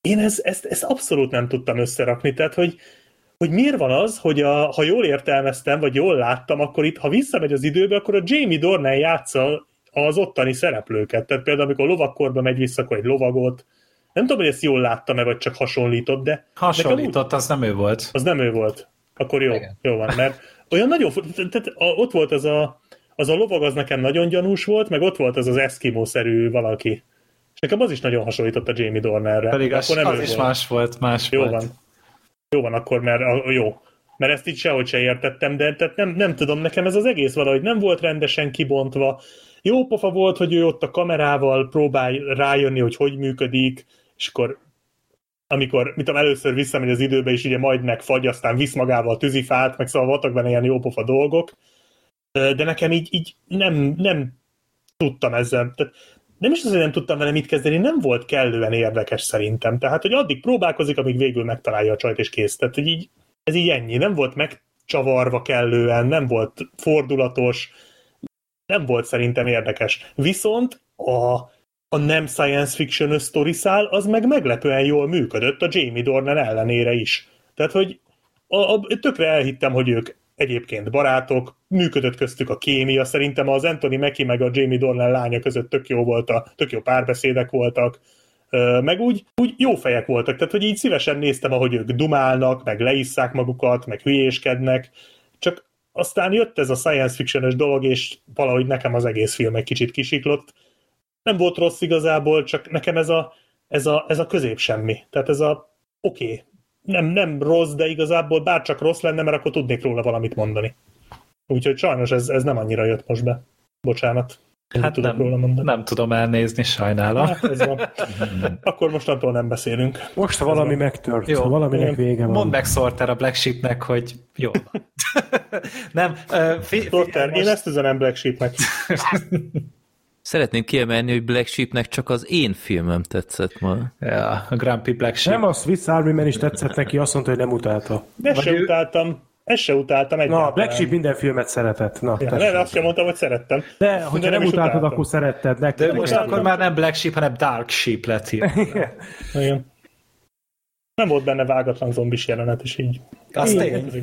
én ez, ezt, ezt abszolút nem tudtam összerakni, tehát hogy, hogy miért van az, hogy a, ha jól értelmeztem, vagy jól láttam, akkor itt, ha visszamegy az időbe, akkor a Jamie Dornan játsza az ottani szereplőket. Tehát például, amikor lovakkorba megy vissza, akkor egy lovagot. Nem tudom, hogy ezt jól láttam-e, vagy csak hasonlított, de nekem úgy- Hasonlított, az nem ő volt. az nem ő volt. Akkor jó, Igen. jó van, mert olyan nagyon, tehát ott volt az a, az a lovag, az nekem nagyon gyanús volt, meg ott volt az az Eskimo-szerű valaki. És nekem az is nagyon hasonlított a Jamie Dornerre. Pedig az, akkor nem az is volt. más volt, más Jó volt. van. Jó van akkor, mert a, jó. Mert ezt így sehogy se értettem, de tehát nem, nem tudom, nekem ez az egész valahogy nem volt rendesen kibontva. Jó pofa volt, hogy ő ott a kamerával próbál rájönni, hogy hogy működik, és akkor amikor, mit tudom, először visszamegy az időbe, és ugye majd megfagy, aztán visz magával tűzifát, meg szóval voltak benne ilyen jópofa dolgok, de nekem így, így nem, nem tudtam ezzel. Tehát nem is azért nem tudtam vele mit kezdeni, nem volt kellően érdekes szerintem. Tehát, hogy addig próbálkozik, amíg végül megtalálja a csajt és kész. Tehát, hogy így, ez így ennyi. Nem volt megcsavarva kellően, nem volt fordulatos, nem volt szerintem érdekes. Viszont a, a nem science fiction story szál, az meg meglepően jól működött a Jamie Dornan ellenére is. Tehát, hogy a, a, tökre elhittem, hogy ők egyébként barátok, működött köztük a kémia, szerintem az Anthony Mackie meg a Jamie Dornan lánya között tök jó volt, a, tök jó párbeszédek voltak, meg úgy, úgy jó fejek voltak, tehát hogy így szívesen néztem, ahogy ők dumálnak, meg leisszák magukat, meg hülyéskednek, csak aztán jött ez a science fiction dolog, és valahogy nekem az egész film egy kicsit kisiklott. Nem volt rossz igazából, csak nekem ez a, ez a, ez a közép semmi. Tehát ez a oké, okay, nem, nem rossz, de igazából bárcsak rossz lenne, mert akkor tudnék róla valamit mondani. Úgyhogy sajnos ez, ez nem annyira jött most be. Bocsánat. Én hát nem, róla mondani. nem tudom elnézni, sajnálom. Hát ez van. Akkor mostantól nem beszélünk. Most, ha valami van. megtört, jó. ha valaminek vége van. Mondd meg Sorter a Black Sheepnek, hogy jó. nem. Uh, fi, Sorter, most... én ezt üzenem Black Sheepnek. Szeretném kiemelni, hogy Black Sheepnek csak az én filmem tetszett ma. Ja, a Grumpy Black Sheep. Nem, a Swiss Army Man is tetszett neki, azt mondta, hogy nem utálta. De Vagy se ő... utáltam. Ezt se utáltam egyáltalán. Na, Black Sheep minden filmet szeretett. Na, ja, nem, azt sem mondtam, hogy szerettem. De, hogyha nem, nem utáltad, utáltam. akkor szeretted. De, de most akkor már nem Black Sheep, hanem Dark Sheep lett hier. Igen. Nem volt benne vágatlan zombis jelenet, és így. Azt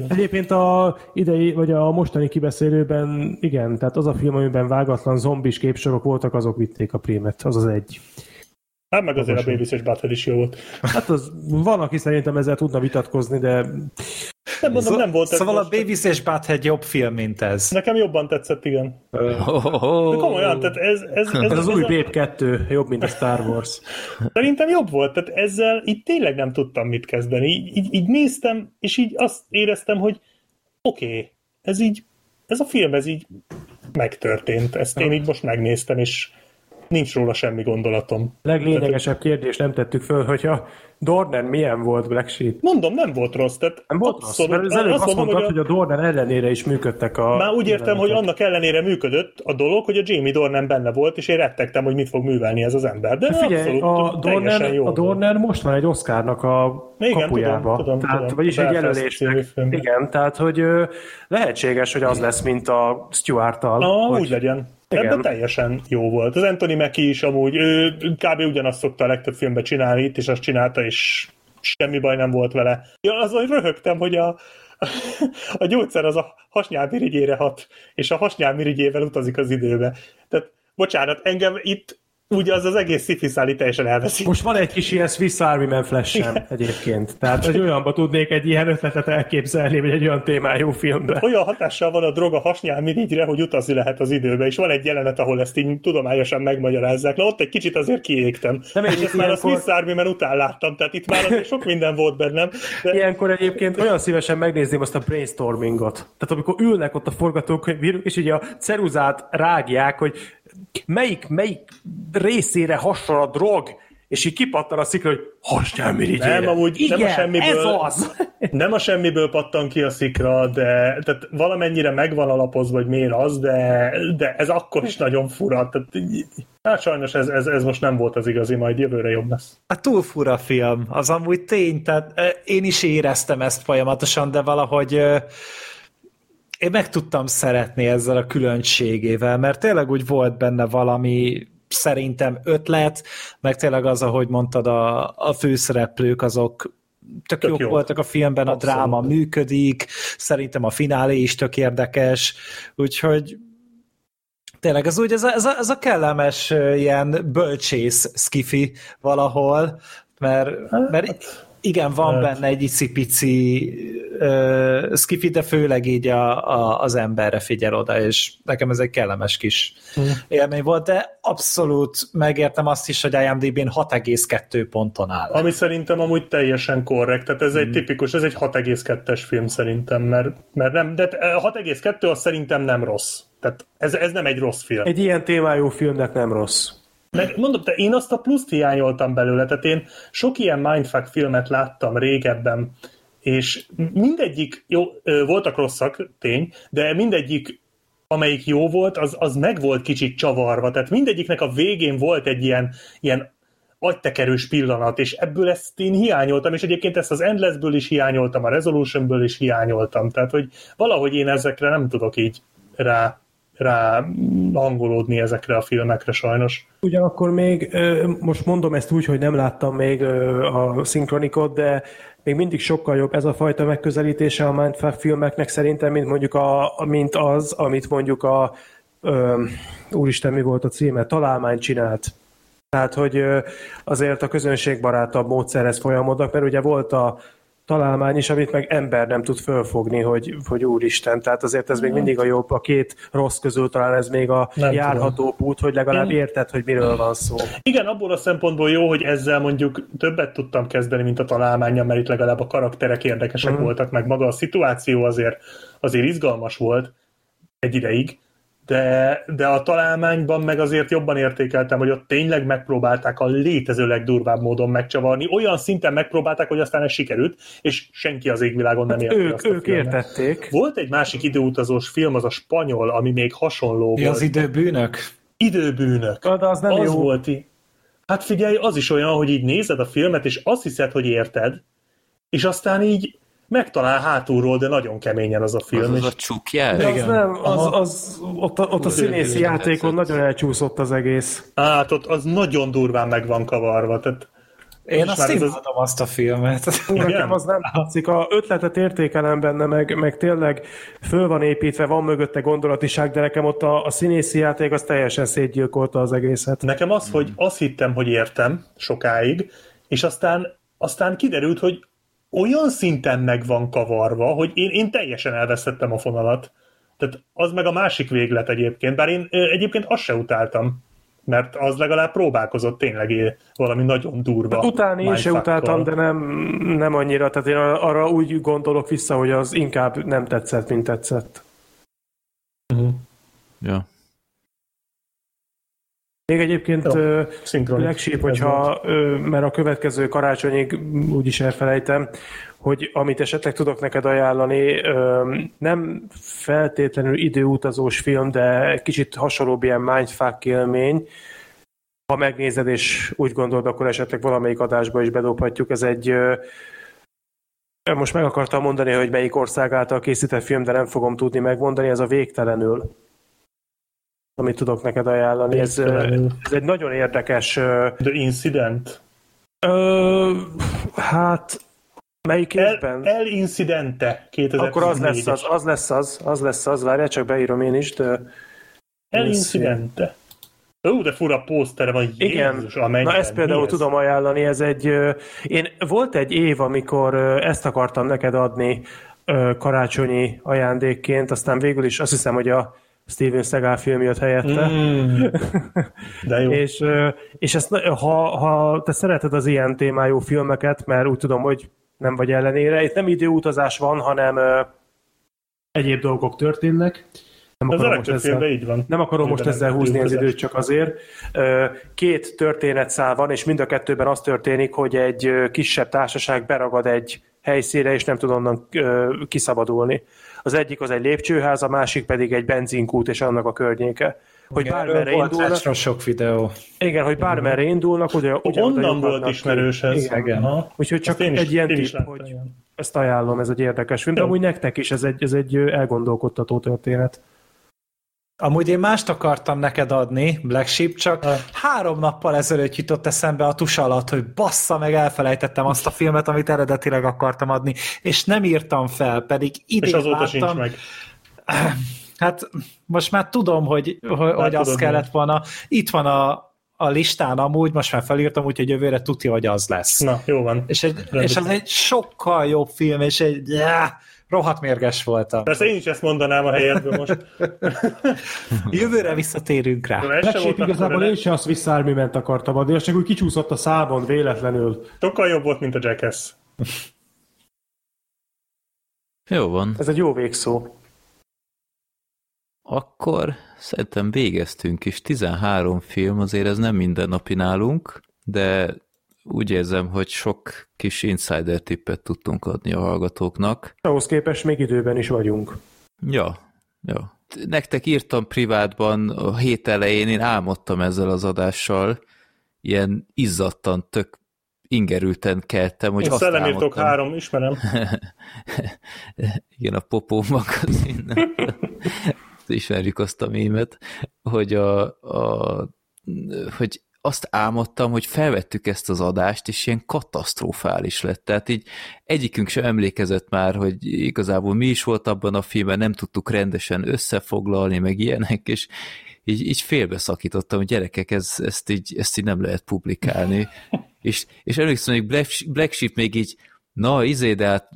Egyébként a idei, vagy a mostani kibeszélőben, igen, tehát az a film, amiben vágatlan zombis képsorok voltak, azok vitték a prémet, az az egy. Hát meg azért a Babies és Battle is jó volt. Hát az, van, aki szerintem ezzel tudna vitatkozni, de nem mondom, nem volt Szóval a Babies és Butthead jobb film, mint ez. Nekem jobban tetszett, igen. Oh, De komolyan, tehát ez... Ez, ez, ez, ez az új Babe 2 jobb, mint a Star Wars. Szerintem jobb volt, tehát ezzel így tényleg nem tudtam mit kezdeni. Így, így, így néztem, és így azt éreztem, hogy oké, okay, ez így, ez a film, ez így megtörtént. Ezt én így most megnéztem, és nincs róla semmi gondolatom. Leglényegesebb kérdést nem tettük föl, hogyha Dornan milyen volt Black Sheep? Mondom, nem volt rossz. Tehát nem volt rossz, mert az előbb azt, azt mondtad, hogy a... hogy a Dornan ellenére is működtek a... Már úgy értem, hogy annak ellenére működött a dolog, hogy a Jamie Dornan benne volt, és én rettegtem, hogy mit fog művelni ez az ember. De figyelj, a Dornan, jó a Dornan most van egy Oscarnak a igen, kapujába. Tudom, tudom, tehát, tudom, vagyis egy jelölésnek. Igen, tehát hogy lehetséges, hogy az lesz, mint a Stuart-tal. Ah, hogy... úgy legyen. Igen. Ebben teljesen jó volt. Az Anthony Mackie is amúgy, ő kb. ugyanazt szokta a legtöbb filmben csinálni, itt is azt csinálta, és semmi baj nem volt vele. Ja, azon röhögtem, hogy a, a gyógyszer az a hasnyálmirigyére hat, és a hasnyálmirigyével utazik az időbe. Tehát, bocsánat, engem itt úgy az az egész sci teljesen elveszik. Most van egy kis ilyen Swiss Army Man flash egyébként. Tehát, hogy olyanba tudnék egy ilyen ötletet elképzelni, vagy egy olyan témájú filmbe. Olyan hatással van a drog a hasnyálmirigyre, hogy utazni lehet az időbe, és van egy jelenet, ahol ezt így tudományosan megmagyarázzák. Na ott egy kicsit azért kiégtem. Nem és ezt már a Swiss Army Man után láttam, tehát itt már azért sok minden volt bennem. De... Ilyenkor egyébként olyan szívesen megnézném azt a brainstormingot. Tehát amikor ülnek ott a forgatókönyvírók, és ugye a ceruzát rágják, hogy melyik, melyik részére hasonl a drog, és így kipattan a szikra, hogy hasnyálmirigyére. Nem, amúgy Igen, nem a semmiből, ez az. nem a semmiből pattan ki a szikra, de tehát valamennyire megvan alapozva, hogy miért az, de, de ez akkor is nagyon fura. Tehát, hát sajnos ez, ez, ez most nem volt az igazi, majd jövőre jobb lesz. Hát túl fura film, az amúgy tény, tehát én is éreztem ezt folyamatosan, de valahogy én meg tudtam szeretni ezzel a különbségével, mert tényleg úgy volt benne valami szerintem ötlet, meg tényleg az, ahogy mondtad, a, a főszereplők azok tök, tök jók jó. voltak a filmben, Abszolút. a dráma működik, szerintem a finálé is tök érdekes, úgyhogy tényleg ez úgy, ez a, ez a, ez a kellemes ilyen bölcsész skifi valahol, mert, mert hát, igen, van benne egy icipici uh, skifi, de főleg így a, a, az emberre figyel oda, és nekem ez egy kellemes kis hmm. élmény volt, de abszolút megértem azt is, hogy IMDb-n 6,2 ponton áll. Ami szerintem amúgy teljesen korrekt, tehát ez hmm. egy tipikus, ez egy 6,2-es film szerintem, mert, mert nem, de 6,2 az szerintem nem rossz. Tehát ez, ez nem egy rossz film. Egy ilyen témájú filmnek nem rossz. Meg mondom, te én azt a pluszt hiányoltam belőle, tehát én sok ilyen mindfuck filmet láttam régebben, és mindegyik, jó, voltak rosszak, tény, de mindegyik amelyik jó volt, az, az meg volt kicsit csavarva. Tehát mindegyiknek a végén volt egy ilyen, ilyen agytekerős pillanat, és ebből ezt én hiányoltam, és egyébként ezt az Endlessből is hiányoltam, a Resolutionből is hiányoltam. Tehát, hogy valahogy én ezekre nem tudok így rá, rá hangolódni ezekre a filmekre sajnos. Ugyanakkor még, most mondom ezt úgy, hogy nem láttam még a szinkronikot, de még mindig sokkal jobb ez a fajta megközelítése a Mindfuck filmeknek szerintem, mint mondjuk a, mint az, amit mondjuk a ö, úristen, mi volt a címe, Találmány csinált. Tehát, hogy azért a közönségbarátabb módszerhez folyamodnak, mert ugye volt a találmány is, amit meg ember nem tud fölfogni, hogy, hogy úristen. Tehát azért ez még mindig a jobb, a két rossz közül talán ez még a Nem járható út, hogy legalább Én- érted, hogy miről van szó. Igen, abból a szempontból jó, hogy ezzel mondjuk többet tudtam kezdeni, mint a találmányon, mert itt legalább a karakterek érdekesek Mhm. voltak, meg maga a szituáció azért, azért izgalmas volt egy ideig, de, de a találmányban meg azért jobban értékeltem, hogy ott tényleg megpróbálták a létező legdurvább módon megcsavarni. Olyan szinten megpróbálták, hogy aztán ez sikerült, és senki az égvilágon nem érte Ők, azt ők filmet. értették. Volt egy másik időutazós film, az a spanyol, ami még hasonló Mi volt. az időbűnök? Időbűnök. De az nem az jó. volt í- Hát figyelj, az is olyan, hogy így nézed a filmet, és azt hiszed, hogy érted, és aztán így megtalál hátulról, de nagyon keményen az a Az film. az és a csukjár? De az Igen. nem, az, az, ott, a, ott a színészi játékon nagyon elcsúszott az egész. Hát ott az nagyon durván meg van kavarva. Tehát, Én azt ez az- imádom azt a filmet. Igen? Nekem az nem tetszik. A ötletet értékelem benne, meg, meg tényleg föl van építve, van mögötte gondolatiság, de nekem ott a, a színészi játék az teljesen szétgyilkolta az egészet. nekem az, hogy azt hittem, hogy értem sokáig, és aztán, aztán kiderült, hogy olyan szinten meg van kavarva, hogy én, én teljesen elvesztettem a fonalat. Tehát az meg a másik véglet egyébként, bár én egyébként azt se utáltam, mert az legalább próbálkozott tényleg valami nagyon durva. Utána én se utáltam, de nem, nem annyira. Tehát én arra úgy gondolok vissza, hogy az inkább nem tetszett, mint tetszett. Ja. Még egyébként Ez hogyha, ö, mert a következő karácsonyig úgyis elfelejtem, hogy amit esetleg tudok neked ajánlani, ö, nem feltétlenül időutazós film, de kicsit hasonlóbb ilyen mindfuck élmény. Ha megnézed és úgy gondolod, akkor esetleg valamelyik adásba is bedobhatjuk. Ez egy ö, most meg akartam mondani, hogy melyik ország által készített film, de nem fogom tudni megmondani, ez a Végtelenül amit tudok neked ajánlani. Ez, ez egy nagyon érdekes The Incident. Ö, hát, melyik El, évben? El Incidente 2014 Akkor az lesz az, az lesz az, az lesz az, várjál, csak beírom én is, de El Incidente. Ó, de fura pósztere van, igen, Jézus, a mennyben. na ezt például Mi ez? tudom ajánlani, ez egy, én, volt egy év, amikor ezt akartam neked adni karácsonyi ajándékként, aztán végül is azt hiszem, hogy a Steven Seagal film jött helyette. Mm. De jó. És, és ezt, ha, ha te szereted az ilyen témájú filmeket, mert úgy tudom, hogy nem vagy ellenére, itt nem időutazás van, hanem egyéb dolgok történnek. Nem akarom most legtöbb ezzel, így van. nem akarom most ezzel húzni az időt csak azért. Két történetszál van, és mind a kettőben az történik, hogy egy kisebb társaság beragad egy helyszínre, és nem tud onnan kiszabadulni. Az egyik az egy lépcsőház, a másik pedig egy benzinkút és annak a környéke. Hogy bármerre volt indulnak, extra sok videó. igen, hogy bármerre indulnak, ugye, ugye Onnan volt ki. ismerős ez. Igen. Igen. Aha. Úgyhogy csak én is- egy ilyen én is tipp, láttam, hogy igen. ezt ajánlom, ez egy érdekes film, de amúgy nektek is ez egy, ez egy elgondolkodtató történet. Amúgy én mást akartam neked adni, Black Sheep, csak Ah. három nappal ezelőtt jutott eszembe a tus alatt, hogy bassza meg, elfelejtettem azt a filmet, amit eredetileg akartam adni, és nem írtam fel, pedig idén És azóta láttam. sincs meg. Hát most már tudom, hogy, hogy, hogy az kellett volna. Itt van a, a listán amúgy, most már felírtam, úgyhogy jövőre tudja, hogy az lesz. Na, jó van. És, egy, és az egy sokkal jobb film, és egy já, rohadt mérges voltam. Persze én is ezt mondanám a helyedből most. Jövőre visszatérünk rá. Volt igazából én se azt Army ment akartam adni, csak úgy kicsúszott a számon véletlenül. Sokkal jobb volt, mint a Jackass. Jó van. Ez egy jó végszó. Akkor szerintem végeztünk is. 13 film, azért ez nem mindennapi nálunk, de úgy érzem, hogy sok kis insider tippet tudtunk adni a hallgatóknak. Ahhoz képest még időben is vagyunk. Ja, ja. nektek írtam privátban a hét elején, én álmodtam ezzel az adással, ilyen izzadtan, tök ingerülten keltem, hogy Én azt Szellemírtók három, ismerem. Igen, a Popó magazin. Ismerjük azt a mémet, hogy, a, a, hogy azt álmodtam, hogy felvettük ezt az adást, és ilyen katasztrofális lett. Tehát így egyikünk sem emlékezett már, hogy igazából mi is volt abban a filmben, nem tudtuk rendesen összefoglalni, meg ilyenek, és így, így félbeszakítottam, hogy gyerekek, ez, ezt, így, ezt így nem lehet publikálni. és, és emlékszem, hogy Black, Sheep még így, na, izé, de hát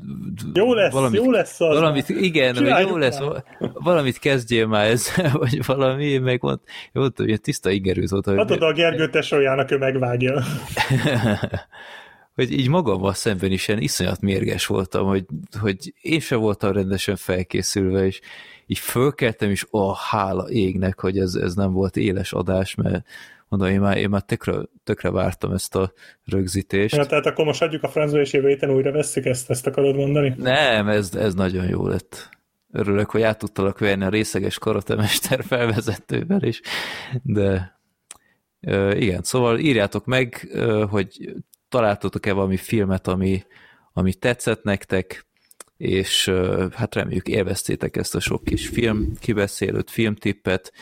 Jó lesz, valamit, jó lesz az. valamit, igen, Csináljuk jó lesz, már. valamit kezdjél már ezzel, vagy valami, meg mond, mondtam, hogy tiszta ingerőz volt, hogy, Adod a Gergő tesójának, ő megvágja. hogy így magammal szemben is ilyen iszonyat mérges voltam, hogy, hogy én sem voltam rendesen felkészülve, és így fölkeltem, és ó, oh, hála égnek, hogy ez, ez nem volt éles adás, mert mondom, én már, én már tökre, tökre vártam ezt a rögzítést. Ja, tehát akkor most adjuk a francba, és jövő héten újra vesszük ezt, ezt akarod mondani? Nem, ez, ez nagyon jó lett. Örülök, hogy át tudtalak venni a részeges karatemester felvezetővel is, de igen, szóval írjátok meg, hogy találtatok-e valami filmet, ami, ami tetszett nektek, és hát reméljük élveztétek ezt a sok kis film kibeszélőt, filmtippet.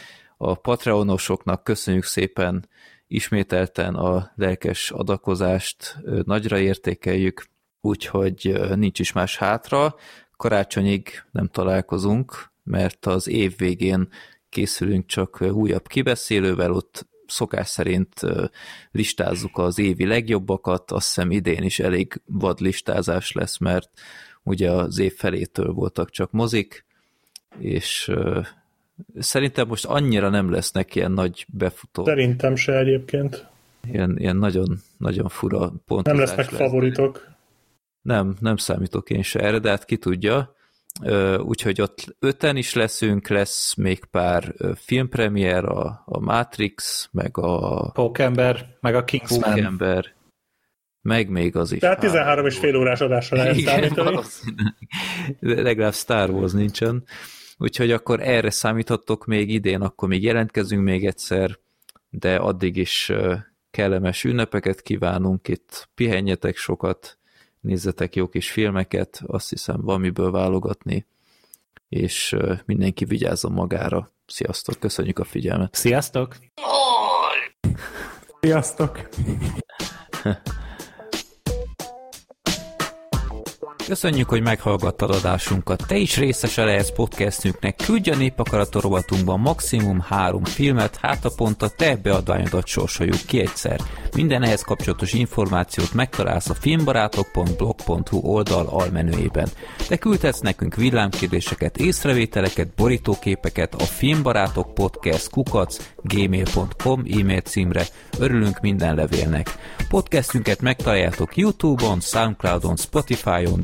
A Patreonosoknak köszönjük szépen ismételten a lelkes adakozást, nagyra értékeljük, úgyhogy nincs is más hátra. Karácsonyig nem találkozunk, mert az év végén készülünk csak újabb kibeszélővel, ott szokás szerint listázzuk az évi legjobbakat, azt hiszem idén is elég vad listázás lesz, mert ugye az év felétől voltak csak mozik, és szerintem most annyira nem lesznek ilyen nagy befutó, Szerintem se egyébként. ilyen, ilyen nagyon, nagyon fura Nem pontozás lesznek lesz. favoritok. Nem, nem számítok én se erre, de hát ki tudja. Úgyhogy ott öten is leszünk, lesz még pár ö, filmpremier, a, a Matrix, meg a Pókember, meg a Kingsman. Pókember, meg még az is. Tehát 13 és fél órás adásra lehet Igen, számítani. legalább Star Wars nincsen. Úgyhogy akkor erre számíthattok még idén, akkor még jelentkezünk még egyszer, de addig is kellemes ünnepeket kívánunk, itt pihenjetek sokat, nézzetek jó kis filmeket, azt hiszem van miből válogatni, és mindenki vigyázzon magára. Sziasztok, köszönjük a figyelmet! Sziasztok! Sziasztok! Köszönjük, hogy meghallgattad adásunkat. Te is részese lehetsz podcastünknek. Küldj a rovatunkban maximum három filmet, hát a pont a te beadványodat sorsoljuk ki egyszer. Minden ehhez kapcsolatos információt megtalálsz a filmbarátok.blog.hu oldal almenőjében. Te küldhetsz nekünk villámkérdéseket, észrevételeket, borítóképeket a filmbarátok podcast kukac gmail.com e-mail címre. Örülünk minden levélnek. Podcastünket megtaláljátok Youtube-on, Soundcloud-on, Spotify-on,